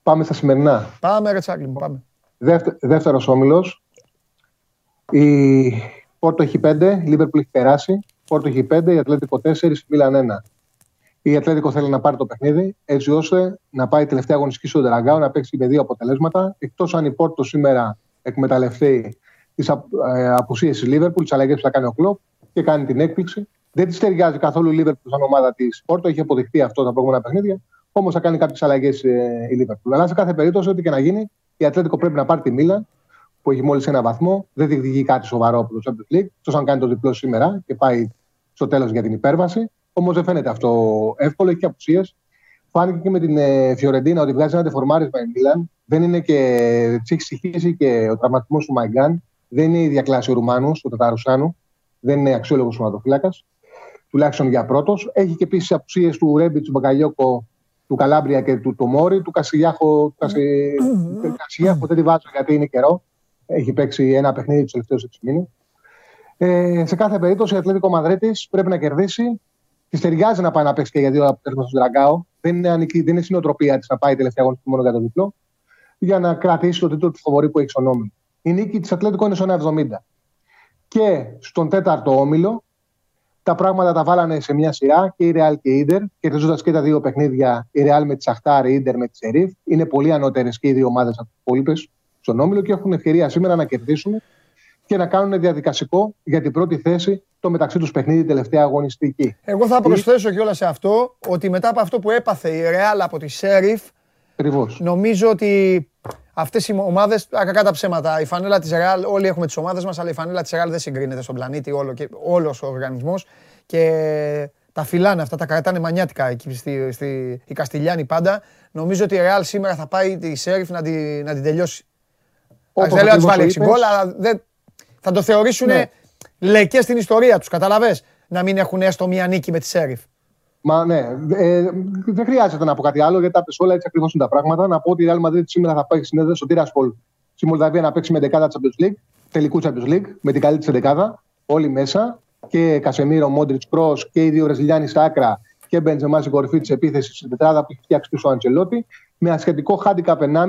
πάμε στα σημερινά. Πάμε, ρε Τσάκλι μου, πάμε. Δεύτε, Δεύτερος όμιλος. Η Πόρτο έχει 5, η Λίβερπουλ έχει περάσει. Πόρτο έχει 5, η Ατλέτικο 4, η Μίλαν 1. Η Ατλέτικο θέλει να πάρει το παιχνίδι έτσι ώστε να πάει τελευταία αγωνιστική στο Τεραγκάο να παίξει με δύο αποτελέσματα. Εκτός αν η Πόρτο σήμερα εκμεταλλευτεί τις απουσίες της Λίβερπουλ, τις αλλαγές που θα κάνει ο Κλοπ και κάνει την έκπληξη. Δεν της ταιριάζει καθόλου η Λίβερπουλ σαν ομάδα της Πόρτο, έχει αποδειχθεί αυτό τα προηγούμενα παιχνίδια. Όμως θα κάνει κάποιες αλλαγές η Λίβερπουλ. Αλλά σε κάθε περίπτωση, ό,τι και να γίνει, η Ατλέτικο πρέπει να πάρει τη Μίλαν που έχει μόλις ένα βαθμό. Δεν διεκδικεί κάτι σοβαρό από το Champions League. Εκτό αν κάνει το διπλό σήμερα και πάει στο τέλος για την υπέρβαση. Όμως δεν φαίνεται αυτό εύκολο, έχει και απουσίες. Φάνηκε και με την ε, Φιωρεντίνα ότι βγάζει ένα τεφορμάρισμα η Μίλαν. Δεν είναι και. Τη έχει συγχύσει και ο τραυματισμός του Μαϊγκάν. Δεν είναι η διακλάση ο Ρουμάνου, ο Ταταρουσάνου. Δεν είναι αξιόλογος σωματοφύλακα. Τουλάχιστον για πρώτος. Έχει και επίσης απουσίες του Ρέμπιτ, του Μπαγκαλιόκο, του Καλάμπρια και του Τομόρι. Του Κασιλιάχο, του Κασι... Κασιλιάχο δεν τη βάζω γιατί είναι καιρό. Έχει παίξει ένα παιχνίδι τους τελευταίους 6 μήνες. Ε, σε κάθε περίπτωση η Ατλέτικο Μαδρίτης πρέπει να κερδίσει. Της ταιριάζει να πάει να παίξει και για δύο αποτέλεσματα στο Δραγκάο. Δεν είναι, ανική, δεν είναι συνοτροπία της να πάει τελευταία αγωνιστική μόνο για το διπλό. Για να κρατήσει το τίτλο του φοβορή που έχει στον όμιλο. Η νίκη της Ατλέτικο είναι στο 1,70. Και στον τέταρτο όμιλο τα πράγματα τα βάλανε σε μια σειρά και η Real και η Ιντερ, κερδίζοντας και τα δύο παιχνίδια, η Real με τη Σαχτάρ, η Ιντερ με τη Σερίφ. Είναι πολύ ανώτερες και οι δύο ομάδες από τις υπόλοιπες στον όμιλο και έχουν ευκαιρία σήμερα να κερδίσουν και να κάνουν διαδικασικό για την πρώτη θέση το μεταξύ τους παιχνίδι τελευταία αγωνιστική. Εγώ θα προσθέσω κιόλας σε αυτό ότι μετά από αυτό που έπαθε η Ρεάλ από τη Σέριφ, Ακριβώς. νομίζω ότι αυτές οι ομάδες, κακά τα ψέματα, η φανέλα της Ρεάλ, όλοι έχουμε τις ομάδες μας, αλλά η φανέλα της Ρεάλ δεν συγκρίνεται στον πλανήτη όλο και, όλος ο οργανισμός. Και τα φυλάνε αυτά, τα κρατάνε μανιάτικα εκεί στη, στη, η Καστιλιάνη πάντα. Νομίζω ότι η Ρεάλ σήμερα θα πάει τη Σέριφ να, τη, να την τελειώσει. Όπως δεν λέω να τους ακριβώς βάλει το 6 είπες. γκολ, αλλά δεν, θα το θεωρήσουν Ναι. λεκές στην ιστορία τους. Καταλαβες να μην έχουν έστω μία νίκη με τη Σέριφ. Μα ναι, ε, δεν χρειάζεται να πω κάτι άλλο γιατί τα πες όλα έτσι ακριβώς είναι τα πράγματα. Να πω ότι η Real Madrid σήμερα θα πάει συνέδριο στο Τiraspol στη Μολδαβία να παίξει με δεκάδα Champions League, τελικού Champions League, με την καλή της δεκάδα, όλοι μέσα. Και Κασεμίρο, Μόντριτς, Κρό και οι δύο Βραζιλιάνοι στα άκρα και Μπεντζεμά στην κορυφή της επίθεσης στην τετράδα που έχει φτιάξει πίσω ο Αντσελότη. Με ασχετικό handicap 1,5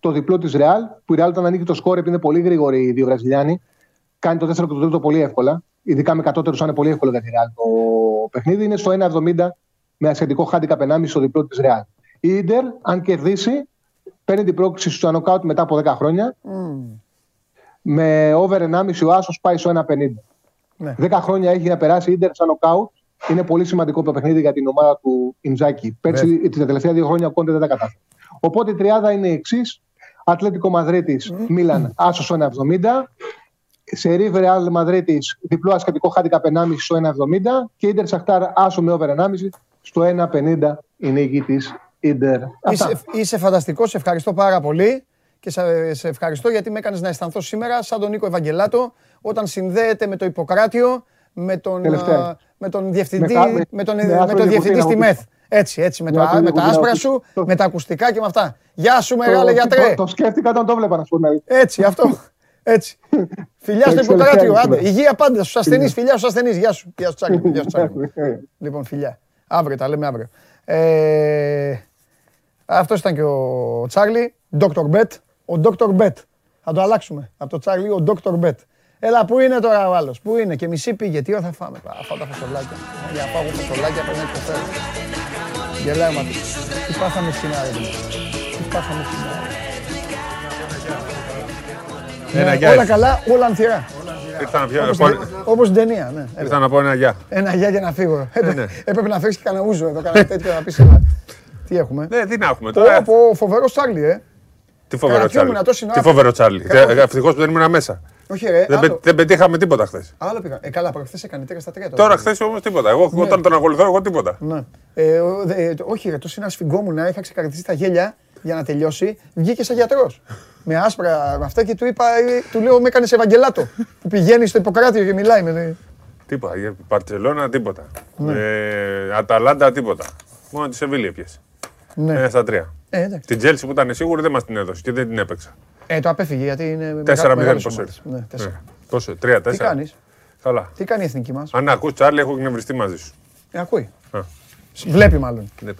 το διπλό της Real, που η Real όταν ανοίγει το σκόρ επειδή είναι πολύ γρήγοροι οι δύο Βραζιλιάνοι, κάνει το 4 και το 3 πολύ εύκολα. Ειδικά με κατώτερους, είναι πολύ εύκολο για τη Real το παιχνίδι. Είναι στο 1,70 με ασχετικό handicap 1,5 στο διπλό της Real. Η Ιντερ, αν κερδίσει, παίρνει την πρόκληση στο νοκάουτ μετά από 10 χρόνια. Με over 1,5 ο Άσος πάει στο 1,50. Ναι. 10 χρόνια έχει να περάσει η Ιντερ σαν νοκάουτ. Είναι πολύ σημαντικό το παιχνίδι για την ομάδα του Ιντζάκη. Πέρσι, τα τελευταία δύο χρόνια ο Κόντε δεν τα κατάφερε. Οπότε η τριάδα είναι η εξής. Ατλέτικο Μαδρίτης, Μίλαν, Άσος 1,70. Σερίβ Ρεάλ Μαδρίτη, διπλό ασχετικό handicap 1,5 στο 1,70. Και Ιντερ Σαχτάρ, Άσο με over 1,5 στο 1,50 η νίκη της Ιντερ. Είσαι, είσαι φανταστικός, σε ευχαριστώ πάρα πολύ. Και σε, σε ευχαριστώ γιατί με έκανες να αισθανθώ σήμερα σαν τον Νίκο Ευαγγελάτο όταν συνδέεται με το Ιπποκράτιο με τον, Τελευταία. α, με τον διευθυντή, Με κα- με, με- τον, με με άσπρη τον διευθυντή κουτίνα στη που- ΜΕΘ. Έτσι, έτσι, με, Με το, άσπρη με τα κουτίνα άσπρα που- σου, το- με τα ακουστικά και με αυτά. Γεια σου, Το- μεγάλε γιατρέ. Το, το σκέφτηκα όταν το βλέπα, να σου πω την αλήθεια. Έτσι, αυτό. Έτσι. φιλιά στο Εντάξει, Ιπποκράτιο. τελευταία Άντε. είναι. Υγεία πάντα στους ασθενείς. Είναι. Φιλιά στους ασθενείς. Γεια σου. Γεια σου, Τσάκη. Γεια σου, Τσάκη. Λοιπόν, φιλιά. Αύριο τα λέμε αύριο. Ε, αυτός ήταν και ο Τσάρλι, Dr. Bet. Ο Dr. Bet. Θα το αλλάξουμε. Από το Τσάρλι, ο Dr. Bet. Έλα, πού είναι τώρα ο άλλος, πού είναι; Και μισή πήγε. Τι ώρα θα φάμε, θα φάω τα φασολάκια. Για να φάω εγώ φασολάκια πρέπει να υποφέρω. Γελάει μα. Τι πάθαμε στην άρε. Τι πάθαμε στην άρε. Ένα Ναι, γεια. Όλα καλά, όλα ανθυρά. Ήρθα να πιω- Όπως πω- στην- Όπως στην ταινία, ναι. Έλα. Ήρθα να πω ένα γεια. Ένα γεια για να φύγω. Έπρεπε- ναι. Έπρεπε να φέρεις και κανένα ούζο εδώ, κανένα τέτοιο να πεις έλα. Τι έχουμε. Ναι, τι να έχουμε Πω, τώρα. πω, φοβερό Τσάρλι, ε. Τι φοβερό Κρατιόμουν Τσάρλι. τόση ώρα. Τι φοβερό Τσάρλι. Κρατώ- Ευτυχώς που δεν ήμουν μέσα. Όχι ρε, Δεν, πε- άλλο, δεν πετύχαμε τίποτα χθες. άλλο πήγα. Ε, καλά, προχθές έκανε τρία στα τρία. Τώρα χθες όμως τίποτα. Εγώ Ναι. όταν τον ακολουθώ, εγώ τίποτα. Ναι. Ε, ο- δε- ε, το- όχι ρε, τόσο να σφιγγόμουν, είχα ξεκαρδιστεί τα γέλια για να τελειώσει, βγήκε σαν γιατρός. με άσπρα με αυτά και του είπα, ε, του λέω, με έκανες Ευαγγελάτο. που πηγαίνει στο Ιπποκράτιο και μιλάει με. Τίποτα. Για Μπαρσελόνα τίποτα. Ναι. Ε, Αταλάντα τίποτα. Μόνο τη Σεβίλη πιέσε. Ναι. Ένα στα τρία. Ε, εντάξει. Την Τσέλσι που ήταν σίγουρη δεν μας την έδωσε και δεν την έπαιξα. Ε, το απέφυγε γιατί είναι. 4-0 μεγάλες πόσο ομάδες. Ναι, τέσσερα. Ναι. Πόσο, 3-4. Τι κάνεις, Καλά. τι κάνει η εθνική μας; Αν ακούς Τσάρλι, έχω εκνευριστεί μαζί σου. Ε, ακούει. Α. Βλέπει μάλλον. Ναι.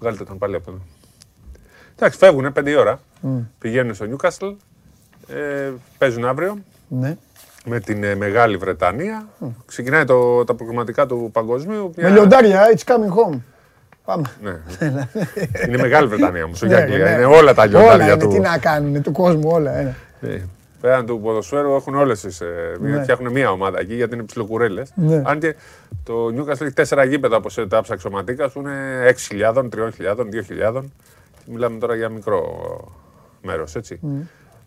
Βγάλτε τον πάλι από εδώ. Εντάξει, φεύγουν 5 η ώρα. Μμ. Πηγαίνουν στο Νιούκαστλ. Ε, παίζουν αύριο Ναι. με την ε, Μεγάλη Βρετανία. Ξεκινάει το, τα προγραμματικά του παγκοσμίου. Με λιοντάρια, it's coming home. Πάμε. Ναι. είναι Μεγάλη Βρετανία όμως, όχι Ναι, Αγγλία. ναι. Είναι όλα τα Όλα λιοντάρια είναι, του. τι να κάνουν, του κόσμου όλα. Ένα. Ναι. Πέραν του ποδοσφαίρου έχουν όλες τις. Ναι. Φτιάχνουν μία ομάδα εκεί γιατί είναι ψιλοκουρέλες. Ναι. Αν και το Νιούκαστλ έχει τέσσερα γήπεδα όπως τα ψαξοματίκα σου είναι 6.000, 3.000, 2.000. Και μιλάμε τώρα για μικρό μέρος, έτσι.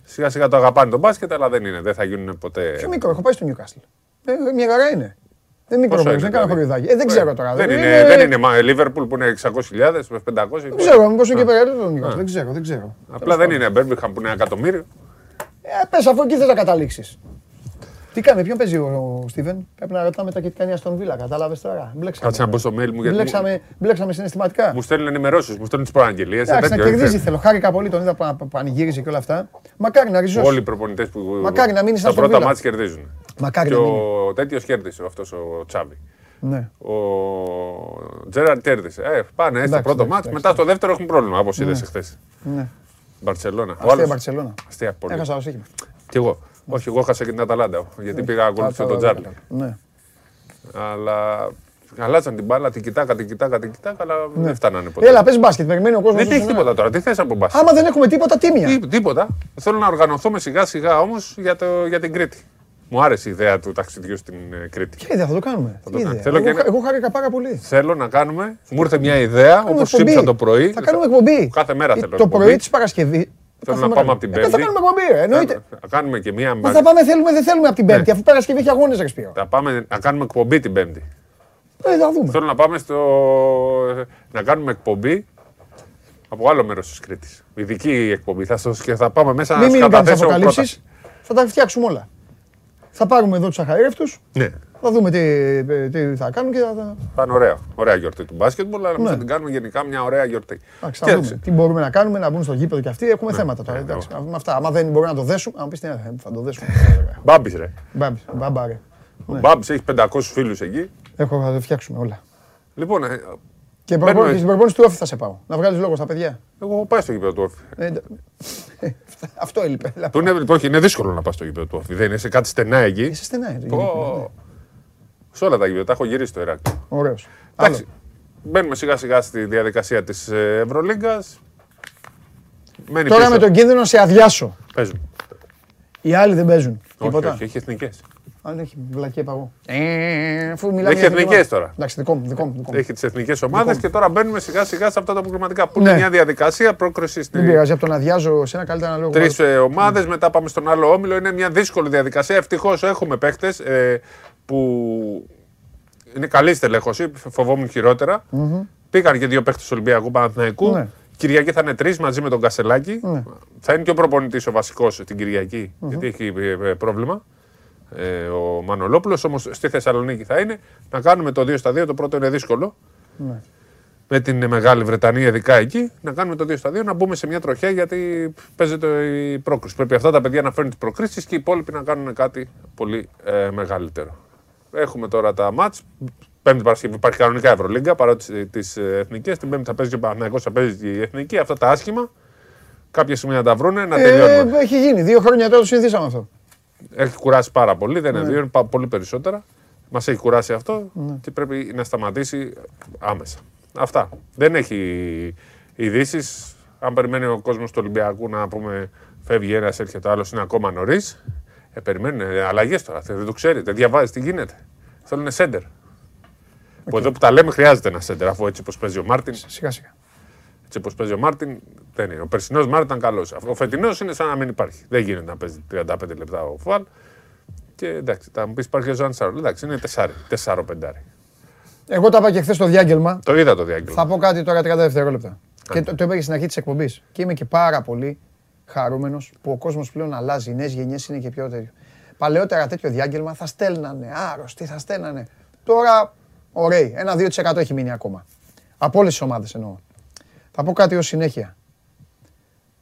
Σιγά σιγά το αγαπάνε τον μπάσκετ, αλλά δεν είναι. Δεν θα γίνουν ποτέ. Πιο μικρό, έχω πάει στο Newcastle. Ε, μια χαρά είναι. Δεν είναι μικρό, Πόσο δεν είναι, κάνω δηλαδή; χωριουδάκι. Ε, δεν ξέρω τώρα. Δεν δηλαδή. είναι, δεν είναι μα- Liverpool που είναι 600.000 με 500. Δεν ξέρω, μήπως είναι και Α. περίπου το Α. Newcastle. Δεν ξέρω, δεν ξέρω. Απλά δεν είναι Birmingham που είναι ένα εκατομμύριο. Ε, πες αφού εκεί θες να καταλήξεις. Τι κάνει, ποιον παίζει ο Στίβεν; Πρέπει να ρωτάμε τα και τι κάνει στον Βίλα. Κατάλαβες τώρα. Μπλέξαμε. Κάτσε να μπω στο mail μου γιατί. Μπλέξαμε, μπλέξαμε συναισθηματικά. Μου στέλνουν ενημερώσεις, μου στέλνουν τις προαγγελίες. Εντάξει, να κερδίζεις θέλω. Χάρηκα πολύ, τον είδα που που πανηγύριζε και όλα αυτά. Μακάρι να ριζώσεις. Όλοι οι προπονητές που. Μακάρι να μείνεις στα σαν πρώτα Βίλα. μάτια κερδίζουν. Μακάρι και να μείνεις. ο τέτοιος κέρδισε, αυτός ο Τσάβη. Ναι. Ο Τζέραρντ κέρδισε. Ε, πάνε στο Εντάξει, πρώτο εντάξει, μάτς, εντάξει. μετά στο δεύτερο έχουν πρόβλημα, όπως είδες Ναι. εχθές. Ναι. Μπαρσελόνα. Ο Αστεία άλλος- Μπαρτσελώνα. Αστεία πολύ. Έχασα ως σύγχυμα. Κι εγώ. Όχι, εγώ έχασα και την Αταλάντα. Γιατί πήγα ακολουθήσω τον Τζάρλι. Ναι. Αλλά αλλάζαν την μπάλα, την κοιτάκα, την κοιτάκα, την κοιτάκα, αλλά Ναι. δεν φτάνανε ποτέ. Έλα, πες μπάσκετ, περιμένει ο κόσμος. Δεν έχει τίποτα τώρα. Τι θες από μπάσκετ; Άμα δεν έχουμε τίποτα, τίμια. Τι- τίποτα. Θέλω να οργανωθούμε σιγά σιγά όμως για, το- για την Κρήτη. Μου άρεσε η ιδέα του ταξιδιού στην ε, Κρήτη. Ποια ιδέα θα το κάνουμε. Θα Τι το κάνω. ιδέα. Θέλω και Εγώ, ένα- εγώ χάρηκα πάρα πολύ. Θέλω να κάνουμε. Μου ήρθε μια ιδέα κάνουμε όπως εκπομπή. σύμψα το πρωί. Θα κάνουμε εκπομπή. Κάθε μέρα Ε, θέλω. Το εκπομπή. πρωί της Παρασκευή. Θέλω να πάμε από την Ε, Πέμπτη. Θα κάνουμε εκπομπή, ρε, εννοείται. Θα κάνουμε και μία. Μα θα πάμε, θέλουμε, δεν θέλουμε από την Πέμπτη, Ναι. αφού Παρασκευή έχει αγώνες, ρε Σπύρο. Θα πάμε να κάνουμε εκπομπή την Πέμπτη. Ε, θα δούμε. Θέλω να πάμε στο. να κάνουμε εκπομπή από άλλο μέρος της Κρήτης. Ειδική εκπομπή. Θα, στο- και θα πάμε μέσα Μην να μην σου κάνει καταθέσω αποκαλύψεις. πρόταση. Θα τα φτιάξουμε όλα. Θα πάρουμε εδώ τους αχαρεύτου, Ναι. Θα δούμε τι, τι θα κάνουν και θα. θα- Θα είναι ωραία. Ωραία γιορτή του μπάσκετμπολ, αλλά εμείς Ναι. θα την κάνουμε γενικά μια ωραία γιορτή. Εντάξει, θα Κοίταξε, δούμε τι μπορούμε να κάνουμε, να μπουν στο γήπεδο και αυτοί. Έχουμε Ναι. θέματα τώρα. εντάξει, με αυτά. Άμα δεν μπορούμε να το δέσουμε, αν πεις τι θα θα το δέσουμε. Μπάμπης ρε. Μπάμπης, μπάμπα, ρε. Ο Μπάμπης έχει 500 φίλους εκεί. Έχω, θα το φτιάξουμε όλα. Λοιπόν, ε, Και Μπαίνουμε- προπόνηση- στην προπόνηση του όφη θα σε πάω. Να βγάλεις λόγο στα παιδιά. εγώ έχω πάει στο γήπεδο του Όφη. Ε, εντα- Αυτό έλειπε. Του είναι, το όχι, είναι δύσκολο να πας στο γήπεδο του Όφη. Δεν είναι σε κάτι στενά εκεί. Είσαι στενά, ε, Πω, ναι. Σε όλα τα γήπεδα, τα έχω γυρίσει στο Ηράκλειο. Ωραίος. Εντάξει, μπαίνουμε σιγά σιγά στη διαδικασία της ε, Ευρωλίγκας. Μένει Τώρα πίσω. με τον κίνδυνο να σε αδειάσω. Παίζουν. Οι άλλοι δεν παίζουν. Όχι, Τίποτα. όχι, έχει εθνικές. Αν έχει βλακία παγώ. Ε, αφού μιλάμε Έχει για εθνική εθνικές ομάδα. τώρα. Εντάξει, δικό μου, δικό μου. Δικό μου. Έχει τις εθνικές ομάδες Δικό μου. και τώρα μπαίνουμε σιγά σιγά σε αυτά τα προγραμματικά που Ναι. είναι μια διαδικασία πρόκριση Δεν πειράζει, από το να αδειάζω σε ένα καλύτερα λόγο. Τρεις ε, ομάδες, μετά πάμε στον άλλο όμιλο. Είναι μια δύσκολη διαδικασία. Ευτυχώς έχουμε παίχτε ε, που είναι καλή στελέχωση. Φοβόμουν χειρότερα. Πήγαν και δύο παίχτες του Ολυμπιακού Παναθηναϊκού. Ναι. Κυριακή θα είναι τρεις μαζί με τον Κασελάκη. Ναι. Θα είναι και ο προπονητής ο βασικός την κυριακη γιατί έχει ε, ε, πρόβλημα. Ε, ο Μανολόπουλος όμως στη Θεσσαλονίκη θα είναι. Να κάνουμε το 2 στα 2. Το πρώτο είναι δύσκολο. Ναι. Με την Μεγάλη Βρετανία, ειδικά εκεί, να κάνουμε το 2 στα 2, να μπούμε σε μια τροχιά γιατί παίζεται η πρόκριση. Πρέπει αυτά τα παιδιά να φέρουν τις προκρίσεις και οι υπόλοιποι να κάνουν κάτι πολύ ε, μεγαλύτερο. Έχουμε τώρα τα μάτς. Πέμπτη Παρασκευή υπάρχει κανονικά Ευρωλίγκα παρότι τις εθνικές. Την Πέμπτη θα παίζει και ο Παναγιώ, θα παίζει και η εθνική. Αυτά τα άσχημα. Κάποια στιγμή να τα βρούνε, να τελειώνουμε. Ε, έχει γίνει. Δύο χρόνια τώρα το συνηθίσαμε αυτό. Έχει κουράσει πάρα πολύ, δεν είναι Ναι. δύο, είναι πα- πολύ περισσότερα. Μας έχει κουράσει αυτό Ναι. και πρέπει να σταματήσει άμεσα. Αυτά. Δεν έχει ειδήσεις. Αν περιμένει ο κόσμος του Ολυμπιακού να πούμε φεύγει ένας, έρχεται άλλος, είναι ακόμα νωρίς. Ε, περιμένουν αλλαγές τώρα. Δεν το ξέρετε. Διαβάζει τι γίνεται. Θέλουν σέντερ. Που εδώ που τα λέμε χρειάζεται ένα σέντερ αφού έτσι όπως παίζει ο Μάρτιν. Σιγά σιγά. Έτσι όπως παίζει ο Μάρτιν δεν είναι. Ο περσινός Μάρτιν ήταν καλός. Ο φετινός είναι σαν να μην υπάρχει. Δεν γίνεται να παίζει 35 λεπτά ο Φουάλ. Και εντάξει, θα μου πεις υπάρχει ο Ζαν Σαρλ. Εντάξει, είναι 4, 4 πεντάρι. Εγώ τα είπα και χθες στο διάγγελμα. Το είδα το διάγγελμα. Θα πω κάτι τώρα 30 δευτερόλεπτα. Και το, το είπα και στην αρχή της εκπομπής. Και είμαι και πάρα πολύ χαρούμενος που ο κόσμος πλέον αλλάζει. Οι νέες γενιές είναι και πιο τέτοιο. Παλαιότερα τέτοιο διάγγελμα θα στέλνανε άρρωστοι, θα στέλνανε. Τώρα, ωραίοι. Ένα 2% έχει μείνει ακόμα. Από όλες τις ομάδες εννοώ. Θα πω κάτι ως συνέχεια.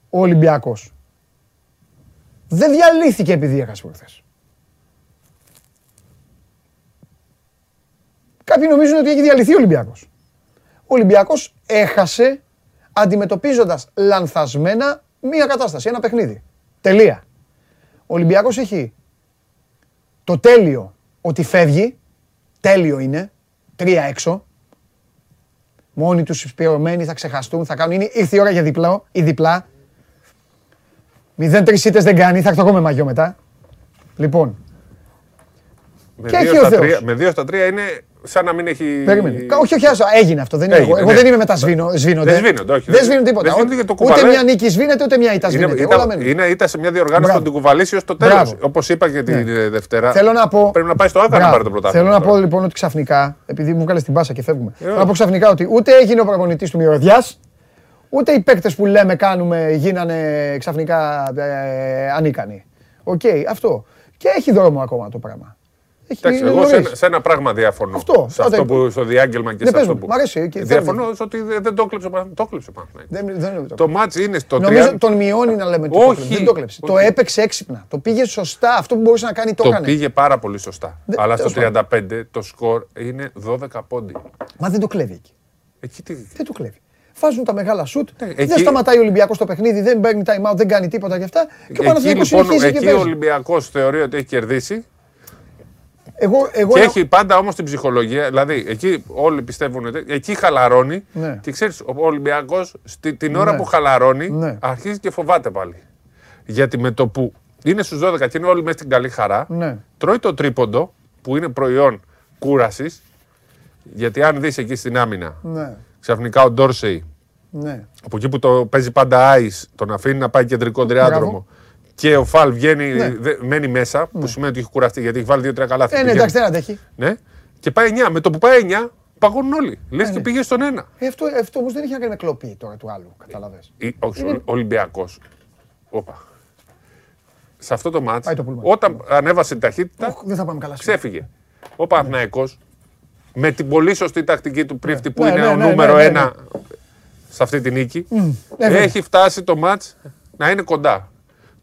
Ο Ολυμπιακός δεν διαλύθηκε επειδή έχασε προχθές. Κάποιοι νομίζουν ότι έχει διαλυθεί ο Ολυμπιακός. Ο Ολυμπιακός έχασε αντιμετωπίζοντας λανθασμένα μία κατάσταση, ένα παιχνίδι. Τελεία. Ο Ολυμπιακός έχει το τέλειο ότι φεύγει, τέλειο είναι, τρία έξω. Μόνοι τους σπειρωμένοι θα ξεχαστούν, θα κάνουν, είναι, ήρθε η ώρα για διπλό, ή διπλά. 0-3 ήττες δεν κάνει, θα έρθω εγώ με μαγιό μετά. Λοιπόν, Με Και δύο έχει ο στα Θεός. τρία- Με δύο στα τρία είναι σαν να μην έχει. Περίμενε. Κα- Όχι, όχι, άσο, έγινε αυτό. Δεν είναι Έγινε, εγώ. Εγώ ναι. δεν είμαι με τα σβήνω, σβήνονται. Δεν σβήνονται, όχι. Δεν σβήνουν τίποτα. Δεν σβήνονται και το Ούτε κουβαλάει. μια νίκη σβήνεται, ούτε μια ήττα Είναι, σβήνεται. ήταν- Όλα μένουν. είναι, ήταν σε μια διοργάνωση Μπράβο. που την κουβαλήσει ως το τέλος. Μπράβο. Όπως είπα και τη Ναι. Δευτέρα. Θέλω να πω. Πρέπει να πάει στο ΟΑΚΑ να Μπράβο. πάρει το πρωτάθλημα. Θέλω να τώρα. πω λοιπόν ότι ξαφνικά, επειδή μου έκανε την πάσα και φεύγουμε. Ε, Θέλω να πω ξαφνικά ότι ούτε έγινε ο προπονητής της μυρωδιάς, ούτε οι παίκτες που λέμε κάνουμε γίνανε ξαφνικά ε, ανίκανοι. Οκ, αυτό. Και έχει δρόμο ακόμα το πράγμα. Έχει Εντάξει, είναι εγώ σε, νωρίς. ένα- σε ένα πράγμα διαφωνώ. Αυτό. Σε αυτό Άντε. που στο διάγγελμα και Ναι, σε πες αυτό μου, που. μ' αρέσει και Διαφωνώ θέλω. στο ότι δεν δεν το κλέψε ο Παναθηναϊκός. Το κλέψε ο Παναθηναϊκός. Δεν, δεν είναι το. Το ματς είναι στο Νομίζω 30. τον μειώνει να λέμε το Όχι, κλέψε. Δεν το κλέψε. Το όχι. έπαιξε έξυπνα. Το πήγε σωστά. Αυτό που μπορούσε να κάνει το Το έκανε. πήγε πάρα πολύ σωστά. Δε- Αλλά στο τέλος πάντων. 35 το σκορ είναι 12 πόντι. Μα δεν το κλέβει εκεί. Εκεί τι. Δεν το κλέβει. Βάζουν τα μεγάλα σουτ. Δεν Ναι, εκεί- σταματάει ο Ολυμπιακός το παιχνίδι, δεν παίρνει time out, δεν κάνει τίποτα και αυτά. Και ο Εκεί Παναθηναϊκός λοιπόν συνεχίζει και εκεί ο παίζει. Ολυμπιακός θεωρεί ότι έχει κερδίσει Εγώ, εγώ και ένα- έχει πάντα όμως την ψυχολογία. Δηλαδή εκεί όλοι πιστεύουν ότι εκεί χαλαρώνει. Ναι. Και ξέρεις, ο Ολυμπιακός την ώρα Ναι. που χαλαρώνει Ναι. αρχίζει και φοβάται πάλι. Γιατί με το που είναι στους 12 και είναι όλοι μέσα στην καλή χαρά, Ναι. τρώει το τρίποντο που είναι προϊόν κούρασης. Γιατί αν δεις εκεί στην άμυνα, Ναι, ξαφνικά ο Ντόρσεϊ ναι. από εκεί που το παίζει πάντα άι, τον αφήνει να πάει κεντρικό διάδρομο. Και ο Φαλ βγαίνει, Ναι. δε- μένει μέσα, που σημαίνει ότι έχει κουραστεί γιατί έχει βάλει δύο-τρία καλάθια. Ε, ναι, Πηγαίνει. εντάξει, δεν αντέχει. Ναι. Και πάει 9. Με το που πάει 9, παγώνουν όλοι. Λες ναι. και πήγε στον ένα. Ε, αυτό αυτό όμως δεν έχει να κάνει με κλοπή τώρα του άλλου. Καταλαβες. Ή- Όχι, Είναι- ο Ολυμπιακός. Όπα. Σε αυτό το μάτς, Πάει το πούλμαν. όταν ανέβασε την ταχύτητα, Οχ, Δεν θα πάμε καλά. σήμερα. ξέφυγε. Ο Παναθηναϊκός με την πολύ σωστή τακτική του πρίφτη που Ναι, είναι ναι, ο ναι, νούμερο ναι, ναι, ένα σε αυτή τη νίκη, ε, βέβαια. έχει φτάσει το μάτς να είναι κοντά.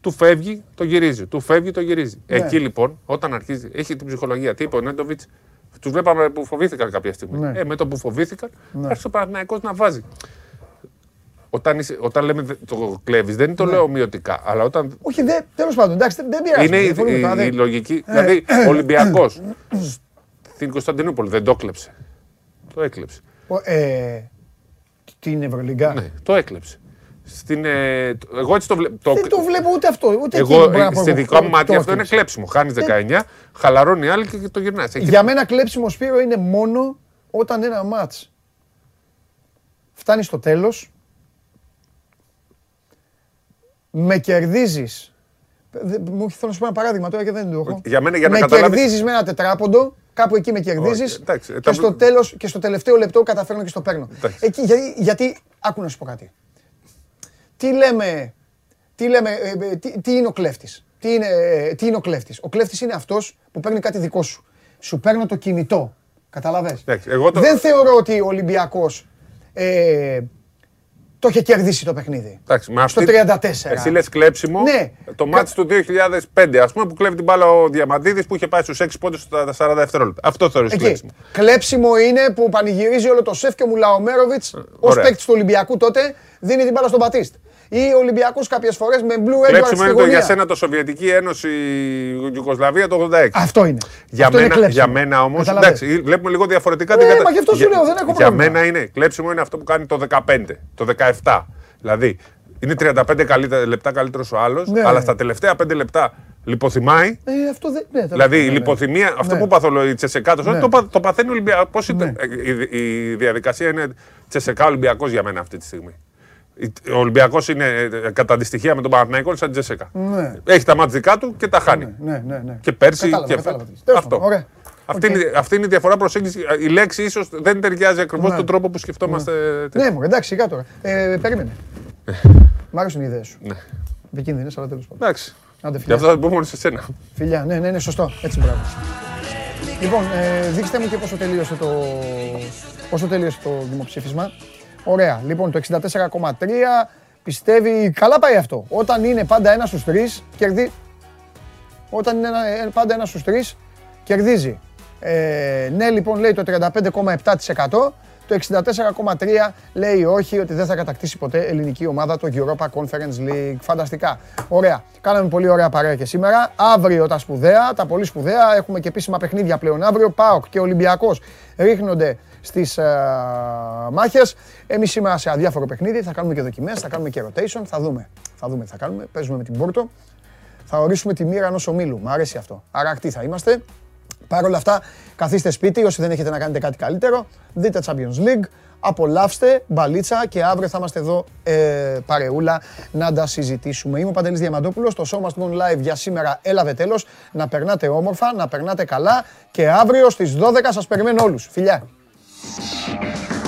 Του φεύγει, το γυρίζει. Του φεύγει, το γυρίζει. Ναι. Εκεί λοιπόν, όταν αρχίζει, έχει την ψυχολογία. Τι είπε ο Νέντοβιτς, τους βλέπαμε που φοβήθηκαν κάποια στιγμή. Ναι. Ε, με το που φοβήθηκαν, Ναι. άρχισε ο Παναθηναϊκός να βάζει. Όταν, είσαι, όταν λέμε δε- το κλέβεις, δεν το Ναι. λέω ομοιωτικά, αλλά όταν Όχι, δεν, τέλος πάντων, εντάξει, δεν, δεν πειράζει. είναι η, διαφωνούμε τώρα, η- δεν- η λογική. Ε, δηλαδή, ε, ο Ολυμπιακός στην Κωνσταντινούπολη δεν το έκλεψε. Το έκλεψε. Ο- ε, Την Ευρωλίγκα; Ναι, το έκλεψε. Στην, ε, το- εγώ έτσι το βλέπω. Δεν το βλέπω ούτε αυτό. Ούτε εκεί εγώ, μπορώ να ε, πω στη εγώ, δικά μου το μάτια αυτό είναι έκλειψε. κλέψιμο. Χάνεις 19, χαλαρώνει η άλλη και και το γυρνάς. Για μένα κλέψιμο Σπύρο είναι μόνο όταν ένα μάτς φτάνει στο τέλος, με κερδίζεις. Δε- Μου έχει θέλω να σου πω ένα παράδειγμα τώρα και δεν το έχω. Για μένα, για να με καταλάβεις- κερδίζεις με ένα τετράποντο, κάπου εκεί με κερδίζεις Όχι, εντάξει, και, τα- στο τέλος, και στο τελευταίο λεπτό καταφέρνω και στο παίρνω. Εντάξει. Εκεί, γιατί, γιατί, άκου να σου πω κάτι. Τι λέμε, τι, λέμε, ε, ε, τι, τι είναι ο κλέφτης; Τι είναι, ε, τι είναι ο κλέφτης; Ο κλέφτης είναι αυτός που παίρνει κάτι δικό σου. Σου παίρνω το κινητό. Καταλαβες; Εντάξει, εγώ το- Δεν θεωρώ ότι ο Ολυμπιακός ε, το είχε κερδίσει το παιχνίδι. Εντάξει, με Στο αυτή- 34. Εσύ λες κλέψιμο. Ναι. Το μάτι του 2005, ας πούμε, που κλέβει την μπάλα ο Διαμαντίδης που είχε πάει στους 6 πόντους στα 40 δευτερόλεπτα. Αυτό θεωρείς Εκεί. κλέψιμο. Κλέψιμο είναι που πανηγυρίζει όλο το σεφ και ο Μουλαομέροβιτς ως ωραία. παίκτης του Ολυμπιακού τότε δίνει την μπάλα στον Πατίστ. Ή ο Ολυμπιακό κάποιες φορές με blue Edwards Κλέψιμο στη είναι το για γωνία. σένα το Σοβιετική Ένωση Ιουγκοσλαβία το 86. Αυτό είναι. Για Αυτό είναι μένα, κλέψιμο. για μένα όμως. Καταλαβες. Εντάξει, βλέπουμε λίγο διαφορετικά Ναι, την κατα- μα γι' αυτό σου Για- λέω, δεν έχω Για πρόβλημα. μένα είναι. Κλέψιμο είναι αυτό που κάνει το 15, το 17. Δηλαδή είναι 35 καλύτερα, λεπτά καλύτερος ο άλλος, Ναι. αλλά στα τελευταία 5 λεπτά λιποθυμάει. Ε, αυτό δεν. Ναι, Δηλαδή η ναι, ναι. λιποθυμία, αυτό Ναι. που παθολο η Τσεσεκά, το, Ναι. το, πα- το παθαίνει ο Ολυμπιακό. Πώς ήταν, ε, η, η διαδικασία είναι Τσεσεκά Ολυμπιακός για μένα αυτή τη στιγμή. Η- Ο Ολυμπιακός είναι ε, κατά αντιστοιχεία με τον Παναθηναϊκό είναι σαν Τσεσεκά. Ναι. Έχει τα μάτια δικά του και τα χάνει. Ναι, ναι, ναι. Και πέρσι Κατάλαβα, και κατάλαβα φέτος. τι. Τέλος Αυτό. πάντων, Ωραία. Αυτή, είναι, αυτή είναι η διαφορά προσέγγισης. Η λέξη ίσως δεν ταιριάζει ακριβώς Ναι. τον τρόπο που σκεφτόμαστε. Ναι, μου, εντάξει, σιγά τώρα. Ε, περίμενε. Μ' άρεσαν οι ιδέες σου. Ναι. Επικίνδυνε, αλλά τέλος πάντων. Εντάξει. Άντε, Γι' φιλιά. αυτό θα το πούμε μόνο σε σένα. Φιλιά, ναι, ναι, ναι, σωστό. Έτσι, μπράβο. Λοιπόν, ε, δείξτε μου και πόσο τελείωσε το, πόσο τελείωσε το δημοψήφισμα. Ωραία. Λοιπόν, το 64,3 πιστεύει. Καλά πάει αυτό. Όταν είναι πάντα ένα στους τρεις, κερδί. Όταν είναι ένα, ε, πάντα ένα στους τρεις, κερδίζει. Ε, ναι, λοιπόν, λέει το 35,7%. Το 64,3 λέει όχι, ότι δεν θα κατακτήσει ποτέ ελληνική ομάδα το Europa Conference League. Φανταστικά. Ωραία. Κάναμε πολύ ωραία παρέα και σήμερα. Αύριο τα σπουδαία, τα πολύ σπουδαία. Έχουμε και επίσημα παιχνίδια πλέον αύριο. ΠΑΟΚ και Ολυμπιακός ρίχνονται στις ε, μάχες. Εμείς σήμερα σε αδιάφορο παιχνίδι θα κάνουμε και δοκιμές, θα κάνουμε και rotation. Θα δούμε. Θα δούμε τι θα κάνουμε. Παίζουμε με την Πόρτο. Θα ορίσουμε τη μοίρα ενός ομίλου. Μ' αρέσει αυτό. Άρα ακτή θα είμαστε. Παρ' όλα αυτά, καθίστε σπίτι όσοι δεν έχετε να κάνετε κάτι καλύτερο. Δείτε Champions League, απολαύστε μπαλίτσα και αύριο θα είμαστε εδώ ε, παρεούλα να τα συζητήσουμε. Είμαι ο Παντελής Διαμαντόπουλος, το show must go live για σήμερα έλαβε τέλος. Να περνάτε όμορφα, να περνάτε καλά και αύριο στις 12 σας περιμένω όλους. Φιλιά! Thank you.